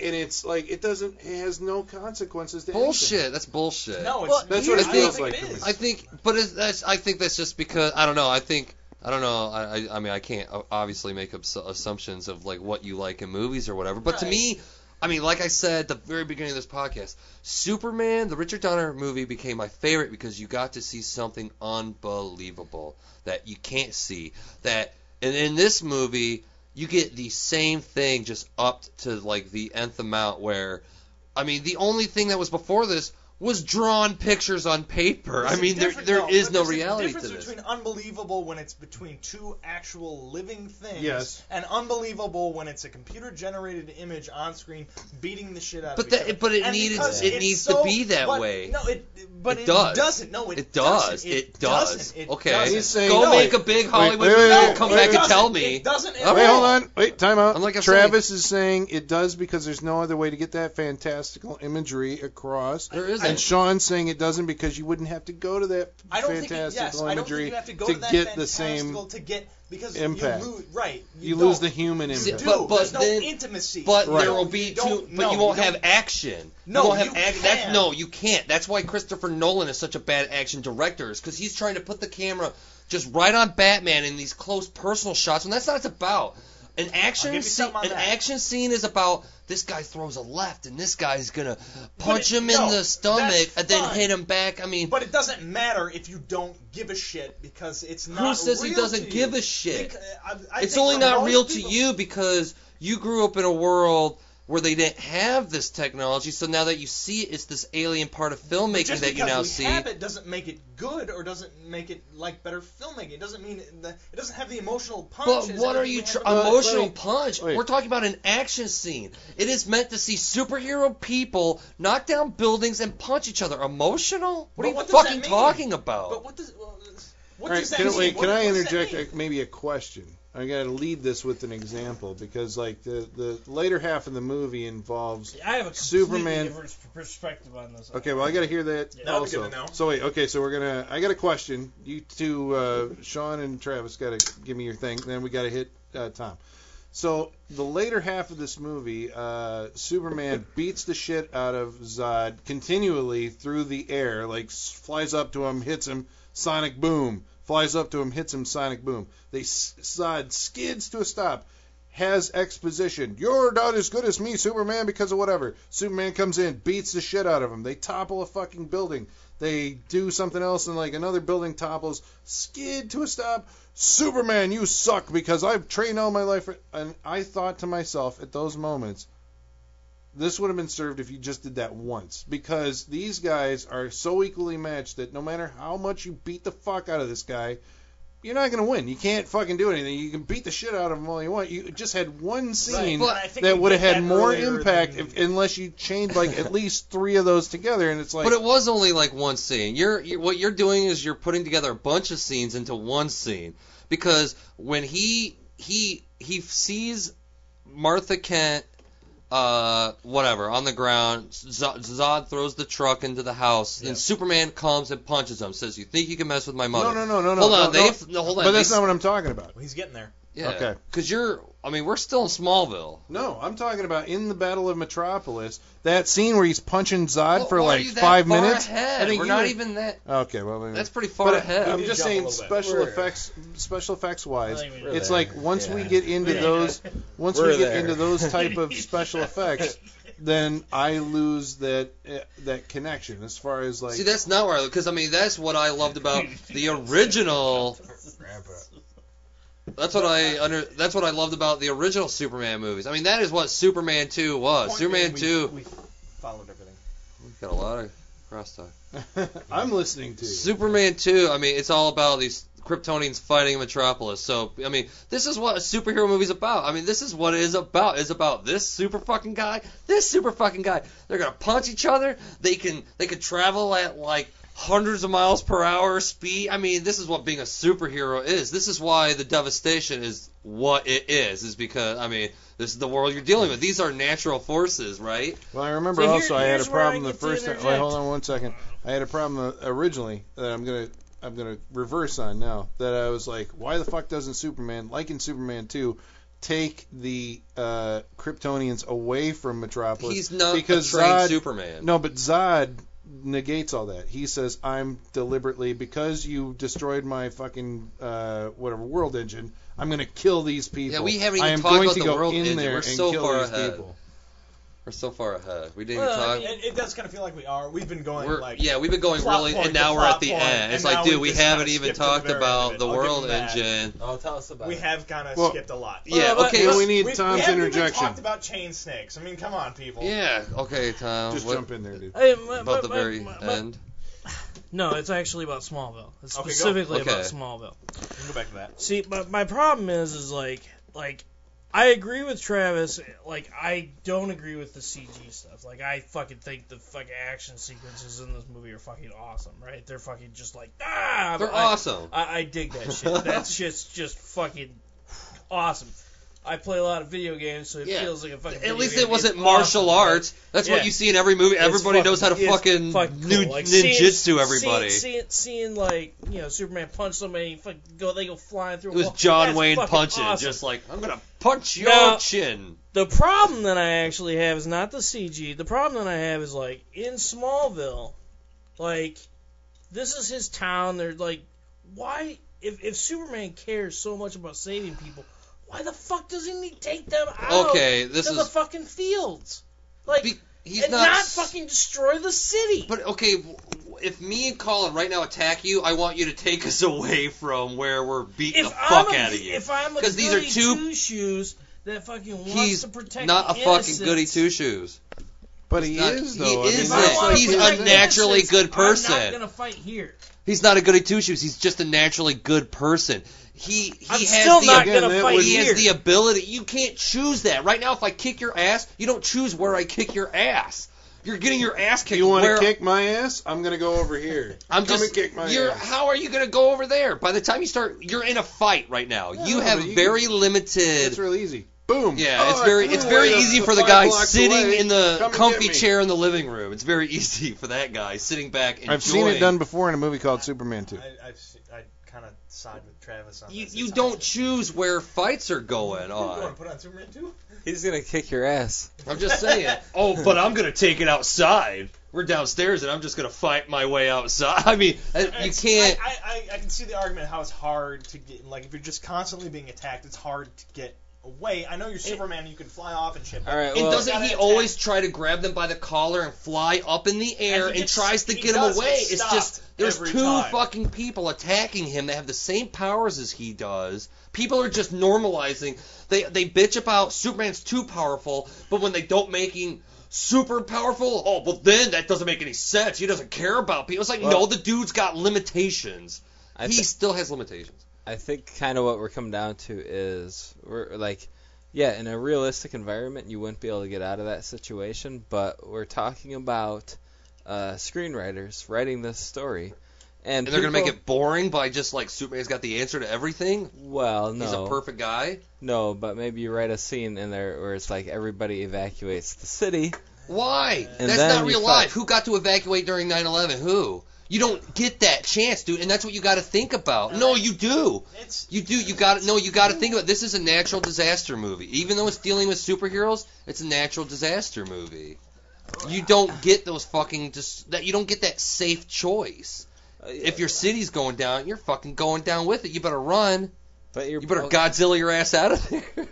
Speaker 2: and it's like it doesn't it has no consequences to anything.
Speaker 1: Bullshit. That's bullshit.
Speaker 6: No, it's
Speaker 4: Well,
Speaker 2: That's
Speaker 4: what
Speaker 2: what
Speaker 4: it
Speaker 2: it
Speaker 4: feels
Speaker 2: feels like to
Speaker 6: it
Speaker 1: I think, but it's, that's, I think that's just because I don't know. I think I don't know. I I, I mean I can't obviously make abs- assumptions of like what you like in movies or whatever. But to me, I mean, like I said at the very beginning of this podcast, Superman, the Richard Donner movie, became my favorite because you got to see something unbelievable that you can't see. That and in this movie, you get the same thing just upped to like the nth amount. Where, I mean, the only thing that was before this was drawn pictures on paper. I
Speaker 6: There's a
Speaker 1: mean, there
Speaker 6: difference-
Speaker 1: there is
Speaker 6: but
Speaker 1: no
Speaker 6: there's a
Speaker 1: reality to
Speaker 6: difference between unbelievable when it's between two actual living things,
Speaker 2: Yes.
Speaker 6: and unbelievable when it's a computer-generated image on screen beating the shit out
Speaker 1: But
Speaker 6: of
Speaker 1: that-
Speaker 6: each other.
Speaker 1: but it
Speaker 6: And
Speaker 1: needed-
Speaker 6: because
Speaker 1: it
Speaker 6: it's
Speaker 1: needs to be that
Speaker 6: but-
Speaker 1: way.
Speaker 6: No, it but
Speaker 1: It
Speaker 6: it,
Speaker 1: does.
Speaker 6: doesn't. No, it,
Speaker 1: It does.
Speaker 6: doesn't.
Speaker 1: It does.
Speaker 6: doesn't. It
Speaker 1: Okay.
Speaker 6: doesn't.
Speaker 2: He's
Speaker 1: Go
Speaker 2: No,
Speaker 1: make
Speaker 2: wait.
Speaker 1: a big Hollywood
Speaker 2: wait,
Speaker 1: movie
Speaker 2: wait,
Speaker 1: and
Speaker 2: wait,
Speaker 1: come
Speaker 2: wait,
Speaker 1: back and tell
Speaker 6: It
Speaker 1: me.
Speaker 6: doesn't. At
Speaker 2: Wait, hold on. Wait, time out.
Speaker 1: Like I'm
Speaker 2: Travis is saying it does because there's no other way to get that fantastical imagery across.
Speaker 1: There isn't.
Speaker 2: And Sean's saying it doesn't because you wouldn't have to go to that
Speaker 6: I don't think it,
Speaker 2: fantastical
Speaker 6: yes,
Speaker 2: imagery
Speaker 6: think you have to
Speaker 2: to
Speaker 6: to
Speaker 2: get the same.
Speaker 6: to get because
Speaker 2: impact.
Speaker 6: You lose, right. You,
Speaker 2: You lose the human
Speaker 1: See,
Speaker 2: impact.
Speaker 6: Do.
Speaker 1: But- but
Speaker 6: There's no
Speaker 1: then-
Speaker 6: intimacy.
Speaker 1: But
Speaker 2: Right.
Speaker 1: there will be
Speaker 6: don't-
Speaker 1: two. But
Speaker 6: no,
Speaker 1: you won't
Speaker 6: don't-
Speaker 1: have action.
Speaker 6: No,
Speaker 1: you won't have
Speaker 6: you
Speaker 1: action. That's,
Speaker 6: can.
Speaker 1: no, you can't. That's why Christopher Nolan is such a bad action director, is because he's trying to put the camera just right on Batman in these close personal shots, and that's not what it's about. An action scene. An
Speaker 6: that.
Speaker 1: action scene is about this guy throws a left, and this guy's gonna punch
Speaker 6: it-
Speaker 1: him
Speaker 6: no,
Speaker 1: in the stomach, and then hit him back. I mean,
Speaker 6: But it doesn't matter if you don't give a shit because it's not.
Speaker 1: who says he doesn't give a shit?
Speaker 6: Bec- uh, I- I
Speaker 1: it's only not real
Speaker 6: people-
Speaker 1: to you because you grew up in a world where they didn't have this technology. So now that you see it, it's this alien part of filmmaking
Speaker 6: Just
Speaker 1: that you
Speaker 6: because
Speaker 1: now
Speaker 6: we
Speaker 1: see.
Speaker 6: have it doesn't make it good or doesn't make it like better filmmaking. It doesn't mean it, that it doesn't have the emotional punch.
Speaker 1: But what are you
Speaker 6: we
Speaker 1: tr-
Speaker 6: have in the-
Speaker 1: emotional
Speaker 2: wait,
Speaker 1: punch?
Speaker 2: wait.
Speaker 1: We're talking about an action scene. It is meant to see superhero people knock down buildings and punch each other. Emotional? What
Speaker 6: But
Speaker 1: are you
Speaker 6: what
Speaker 1: fucking talking about?
Speaker 6: But what does well, what
Speaker 2: All right,
Speaker 6: does that
Speaker 2: can,
Speaker 6: mean?
Speaker 2: wait,
Speaker 6: What-
Speaker 2: can I
Speaker 6: what does that
Speaker 2: interject a, maybe a question? I got to lead this with an example because like the the later half of the movie involves.
Speaker 4: I have a
Speaker 2: Superman-
Speaker 4: different perspective on this.
Speaker 2: Okay, well I got to hear that
Speaker 4: Yeah.
Speaker 6: That be
Speaker 2: also.
Speaker 6: good to know.
Speaker 2: So wait, okay, so we're gonna. I got a question. You two, uh, Sean and Travis, got to give me your thing. Then we got to hit uh, Tom. So the later half of this movie, uh, Superman beats the shit out of Zod continually through the air, like flies up to him, hits him, sonic boom, flies up to him, hits him, sonic boom. They s- Zod skids to a stop, has exposition. You're not as good as me, Superman, because of whatever. Superman comes in, beats the shit out of him. They topple a fucking building. They do something else, and like another building topples, skid to a stop. Superman, you suck because I've trained all my life. And I thought to myself at those moments, this would have been served if you just did that once. Because these guys are so equally matched that no matter how much you beat the fuck out of this guy, you're not going to win. You can't fucking do anything. You can beat the shit out of him all you want. You just had one scene
Speaker 6: But I
Speaker 2: that would have had more impact
Speaker 6: than-
Speaker 2: if, unless you chained like at <laughs> least three of those together. And it's like,
Speaker 1: But it was only like one scene. You're, you what you're doing is you're putting together a bunch of scenes into one scene because when he he he sees Martha Kent uh whatever on the ground Z- Zod throws the truck into the house and Superman comes and punches him says you think you can mess with my mother
Speaker 2: no, no, no, no, no.
Speaker 1: hold
Speaker 2: no,
Speaker 1: on
Speaker 2: no.
Speaker 1: they've no, hold on
Speaker 2: But that's
Speaker 1: they-
Speaker 2: not what I'm talking about.
Speaker 6: Well, he's getting there.
Speaker 1: yeah
Speaker 2: okay.
Speaker 1: because you're I mean we're still in Smallville
Speaker 2: No, I'm talking about in the Battle of Metropolis, that scene where he's punching Zod
Speaker 1: Well,
Speaker 2: for
Speaker 1: why are
Speaker 2: like
Speaker 1: you that
Speaker 2: five
Speaker 1: far
Speaker 2: minutes.
Speaker 1: ahead?
Speaker 2: I think
Speaker 1: we're
Speaker 2: you
Speaker 1: not
Speaker 2: were-
Speaker 1: even that
Speaker 2: Okay, well, maybe.
Speaker 1: that's pretty far
Speaker 2: but
Speaker 1: ahead
Speaker 2: I'm
Speaker 6: We
Speaker 2: just
Speaker 6: jump a
Speaker 2: saying,
Speaker 6: little bit.
Speaker 2: special
Speaker 3: We're-
Speaker 2: effects, special effects wise,
Speaker 4: I think we-
Speaker 2: it's
Speaker 3: there.
Speaker 2: like once we
Speaker 3: Yeah.
Speaker 2: get into
Speaker 4: Yeah.
Speaker 2: those, once
Speaker 3: We're
Speaker 2: we get
Speaker 3: there.
Speaker 2: into those type of <laughs> special effects, then I lose that uh, that connection as far as like.
Speaker 1: See, that's not where I because I mean that's what I loved about <laughs> the original. That's what I under. That's what I loved about the original Superman movies. I mean, that is what Superman two was.
Speaker 6: Point
Speaker 1: Superman
Speaker 6: being,
Speaker 1: two.
Speaker 6: We, we followed everything.
Speaker 1: We've got a lot of crosstalk. <laughs>
Speaker 2: I'm listening to you.
Speaker 1: Superman two. I mean, it's all about these Kryptonians fighting Metropolis. So I mean, this is what a superhero movie's about. I mean, this is what it is about. It's about this super fucking guy, this super fucking guy. They're gonna punch each other. They can they can travel at like hundreds of miles per hour speed. I mean, this is what being a superhero is. This is why the devastation is what it is. Is because I mean, this is the world you're dealing with. These are natural forces, right?
Speaker 2: Well, I remember
Speaker 4: So here-
Speaker 2: also I had a
Speaker 4: here's where I
Speaker 2: problem the first time. Wait, hold on one second. I had a problem uh, originally that I'm gonna I'm gonna reverse on now. That I was like, why the fuck doesn't Superman, like in Superman 2, take the uh, Kryptonians away from Metropolis.
Speaker 1: He's not
Speaker 2: because
Speaker 1: a trained
Speaker 2: Zod-
Speaker 1: Superman.
Speaker 2: No, but Zod negates all that. He says, "I'm deliberately because you destroyed my fucking uh, whatever world engine. I'm going to kill these people.
Speaker 1: Yeah, we haven't
Speaker 2: I
Speaker 1: even
Speaker 2: am
Speaker 1: talked
Speaker 2: going
Speaker 1: about
Speaker 2: to
Speaker 1: the
Speaker 2: go
Speaker 1: world
Speaker 2: in
Speaker 1: engine.
Speaker 2: there
Speaker 1: We're
Speaker 2: and
Speaker 1: so
Speaker 2: kill
Speaker 1: far
Speaker 2: these
Speaker 1: ahead.
Speaker 2: people."
Speaker 1: We're so far ahead. We didn't
Speaker 4: Well,
Speaker 1: even
Speaker 4: I
Speaker 1: talk.
Speaker 4: mean,
Speaker 6: It, it does kind of feel like we are. We've been going
Speaker 1: we're,
Speaker 6: like
Speaker 1: yeah, we've been going really,
Speaker 6: point
Speaker 1: and
Speaker 6: to
Speaker 1: now we're at the
Speaker 6: point,
Speaker 1: end. It's like, dude,
Speaker 6: we've
Speaker 1: we
Speaker 6: just
Speaker 1: haven't even
Speaker 6: skipped the
Speaker 1: talked about the
Speaker 6: I'll
Speaker 1: world engine.
Speaker 3: Oh, tell us about it.
Speaker 6: We
Speaker 3: it.
Speaker 6: have kind of
Speaker 2: Well,
Speaker 6: skipped a lot.
Speaker 1: Yeah,
Speaker 4: but-
Speaker 1: okay.
Speaker 2: Well, we need
Speaker 6: we,
Speaker 2: Tom's
Speaker 6: we haven't even talked about chain snakes. I mean, come on, people.
Speaker 1: yeah, okay, Tom.
Speaker 2: Just
Speaker 1: what
Speaker 2: jump in there, dude.
Speaker 4: Hey, my-
Speaker 1: about
Speaker 4: my-
Speaker 1: the very
Speaker 4: my- my-
Speaker 1: end?
Speaker 4: No, it's actually about Smallville. It's
Speaker 6: Okay, go.
Speaker 4: specifically about Smallville.
Speaker 6: We can go back to that.
Speaker 4: See, but my problem is, is like, like, I agree with Travis. Like, I don't agree with the CG stuff. Like, I fucking think the fucking action sequences in this movie are fucking awesome, right? They're fucking just like, ah,
Speaker 1: They're
Speaker 4: I,
Speaker 1: awesome.
Speaker 4: I, I dig that shit. That's <laughs> just, just fucking awesome. I play a lot of video games, so it
Speaker 1: Yeah.
Speaker 4: feels like a fucking.
Speaker 1: At
Speaker 4: video
Speaker 1: least
Speaker 4: game.
Speaker 1: it wasn't
Speaker 4: It's
Speaker 1: martial
Speaker 4: awesome,
Speaker 1: arts. That's
Speaker 4: Yeah.
Speaker 1: what you see in every movie.
Speaker 4: It's
Speaker 1: Everybody knows how to
Speaker 4: it's
Speaker 1: fucking,
Speaker 4: fucking cool. Like, seeing-
Speaker 1: ninjutsu everybody.
Speaker 4: Seeing, seeing, seeing like you know Superman punch somebody, fucking go they go flying through.
Speaker 1: it
Speaker 4: a
Speaker 1: was
Speaker 4: wall.
Speaker 1: John
Speaker 4: That's
Speaker 1: Wayne
Speaker 4: fucking
Speaker 1: punching,
Speaker 4: awesome.
Speaker 1: just like I'm gonna punch your
Speaker 4: Now-
Speaker 1: chin.
Speaker 4: The problem that I actually have is not the CG. The problem that I have is like in Smallville, like this is his town. They're like, why? If if Superman cares so much about saving people, why the fuck doesn't he take them out
Speaker 1: Okay, this
Speaker 4: to the fucking fields? Like,
Speaker 1: Be- he's
Speaker 4: and
Speaker 1: not.
Speaker 4: not, fucking destroy the city.
Speaker 1: But okay, w- w- if me and Colin right now attack you, I want you to take us <laughs> away from where we're beating
Speaker 4: if
Speaker 1: the fuck
Speaker 4: I'm a,
Speaker 1: out of you.
Speaker 4: If I'm a
Speaker 1: 'Cause these are
Speaker 4: goody
Speaker 1: two-
Speaker 4: two shoes that fucking wants
Speaker 1: He's
Speaker 4: to protect
Speaker 1: not a
Speaker 4: the
Speaker 1: fucking goody two shoes.
Speaker 2: But he
Speaker 1: not-
Speaker 2: is
Speaker 1: he
Speaker 2: though. I
Speaker 1: is
Speaker 4: If I
Speaker 2: that's
Speaker 1: it.
Speaker 4: wanna
Speaker 2: like
Speaker 1: He's a naturally
Speaker 4: innocents,
Speaker 1: good
Speaker 4: I'm
Speaker 1: person.
Speaker 4: not gonna fight here.
Speaker 1: He's not a goody two shoes. He's just a naturally good person. He he
Speaker 4: I'm
Speaker 1: has
Speaker 4: still
Speaker 1: the
Speaker 4: not
Speaker 2: Again,
Speaker 4: gonna fight
Speaker 1: he
Speaker 4: here.
Speaker 1: has the ability. You can't choose that. Right now, if I kick your ass, you don't choose where I kick your ass. You're getting your ass kicked.
Speaker 2: You want to kick my ass? I'm gonna go over here. <laughs>
Speaker 1: I'm
Speaker 2: Come
Speaker 1: just.
Speaker 2: and kick my
Speaker 1: you're,
Speaker 2: ass.
Speaker 1: How are you going to go over there? By the time you start, you're in a fight right now.
Speaker 2: Yeah,
Speaker 1: you have
Speaker 2: you-
Speaker 1: very limited.
Speaker 2: It's real easy. Boom.
Speaker 1: Yeah,
Speaker 2: Oh,
Speaker 1: it's very it's very easy for the guy sitting
Speaker 2: away.
Speaker 1: in the comfy chair in the living room. It's very <laughs> easy for that guy sitting back enjoying.
Speaker 2: I've seen it done before in a movie called Superman 2.
Speaker 6: I, I've, se- I kind of side with Travis on
Speaker 1: You,
Speaker 6: this.
Speaker 1: you
Speaker 6: It's
Speaker 1: don't
Speaker 6: awesome.
Speaker 1: choose where fights are going
Speaker 6: You want
Speaker 1: on.
Speaker 6: to put on Superman 2?
Speaker 3: He's gonna kick your ass.
Speaker 1: I'm just saying. <laughs> Oh, but I'm gonna take it outside. We're downstairs, and I'm just gonna fight my way outside. <laughs> I mean, uh, you
Speaker 6: It's-
Speaker 1: can't.
Speaker 6: I, I, I, I can see the argument how it's hard to get. Like, if you're just constantly being attacked, it's hard to get away. I know you're Superman, you can fly off and shit. but
Speaker 3: All right.
Speaker 1: And doesn't he
Speaker 6: attack.
Speaker 1: always try to grab them by the collar and fly up in the air
Speaker 6: And
Speaker 1: and, tries to get them away? It's just there's two
Speaker 6: time.
Speaker 1: fucking people attacking him that have the same powers as he does. People are just normalizing. They they bitch about Superman's too powerful, but when they don't make him super powerful, oh well then that doesn't make any sense. He doesn't care about people. It's like no, the dude's got limitations.
Speaker 3: I,
Speaker 1: he still has limitations.
Speaker 3: I think kind of what we're coming down to is we're like, yeah, in a realistic environment, you wouldn't be able to get out of that situation. But we're talking about uh, screenwriters writing this story, and,
Speaker 1: And they're gonna make it boring by just like Superman's got the answer to everything.
Speaker 3: Well, no,
Speaker 1: He's a perfect guy.
Speaker 3: no, but maybe you write a scene in there where it's like everybody evacuates the city.
Speaker 1: Why?
Speaker 3: And
Speaker 1: that's not real life. Who got to evacuate during 9/11? Who? You don't get that chance, dude, and that's what you got to think about. No, you do. You do. You got to no. You got to think about. This is a natural disaster movie. Even though it's dealing with superheroes, it's a natural disaster movie. You don't get those fucking just that. You don't get that safe choice. Uh, if your city's going down, you're fucking going down with it. You better run.
Speaker 3: But you're
Speaker 1: You better. Godzilla your ass out of there. <laughs>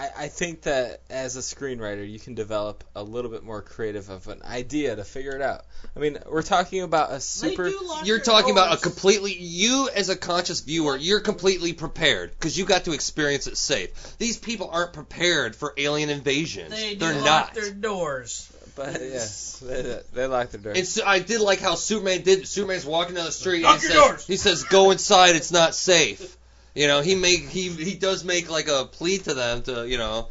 Speaker 3: I, I think that as a screenwriter, you can develop a little bit more creative of an idea to figure it out. I mean, we're talking about a super.
Speaker 4: They do lock
Speaker 1: You're
Speaker 4: their
Speaker 1: talking about a completely you as a conscious viewer, you're completely prepared because you got to experience it safe. These people aren't prepared for alien invasions.
Speaker 4: They do
Speaker 1: They're
Speaker 4: lock
Speaker 1: not.
Speaker 4: their doors.
Speaker 3: But yes, they, they lock their doors.
Speaker 1: And so I did like how Superman did. Superman's walking down the street
Speaker 4: Lock
Speaker 1: and
Speaker 4: your
Speaker 1: says,
Speaker 4: doors.
Speaker 1: he says, "Go inside. It's not safe." You know, he make he he does make like a plea to them to you know,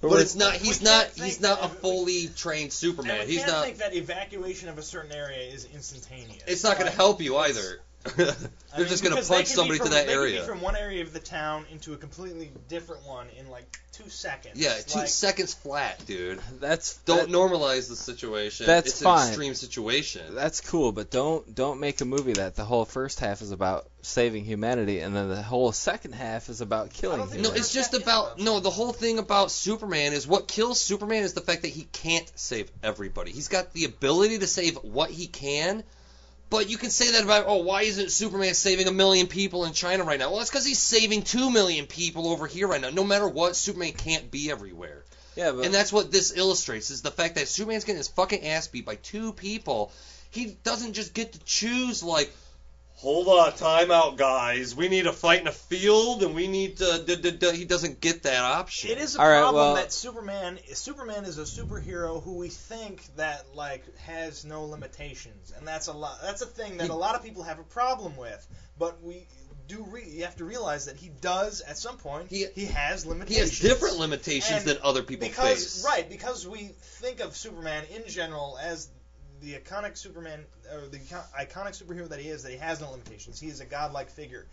Speaker 1: but it's not. He's not. He's not a fully trained Superman.
Speaker 6: we
Speaker 1: He's not.
Speaker 6: think that evacuation of a certain area is instantaneous.
Speaker 1: It's not going to help you either. <laughs> They're
Speaker 5: I mean,
Speaker 1: just gonna punch somebody
Speaker 5: from,
Speaker 1: to that
Speaker 5: they could be
Speaker 1: area.
Speaker 5: from one area of the town into a completely different one in like two seconds.
Speaker 1: Yeah, two
Speaker 5: like,
Speaker 1: seconds flat, dude.
Speaker 3: That's
Speaker 1: Don't
Speaker 3: that-
Speaker 1: normalize the situation.
Speaker 3: That's
Speaker 1: it's
Speaker 3: fine.
Speaker 1: an extreme situation.
Speaker 3: That's cool, but don't don't make a movie that the whole first half is about saving humanity and then the whole second half is about killing
Speaker 5: don't
Speaker 1: No, it's just about no. The whole thing about Superman is what kills Superman is the fact that he can't save everybody. He's got the ability to save what he can, but you can say that about oh, why isn't Superman saving a million people in China right now? Well, that's because he's saving two million people over here right now. No matter what, Superman can't be everywhere,
Speaker 3: yeah, but
Speaker 1: and that's what this illustrates is the fact that Superman's getting his fucking ass beat by two people. He doesn't just get to choose like. Hold on, time out, guys. We need to fight in a field, and we need to. D- d- d-. He doesn't get that option.
Speaker 5: It is a
Speaker 3: All right,
Speaker 5: problem
Speaker 3: well-
Speaker 5: that Superman Superman is a superhero who we think that like has no limitations, and that's a lot. That's a thing that
Speaker 1: He-
Speaker 5: a lot of people have a problem with. But we do re- you have to realize that he does at some point.
Speaker 1: He-
Speaker 5: he has limitations.
Speaker 1: He
Speaker 5: limitations.
Speaker 1: has different limitations
Speaker 5: And
Speaker 1: than other people
Speaker 5: because
Speaker 1: face.
Speaker 5: right because we think of Superman in general as the iconic Superman or the iconic superhero that he is that he has no limitations. He is a godlike figure.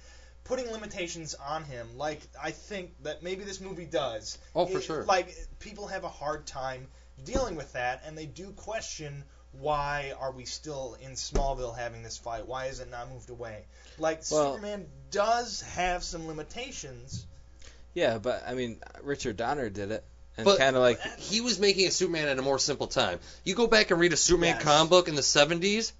Speaker 5: Putting limitations on him, like I think that maybe this movie does.
Speaker 1: Oh, for
Speaker 5: it-
Speaker 1: sure.
Speaker 5: Like people have a hard time dealing with that, and they do question why are we still in Smallville having this fight? Why is it not moved away? Like
Speaker 3: Well-
Speaker 5: Superman does have some limitations.
Speaker 3: yeah, but I mean Richard Donner did it and
Speaker 1: But-
Speaker 3: kind of like
Speaker 1: He was making a Superman at a more simple time. You go back and read a Superman
Speaker 5: Yes.
Speaker 1: comic book in the 70s.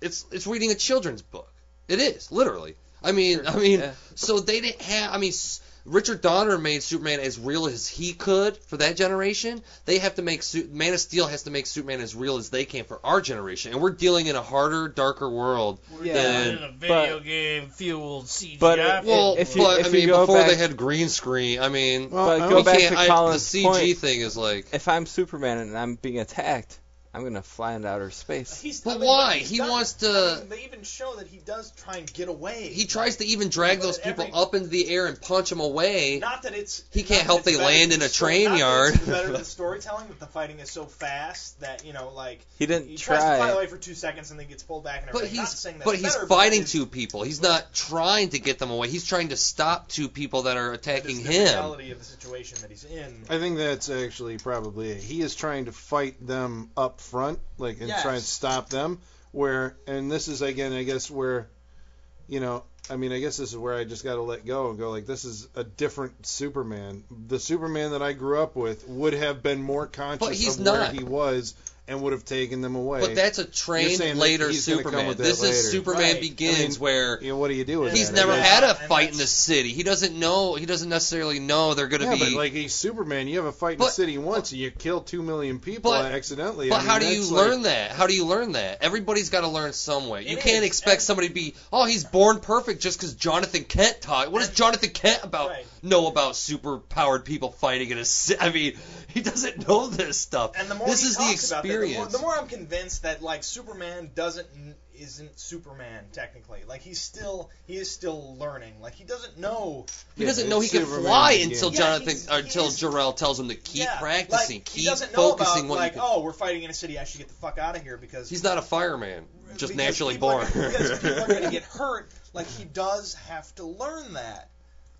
Speaker 1: It's it's reading a children's book. It is literally. I mean, I mean,
Speaker 3: Yeah.
Speaker 1: so they didn't have. I mean, S- Richard Donner made Superman as real as he could for that generation. They have to make Su- Man of Steel has to make Superman as real as they can for our generation, and we're dealing in a harder, darker world.
Speaker 3: Yeah,
Speaker 1: than-
Speaker 4: in a video
Speaker 3: but-
Speaker 4: game fueled CGI.
Speaker 3: But it-
Speaker 1: Well,
Speaker 3: if you-
Speaker 1: but
Speaker 3: if
Speaker 1: I
Speaker 3: you
Speaker 1: mean,
Speaker 3: go
Speaker 1: before they had green screen, I mean,
Speaker 2: Well,
Speaker 3: But go
Speaker 1: we
Speaker 3: back
Speaker 1: can't-
Speaker 3: to
Speaker 1: I-
Speaker 3: Colin's
Speaker 1: the CG
Speaker 3: point.
Speaker 1: thing is like.
Speaker 3: if I'm Superman and I'm being attacked, I'm gonna fly into outer space.
Speaker 5: He's,
Speaker 1: But
Speaker 5: I mean,
Speaker 1: why? He
Speaker 5: done-
Speaker 1: wants to-
Speaker 5: I mean, they even show that he does try and get away.
Speaker 1: He tries to even drag those people
Speaker 5: every-
Speaker 1: up into the air and punch them away.
Speaker 5: Not that it's.
Speaker 1: He can't help they land in a
Speaker 5: the sto-
Speaker 1: train
Speaker 5: not that
Speaker 1: yard.
Speaker 5: It's better than <laughs> storytelling that the fighting is so fast that you know, like
Speaker 3: He didn't
Speaker 5: he tries to fly away for two seconds and then gets pulled back and
Speaker 1: But
Speaker 5: everything. Not
Speaker 1: he's
Speaker 5: saying that's
Speaker 1: but he's
Speaker 5: better,
Speaker 1: fighting
Speaker 5: that is-
Speaker 1: two people. He's not trying to get them away. He's trying to stop two people that are
Speaker 5: that is
Speaker 1: attacking
Speaker 5: the
Speaker 1: him.
Speaker 5: reality of the situation that he's in.
Speaker 2: I think that's actually probably it. He is trying to fight them up front, like and try and stop them. Where and this is again, I guess where, you know, I mean, I guess this is where I just got to let go and go like, this is a different Superman. The Superman that I grew up with would have been more conscious of where he was and would have taken them away.
Speaker 1: But that's a
Speaker 2: saying
Speaker 1: trained later
Speaker 2: he's gonna come
Speaker 1: Superman.
Speaker 2: with that
Speaker 1: This is. Superman
Speaker 5: Right.
Speaker 1: Begins,
Speaker 2: I mean,
Speaker 1: where
Speaker 2: you know, what do you do with
Speaker 1: he's
Speaker 2: that?
Speaker 1: never had a fight in the city. He doesn't know. He doesn't necessarily know they're going to
Speaker 2: Yeah,
Speaker 1: be.
Speaker 2: but like he's Superman. You have a fight in the city once, and you kill two million people
Speaker 1: But-
Speaker 2: accidentally.
Speaker 1: But
Speaker 2: I mean,
Speaker 1: how do you
Speaker 2: like-
Speaker 1: learn that? How do you learn that? Everybody's got to learn some way. You can't
Speaker 5: is,
Speaker 1: expect
Speaker 5: and-
Speaker 1: somebody to be, oh, he's born perfect just because Jonathan Kent taught. What does Jonathan Kent about
Speaker 5: Right.
Speaker 1: know about super powered people fighting in a city? I mean, he doesn't know this stuff.
Speaker 5: And the more
Speaker 1: this
Speaker 5: he
Speaker 1: is the
Speaker 5: talks about that, the more,
Speaker 1: experience.
Speaker 5: the more I'm convinced that like Superman doesn't isn't Superman technically. Like he's still he is still learning. Like he doesn't know.
Speaker 1: he
Speaker 2: Yeah,
Speaker 1: doesn't know he
Speaker 2: it's
Speaker 1: can
Speaker 2: Superman
Speaker 1: fly
Speaker 2: again.
Speaker 1: until
Speaker 5: Yeah,
Speaker 1: Jonathan,
Speaker 5: he's-
Speaker 1: or until
Speaker 5: he's-
Speaker 1: Jor-El tells him to keep
Speaker 5: yeah,
Speaker 1: practicing,
Speaker 5: like,
Speaker 1: keep
Speaker 5: he doesn't know
Speaker 1: focusing.
Speaker 5: about
Speaker 1: what
Speaker 5: like
Speaker 1: you
Speaker 5: oh we're fighting in a city. I should get the fuck out of here because
Speaker 1: he's not a fireman, just naturally born.
Speaker 5: Are, because people are gonna get <laughs> hurt. Like he does have to learn that.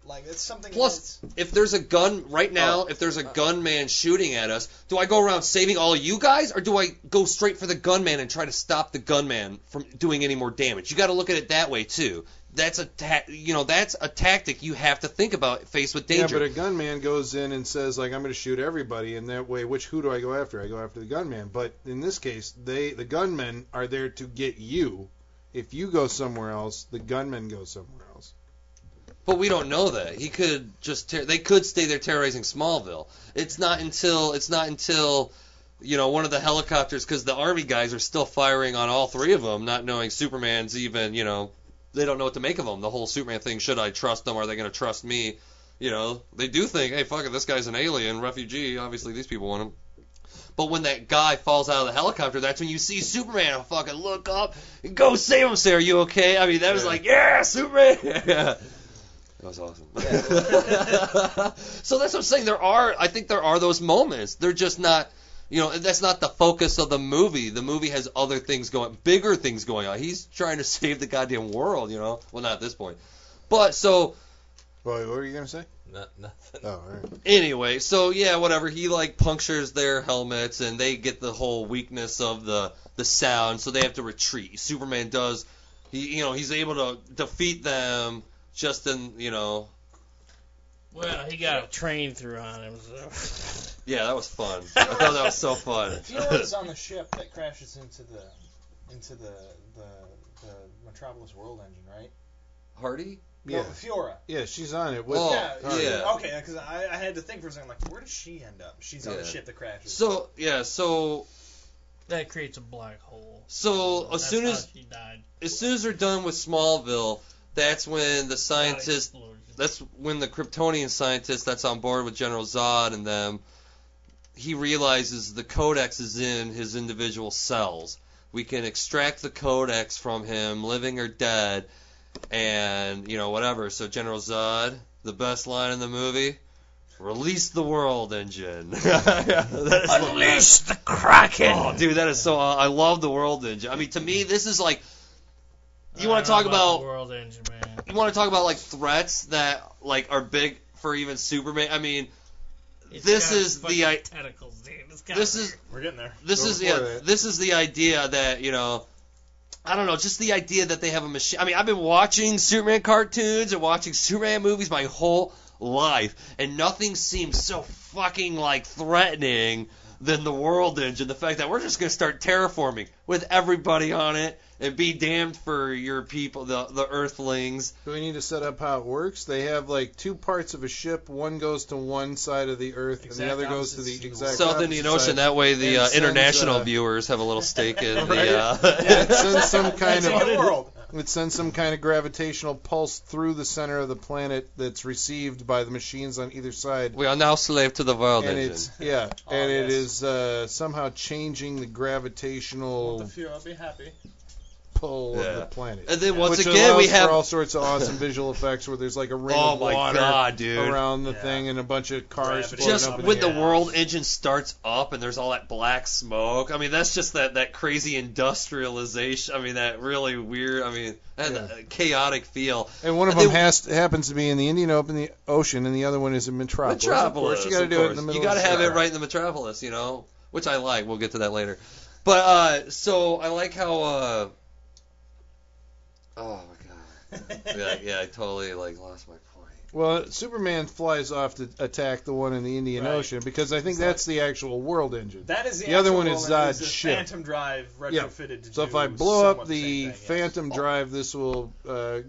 Speaker 5: Like it's something.
Speaker 1: Plus,
Speaker 5: that's,
Speaker 1: if there's a gun right oh. now, if there's a gunman shooting at us, do I go around saving all of you guys, or do I go straight for the gunman and try to stop the gunman from doing any more damage? You got to look at it that way too. That's a ta- you know that's a tactic you have to think about faced with danger.
Speaker 2: Yeah, but a gunman goes in and says like I'm going to shoot everybody, and that way, which who do I go after? I go after the gunman. But in this case, they the gunmen are there to get you. If you go somewhere else, the gunmen go somewhere else.
Speaker 1: But we don't know that. He could just ter- they could stay there terrorizing Smallville. It's not until it's not until you know one of the helicopters because the army guys are still firing on all three of them, not knowing Superman's even you know they don't know what to make of him. The whole Superman thing. Should I trust them? Are they going to trust me? You know they do think, hey, fuck it, this guy's an alien refugee. Obviously these people want him. But when that guy falls out of the helicopter, that's when you see Superman fucking look up and go save him. Say, are you okay? I mean, that was
Speaker 2: Yeah.
Speaker 1: like, yeah, Superman. <laughs> That was awesome. <laughs> so that's what I'm saying. There are, I think there are those moments. They're just not, you know, that's not the focus of the movie. The movie has other things going, bigger things going on. He's trying to <laughs> save the goddamn world, you know. Well, not at this point, but so
Speaker 2: Wait, what were you gonna say?
Speaker 3: Not, nothing.
Speaker 2: Oh, all right.
Speaker 1: anyway, so yeah, whatever. He like punctures their helmets, and they get the whole weakness of the the sound, so they have to retreat. Superman does, he you know he's able to defeat them just in you know
Speaker 4: Well, he got a train through on him, so.
Speaker 1: yeah that was fun. <laughs> I thought that was so fun.
Speaker 6: Faora's on the ship that crashes into the into the the, the Metropolis World engine, right?
Speaker 1: Hardy.
Speaker 2: Oh, yeah,
Speaker 6: No, Fiora.
Speaker 2: yeah, she's on it with.
Speaker 1: Oh,
Speaker 6: yeah,
Speaker 1: yeah.
Speaker 6: Okay, because I, I had to think for a second, like, where does she end up? She's on the ship that crashes.
Speaker 1: So yeah, so
Speaker 4: That creates a black hole.
Speaker 1: so as soon as
Speaker 4: she died.
Speaker 1: as soon as they're done with Smallville, that's when the
Speaker 4: Not
Speaker 1: scientists that's when the Kryptonian scientist that's on board with General Zod and them, he realizes the codex is in his individual cells. We can extract the codex from him, living or dead, and you know whatever. So General Zod, the best line in the movie, release the world engine. <laughs> That is
Speaker 4: Unleash
Speaker 1: best.
Speaker 4: the Kraken!
Speaker 1: Oh, dude, that is so. I love the world engine. I mean, to me, this is like. You want to
Speaker 4: don't
Speaker 1: talk
Speaker 4: know
Speaker 1: about
Speaker 4: World Engine, man.
Speaker 1: you want to talk about like threats that like are big for even Superman. I mean,
Speaker 4: It's
Speaker 1: This
Speaker 4: got
Speaker 1: is the I-
Speaker 4: tentacles, dude. It's got
Speaker 1: this is
Speaker 6: We're getting there.
Speaker 1: this
Speaker 2: Go
Speaker 1: is yeah
Speaker 2: it.
Speaker 1: this is the idea that you know. I don't know, just the idea that they have a machine. I mean, I've been watching Superman cartoons and watching Superman movies my whole life, and nothing seems so fucking like threatening than the world engine. The fact that we're just gonna start terraforming with everybody on it and be damned for your people, the the Earthlings.
Speaker 2: Do we need to set up how it works? They have like two parts of a ship. One goes to one side of the Earth, and the other goes to the
Speaker 6: opposites
Speaker 2: exact
Speaker 1: South Indian Ocean.
Speaker 2: side.
Speaker 1: That way, the
Speaker 2: And
Speaker 1: uh,
Speaker 2: sends,
Speaker 1: international
Speaker 2: uh,
Speaker 1: viewers have a little stake in
Speaker 2: Right. <laughs>
Speaker 1: the. Uh,
Speaker 2: It sends some kind of
Speaker 6: world.
Speaker 2: It sends some kind of gravitational pulse through the center of the planet that's received by the machines on either side.
Speaker 1: we are now slave to the world
Speaker 2: and
Speaker 1: engine.
Speaker 2: it's yeah, <laughs>
Speaker 6: Oh,
Speaker 2: and it
Speaker 6: yes.
Speaker 2: is uh, somehow changing the gravitational
Speaker 6: The will be happy.
Speaker 2: Pull of the planet.
Speaker 1: And then once
Speaker 2: Which
Speaker 1: again, we have.
Speaker 2: for all sorts of awesome visual effects where there's like a ring <laughs>
Speaker 1: Oh
Speaker 2: of
Speaker 1: my
Speaker 2: water
Speaker 1: god, dude!
Speaker 2: around the
Speaker 6: Yeah.
Speaker 2: thing and a bunch of cars
Speaker 1: Just
Speaker 2: up
Speaker 1: when
Speaker 2: the
Speaker 1: the
Speaker 2: air.
Speaker 1: world engine starts up and there's all that black smoke. I mean, that's just that that crazy industrialization. I mean, that really weird. I mean, that
Speaker 2: Yeah.
Speaker 1: that chaotic feel.
Speaker 2: And one of
Speaker 1: And
Speaker 2: them
Speaker 1: they-
Speaker 2: has happens to be in the Indian Open, the ocean, and the other one is in Metropolis.
Speaker 1: Metropolis.
Speaker 2: Of course, you got to
Speaker 1: of
Speaker 2: do it in the middle.
Speaker 1: You got to
Speaker 2: of the
Speaker 1: have it right in the Metropolis, you know, which I like. We'll get to that later. But uh, so I like how. Uh, oh my god. <laughs> Yeah, yeah, I totally like lost my point.
Speaker 2: Well, Superman flies off to attack the one in the Indian
Speaker 6: Right.
Speaker 2: Ocean because I think
Speaker 6: It's
Speaker 2: that's the actual world engine.
Speaker 6: That is the,
Speaker 2: The other
Speaker 6: actual
Speaker 2: one is
Speaker 6: world
Speaker 2: Zod's
Speaker 6: the
Speaker 2: ship.
Speaker 6: Phantom Drive
Speaker 2: Yeah.
Speaker 6: retrofitted to
Speaker 2: So if I blow up
Speaker 6: somewhat
Speaker 2: the
Speaker 6: same thing, yes.
Speaker 2: Phantom Drive, this will uh, uh,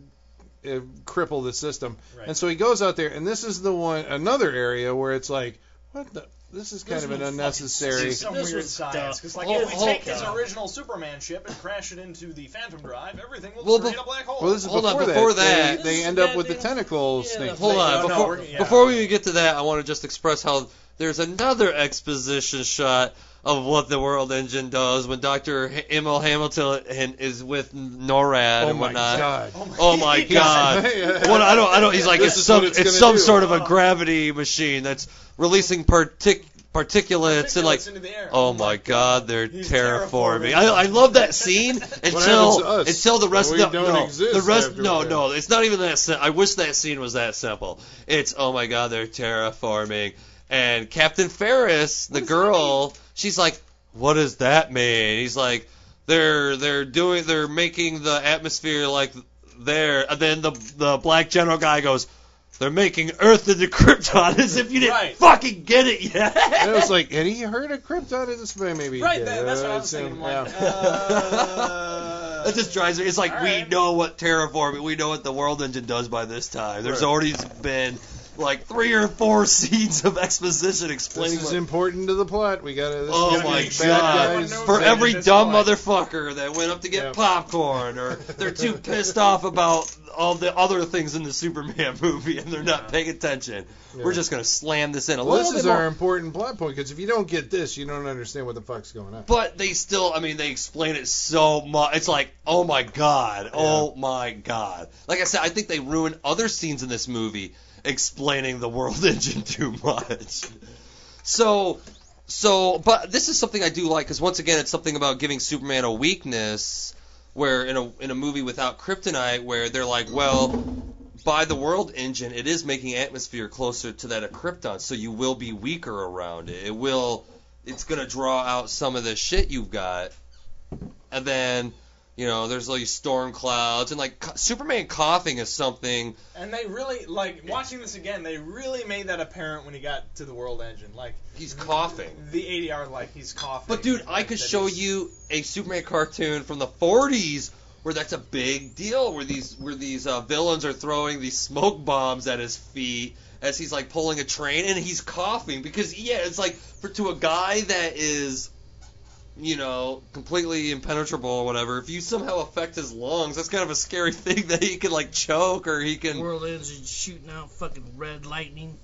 Speaker 2: cripple the system.
Speaker 6: Right.
Speaker 2: And so he goes out there, and this is the one, another area where it's like, what the? This is kind
Speaker 6: This
Speaker 2: of an unnecessary.
Speaker 6: Some
Speaker 4: This
Speaker 6: weird
Speaker 4: was
Speaker 6: science,
Speaker 4: dumb.
Speaker 6: because like
Speaker 1: Oh,
Speaker 6: if we
Speaker 1: oh,
Speaker 6: take his original Superman ship and crash it into the Phantom Drive, everything will
Speaker 1: Well,
Speaker 6: create
Speaker 1: bef-
Speaker 6: a black hole.
Speaker 2: Well, this is
Speaker 1: Hold on,
Speaker 2: before,
Speaker 1: before
Speaker 2: that.
Speaker 1: that-
Speaker 2: they, they end up with the tentacle
Speaker 4: Yeah,
Speaker 2: snake.
Speaker 1: Hold
Speaker 6: No,
Speaker 1: on,
Speaker 6: no,
Speaker 1: before
Speaker 6: we're- yeah.
Speaker 1: before we get to that, I want to just express how there's another exposition shot of what the World Engine does when Dr. Emil Hamilton is with NORAD and whatnot.
Speaker 2: Oh my god.
Speaker 1: Oh my oh <laughs> god. <laughs> what I don't I don't he's like
Speaker 2: This
Speaker 1: it's some
Speaker 2: it's
Speaker 1: it's, some
Speaker 2: do.
Speaker 1: sort of a gravity machine that's releasing partic particulates and like
Speaker 6: into the air.
Speaker 1: Oh my God, they're
Speaker 6: He's
Speaker 1: terraforming.
Speaker 6: terraforming.
Speaker 1: I, I love that scene <laughs> until
Speaker 2: happens to us
Speaker 1: until the rest
Speaker 2: when
Speaker 1: of
Speaker 2: we
Speaker 1: the
Speaker 2: don't
Speaker 1: no,
Speaker 2: exist
Speaker 1: the rest no
Speaker 2: we're
Speaker 1: no it's not even that. Sim- I wish that scene was that simple. It's oh my God, they're terraforming, and Captain Farris, the girl, she's like, what does that mean? He's like, they're they're doing they're making the atmosphere like there. And then the the black general guy goes. They're making Earth into <laughs> Krypton as if you didn't
Speaker 6: Right.
Speaker 1: fucking get it yet.
Speaker 2: And it was like, had he heard of Krypton at this point? Maybe. he
Speaker 6: Right,
Speaker 2: did.
Speaker 6: that, that's what I was
Speaker 2: it's,
Speaker 6: thinking. I'm like,
Speaker 2: yeah.
Speaker 6: uh, <laughs>
Speaker 1: That just drives me. It's like
Speaker 6: All
Speaker 1: we
Speaker 6: right.
Speaker 1: know what terraforming, we know what the world engine does by this time. There's
Speaker 2: Right.
Speaker 1: already been like three or four <laughs> scenes of exposition explaining.
Speaker 2: This is
Speaker 1: what,
Speaker 2: important to the plot. We gotta. This
Speaker 1: oh
Speaker 2: is gonna
Speaker 1: my god!
Speaker 2: bad guys.
Speaker 1: For every dumb
Speaker 6: point.
Speaker 1: motherfucker that went up to get
Speaker 2: Yeah.
Speaker 1: popcorn, or they're too <laughs> pissed off about all the other things in the Superman <laughs> movie and they're not paying attention.
Speaker 2: Yeah.
Speaker 1: We're just gonna slam this in a
Speaker 2: Well,
Speaker 1: little
Speaker 2: this is
Speaker 1: bit more.
Speaker 2: our important plot point because if you don't get this, you don't understand what the fuck's going on.
Speaker 1: But they still, I mean, they explain it so much. It's like, oh my god, oh my god. Like I said, I think they ruin other scenes in this movie explaining the world <laughs> engine too much. So, So, but this is something I do like because once again, it's something about giving Superman a weakness. Where in a in a movie without kryptonite, where they're like, well, by the world engine, it is making atmosphere closer to that of Krypton, so you will be weaker around it. It will, it's gonna draw out some of the shit you've got, and then. You know, there's like storm clouds and like co- Superman coughing is something.
Speaker 6: And they really like watching this again. They really made that apparent when he got to the World Engine. Like
Speaker 1: He's coughing.
Speaker 6: the ADR, like he's coughing.
Speaker 1: But dude, I could show
Speaker 6: is-
Speaker 1: you a Superman cartoon from the 40s where that's a big deal, where these where these uh, villains are throwing these smoke bombs at his feet as he's like pulling a train and he's coughing because yeah, it's like for to a guy that is you know completely impenetrable or whatever. If you somehow affect his lungs, that's kind of a scary <laughs> thing that he can like choke or he can.
Speaker 4: World engine shooting out fucking red lightning.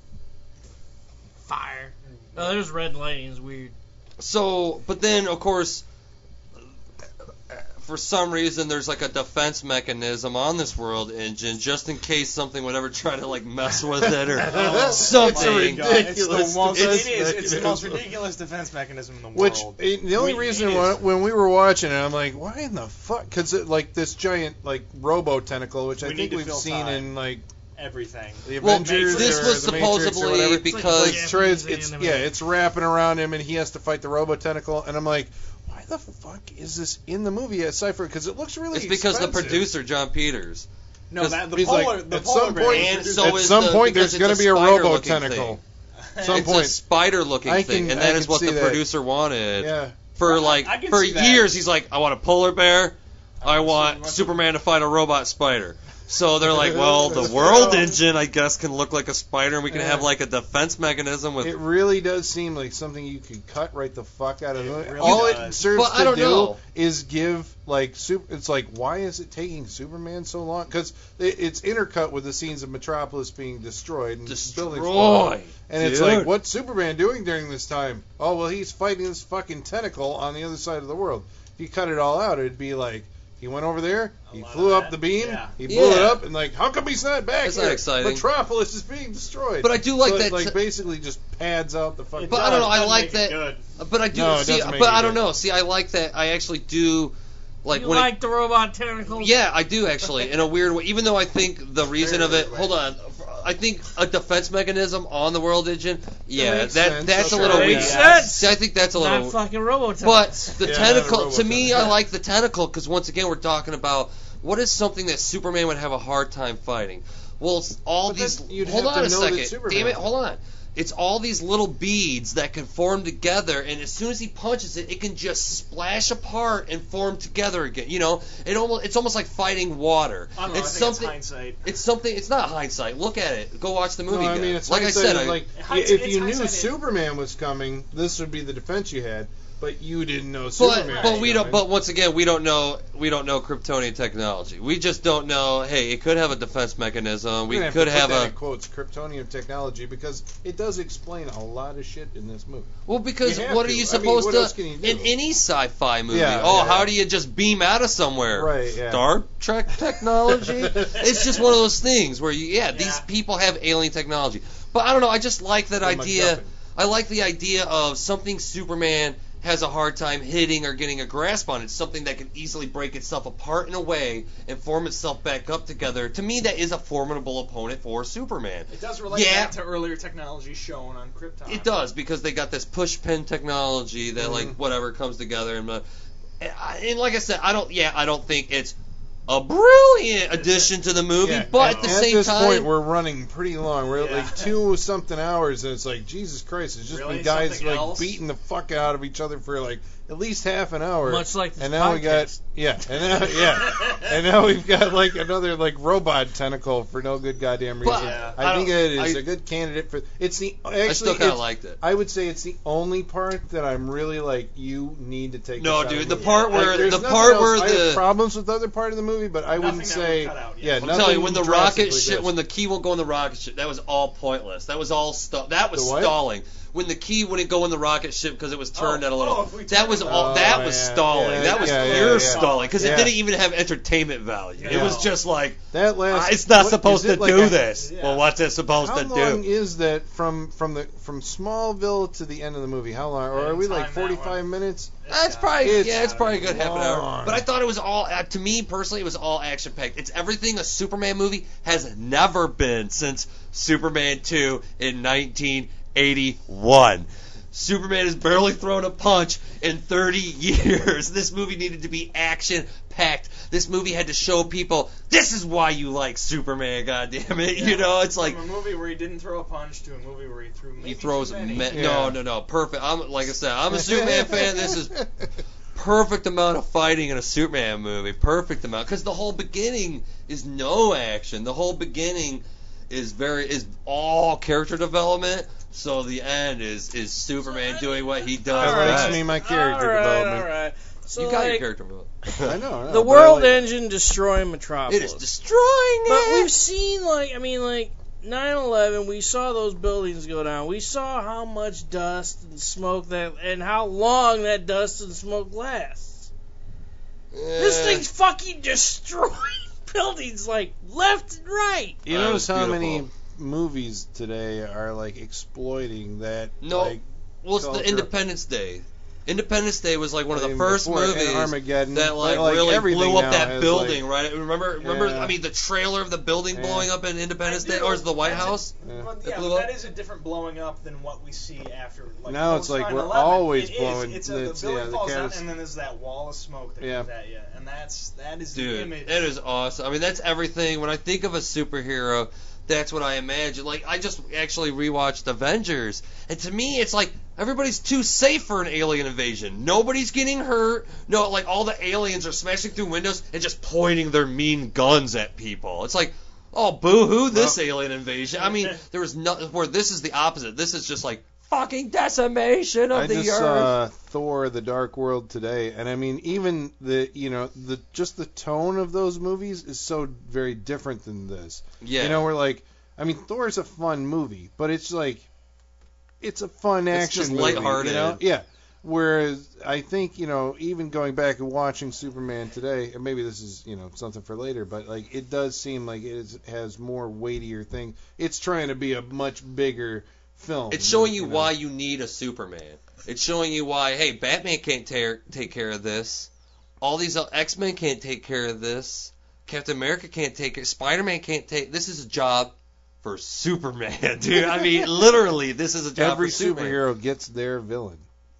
Speaker 4: Fire. Mm-hmm. Oh, there's red lightning. Is weird.
Speaker 1: So, but then of course, for some reason, there's like a defense mechanism on this world engine just in case something would ever try to like mess with it or <laughs>
Speaker 2: It's
Speaker 1: something.
Speaker 2: a
Speaker 6: It's
Speaker 2: ridiculous
Speaker 6: the most,
Speaker 2: defense
Speaker 6: it is. It's the most ridiculous defense mechanism in the
Speaker 2: Which
Speaker 6: world.
Speaker 2: eh, the only
Speaker 6: We
Speaker 2: reason
Speaker 6: need
Speaker 2: when, when we were watching it, I'm like, why in the fuck? Because like this giant like robo tentacle, which I think we've seen
Speaker 6: time.
Speaker 2: in like
Speaker 6: Everything.
Speaker 2: the
Speaker 1: Well,
Speaker 2: Avengers
Speaker 1: this was
Speaker 2: the
Speaker 1: supposedly
Speaker 2: whatever.
Speaker 4: It's like
Speaker 1: because
Speaker 2: Like, it's yeah, it's wrapping around him, and he has to fight the robo tentacle, and I'm like, why the fuck is this in the movie aside from because it looks really
Speaker 1: It's because the producer Jon Peters.
Speaker 6: No, that the
Speaker 2: He's like,
Speaker 6: the
Speaker 2: at
Speaker 6: polar
Speaker 2: some
Speaker 6: bear
Speaker 2: point-
Speaker 1: And so
Speaker 2: At some
Speaker 1: the-
Speaker 2: point, there's going to be a robo tentacle.
Speaker 1: thing.
Speaker 2: Some
Speaker 1: it's
Speaker 2: point.
Speaker 1: a spider-looking
Speaker 2: I
Speaker 1: thing,
Speaker 2: can-
Speaker 1: and
Speaker 2: I
Speaker 1: that
Speaker 2: can
Speaker 1: is what the
Speaker 2: that.
Speaker 1: producer wanted.
Speaker 2: Yeah.
Speaker 1: For
Speaker 6: I-
Speaker 1: like
Speaker 6: I can
Speaker 1: for
Speaker 6: see that.
Speaker 1: years, he's like, I want a polar bear. I
Speaker 6: I
Speaker 1: want
Speaker 6: want
Speaker 1: Superman to fight a robot spider. So they're like, well, <laughs> the world engine, I guess, can look like a spider, and we can
Speaker 2: Yeah.
Speaker 1: have like a defense mechanism with.
Speaker 2: It really does seem like something you could cut right the fuck out of It
Speaker 6: really
Speaker 2: All it serves
Speaker 1: But I
Speaker 2: to
Speaker 1: don't
Speaker 2: do
Speaker 1: know.
Speaker 2: is give like super. It's like why is it taking Superman so long? Because it, it's intercut with the scenes of Metropolis being destroyed and buildings falling.
Speaker 1: Destroy.
Speaker 2: And it's like, what's Superman doing during this time? Oh well, he's fighting this fucking tentacle on the other side of the world. If you cut it all out, it'd be like. He went over there.
Speaker 6: A
Speaker 2: He flew up
Speaker 6: that,
Speaker 2: the beam.
Speaker 6: yeah.
Speaker 2: He blew it up, and like, how come he's not back
Speaker 1: That's
Speaker 2: here?
Speaker 1: not exciting.
Speaker 2: Metropolis is being destroyed.
Speaker 1: But I do like
Speaker 2: So it,
Speaker 1: that.
Speaker 2: Like
Speaker 1: t-
Speaker 2: basically just pads out the fucking.
Speaker 6: It
Speaker 1: But I don't know, I like that- But I do
Speaker 2: No,
Speaker 1: see, but I don't
Speaker 2: good.
Speaker 1: know. See, I like that. I actually do, like
Speaker 4: you
Speaker 1: when. it-
Speaker 4: like the robot tentacles?
Speaker 1: yeah, I do actually, in a weird way. Even though I think the reason of it. Hold on. I think a defense mechanism on the world engine. Yeah, that
Speaker 2: sense.
Speaker 1: that's a little weak.
Speaker 4: makes sense.
Speaker 1: I think that's a
Speaker 4: Not
Speaker 1: little.
Speaker 4: fucking robo
Speaker 1: But the
Speaker 2: Yeah,
Speaker 1: tentacle, to me. I like the tentacle because once again, we're talking about what is something that Superman would have a hard time fighting. Well, all
Speaker 2: But
Speaker 1: these.
Speaker 2: you'd
Speaker 1: hold
Speaker 2: have
Speaker 1: on
Speaker 2: to
Speaker 1: a
Speaker 2: that
Speaker 1: second.
Speaker 2: Superman
Speaker 1: Damn it, hold on. It's all these little beads that can form together, and as soon as he punches it, it can just splash apart and form together again. You know, it almost it's almost like fighting water.
Speaker 6: I don't know.
Speaker 1: it's
Speaker 6: I think
Speaker 1: something.
Speaker 6: it's hindsight.
Speaker 1: It's something. It's not hindsight. Look at it. Go watch the
Speaker 2: No,
Speaker 1: movie.
Speaker 2: I mean
Speaker 1: again.
Speaker 2: it's
Speaker 1: like I
Speaker 2: hindsight
Speaker 1: said,
Speaker 2: of,
Speaker 1: I,
Speaker 2: like
Speaker 6: Hindsight-
Speaker 2: if
Speaker 6: it's
Speaker 2: you knew
Speaker 6: hindsight.
Speaker 2: Superman was coming, this would be the defense you had. But you didn't know
Speaker 1: But
Speaker 2: Superman.
Speaker 1: but
Speaker 2: was
Speaker 1: we don't. But once again, we don't know. We don't know Kryptonian technology. We just don't know. Hey, it could have a defense mechanism.
Speaker 2: Have
Speaker 1: could
Speaker 2: to put
Speaker 1: have
Speaker 2: that
Speaker 1: a.
Speaker 2: in quotes Kryptonian technology because it does explain a lot of shit in this movie.
Speaker 1: Well, because what are
Speaker 2: to.
Speaker 1: you
Speaker 2: I mean,
Speaker 1: supposed to
Speaker 2: else can you do?
Speaker 1: in any sci-fi movie?
Speaker 2: Yeah,
Speaker 1: oh,
Speaker 2: yeah,
Speaker 1: how
Speaker 2: yeah.
Speaker 1: do you just beam out of somewhere?
Speaker 2: Right, yeah.
Speaker 1: Star Trek technology. <laughs> it's just one of those things where you, yeah, these people have alien technology. But I don't know. I just like that
Speaker 2: The
Speaker 1: idea.
Speaker 2: MacGuffin.
Speaker 1: I like the idea of something Superman has a hard time hitting or getting a grasp on. It's something that can easily break itself apart in a way and form itself back up together. To me, that is a formidable opponent for Superman.
Speaker 6: It does relate
Speaker 1: Yeah.
Speaker 6: back to earlier technology shown on Krypton.
Speaker 1: It does because they got this push pin technology that like
Speaker 2: Mhm.
Speaker 1: whatever comes together and, uh, and like I said, I don't yeah I don't think it's a brilliant addition to the movie,
Speaker 2: Yeah,
Speaker 1: but
Speaker 2: at,
Speaker 1: at the
Speaker 2: at
Speaker 1: same
Speaker 2: this
Speaker 1: time,
Speaker 2: point, we're running pretty long. We're at
Speaker 6: Yeah.
Speaker 2: like two something hours, and it's like Jesus Christ! It's just
Speaker 6: Really?
Speaker 2: been guys
Speaker 6: Something
Speaker 2: like
Speaker 6: else?
Speaker 2: beating the fuck out of each other for like at least half an hour.
Speaker 4: Much like this
Speaker 2: and now we got <laughs> yeah, and now yeah, and now we've got like another like robot tentacle for no good goddamn reason.
Speaker 1: But,
Speaker 6: Yeah.
Speaker 2: I,
Speaker 1: I
Speaker 2: think it is
Speaker 1: I-
Speaker 2: a good candidate for. It's the actually.
Speaker 1: I still kind of liked it.
Speaker 2: I would say it's the only part that I'm really like you need to take.
Speaker 1: No,
Speaker 2: this
Speaker 1: dude,
Speaker 2: the
Speaker 1: the part
Speaker 2: Like,
Speaker 1: where
Speaker 2: there's
Speaker 1: the part
Speaker 2: else-
Speaker 1: where
Speaker 2: I have
Speaker 1: the
Speaker 2: problems with the other part of the movie, but I wouldn't say
Speaker 6: out,
Speaker 2: yeah.
Speaker 6: yeah.
Speaker 1: I'm
Speaker 2: nothing
Speaker 1: telling you, when the rocket
Speaker 2: drastically
Speaker 1: ship, when the key won't go in the rocket ship, that was all pointless. That was all stu- That was stalling. When the key wouldn't go in the rocket ship because it was turned
Speaker 6: Oh,
Speaker 1: at a little.
Speaker 6: oh,
Speaker 1: that was was all
Speaker 2: Oh,
Speaker 1: that was
Speaker 2: yeah.
Speaker 1: stalling.
Speaker 2: Yeah,
Speaker 1: that was
Speaker 2: yeah, yeah,
Speaker 1: pure
Speaker 2: yeah.
Speaker 1: stalling because
Speaker 2: Yeah.
Speaker 1: it didn't even have entertainment value. It was just like
Speaker 2: That
Speaker 1: uh,
Speaker 2: last.
Speaker 1: it's not
Speaker 2: what-
Speaker 1: supposed
Speaker 2: is
Speaker 1: to
Speaker 2: like
Speaker 1: do
Speaker 2: a-
Speaker 1: this.
Speaker 6: Yeah.
Speaker 1: Well, what's it supposed
Speaker 2: How
Speaker 1: to do?
Speaker 2: How long is that from from the from Smallville to the end of the movie? How long? Or are we like 45 minutes?
Speaker 1: That's probably
Speaker 2: It's
Speaker 1: yeah, it's probably a good half an hour. But I thought it was all uh, to me personally, it was all action packed. It's everything a Superman movie has never been since Superman 2 in 1981. Superman has barely thrown a punch in 30 <laughs> years. This movie needed to be action packed. This movie had to show people this is why you like Superman. <laughs> God damn it! You know, it's like
Speaker 6: From a movie where he didn't throw a punch to a movie where he threw maybe
Speaker 1: he throws
Speaker 6: too
Speaker 1: me-
Speaker 2: Yeah.
Speaker 1: no, no, no, perfect. I'm like I said, I'm a <laughs> Superman fan. This is perfect amount of fighting in a Superman movie. Perfect amount because the whole beginning is no action. The whole beginning is very is all character development. So the end is is Superman doing what he does.
Speaker 2: That
Speaker 1: best.
Speaker 2: makes me my character
Speaker 4: all right,
Speaker 2: development.
Speaker 4: All right. So
Speaker 1: you got your character development. <laughs>
Speaker 2: I know. I know,
Speaker 4: the world
Speaker 2: like-
Speaker 4: engine destroying Metropolis.
Speaker 1: It is destroying
Speaker 4: But
Speaker 1: it.
Speaker 4: But we've seen like I mean like 9/11. We saw those buildings go down. We saw how much dust and smoke that and how long that dust and smoke lasts. This
Speaker 1: Eh,
Speaker 4: thing's fucking destroying buildings like left and right.
Speaker 2: You
Speaker 1: That
Speaker 2: notice how many
Speaker 1: beautiful.
Speaker 2: movies today are like exploiting that?
Speaker 1: No,
Speaker 2: like,
Speaker 1: well, it's the
Speaker 2: culture.
Speaker 1: Independence Day. Independence Day was like one of the
Speaker 2: even
Speaker 1: first
Speaker 2: before,
Speaker 1: movies
Speaker 2: Armageddon,
Speaker 1: that like,
Speaker 2: like,
Speaker 1: really blew up that building,
Speaker 2: like-
Speaker 1: right? Remember, remember?
Speaker 2: Yeah.
Speaker 1: I mean, the trailer of the building
Speaker 2: Yeah.
Speaker 1: blowing up in Independence Day, or is it the White
Speaker 6: That's a-
Speaker 1: House?
Speaker 2: Yeah.
Speaker 6: But,
Speaker 1: That
Speaker 6: yeah,
Speaker 1: blew
Speaker 6: but
Speaker 1: up?
Speaker 6: that is a different blowing up than what we see after. Like,
Speaker 2: Now it's like we're always
Speaker 6: It is.
Speaker 2: blowing-
Speaker 6: It's a, the building
Speaker 2: yeah,
Speaker 6: falls down,
Speaker 2: catas-
Speaker 6: and then there's that wall of smoke that
Speaker 2: Yeah.
Speaker 6: comes at you, and that's that is the image.
Speaker 1: it is awesome. I mean, that's everything. When I think of a superhero, that's what I imagine. Like, I just actually rewatched Avengers, and to me, it's like everybody's too safe for an alien invasion. Nobody's getting hurt. No, like all the aliens are smashing through windows and just pointing their mean guns at people. It's like, oh, boo-hoo, this alien invasion. I <laughs> mean, there was no where this is the opposite. This is just like fucking decimation of
Speaker 2: I
Speaker 1: the
Speaker 2: just
Speaker 1: earth.
Speaker 2: saw Thor: The Dark World today, and I mean, even the you know the just the tone of those movies is so very different than this.
Speaker 1: yeah,
Speaker 2: You know, we're like, I mean, Thor's a fun movie, but it's like, it's a fun
Speaker 1: It's
Speaker 2: action
Speaker 1: just
Speaker 2: movie.
Speaker 1: lighthearted.
Speaker 2: You know? Yeah. Whereas I think you know, even going back and watching Superman today, and maybe this is you know something for later, but like it does seem like it is, has more weightier things. It's trying to be a much bigger film.
Speaker 1: It's showing you
Speaker 2: know?
Speaker 1: why you need a Superman. It's showing you why, hey, Batman can't tear, take care of this. All these X Men can't take care of this. Captain America can't take it. Spider Man can't take. This is a job for Superman, <laughs> dude. I mean, literally, this is a job
Speaker 2: Every
Speaker 1: for Superman.
Speaker 2: superhero gets their villain.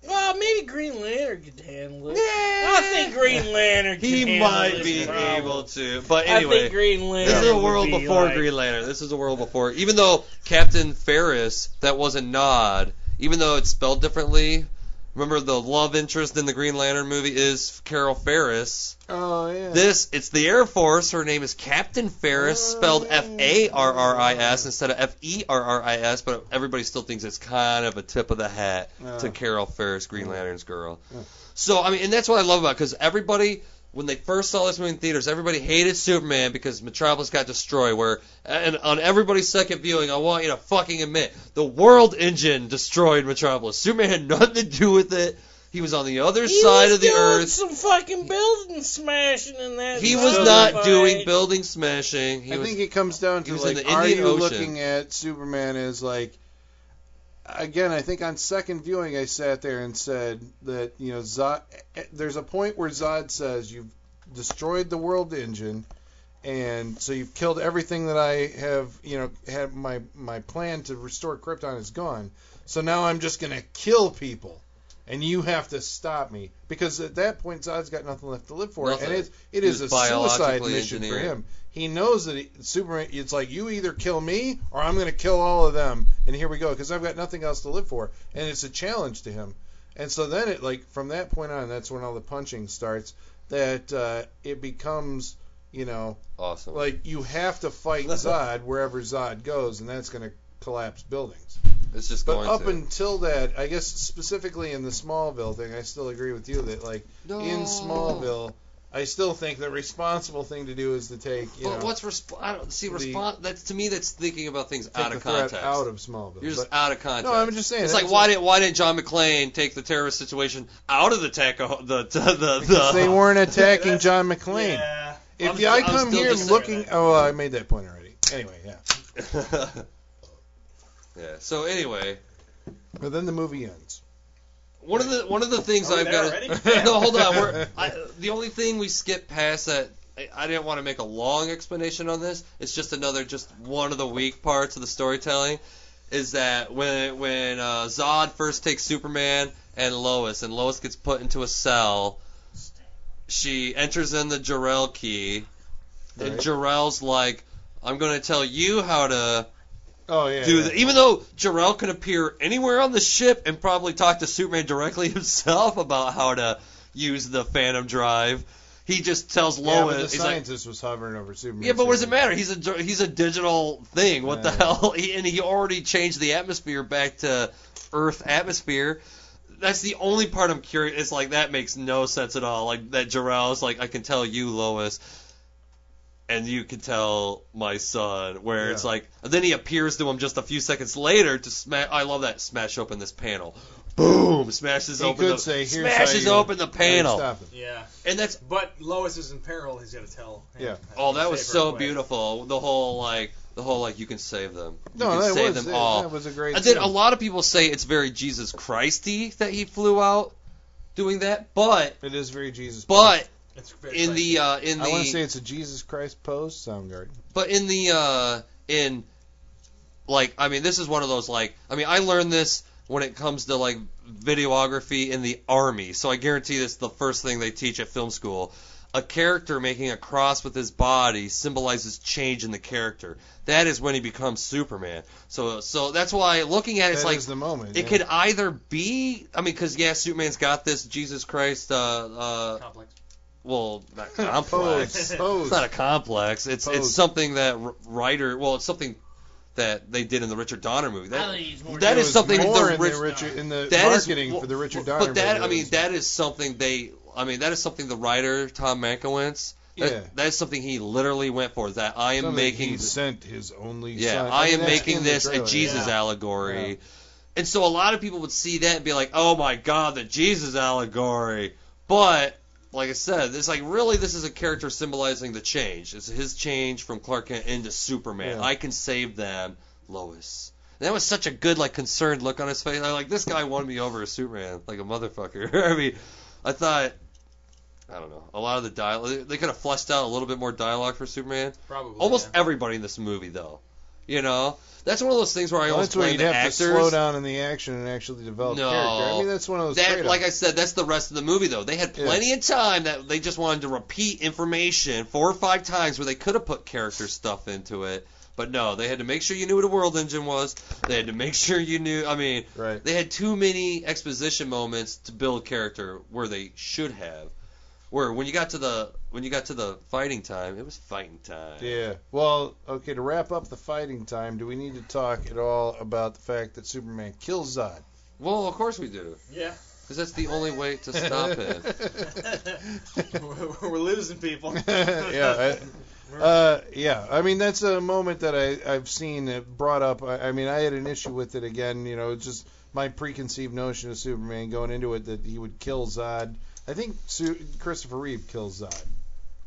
Speaker 4: Well, maybe Green Lantern could handle it.
Speaker 1: Yeah.
Speaker 4: I think Green Lantern could
Speaker 1: He
Speaker 4: handle
Speaker 1: might
Speaker 4: this
Speaker 1: be
Speaker 4: problem.
Speaker 1: able to, but
Speaker 4: I
Speaker 1: anyway.
Speaker 4: think Green Lantern.
Speaker 1: This is a world
Speaker 4: be
Speaker 1: before
Speaker 4: like,
Speaker 1: Green Lantern. This is a world before. Even though Captain Farris, that was a nod, even though it's spelled differently. Remember the love interest in the Green Lantern movie is Carol Ferris.
Speaker 2: Oh yeah.
Speaker 1: This, it's the Air Force. Her name is Captain Farris, spelled F A R R I S instead of F E R R I S, but everybody still thinks it's kind of a tip of the hat to
Speaker 2: Uh.
Speaker 1: Carol Ferris, Green Lantern's girl. So, I mean, and that's what I love about it, because everybody, when they first saw this movie in theaters, everybody hated Superman because Metropolis got destroyed. Where, and on everybody's second viewing, I want you to fucking admit, the world engine destroyed Metropolis. Superman had nothing to do with it. He was on the other
Speaker 4: He
Speaker 1: side of the earth
Speaker 4: doing
Speaker 1: earth.
Speaker 4: Some fucking building smashing in that.
Speaker 1: He was not
Speaker 4: fight.
Speaker 1: doing building smashing. He
Speaker 2: I
Speaker 1: was,
Speaker 2: think it comes down
Speaker 1: he
Speaker 2: to
Speaker 1: was in
Speaker 2: like,
Speaker 1: the
Speaker 2: are
Speaker 1: Indian
Speaker 2: you
Speaker 1: Ocean.
Speaker 2: looking at Superman as like? Again, I think on second viewing, I sat there and said that you know Zod. There's a point where Zod says you've destroyed the world engine, and so you've killed everything that I have. You know, had my my plan to restore Krypton is gone. So now I'm just gonna kill people, and you have to stop me because at that point Zod's got nothing left to live for,
Speaker 1: Nothing.
Speaker 2: and it it is a suicide mission for him. He knows that he, Superman. It's like you either kill me or I'm going to kill all of them, and here we go because I've got nothing else to live for, and it's a challenge to him. And so then it like from that point on, that's when all the punching starts. That uh, it becomes you know
Speaker 1: awesome.
Speaker 2: like you have to fight <laughs> Zod wherever Zod goes, and that's going to collapse buildings.
Speaker 1: it's just going
Speaker 2: But
Speaker 1: going
Speaker 2: up
Speaker 1: to.
Speaker 2: until that, I guess specifically in the Smallville thing, I still agree with you that like in Smallville, I still think the responsible thing to do is to take you
Speaker 1: But
Speaker 2: know
Speaker 1: what's resp- I don't see
Speaker 2: the-
Speaker 1: response. That's to me. That's thinking about things out
Speaker 2: the
Speaker 1: of context.
Speaker 2: out of Smallville.
Speaker 1: You're just
Speaker 2: But-
Speaker 1: out of context.
Speaker 2: no, I'm just saying.
Speaker 1: It's like why didn't why didn't John McClane take the terrorist situation out of the Taco the the the,
Speaker 2: because they weren't attacking <laughs> John McClane.
Speaker 6: Yeah.
Speaker 2: If
Speaker 1: I'm
Speaker 2: I come here looking, oh, I made that point already. Anyway, yeah. <laughs>
Speaker 1: yeah. So anyway,
Speaker 2: But then the movie ends.
Speaker 1: One of the one of the things
Speaker 6: Are
Speaker 1: I've got.
Speaker 6: already? <laughs>
Speaker 1: no, hold on. We're, <laughs> I, the only thing we skipped past that. I, I didn't want to make a long explanation on this. It's just another, just one of the weak parts of the storytelling, is that when when uh, Zod first takes Superman and Lois, and Lois gets put into a cell, she enters in the Jor-El key, and
Speaker 2: Right.
Speaker 1: Jor-El's like, "I'm going to tell you how to
Speaker 2: Oh yeah.
Speaker 1: do
Speaker 2: yeah.
Speaker 1: Even though Jor-El can appear anywhere on the ship and probably talk to Superman directly <laughs> himself about how to use the Phantom Drive, he just tells
Speaker 2: Yeah,
Speaker 1: Lois.
Speaker 2: the
Speaker 1: he's like,
Speaker 2: scientist was hovering over Superman.
Speaker 1: yeah, but what does it matter? He's a he's a digital thing. What the
Speaker 2: Yeah.
Speaker 1: hell? <laughs> He, and he already changed the atmosphere back to Earth atmosphere. That's the only part I'm curious. It's like that makes no sense at all. Like that Jor-El's like I can tell you, Lois, and you can tell my son. Where it's like, and then he appears to him just a few seconds later to smash. I love that smash open this panel. Boom! Smashes
Speaker 2: He
Speaker 1: open
Speaker 2: could
Speaker 1: the
Speaker 2: say, "Here's
Speaker 1: smashes
Speaker 2: how you
Speaker 1: open the panel,
Speaker 2: Stop it.
Speaker 6: Yeah.
Speaker 1: and that's
Speaker 6: But Lois is in peril. He's got to tell. him
Speaker 2: Yeah.
Speaker 1: Oh, that was so
Speaker 6: quick.
Speaker 1: beautiful. The whole like the whole like you can save them. You
Speaker 2: No,
Speaker 1: can
Speaker 2: that
Speaker 1: save
Speaker 2: was
Speaker 1: them
Speaker 2: that,
Speaker 1: all.
Speaker 2: that was a great.
Speaker 1: And then
Speaker 2: scene.
Speaker 1: a lot of people say it's very Jesus Christy that he flew out doing that, but
Speaker 2: It is very Jesus.
Speaker 1: but
Speaker 6: It's very
Speaker 1: in the uh in
Speaker 2: I want to say it's a Jesus Christ pose. Soundgarden.
Speaker 1: but in the uh in like I mean this is one of those like I mean I learned this when it comes to like videography in the army. So I guarantee this is the first thing they teach at film school. A character making a cross with his body symbolizes change in the character. That is when he becomes Superman. So so that's why looking at it, it's
Speaker 2: That
Speaker 1: like
Speaker 2: is the moment.
Speaker 1: it
Speaker 2: yeah.
Speaker 1: could either be I mean cuz yeah Superman's got this Jesus Christ uh uh
Speaker 6: complex.
Speaker 1: Well not <laughs> complex.
Speaker 2: pose. pose.
Speaker 1: It's not a complex. It's
Speaker 2: Pose.
Speaker 1: it's something that r- writer. Well, it's something that they did in the Richard Donner movie.
Speaker 4: I
Speaker 1: That
Speaker 4: think he's more
Speaker 1: that
Speaker 2: It
Speaker 1: is
Speaker 2: was
Speaker 1: something
Speaker 2: more
Speaker 1: the
Speaker 2: in
Speaker 1: Rich-
Speaker 2: the Richard in the
Speaker 1: that is-
Speaker 2: marketing
Speaker 1: well,
Speaker 2: for the Richard Donner.
Speaker 1: But that
Speaker 2: movie,
Speaker 1: I mean
Speaker 2: was-
Speaker 1: that is something they. I mean that is something the writer Tom Mankiewicz. That,
Speaker 2: Yeah.
Speaker 1: that is something he literally went for. That I am
Speaker 2: something
Speaker 1: making.
Speaker 2: He sent his only.
Speaker 1: Yeah,
Speaker 2: son.
Speaker 1: I
Speaker 2: mean,
Speaker 1: am making this a Jesus
Speaker 2: yeah.
Speaker 1: allegory.
Speaker 2: Yeah.
Speaker 1: And so a lot of people would see that and be like, "Oh my God, the Jesus allegory." But like I said, it's like really this is a character symbolizing the change. It's his change from Clark Kent into Superman.
Speaker 2: Yeah.
Speaker 1: I can save them, Lois. And that was such a good like concerned look on his face. I like this guy won me over as Superman, like a motherfucker. <laughs> I mean, I thought. I don't know. A lot of the dialogue, they could have fleshed out a little bit more dialogue for Superman.
Speaker 6: Probably.
Speaker 1: Almost
Speaker 6: yeah.
Speaker 1: everybody in this movie, though. You know, that's one of those things where I
Speaker 2: Well,
Speaker 1: always
Speaker 2: that's where you'd have
Speaker 1: actors.
Speaker 2: to slow down in the action and actually develop
Speaker 1: No.
Speaker 2: character. I mean, that's one of those.
Speaker 1: that,
Speaker 2: trade-offs.
Speaker 1: like I said, that's the rest of the movie, though. They had
Speaker 2: Yeah.
Speaker 1: plenty of time that they just wanted to repeat information four or five times where they could have put character stuff into it. But no, they had to make sure you knew what a world engine was. They had to make sure you knew. I mean,
Speaker 2: right.
Speaker 1: they had too many exposition moments to build character where they should have. Where when you got to the when you got to the fighting time, it was fighting time.
Speaker 2: Yeah. Well, okay. To wrap up the fighting time, do we need to talk at all about the fact that Superman kills Zod?
Speaker 1: Well, of course we do,
Speaker 6: Yeah.
Speaker 1: because that's the only way to stop it.
Speaker 6: we're, <laughs> <laughs> we're losing people. <laughs>
Speaker 2: yeah. I, uh, yeah. I mean, that's a moment that I I've seen it brought up. I, I mean, I had an issue with it again. You know, it's just my preconceived notion of Superman going into it that he would kill Zod. I think Su- Christopher Reeve kills Zod.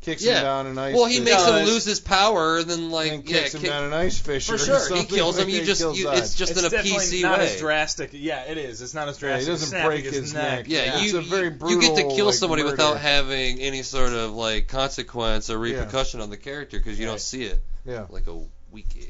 Speaker 2: Kicks
Speaker 1: Yeah.
Speaker 2: him down an ice.
Speaker 1: Well, he
Speaker 2: fish
Speaker 1: makes him lose his power, and then like
Speaker 2: and
Speaker 1: yeah,
Speaker 2: kicks him
Speaker 1: kick-
Speaker 2: down an ice fissure.
Speaker 1: for
Speaker 2: or
Speaker 1: sure he kills him.
Speaker 2: like
Speaker 1: You just you, it's just
Speaker 6: it's
Speaker 1: in a
Speaker 6: definitely
Speaker 1: PC
Speaker 6: not
Speaker 1: way.
Speaker 6: as drastic. Yeah, it is. It's not as
Speaker 2: Yeah, he doesn't break his neck.
Speaker 1: Yeah,
Speaker 2: Yeah,
Speaker 1: you,
Speaker 2: it's a very brutal.
Speaker 1: you get to kill
Speaker 2: like,
Speaker 1: somebody
Speaker 2: murder.
Speaker 1: without having any sort of like consequence or
Speaker 2: Yeah.
Speaker 1: repercussion on the character because you
Speaker 6: Right.
Speaker 1: don't see it
Speaker 2: Yeah.
Speaker 1: like a weakness.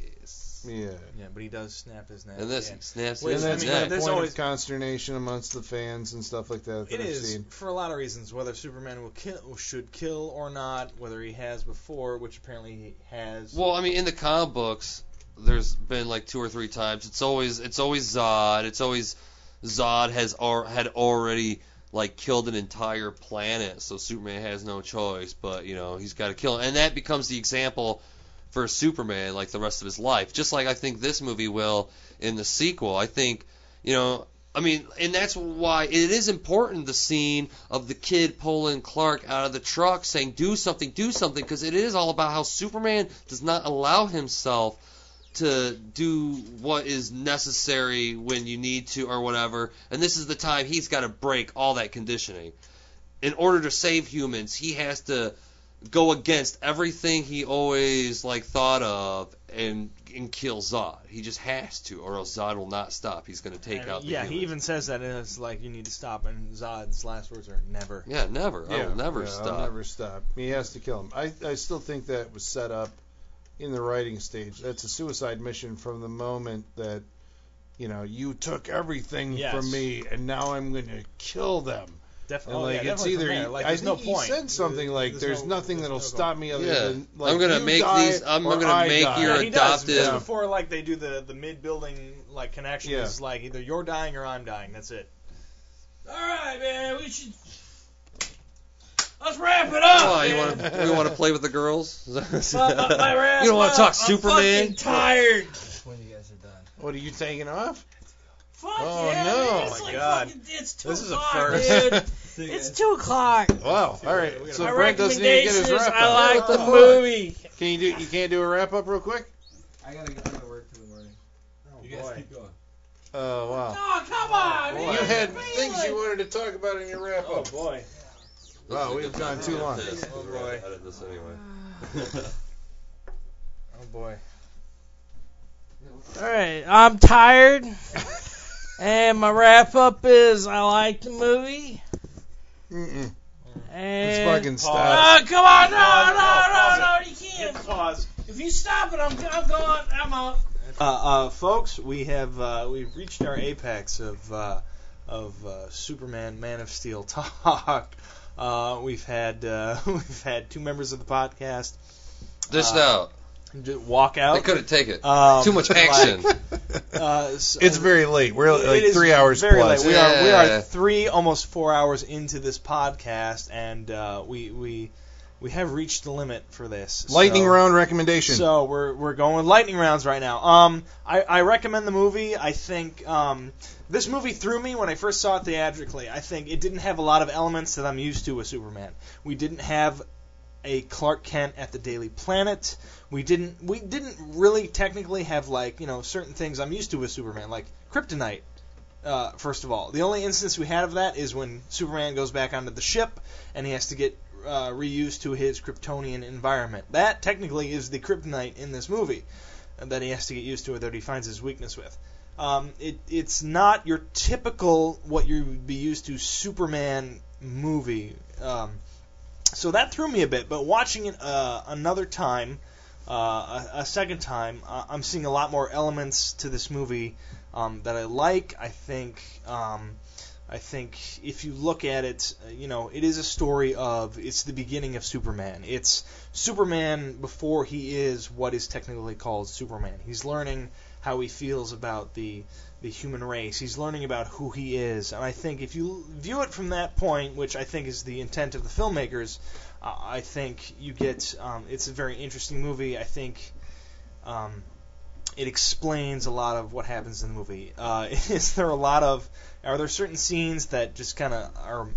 Speaker 2: Yeah.
Speaker 6: Yeah, but he does snap his neck.
Speaker 1: And this
Speaker 6: yeah.
Speaker 1: he snaps
Speaker 6: Which,
Speaker 1: his
Speaker 2: And
Speaker 6: I
Speaker 2: that's
Speaker 6: mean,
Speaker 2: my
Speaker 1: neck.
Speaker 6: there's
Speaker 2: point
Speaker 6: always-
Speaker 2: of consternation amongst the fans and stuff like that that
Speaker 6: It
Speaker 2: I've
Speaker 6: is
Speaker 2: seen.
Speaker 6: for a lot of reasons, whether Superman will kill, should kill or not, whether he has before, which apparently he has.
Speaker 1: Well, I mean, in the comic books, there's been like two or three times. It's always it's always Zod. It's always Zod has or had already like killed an entire planet, so Superman has no choice. But you know he's got to kill, him. and that becomes the example for Superman like the rest of his life. Just like I think this movie will in the sequel. I think you know I mean, and that's why it is important the scene of the kid pulling Clark out of the truck saying, do something, do something, because it is all about how Superman does not allow himself to do what is necessary when you need to or whatever. And this is the time he's got to break all that conditioning. In order to save humans, he has to go against everything he always like thought of and and kill Zod. He just has to, or else Zod will not stop. He's going to take
Speaker 5: And,
Speaker 1: out the
Speaker 5: yeah, he even says that, and it's like you need to stop. And Zod's last words are never.
Speaker 1: Yeah, never. I will never
Speaker 2: yeah,
Speaker 1: stop.
Speaker 2: I'll never stop. He has to kill him. I, I still think that was set up in the writing stage. That's a suicide mission from the moment that, you know, you took everything
Speaker 5: Yes.
Speaker 2: from me and now I'm going to kill them.
Speaker 5: Definitely.
Speaker 2: And
Speaker 5: oh,
Speaker 2: like
Speaker 5: yeah,
Speaker 2: it's
Speaker 5: definitely
Speaker 2: either
Speaker 5: from there. Like,
Speaker 2: I
Speaker 5: there's
Speaker 2: think
Speaker 5: no
Speaker 2: he
Speaker 5: point.
Speaker 2: said something like
Speaker 5: There's
Speaker 2: there's
Speaker 5: no-
Speaker 2: nothing that'll
Speaker 5: no
Speaker 2: stop me other
Speaker 1: Yeah.
Speaker 2: than like
Speaker 1: I'm gonna make these- I'm
Speaker 2: or
Speaker 1: gonna
Speaker 2: I
Speaker 1: make
Speaker 2: die.
Speaker 1: your
Speaker 5: Yeah, he does.
Speaker 1: adopted-
Speaker 5: Just before like they do the the mid building like connection
Speaker 2: Yeah.
Speaker 5: is like either you're dying or I'm dying. That's it.
Speaker 4: All right, man. We should. Let's wrap it up.
Speaker 1: Oh, you want to? You want to play with the girls? <laughs>
Speaker 4: My- my- my
Speaker 1: you don't want to
Speaker 4: up.
Speaker 1: talk
Speaker 4: I'm
Speaker 1: Superman?
Speaker 4: fucking tired.
Speaker 3: When you guys are done.
Speaker 2: What are you taking off?
Speaker 4: Fuck
Speaker 2: Oh,
Speaker 4: yeah,
Speaker 2: no.
Speaker 4: man. Oh it's
Speaker 5: Oh, my
Speaker 4: like
Speaker 5: God.
Speaker 4: fucking, it's two
Speaker 5: This is a
Speaker 4: o'clock,
Speaker 5: first.
Speaker 4: dude. <laughs> it's two o'clock.
Speaker 2: Wow. All right. So
Speaker 4: My
Speaker 2: Brent doesn't even get
Speaker 4: recommendation
Speaker 2: his
Speaker 4: is
Speaker 2: wrap up.
Speaker 4: I like the
Speaker 2: What
Speaker 4: movie.
Speaker 2: Can you do? You can't do a wrap up real quick?
Speaker 3: I gotta go to work in the morning.
Speaker 5: Oh,
Speaker 3: You guys
Speaker 5: boy.
Speaker 3: keep going.
Speaker 2: Oh wow.
Speaker 4: Oh, come on, oh,
Speaker 2: You
Speaker 4: man.
Speaker 2: had
Speaker 4: Man,
Speaker 2: things you wanted to talk about in your wrap up.
Speaker 5: Oh
Speaker 2: up.
Speaker 5: boy.
Speaker 2: Wow, we've gone too long.
Speaker 5: Oh, boy.
Speaker 1: Edit this anyway.
Speaker 5: Oh, <laughs> oh boy.
Speaker 4: All right, I'm tired. <laughs> and my wrap up is I like the movie.
Speaker 2: Mm-mm.
Speaker 4: And
Speaker 2: Let's fucking stop.
Speaker 4: Oh, come on, no,
Speaker 5: Pause,
Speaker 4: no, no, no, you can't.
Speaker 5: pause.
Speaker 4: If you stop it, I'm, I'm going. I'm out.
Speaker 5: Uh, uh, folks, we have uh, we've reached our apex of uh, of uh, Superman, Man of Steel <laughs> talk. Uh, we've had uh, <laughs> we've had two members of the podcast
Speaker 1: This
Speaker 5: Uh,
Speaker 1: out.
Speaker 5: J- walk out.
Speaker 1: They couldn't take it.
Speaker 5: Um,
Speaker 1: Too much <laughs> action. <laughs>
Speaker 5: Uh, so-
Speaker 2: It's very late. We're like three hours
Speaker 5: very
Speaker 2: plus.
Speaker 5: late. We are we are three almost four hours into this podcast, and uh, we we we have reached the limit for this.
Speaker 2: Lightning
Speaker 5: So-
Speaker 2: round recommendation.
Speaker 5: So we're we're going with lightning rounds right now. Um, I, I recommend the movie. I think um, this movie threw me when I first saw it theatrically. I think it didn't have a lot of elements that I'm used to with Superman. We didn't have a Clark Kent at the Daily Planet. We didn't we didn't really technically have like you know certain things I'm used to with Superman like Kryptonite. Uh, first of all, the only instance we had of that is when Superman goes back onto the ship and he has to get uh, reused to his Kryptonian environment. That technically is the Kryptonite in this movie uh, that he has to get used to, or that he finds his weakness with. Um, it, it's not your typical what you would be used to Superman movie. Um, so that threw me a bit. But watching it uh, another time, uh, a, a second time, uh, I'm seeing a lot more elements to this movie um, that I like. I think. Um, I think if you look at it, uh, you know, it is a story of it's the beginning of Superman. It's Superman before he is what is technically called Superman. He's learning how he feels about the the human race. He's learning about who he is, and I think if you view it from that point, which I think is the intent of the filmmakers, uh, I think you get um, it's a very interesting movie. I think. Um, it explains a lot of what happens in the movie. Uh, <laughs> is there a lot of are there certain scenes that just kind of are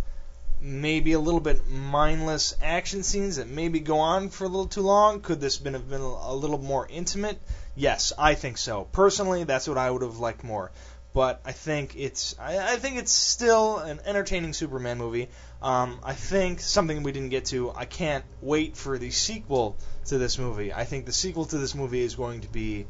Speaker 5: maybe a little bit mindless action scenes that maybe go on for a little too long? Could this been have been a little more intimate? Yes, I think so. Personally, that's what I would have liked more. But I think it's I, I think it's still an entertaining Superman movie. Um, I think something we didn't get to. I can't wait for the sequel to this movie. I think the sequel to this movie is going to be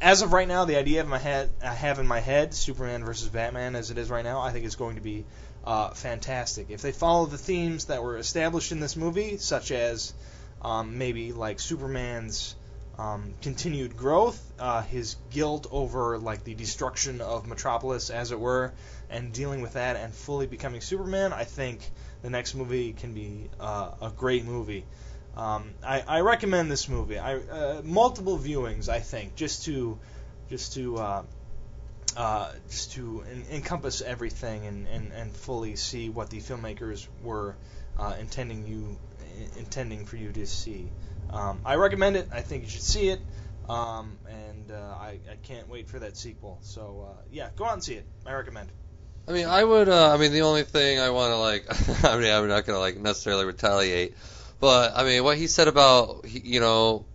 Speaker 5: as of right now, the idea of my head I have in my head, Superman versus Batman, as it is right now, I think is going to be uh, fantastic. If they follow the themes that were established in this movie, such as um, maybe like Superman's um, continued growth, uh, his guilt over like the destruction of Metropolis, as it were, and dealing with that and fully becoming Superman, I think the next movie can be uh, a great movie. Um, I, I recommend this movie. I uh, multiple viewings. I think just to just to uh, uh, just to en- encompass everything and, and, and fully see what the filmmakers were uh, intending you intending for you to see. Um, I recommend it. I think you should see it.
Speaker 6: Um, and uh, I, I can't wait for that sequel. So uh, yeah, go out and see it. I recommend.
Speaker 1: I mean, I would. Uh, I mean, the only thing I want to like. <laughs> I mean, I'm not gonna like necessarily retaliate, but I mean, what he said about you know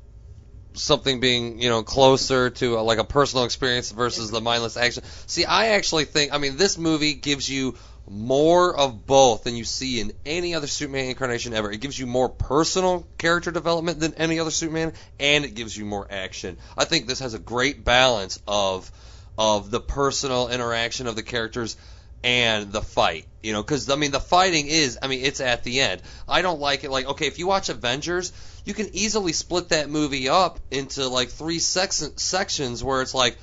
Speaker 1: something being you know closer to uh, like a personal experience versus the mindless action. See, I actually think. I mean, this movie gives you more of both than you see in any other Superman incarnation ever. It gives you more personal character development than any other Superman, and it gives you more action. I think this has a great balance of of the personal interaction of the characters and the fight. You know, because I mean, the fighting is, I mean, it's at the end. I don't like it. Like, okay, if you watch Avengers, you can easily split that movie up into like three sections where it's like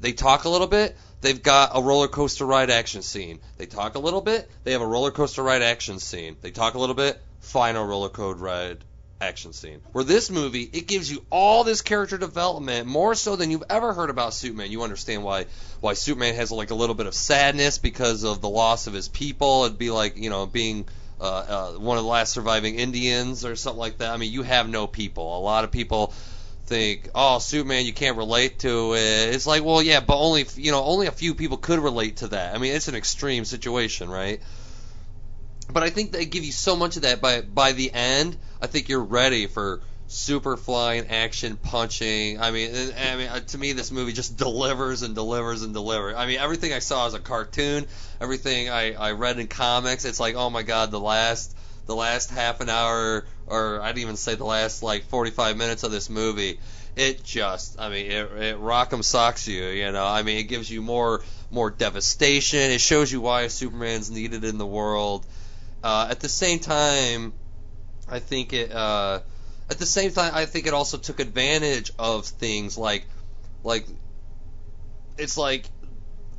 Speaker 1: they talk a little bit, they've got a roller coaster ride action scene. They talk a little bit, they have a roller coaster ride action scene. They talk a little bit, final roller coaster ride action scene. Where this movie, it gives you all this character development, more so than you've ever heard about Superman. You understand why why Superman has like a little bit of sadness because of the loss of his people. It'd be like you know being uh, uh, one of the last surviving Indians or something like that. I mean, you have no people. A lot of people think, oh, Superman, you can't relate to it. It's like, well, yeah, but only you know only a few people could relate to that. I mean, it's an extreme situation, right? But I think they give you so much of that by by the end. I think you're ready for super flying action punching. I mean, I mean, uh, to me, this movie just <laughs> delivers and delivers and delivers. I mean, everything I saw as a cartoon, everything I, I read in comics, it's like, oh my god, the last the last half an hour, or I'd even say the last like 45 minutes of this movie, it just, I mean, it, it rock'em socks you. You know, I mean, it gives you more more devastation. It shows you why Superman's needed in the world. Uh, at the same time, I think it. Uh, at the same time, I think it also took advantage of things like, like, it's like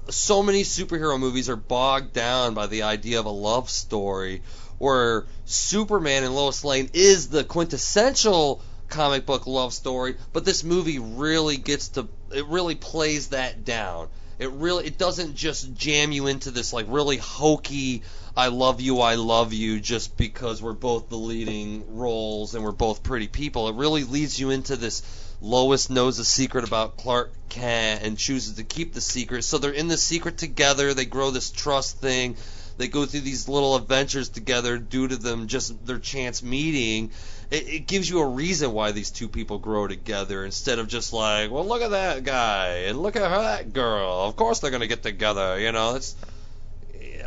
Speaker 1: so many superhero movies are bogged down by the idea of a love story, where Superman and Lois Lane is the quintessential comic book love story, but this movie really gets to it really plays that down. It really it doesn't just jam you into this like really hokey I love you, I love you just because we're both the leading roles and we're both pretty people. It really leads you into this Lois knows a secret about Clark Kent and chooses to keep the secret. So they're in the secret together. They grow this trust thing. They go through these little adventures together due to them just their chance meeting. It, it gives you a reason why these two people grow together instead of just like, well, look at that guy and look at her, that girl. Of course they're gonna get together. You know, it's.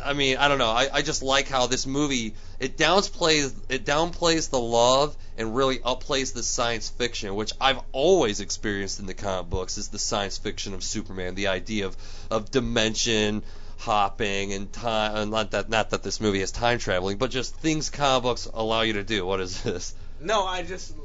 Speaker 1: I mean, I don't know. I, I just like how this movie it downplays it downplays the love and really upplays the science fiction, which I've always experienced in the comic books is the science fiction of Superman, the idea of of dimension hopping and time. And not that not that this movie has time traveling, but just things comic books allow you to do. What is this?
Speaker 6: No, I just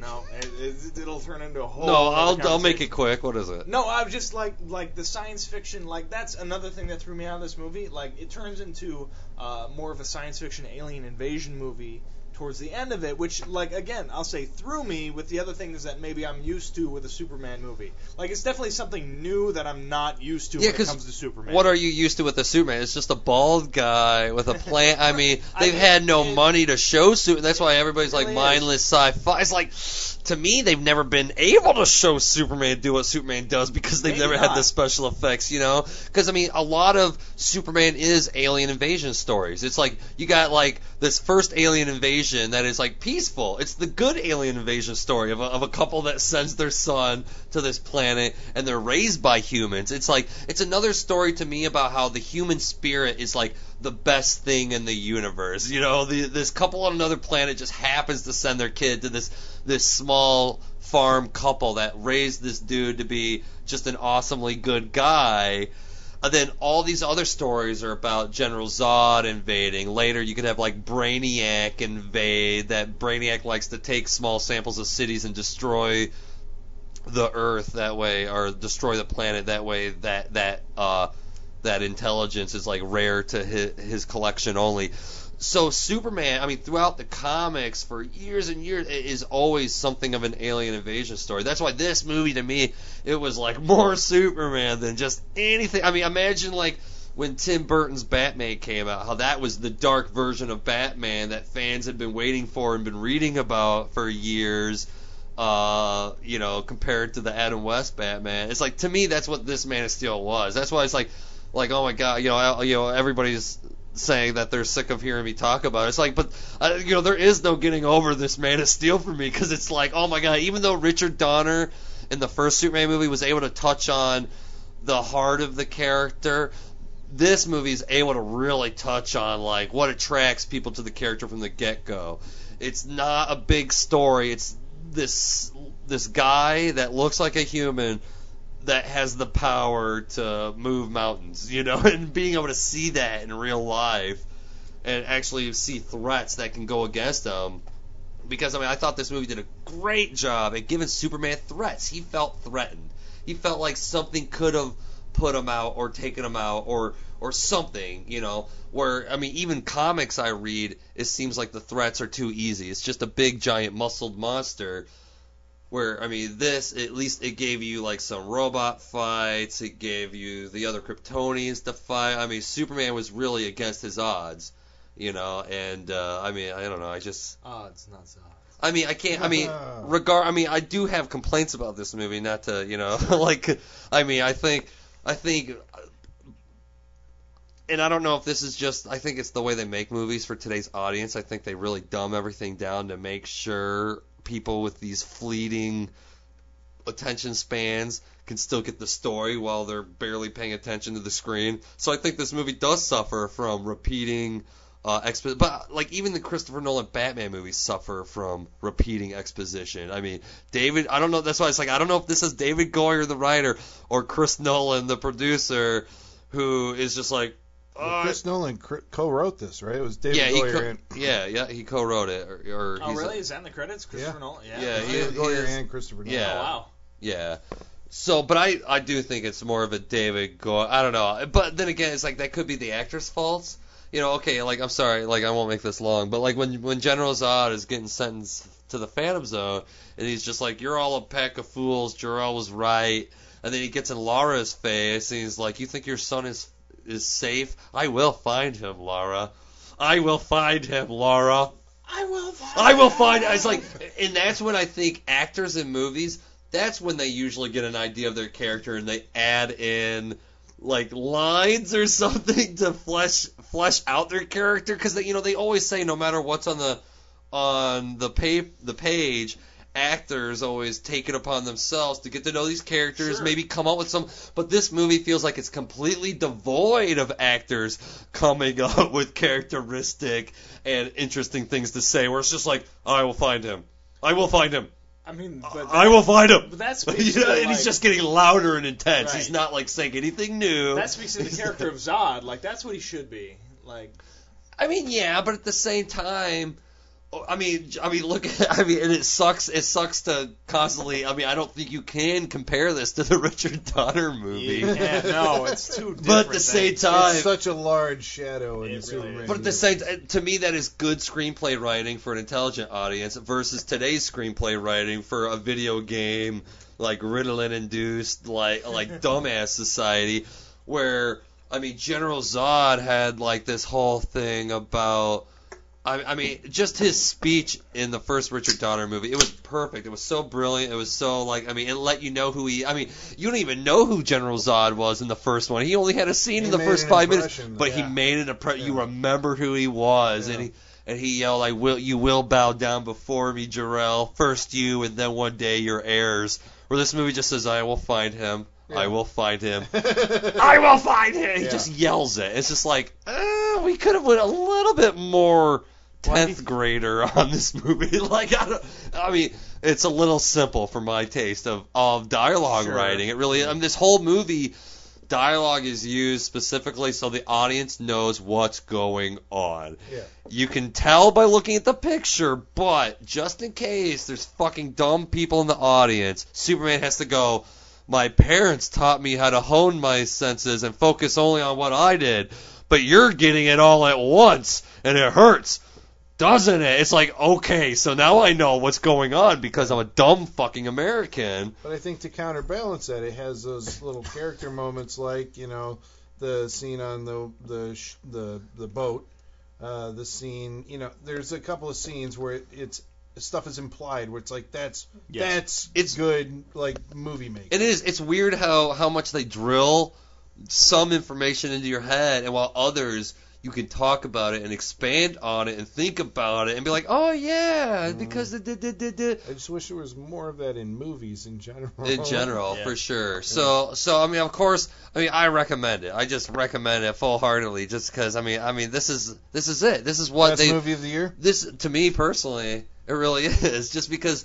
Speaker 6: no. It, it, it'll turn into a whole.
Speaker 1: no, I'll I'll make it quick. What is it?
Speaker 6: No, I'm just like like the science fiction. Like that's another thing that threw me out of this movie. Like it turns into uh, more of a science fiction alien invasion movie towards the end of it, which like again I'll say threw me with the other things that maybe I'm used to with a Superman movie. Like it's definitely something new that I'm not used to
Speaker 1: Yeah,
Speaker 6: when it comes to Superman.
Speaker 1: What are you used to with the Superman? It's just a bald guy with a plan. I mean, <laughs> they've
Speaker 6: mean,
Speaker 1: had no
Speaker 6: it-
Speaker 1: money to show Superman. That's why everybody's like
Speaker 6: really is.
Speaker 1: mindless sci-fi. It's like, to me, they've never been able to show Superman do what Superman does because they've
Speaker 6: Maybe
Speaker 1: never had the special effects, you know? Because I mean, a lot of Superman is alien invasion stories. It's like you got like this first alien invasion that is like peaceful. It's the good alien invasion story of a, of a couple that sends their son to this planet and they're raised by humans. It's like it's another story to me about how the human spirit is like the best thing in the universe. You know, the, this couple on another planet just happens to send their kid to this this small farm couple that raised this dude to be just an awesomely good guy. And then all these other stories are about General Zod invading. Later, you could have like Brainiac invade. That Brainiac likes to take small samples of cities and destroy the Earth that way, or destroy the planet that way. That that uh, that intelligence is like rare to his, his collection only. So Superman, I mean, throughout the comics for years and years, it is always something of an alien invasion story. That's why this movie to me, it was like more Superman than just anything. I mean, imagine like when Tim Burton's Batman came out, how that was the dark version of Batman that fans had been waiting for and been reading about for years. uh, you know, compared to the Adam West Batman. It's like to me that's what this Man of Steel was. That's why it's like, like oh my god, you know, you know, everybody's saying that they're sick of hearing me talk about it. It's like, but uh, you know, there is no getting over this Man of Steel for me because it's like, oh my god, even though Richard Donner in the first Superman movie was able to touch on the heart of the character. This movie is able to really touch on like what attracts people to the character from the get go. It's not a big story. It's this this guy that looks like a human that has the power to move mountains, you know, <laughs> and being able to see that in real life and actually see threats that can go against them. Because I mean, I thought this movie did a great job at giving Superman threats. He felt threatened. He felt like something could have put him out or taken him out or or something, you know. Where I mean, even comics I read, it seems like the threats are too easy. It's just a big giant muscled monster. Where I mean, this at least it gave you like some robot fights. It gave you the other Kryptonians to fight. I mean, Superman was really against his odds, you know. And uh, I mean, I don't know. I just
Speaker 5: Odds, not so.
Speaker 1: I mean, I can't. I mean, <laughs> regard. I mean, I do have complaints about this movie. Not to, you know, <laughs> like. I mean, I think, I think, and I don't know if this is just. I think it's the way they make movies for today's audience. I think they really dumb everything down to make sure people with these fleeting attention spans can still get the story while they're barely paying attention to the screen. So I think this movie does suffer from repeating uh, expo- but like even the Christopher Nolan Batman movies suffer from repeating exposition. I mean, David, I don't know. That's why it's like I don't know if this is David Goyer, the writer, or Chris Nolan, the producer, who is just like,
Speaker 2: Well,
Speaker 1: uh,
Speaker 2: Chris Nolan co-wrote this, right? It was David
Speaker 1: yeah, he
Speaker 2: Goyer
Speaker 1: co-
Speaker 2: and
Speaker 1: yeah, yeah, he co-wrote it, or, or
Speaker 6: Oh,
Speaker 1: he's
Speaker 6: really? Is that in the credits? Christopher Nolan? Yeah.
Speaker 1: Yeah, he-
Speaker 2: David Goyer
Speaker 1: is-
Speaker 2: and Christopher Nolan.
Speaker 1: Yeah.
Speaker 6: Oh, wow.
Speaker 1: Yeah. So, but I I do think it's more of a David Goyer. I don't know. But then again, it's like that could be the actor's fault. You know, okay, like I'm sorry, like I won't make this long, but like when when General Zod is getting sentenced to the Phantom Zone, and he's just like, "You're all a pack of fools. Jor-El was right," and then he gets in Lara's face, and he's like, "You think your son is is safe? I will find him, Lara. I will find him, Lara."
Speaker 6: I will find
Speaker 1: I will find. It's like, and that's when I think actors in movies. That's when they usually get an idea of their character and they add in like lines or <laughs> something to flesh flesh out their character because they, you know, they always say no matter what's on the on the pa- the page. Actors always take it upon themselves to get to know these characters,
Speaker 6: Sure.
Speaker 1: maybe come up with some. But this movie feels like it's completely devoid of actors coming <laughs> up with characteristic and interesting things to say. Where it's just like, I will find him. I will find him.
Speaker 6: I mean, but
Speaker 1: I will find him.
Speaker 6: But that <laughs>
Speaker 1: You know, and he's just getting louder and intense. He's not like saying anything new.
Speaker 6: that speaks to the character of <laughs> Zod. Like that's what he should be. Like
Speaker 1: I mean, yeah, but at the same time, I mean, I mean, look, <laughs> I mean, and it sucks. It sucks to constantly. I mean, I don't think you can compare this to the <laughs> Richard Donner movie.
Speaker 6: yeah, no, it's too. <laughs> Different
Speaker 1: But at the same time,
Speaker 2: It's such a large shadow in
Speaker 6: It
Speaker 2: the
Speaker 6: really
Speaker 2: Superman.
Speaker 1: But at the same, uh, to me, that is good screenplay writing for an intelligent audience versus today's screenplay writing for a video game like Ritalin induced, like like dumbass society, where I mean, General Zod had like this whole thing about. I, I mean, just his speech in the first Richard Donner movie, it was perfect. It was so brilliant. It was so like, I mean, it let you know who he. I mean, you don't even know who General Zod was in the first one. He only had a scene
Speaker 2: He
Speaker 1: in the first five minutes, but he
Speaker 2: yeah.
Speaker 1: made an impression. You remember who he was,
Speaker 2: Yeah.
Speaker 1: and he and he yelled, "I will, you will bow down before me, Jor-El. First you, and then one day your heirs." Where this movie just says, "I will find him. I will find him. <laughs> I will find him." He
Speaker 2: Yeah.
Speaker 1: just yells it. It's just like, uh, we could have went a little bit more tenth grader on this movie. <laughs> like, I, don't, I mean, it's a little simple for my taste of of dialogue
Speaker 6: Sure.
Speaker 1: writing. It really, I mean, this whole movie dialogue is used specifically so the audience knows what's going on.
Speaker 2: Yeah.
Speaker 1: You can tell by looking at the picture, but just in case there's fucking dumb people in the audience, Superman has to go, My parents taught me how to hone my senses and focus only on what I did, but you're getting it all at once, and it hurts. Doesn't it? It's like, okay, so now I know what's going on because I'm a dumb fucking American.
Speaker 2: But I think to counterbalance that, it has those little character moments like you know the scene on the the sh- the the boat, uh, the scene. You know, there's a couple of scenes where it, it's stuff is implied where it's like that's
Speaker 5: Yes.
Speaker 2: that's
Speaker 1: It's-
Speaker 2: good like movie making.
Speaker 1: It is. It's weird how how much they drill some information into your head, and while others you can talk about it and expand on it and think about it and be like, oh yeah, mm-hmm. because the, the, the, the, the,
Speaker 2: I just wish there was more of that in movies in general.
Speaker 1: in general <laughs>
Speaker 5: Yeah.
Speaker 1: for sure. So so I mean, of course, I mean, I recommend it. I just recommend it full heartedly, just because I mean, I mean, this is this is it. This is what
Speaker 2: Best
Speaker 1: they
Speaker 2: movie of the year.
Speaker 1: this to me personally it really <laughs> is just because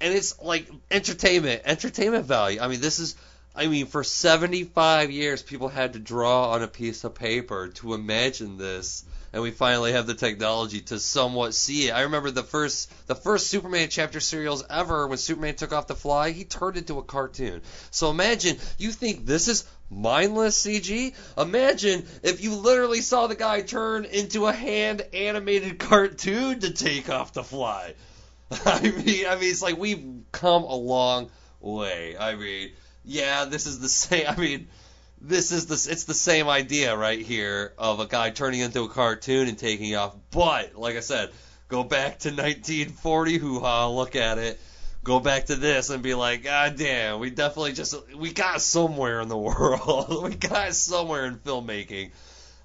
Speaker 1: and it's like entertainment entertainment value i mean this is i mean for 75 years people had to draw on a piece of paper to imagine this and we finally have the technology to somewhat see it i remember the first the first superman chapter serials ever when superman took off the fly he turned into a cartoon so imagine you think this is mindless CG. Imagine if you literally saw the guy turn into a hand animated <laughs> cartoon to take off the fly. <laughs> I mean, I mean, it's like we've come a long way. I mean, yeah, this is the same. I mean, this is the it's the same idea right here of a guy turning into a cartoon and taking off. But like I said, go back to 1940, hoo ha, look at it. Go back to this and be like, God damn, we definitely just we got somewhere in the world. <laughs> we got somewhere in filmmaking.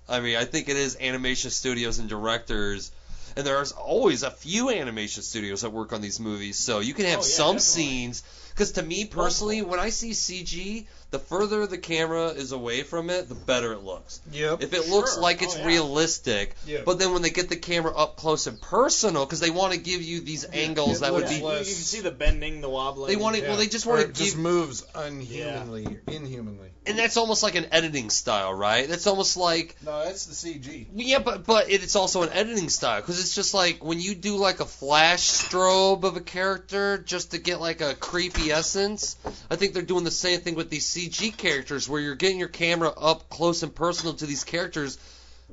Speaker 1: I mean, I think it is animation studios and directors and there's always a few animation studios that work on these movies, so you can have
Speaker 6: Oh, yeah,
Speaker 1: some
Speaker 6: definitely.
Speaker 1: scenes. Because to me personally, when I see CG, the further the camera is away from it, the better it looks.
Speaker 2: Yep.
Speaker 1: If it looks
Speaker 6: Sure.
Speaker 1: like it's
Speaker 6: Oh, yeah.
Speaker 1: realistic,
Speaker 2: Yeah.
Speaker 1: but then when they get the camera up close and personal, because they want to give you these angles
Speaker 2: it
Speaker 1: that would be,
Speaker 5: You, you can see the bending, the wobbling.
Speaker 1: they want to, well, they just want to
Speaker 2: it just moves unhumanly, inhumanly.
Speaker 1: and that's almost like an editing style, right? That's almost like
Speaker 2: No, that's the CG.
Speaker 1: Yeah, but but it's also an editing style because it's just like when you do like a flash strobe of a character just to get like a creepy essence. I think they're doing the same thing with these CG characters where you're getting your camera up close and personal to these characters,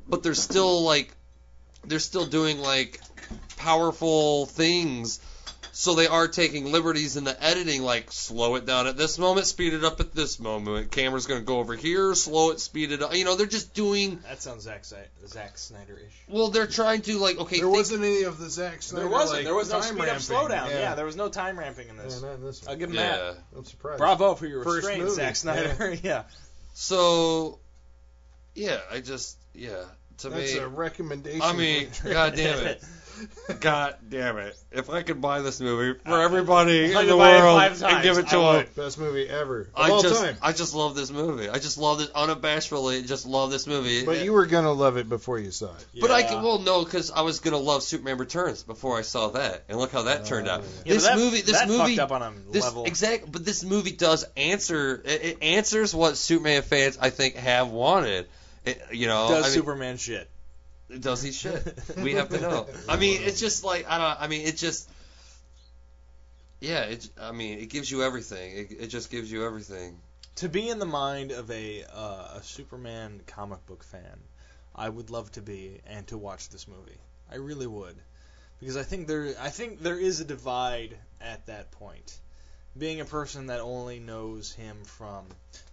Speaker 1: but they're still like they're still doing like powerful things. So they are taking liberties in the editing, like slow it down at this moment, speed it up at this moment. Camera's gonna go over here, slow it, speed it up. You know, they're just doing
Speaker 5: That sounds Zack, Si- Zack Snyder-ish.
Speaker 1: well, they're trying to like okay.
Speaker 2: There
Speaker 1: think-
Speaker 2: wasn't any of the Zack Snyder.
Speaker 5: There wasn't.
Speaker 2: like,
Speaker 5: there was no
Speaker 2: time
Speaker 5: speed up,
Speaker 2: ramping.
Speaker 5: slow down. Yeah.
Speaker 2: Yeah,
Speaker 5: there was no time ramping in this.
Speaker 2: Yeah, not in this
Speaker 5: I'll give him that.
Speaker 2: I'm surprised.
Speaker 5: Bravo for your
Speaker 2: First
Speaker 5: restraint,
Speaker 2: movie.
Speaker 5: Zack Snyder. <laughs> Yeah.
Speaker 1: So, yeah, I just yeah. To
Speaker 2: That's
Speaker 1: me,
Speaker 2: a recommendation.
Speaker 1: I mean, god damn it, <laughs> <laughs> god damn it! If I could buy this movie for uh,
Speaker 5: everybody
Speaker 1: in the world
Speaker 5: five
Speaker 1: and give it to them.
Speaker 2: best movie ever of
Speaker 1: I
Speaker 2: all
Speaker 1: just,
Speaker 2: time.
Speaker 1: I just love this movie. I just love it unabashedly. Just love this movie.
Speaker 2: But you were gonna love it before you saw it.
Speaker 1: But I can, well, no, because I was gonna love Superman Returns before I saw that, and look how that oh. turned out.
Speaker 2: Oh,
Speaker 5: Yeah,
Speaker 1: this
Speaker 5: but that,
Speaker 1: movie, this
Speaker 5: that
Speaker 1: movie,
Speaker 5: fucked up on a
Speaker 1: This
Speaker 5: level.
Speaker 1: exact, but this movie does answer. It, it answers what Superman fans I think have wanted. It, you know,
Speaker 5: does
Speaker 1: I mean,
Speaker 5: Superman shit.
Speaker 1: Does he shit? <laughs> We have to know. I mean, it's just like I don't. I mean, it just. Yeah, it. I mean, it gives you everything. It, it just gives you everything.
Speaker 5: To be in the mind of a uh, a Superman comic book fan, I would love to be and to watch this movie. I really would, because I think there I think there is a divide at that point. Being a person that only knows him from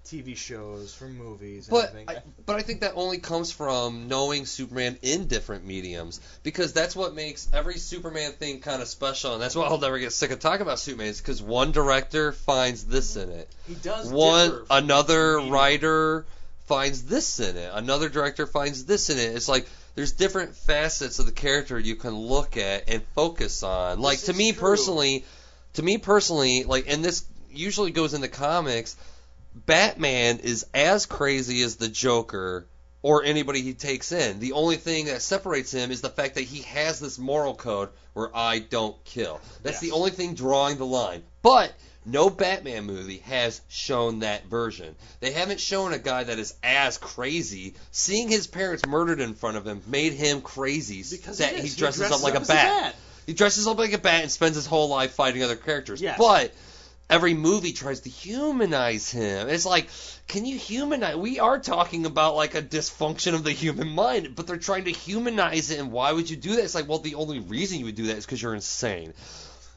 Speaker 5: TV shows, from movies, and
Speaker 1: But. I, but I think that only comes from knowing Superman in different mediums because that's what makes every Superman thing kind of special, and that's why I'll never get sick of talking about Superman. Is because one director finds this in it,
Speaker 5: he does
Speaker 1: one another writer finds this in it, another director finds this in it. It's like there's different facets of the character you can look at and focus on. Like to me
Speaker 5: true.
Speaker 1: personally, to me personally, like and this usually goes in the comics. Batman is as crazy as the Joker or anybody he takes in. The only thing that separates him is the fact that he has this moral code where I don't kill. That's
Speaker 5: Yes.
Speaker 1: the only thing drawing the line. But no Batman movie has shown that version. They haven't shown a guy that is as crazy. Seeing his parents murdered in front of him made him crazy.
Speaker 5: because
Speaker 1: that
Speaker 5: he,
Speaker 1: he
Speaker 5: is.
Speaker 1: dresses, up like a
Speaker 5: as
Speaker 1: bat. He dresses up like a bat and spends his whole life fighting other characters.
Speaker 5: Yes.
Speaker 1: But every movie tries to humanize him. It's like, can you humanize? We are talking about like a dysfunction of the human mind, but they're trying to humanize it. And why would you do that? It's like, well, the only reason you would do that is because you're insane.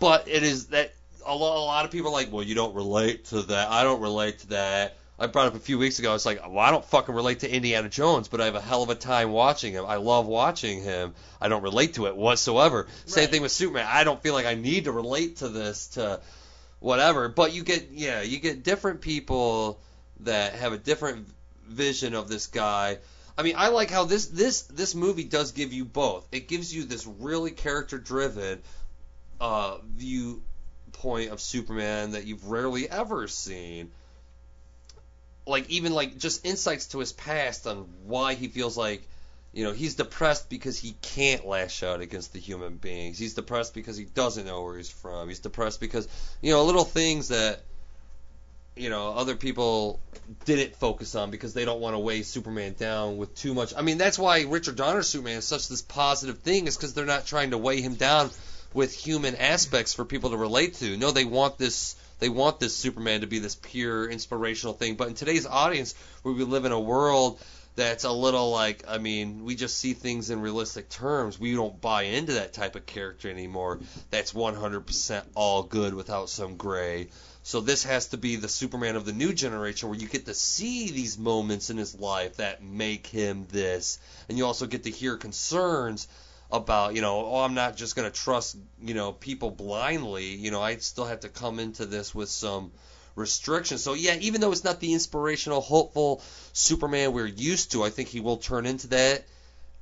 Speaker 1: But it is that a lot, a lot of people are like, well, you don't relate to that. I don't relate to that. I brought up a few weeks ago. It's like, well, I don't fucking relate to Indiana Jones, but I have a hell of a time watching him. I love watching him. I don't relate to it whatsoever. Same thing with Superman. I don't feel like I need to relate to this to whatever. But you get, yeah, you get different people that have a different vision of this guy. I mean, I like how this this this movie does give you both. It gives you this really character driven uh, viewpoint of Superman that you've rarely ever seen. Like even like just insights to his past on why he feels like you know he's depressed because he can't lash out against the human beings. He's depressed because he doesn't know where he's from. He's depressed because you know little things that you know other people didn't focus on because they don't want to weigh Superman down with too much. I mean that's why Richard Donner's Superman is such this positive thing is because they're not trying to weigh him down with human aspects for people to relate to. No, they want this they want this Superman to be this pure inspirational thing. But in today's audience where we live in a world that's a little like I mean, we just see things in realistic terms. We don't buy into that type of character anymore. That's 100% all good without some gray. So this has to be the Superman of the new generation where you get to see these moments in his life that make him this. And you also get to hear concerns about, you know, oh, I'm not just going to trust, you know, people blindly. You know, I still have to come into this with some restrictions. So yeah, even though it's not the inspirational, hopeful Superman we're used to, I think he will turn into that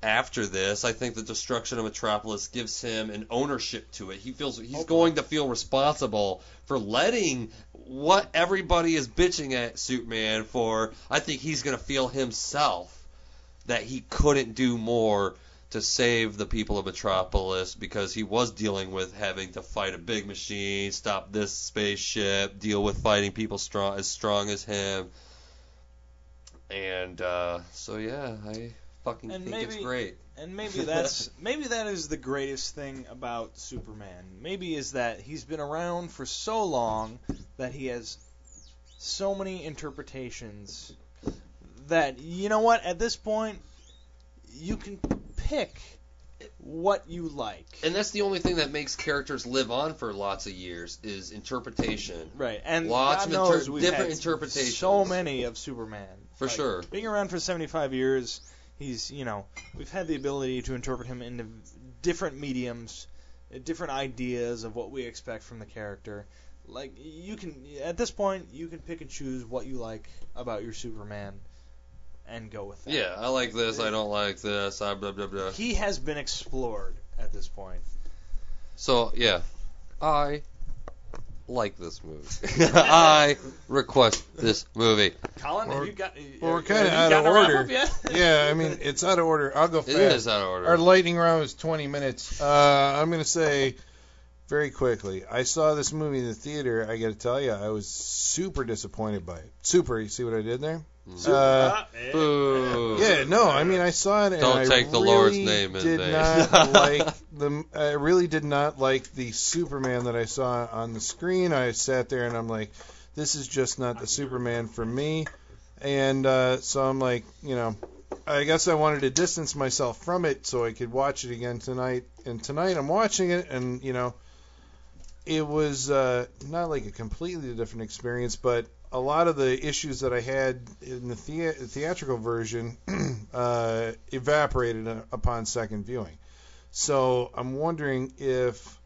Speaker 1: after this. I think the destruction of Metropolis gives him an ownership to it. He feels he's going to feel responsible for letting what everybody is bitching at Superman for. I think he's going to feel himself that he couldn't do more to save the people of Metropolis because he was dealing with having to fight a big machine, stop this spaceship, deal with fighting people strong as strong as him. And uh, so yeah, I fucking
Speaker 5: And
Speaker 1: think it's great.
Speaker 5: And maybe <laughs> that's maybe that is the greatest thing about Superman. Maybe is that he's been around for so long that he has so many interpretations that you know what at this point you can pick what you like.
Speaker 1: And that's the only thing that makes characters live on for lots of years is interpretation.
Speaker 5: Right, and
Speaker 1: Lots
Speaker 5: God
Speaker 1: of inter- different interpretations.
Speaker 5: So many of Superman.
Speaker 1: For
Speaker 5: Like,
Speaker 1: sure.
Speaker 5: Being around for 75 years, he's you know we've had the ability to interpret him into different mediums, uh, different ideas of what we expect from the character. Like you can at this point you can pick and choose what you like about your Superman, and go with that.
Speaker 1: Yeah, I like this. I don't like this. I blah blah blah.
Speaker 5: He has been explored at this point.
Speaker 1: So yeah, I like this movie. <laughs> I request this movie.
Speaker 5: Colin,
Speaker 2: Well,
Speaker 5: have you got?
Speaker 2: well, we're kinda out of
Speaker 5: gotten a wrap
Speaker 2: order. <laughs> Yeah, I mean it's out of order. I'll go
Speaker 1: It
Speaker 2: fast.
Speaker 1: is out of order.
Speaker 2: Our lightning round is 20 minutes. Uh, I'm going to say very quickly. I saw this movie in the theater. I got to tell you, I was super disappointed by it. Super. You see what I did there?
Speaker 1: Super.
Speaker 2: Uh.
Speaker 1: Boo.
Speaker 2: yeah. No. I mean, I saw it and
Speaker 1: Don't
Speaker 2: I
Speaker 1: take the
Speaker 2: really
Speaker 1: Lord's name in
Speaker 2: did
Speaker 1: vain.
Speaker 2: not <laughs> like the. I really did not like the Superman that I saw on the screen. I sat there and I'm like, this is just not the Superman for me. And uh, so I'm like, you know, I guess I wanted to distance myself from it so I could watch it again tonight. And tonight I'm watching it, and you know, it was uh, not like a completely different experience, but a lot of the issues that I had in the thea- theatrical version <clears throat> uh, evaporated upon second viewing. So I'm wondering if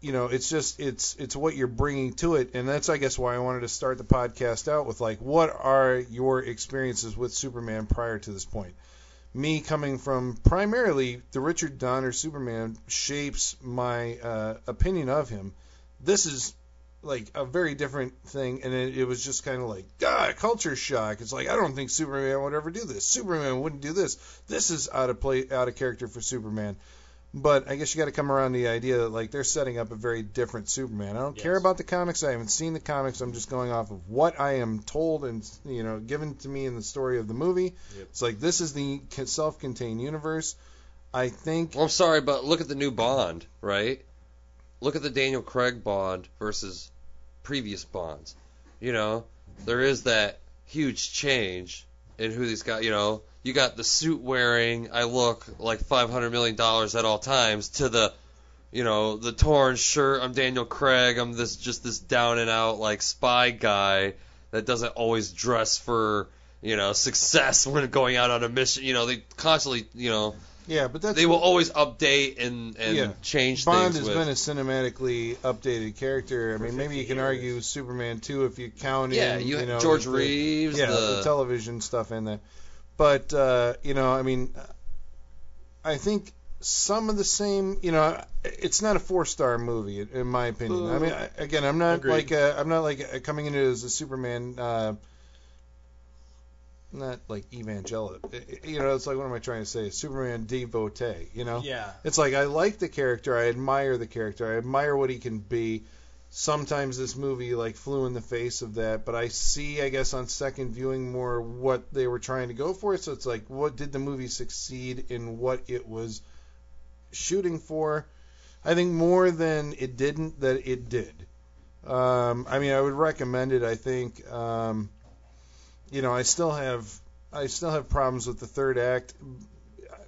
Speaker 2: you know it's just it's it's what you're bringing to it and that's i guess why i wanted to start the podcast out with like what are your experiences with superman prior to this point me coming from primarily the richard donner superman shapes my uh, opinion of him this is like a very different thing and it, it was just kind of like ah culture shock it's like i don't think superman would ever do this superman wouldn't do this this is out of play out of character for superman but I guess you got to come around to the idea that like they're setting up a very different Superman. I don't care about the comics. I haven't seen the comics. I'm just going off of what I am told and you know given to me in the story of the movie.
Speaker 5: Yep.
Speaker 2: It's like this is the self-contained universe. I think
Speaker 1: Well, I'm sorry, but look at the new Bond, right? Look at the Daniel Craig Bond versus previous Bonds. You know, there is that huge change in who these guys. You know, you got the suit wearing, I look like 500 million dollars at all times, to the, you know, the torn shirt. I'm Daniel Craig. I'm this just this down and out like spy guy that doesn't always dress for you know success when going out on a mission. You know, they constantly you know
Speaker 2: Yeah, but that's
Speaker 1: they will always update and and
Speaker 2: Yeah.
Speaker 1: change
Speaker 2: Bond
Speaker 1: things Bond
Speaker 2: has
Speaker 1: with.
Speaker 2: been a cinematically updated character. I mean, maybe you can
Speaker 6: years.
Speaker 2: argue Superman 2 if you count
Speaker 1: yeah,
Speaker 2: in,
Speaker 1: you,
Speaker 2: you know,
Speaker 1: George
Speaker 2: the-
Speaker 1: Reeves.
Speaker 2: yeah,
Speaker 1: the,
Speaker 2: the television stuff in there. But uh, you know, I mean, I think some of the same. You know, it's not a four-star movie in my opinion. I mean, I, again, I'm not
Speaker 5: Agreed.
Speaker 2: like uh, I'm not like uh, coming into it as a Superman. Uh, not like evangelical. You know, it's like what am I trying to say? Superman devotee. You know,
Speaker 6: Yeah.
Speaker 2: it's like I like the character, I admire the character, I admire what he can be. Sometimes this movie like flew in the face of that, but I see, I guess, on second viewing more what they were trying to go for. So it's like, what did the movie succeed in what it was shooting for? I think more than it didn't that it did. Um, I mean, I would recommend it. I think, um, you know, I still have, I still have problems with the third act.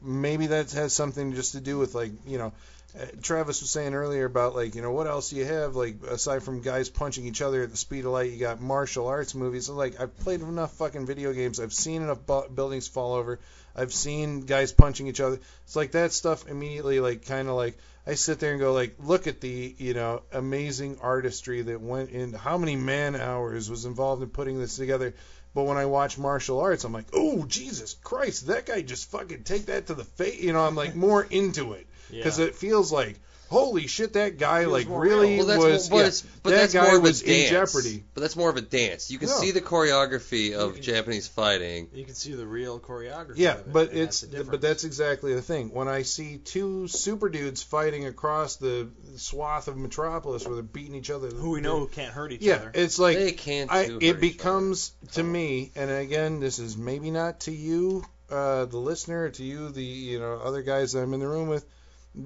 Speaker 2: Maybe that has something just to do with like, you know, uh, Travis was saying earlier about like, you know, what else do you have like aside from guys punching each other at the speed of light? You got martial arts movies. So, like, I've played enough fucking video games. I've seen enough bu- buildings fall over. I've seen guys punching each other. It's like that stuff immediately like kind of like I sit there and go like, look at the you know amazing artistry that went in. How many man hours was involved in putting this together? But when I watch martial arts, I'm like, oh Jesus Christ, that guy just fucking take that to the face. You know, I'm like <laughs> more into it because it feels like, holy shit, that guy
Speaker 6: Feels
Speaker 2: like really
Speaker 1: well, that's
Speaker 2: was.
Speaker 1: more, but,
Speaker 2: yeah,
Speaker 1: but
Speaker 2: that guy was
Speaker 1: dance.
Speaker 2: in jeopardy.
Speaker 1: But that's more of a dance. You can
Speaker 2: No.
Speaker 1: see the choreography of
Speaker 6: can-
Speaker 1: Japanese fighting.
Speaker 5: You can see the real choreography.
Speaker 2: Yeah,
Speaker 5: of it,
Speaker 2: but it's
Speaker 5: that's
Speaker 2: but that's exactly the thing. When I see two super dudes fighting across the swath of Metropolis where they're beating each other,
Speaker 5: who we know who can't hurt each
Speaker 2: yeah,
Speaker 5: other.
Speaker 2: it's like
Speaker 1: they can't.
Speaker 2: I,
Speaker 1: do hurt
Speaker 2: it
Speaker 1: each
Speaker 2: becomes to me, and again, this is maybe not to you, uh, the listener, to you, the you know other guys that I'm in the room with.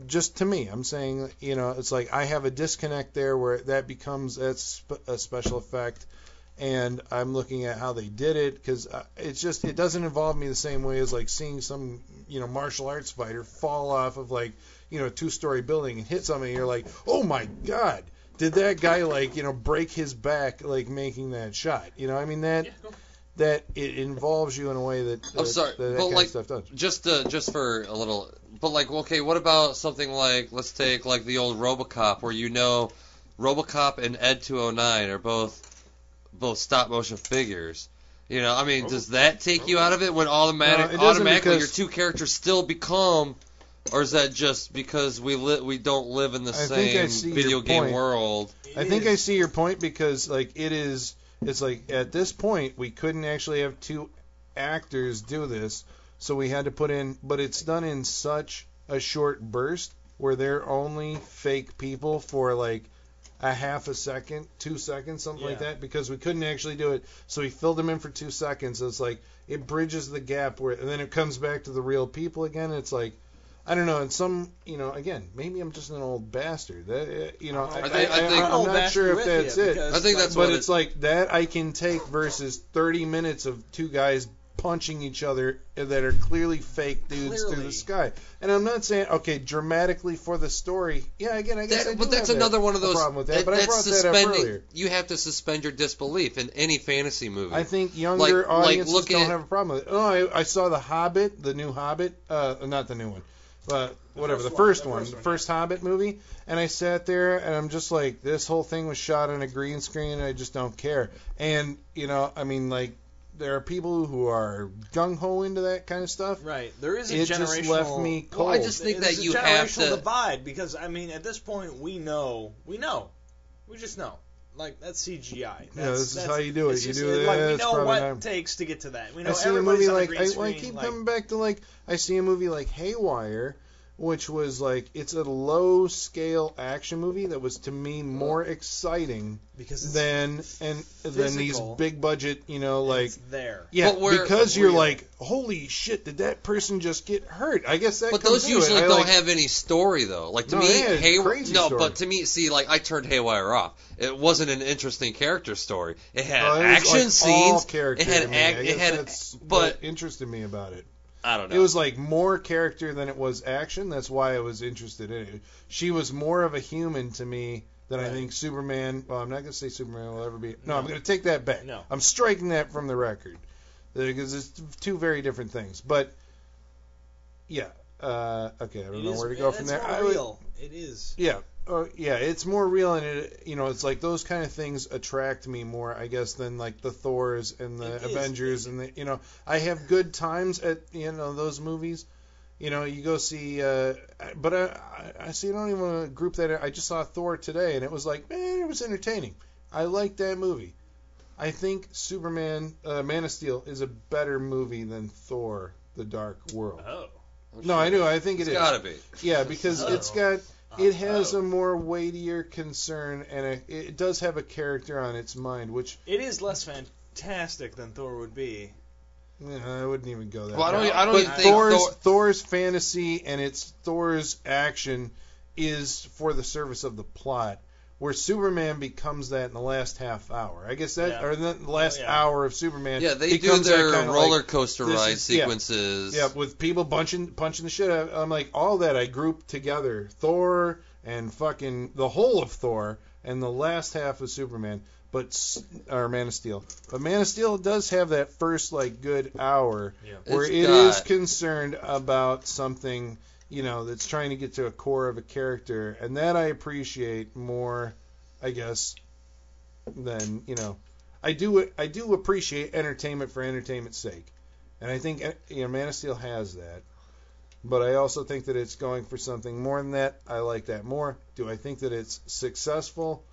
Speaker 2: Just to me, I'm saying, you know, it's like I have a disconnect there where that becomes that's sp- a special effect, and I'm looking at how they did it because uh, it's just it doesn't involve me the same way as like seeing some you know martial arts fighter fall off of like you know a two-story building and hit something. And you're like, oh my god, did that guy like you know break his back like making that shot? You know, I mean that that it involves you in a way that, that
Speaker 1: I'm sorry,
Speaker 2: that, that
Speaker 1: but
Speaker 2: kind
Speaker 1: like-
Speaker 2: of stuff does.
Speaker 1: just uh, just for a little but like okay what about something like let's take like the old robocop where you know robocop and ed 209 are both both stop motion figures you know i mean does that take you out of it when automatic
Speaker 2: No, it doesn't
Speaker 1: automatically your two characters still become or is that just because we li- we don't live in the
Speaker 2: I think I
Speaker 1: same
Speaker 2: see your
Speaker 1: video game
Speaker 2: point.
Speaker 1: world
Speaker 6: It
Speaker 2: I think I see your point because like it is it's like at this point we couldn't actually have two actors do this, so we had to put in but it's done in such a short burst where they're only fake people for like a half a second, two seconds, something like that, because we couldn't actually do it. So we filled them in for two seconds. So it's like it bridges the gap where, and then it comes back to the real people again. It's like I don't know. And some, you know, again, maybe I'm just an old bastard. That, uh, you know, I,
Speaker 1: I think- I think-
Speaker 2: am
Speaker 5: I'll
Speaker 2: not sure if that's it.
Speaker 5: because,
Speaker 1: I think that's
Speaker 2: But
Speaker 1: what
Speaker 2: it's like that I can take versus 30 minutes of two guys punching each other that are clearly fake dudes through the sky. And I'm not saying okay, dramatically for the story. Yeah, again, I guess
Speaker 1: That-
Speaker 2: I do
Speaker 1: but that's
Speaker 2: have
Speaker 1: another
Speaker 2: that,
Speaker 1: one of
Speaker 2: a
Speaker 1: those.
Speaker 2: problem with that.
Speaker 1: that-
Speaker 2: but I
Speaker 1: that's
Speaker 2: brought that up
Speaker 1: suspending.
Speaker 2: earlier.
Speaker 1: You have to suspend your disbelief in any fantasy movie.
Speaker 2: I think younger
Speaker 1: Like- like
Speaker 2: audiences
Speaker 1: looking
Speaker 2: don't
Speaker 1: at-
Speaker 2: have a problem with it. Oh, I, I saw the Hobbit, the new Hobbit, uh, not the new one, but whatever,
Speaker 6: first
Speaker 2: the
Speaker 6: one,
Speaker 2: first
Speaker 6: the
Speaker 2: one,
Speaker 6: first
Speaker 2: the
Speaker 6: one,
Speaker 2: first Hobbit movie, and I sat there and I'm just like, this whole thing was shot on a green screen, and I just don't care. And you know, I mean, like, there are people who are gung ho into that kind of stuff.
Speaker 5: Right. There is a
Speaker 2: It
Speaker 5: generational.
Speaker 2: just left me cold. Well.
Speaker 1: I just think
Speaker 5: there's
Speaker 1: that
Speaker 5: a
Speaker 1: you have
Speaker 5: generational
Speaker 1: to.
Speaker 5: divide because I mean at this point we know we know we just know like that's CGI. That's,
Speaker 2: Yeah, this is how you do it. You do
Speaker 5: like
Speaker 2: that,
Speaker 5: we know what takes to get to that. We know
Speaker 2: I see a
Speaker 5: everybody's
Speaker 2: movie like I, I keep
Speaker 5: like,
Speaker 2: coming back to like I see a movie like Haywire, which was like it's a low scale action movie that was to me more exciting
Speaker 5: because it's,
Speaker 2: than and than these big budget, you know, like
Speaker 5: it's there.
Speaker 2: yeah,
Speaker 1: But where-
Speaker 2: because you're
Speaker 5: real.
Speaker 2: like, holy shit, did that person just get hurt? I guess that.
Speaker 1: But
Speaker 2: comes
Speaker 1: those
Speaker 2: into it.
Speaker 1: usually
Speaker 2: I
Speaker 1: don't
Speaker 2: like-
Speaker 1: have any story though. Like to
Speaker 2: No,
Speaker 1: me,
Speaker 2: they had
Speaker 1: Hay-
Speaker 2: crazy
Speaker 1: no,
Speaker 2: story.
Speaker 1: but to me, see, like I turned Haywire off. It wasn't an interesting character story. It had
Speaker 2: Oh, it was,
Speaker 1: action
Speaker 2: like, all
Speaker 1: scenes.
Speaker 2: character
Speaker 1: It had
Speaker 2: to me.
Speaker 1: act.
Speaker 2: I
Speaker 1: It had,
Speaker 2: that's
Speaker 1: but
Speaker 2: what interested me about it.
Speaker 1: I don't know.
Speaker 2: It was like more character than it was action. That's why I was interested in it. She was more of a human to me than I think Superman. Well, I'm not gonna say Superman will ever be. No, I'm gonna take that back.
Speaker 5: No.
Speaker 2: I'm striking that from the record because it's two very different things. But yeah, uh, okay, I don't
Speaker 5: It
Speaker 2: know
Speaker 5: is-
Speaker 2: where to go from there.
Speaker 5: more
Speaker 2: I
Speaker 5: It is.
Speaker 2: yeah, uh, yeah, it's more real, and it, you know, it's like those kind of things attract me more, I guess, than like the Thors and the
Speaker 5: It is.
Speaker 2: Avengers, and the, you know, I have good times at you know those movies. You know, you go see, uh, but I, I, I see. I don't even want to group that. I just saw Thor today, and it was like, man, it was entertaining. I liked that movie. I think Superman, uh, Man of Steel, is a better movie than Thor: The Dark World.
Speaker 5: Oh.
Speaker 2: No, I do. I think it
Speaker 1: It's
Speaker 2: is.
Speaker 1: gotta be.
Speaker 2: Yeah, because
Speaker 5: Oh.
Speaker 2: it's got it has a more weightier concern and a, it does have a character on its mind, which
Speaker 5: It is less fantastic than Thor would be.
Speaker 2: I wouldn't even go that.
Speaker 1: Well, I
Speaker 2: far.
Speaker 1: don't. I don't
Speaker 2: but
Speaker 1: even think
Speaker 2: Thor's
Speaker 1: Thor,
Speaker 2: Thor's fantasy and its Thor's action is for the service of the plot. Where Superman becomes that in the last half hour, I guess that,
Speaker 5: Yeah.
Speaker 2: or the last
Speaker 5: Oh, yeah.
Speaker 2: hour of Superman.
Speaker 1: yeah, they do their
Speaker 2: kinda
Speaker 1: roller
Speaker 2: like-
Speaker 1: coaster
Speaker 2: this
Speaker 1: ride
Speaker 2: is-
Speaker 1: sequences.
Speaker 2: Yeah, with people punching punching the shit out. I'm like all that I grouped together. Thor and fucking the whole of Thor and the last half of Superman, but or Man of Steel. But Man of Steel does have that first like good hour
Speaker 5: Yeah.
Speaker 2: where
Speaker 1: It's
Speaker 2: it is
Speaker 1: got-
Speaker 2: concerned about something, you know, that's trying to get to a core of a character, and that I appreciate more, I guess, than you know. I do I do appreciate entertainment for entertainment's sake, and I think you know Man of Steel has that. But I also think that it's going for something more than that. I like that more. Do I think that it's successful?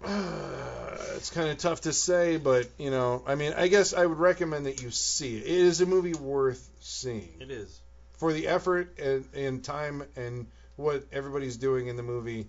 Speaker 2: <sighs> it's kind of tough to say, but you know, I mean, I guess I would recommend that you see it. It is a movie worth seeing
Speaker 5: It is.
Speaker 2: For the effort and, and time and what everybody's doing in the movie.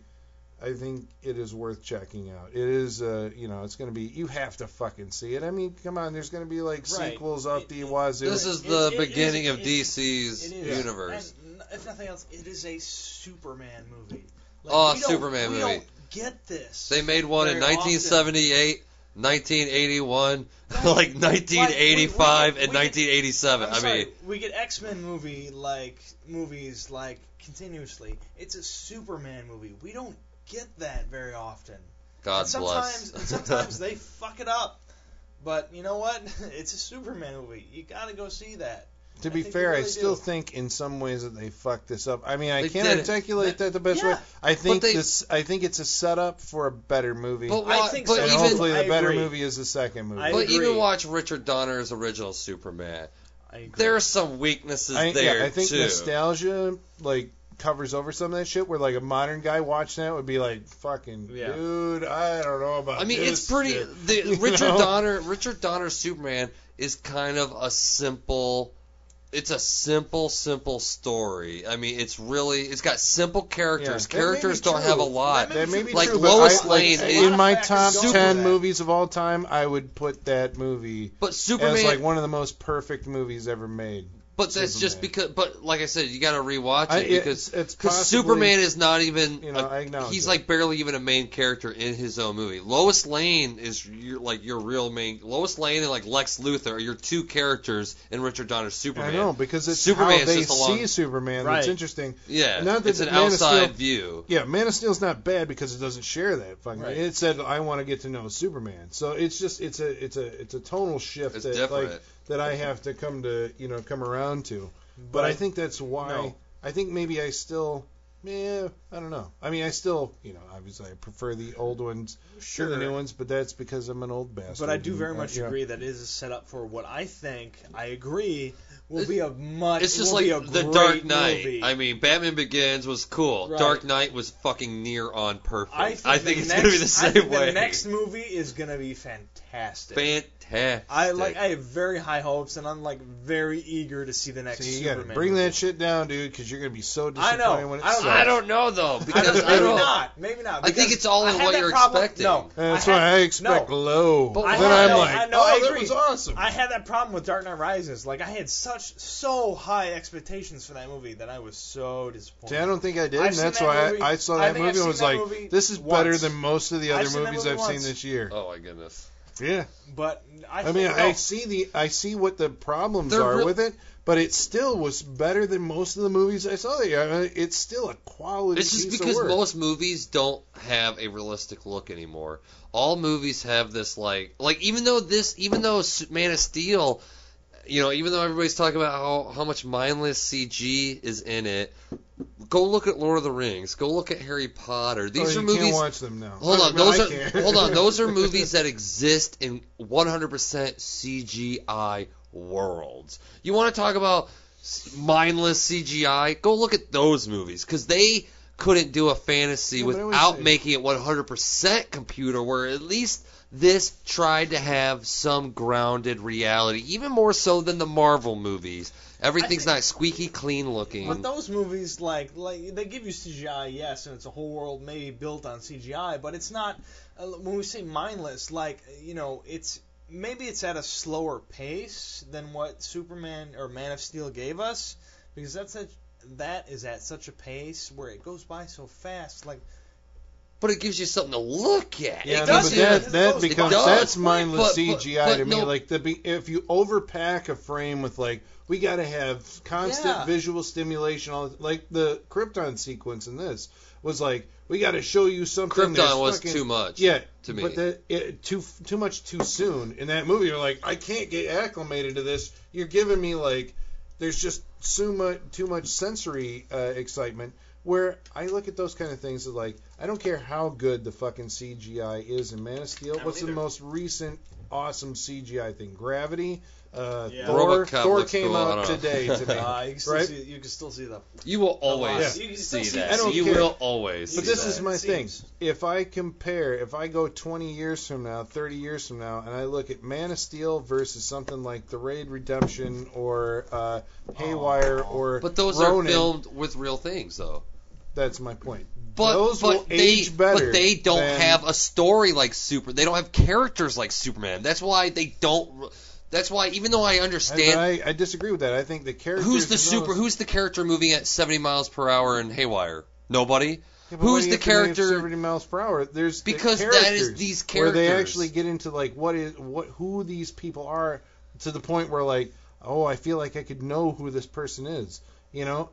Speaker 2: I think it is worth checking out. It is, uh, you know, it's going to be. You have to fucking see it. I mean, come on. There's going to be like
Speaker 5: Right.
Speaker 2: sequels out
Speaker 5: It-
Speaker 2: the
Speaker 5: it-
Speaker 2: wazoo.
Speaker 1: This is
Speaker 5: It-
Speaker 1: the
Speaker 5: it is-
Speaker 1: beginning of
Speaker 5: it-
Speaker 1: DC's
Speaker 5: It is.
Speaker 1: universe.
Speaker 5: And if nothing else, it is a Superman movie.
Speaker 1: Oh,
Speaker 5: we don't-
Speaker 1: Superman
Speaker 5: we
Speaker 1: movie.
Speaker 5: Don't get this.
Speaker 1: They made one in
Speaker 5: very
Speaker 1: 1978, 1981, <laughs>
Speaker 5: Right.
Speaker 1: like 1985
Speaker 5: Like, we- we-
Speaker 1: and
Speaker 5: we-
Speaker 1: 1987.
Speaker 5: I'm
Speaker 1: I mean,
Speaker 5: we get X Men movie like movies like continuously. It's a Superman movie. We don't get that very often.
Speaker 1: God
Speaker 5: and sometimes,
Speaker 1: bless.
Speaker 5: sometimes <laughs> they fuck it up. But you know what? <laughs> It's a Superman movie. You gotta go see that.
Speaker 2: To be
Speaker 5: think
Speaker 2: fair,
Speaker 5: they
Speaker 2: I still
Speaker 5: do.
Speaker 2: think in some ways that they fucked this up. I mean, I
Speaker 1: They
Speaker 2: can't
Speaker 1: did it.
Speaker 2: articulate that the best
Speaker 5: Yeah.
Speaker 2: way. I think
Speaker 1: they-
Speaker 2: this. I think it's a setup for a better movie.
Speaker 1: but
Speaker 5: I think
Speaker 1: but
Speaker 5: so.
Speaker 2: and
Speaker 5: even-
Speaker 2: hopefully,
Speaker 5: I
Speaker 2: the better
Speaker 5: agree.
Speaker 2: movie is the second movie.
Speaker 5: I
Speaker 1: but
Speaker 5: agree.
Speaker 1: even watch Richard Donner's original Superman.
Speaker 5: I agree.
Speaker 1: There are some weaknesses
Speaker 2: I,
Speaker 1: there
Speaker 2: yeah, I think
Speaker 1: too.
Speaker 2: nostalgia like covers over some of that shit. Where like a modern guy watching that would be like, "Fucking
Speaker 5: Yeah.
Speaker 2: dude, I don't know about."
Speaker 1: I mean,
Speaker 2: this
Speaker 1: it's pretty.
Speaker 2: shit."
Speaker 1: The <laughs> Richard
Speaker 2: know?
Speaker 1: Donner, Richard Donner's Superman is kind of a simple. It's a simple, simple story. I mean, it's really. It's got simple characters.
Speaker 2: Yeah, that may be
Speaker 1: characters don't have a lot.
Speaker 2: That may be
Speaker 1: Like
Speaker 2: true,
Speaker 1: Lois
Speaker 2: but I, like,
Speaker 1: Lane
Speaker 2: in my top ten
Speaker 5: that.
Speaker 2: movies of all time, I would put that movie
Speaker 1: But
Speaker 2: as
Speaker 1: Superman.
Speaker 2: like one of the most perfect movies ever made.
Speaker 1: But that's just because. But like I said, you got to rewatch it
Speaker 2: I,
Speaker 1: because
Speaker 2: it's it's possibly,
Speaker 1: Superman is not even.
Speaker 2: you know,
Speaker 1: a-
Speaker 2: I acknowledge
Speaker 1: he's
Speaker 2: it.
Speaker 1: like barely even a main character in his own movie. Lois Lane is your, like your real main. Lois Lane and like Lex Luthor are your two characters in Richard Donner's Superman.
Speaker 2: I know because it's
Speaker 1: Superman's
Speaker 2: how they
Speaker 1: just along-
Speaker 2: see Superman
Speaker 5: Right.
Speaker 2: that's interesting.
Speaker 1: Yeah,
Speaker 2: Not that
Speaker 1: it's an
Speaker 2: Man of
Speaker 1: outside
Speaker 2: Steel-
Speaker 1: view.
Speaker 2: Yeah, Man of Steel's not bad because it doesn't share that fucking.
Speaker 5: Right.
Speaker 2: It said I want to get to know Superman, so it's just it's a it's a it's a tonal shift
Speaker 1: It's
Speaker 2: that
Speaker 1: different.
Speaker 2: like that I have to come to you know come around to. But I think that's why
Speaker 5: No.
Speaker 2: I think maybe I still yeah I don't know. I mean I still you know obviously I prefer the old ones
Speaker 5: sure.
Speaker 2: to the new ones, but that's because I'm an old bastard.
Speaker 5: But I do very
Speaker 2: and, uh,
Speaker 5: much
Speaker 2: you know.
Speaker 5: agree that it is a setup for what I think. I agree will
Speaker 1: It's-
Speaker 5: be a much.
Speaker 1: It's just like the Dark Knight.
Speaker 5: Movie.
Speaker 1: I mean, Batman Begins was cool.
Speaker 5: Right.
Speaker 1: Dark Knight was fucking near on perfect.
Speaker 5: I think, the
Speaker 1: it's
Speaker 5: next,
Speaker 1: gonna be the
Speaker 5: I
Speaker 1: same
Speaker 5: think
Speaker 1: way.
Speaker 5: The next movie is gonna be fantastic.
Speaker 1: Fantastic.
Speaker 5: I like. I have very high hopes, and I'm like very eager to see the next
Speaker 2: So you
Speaker 5: Superman.
Speaker 2: gotta bring
Speaker 5: movie.
Speaker 2: that shit down, dude, because you're gonna be so
Speaker 5: I
Speaker 2: disappointed
Speaker 5: know.
Speaker 2: when it
Speaker 5: I don't-
Speaker 2: sucks.
Speaker 1: I don't know though <laughs>
Speaker 5: I
Speaker 1: because
Speaker 5: don't-
Speaker 1: I
Speaker 5: maybe
Speaker 1: don't.
Speaker 5: not. Maybe not.
Speaker 1: I think it's all in what you're
Speaker 5: problem-
Speaker 1: expecting.
Speaker 5: No,
Speaker 2: That's
Speaker 5: I
Speaker 2: why I expect
Speaker 5: no.
Speaker 2: low.
Speaker 1: But
Speaker 2: then
Speaker 1: why?
Speaker 2: I'm
Speaker 1: No,
Speaker 2: like,
Speaker 5: I know,
Speaker 2: oh,
Speaker 5: I
Speaker 2: that was awesome.
Speaker 5: I had that problem with Dark Knight Rises. Like I had such so high expectations for that movie that I was so disappointed.
Speaker 2: See, I don't think I did,
Speaker 5: I've
Speaker 2: and that's
Speaker 5: that
Speaker 2: why I, I saw that
Speaker 5: think I've
Speaker 2: movie and was like, this is better than most of the other movies I've seen this year.
Speaker 1: Oh my goodness.
Speaker 2: Yeah.
Speaker 5: But I,
Speaker 2: I mean,
Speaker 5: think,
Speaker 2: I
Speaker 5: no,
Speaker 2: see the I see what the problems
Speaker 1: They're
Speaker 2: are
Speaker 1: real-
Speaker 2: with it, but it still was better than most of the movies I saw that year. I mean, it's still a quality
Speaker 1: It's just because
Speaker 2: of work.
Speaker 1: most movies don't have a realistic look anymore. All movies have this like like even though this even though S- Man of Steel, you know, even though everybody's talking about how how much mindless CG is in it, go look at Lord of the Rings. Go look at Harry Potter.
Speaker 2: Oh,
Speaker 1: These
Speaker 2: you
Speaker 1: are
Speaker 2: can't
Speaker 1: movies.
Speaker 2: watch them now.
Speaker 1: Hold <laughs>
Speaker 2: I
Speaker 1: on,
Speaker 2: mean,
Speaker 1: those
Speaker 2: I
Speaker 1: are hold on, those are <laughs> movies that exist in 100% CGI worlds. You want to talk about mindless CGI? Go look at those movies because they couldn't do a fantasy
Speaker 2: Yeah, I
Speaker 1: without making it 100% computer. Where at least this tried to have some grounded reality, even more so than the Marvel movies. Everything's
Speaker 6: think-
Speaker 1: not squeaky clean looking.
Speaker 6: But those movies, like, like they give you CGI, yes, and it's a whole world maybe built on CGI, but it's not. Uh, when we say mindless, like, you know, it's maybe it's at a slower pace than what Superman or Man of Steel gave us, because that's a, that is at such a pace where it goes by so fast. Like,
Speaker 1: But it gives you something to look at.
Speaker 2: Yeah,
Speaker 1: it
Speaker 2: no, but that that becomes that's mindless
Speaker 1: But- but-
Speaker 2: CGI
Speaker 1: but
Speaker 2: to me. Like the if you overpack a frame with like we got to have constant
Speaker 6: Yeah.
Speaker 2: visual stimulation. All like the Krypton sequence in this was like we got to show you something.
Speaker 1: Krypton was
Speaker 2: fucking-
Speaker 1: too much.
Speaker 2: Yeah,
Speaker 1: to me.
Speaker 2: but that it, too too much too soon in that movie. You're like I can't get acclimated to this. You're giving me like there's just so much too much sensory uh, excitement. Where I look at those kind of things as like I don't care how good the fucking CGI is in Man of Steel.
Speaker 6: don't
Speaker 2: What's the
Speaker 6: either.
Speaker 2: most recent awesome CGI thing? Gravity. Uh,
Speaker 6: Yeah.
Speaker 2: Thor.
Speaker 1: RoboCop
Speaker 2: Thor
Speaker 1: looks
Speaker 2: came
Speaker 1: cool, I
Speaker 2: out
Speaker 1: don't know.
Speaker 2: today to me. <laughs>
Speaker 6: uh, you can still
Speaker 2: Right?
Speaker 6: see, you can still see the.
Speaker 1: You will always
Speaker 6: Yeah. You can still
Speaker 1: see
Speaker 6: see-
Speaker 1: that.
Speaker 2: I don't
Speaker 1: you
Speaker 2: care.
Speaker 1: will always.
Speaker 2: But
Speaker 1: see
Speaker 2: this
Speaker 1: that.
Speaker 2: is my thing.
Speaker 6: seems.
Speaker 2: If I compare, if I go 20 years from now, 30 years from now, and I look at Man of Steel versus something like The Raid Redemption or uh, Haywire or
Speaker 1: But those
Speaker 2: Ronin,
Speaker 1: are filmed with real things, though.
Speaker 2: That's my point.
Speaker 1: But
Speaker 2: those
Speaker 1: but they but they don't
Speaker 2: than-
Speaker 1: have a story like Super. They don't have characters like Superman. That's why they don't. That's why even though I
Speaker 2: I,
Speaker 1: understand
Speaker 2: I, I disagree with that. I think the characters.
Speaker 1: who's the super
Speaker 2: those-
Speaker 1: who's the character moving at 70 miles per hour in Haywire? Nobody.
Speaker 2: Yeah,
Speaker 1: who's the
Speaker 2: have to make it
Speaker 1: character-
Speaker 2: 70 miles per hour. There's the
Speaker 1: Because that is
Speaker 2: characters where they actually get into like what is what who these people are to the point where like oh I feel like I could know who this person is. You know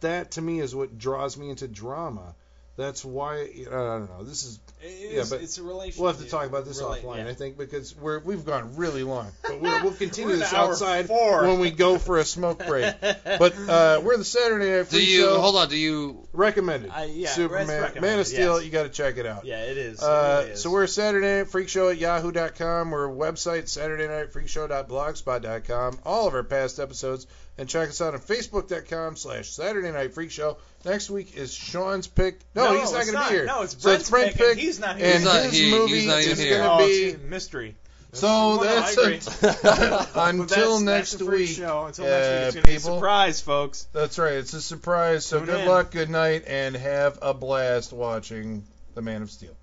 Speaker 2: that to me is what draws me into drama. That's why I don't know. This is
Speaker 6: It
Speaker 2: Yeah,
Speaker 6: is,
Speaker 2: but
Speaker 6: it's a relationship.
Speaker 2: we'll have to talk about this
Speaker 6: Relate-
Speaker 2: offline.
Speaker 6: yeah.
Speaker 2: I think because we're we've gone really long, <laughs> but we'll, we'll continue this outside
Speaker 6: four.
Speaker 2: when we go for a smoke break. But uh, we're the Saturday Night Freak
Speaker 1: Do
Speaker 2: Freak
Speaker 1: you
Speaker 2: Show.
Speaker 1: hold on? Do you
Speaker 2: recommended.
Speaker 6: I- yeah,
Speaker 2: Superman,
Speaker 6: it's
Speaker 2: Man of Steel.
Speaker 6: yes.
Speaker 2: You got to check it out.
Speaker 6: yeah, it is.
Speaker 2: Uh,
Speaker 6: it really is.
Speaker 2: so we're Saturday Night Freak Show at yahoo.com. We're website Saturday Night Freak Show.blogspot.com. All of our past episodes, and check us out on Facebook.com slash Saturday Night Freak Show. Next week is Sean's pick. No, he's not going to be here.
Speaker 6: No, it's
Speaker 2: so
Speaker 6: Brent's
Speaker 2: it's Brent
Speaker 6: pick, and
Speaker 2: pick,
Speaker 6: He's not here.
Speaker 2: and
Speaker 1: He's not-
Speaker 2: his
Speaker 1: he-
Speaker 2: movie
Speaker 1: he's not even
Speaker 2: is
Speaker 1: here.
Speaker 2: going
Speaker 6: oh,
Speaker 2: to
Speaker 6: it's
Speaker 2: be.
Speaker 6: a mystery.
Speaker 2: So
Speaker 6: Well,
Speaker 2: that's
Speaker 6: agree.
Speaker 2: a, <laughs> until
Speaker 6: that's,
Speaker 2: next
Speaker 6: that's
Speaker 2: week.
Speaker 6: Show. Until
Speaker 2: uh,
Speaker 6: next week, it's gonna be a
Speaker 2: people.
Speaker 6: surprise, folks.
Speaker 2: That's right. It's a surprise. So
Speaker 6: Tune
Speaker 2: good
Speaker 6: in.
Speaker 2: luck, good night, and have a blast watching The Man of Steel.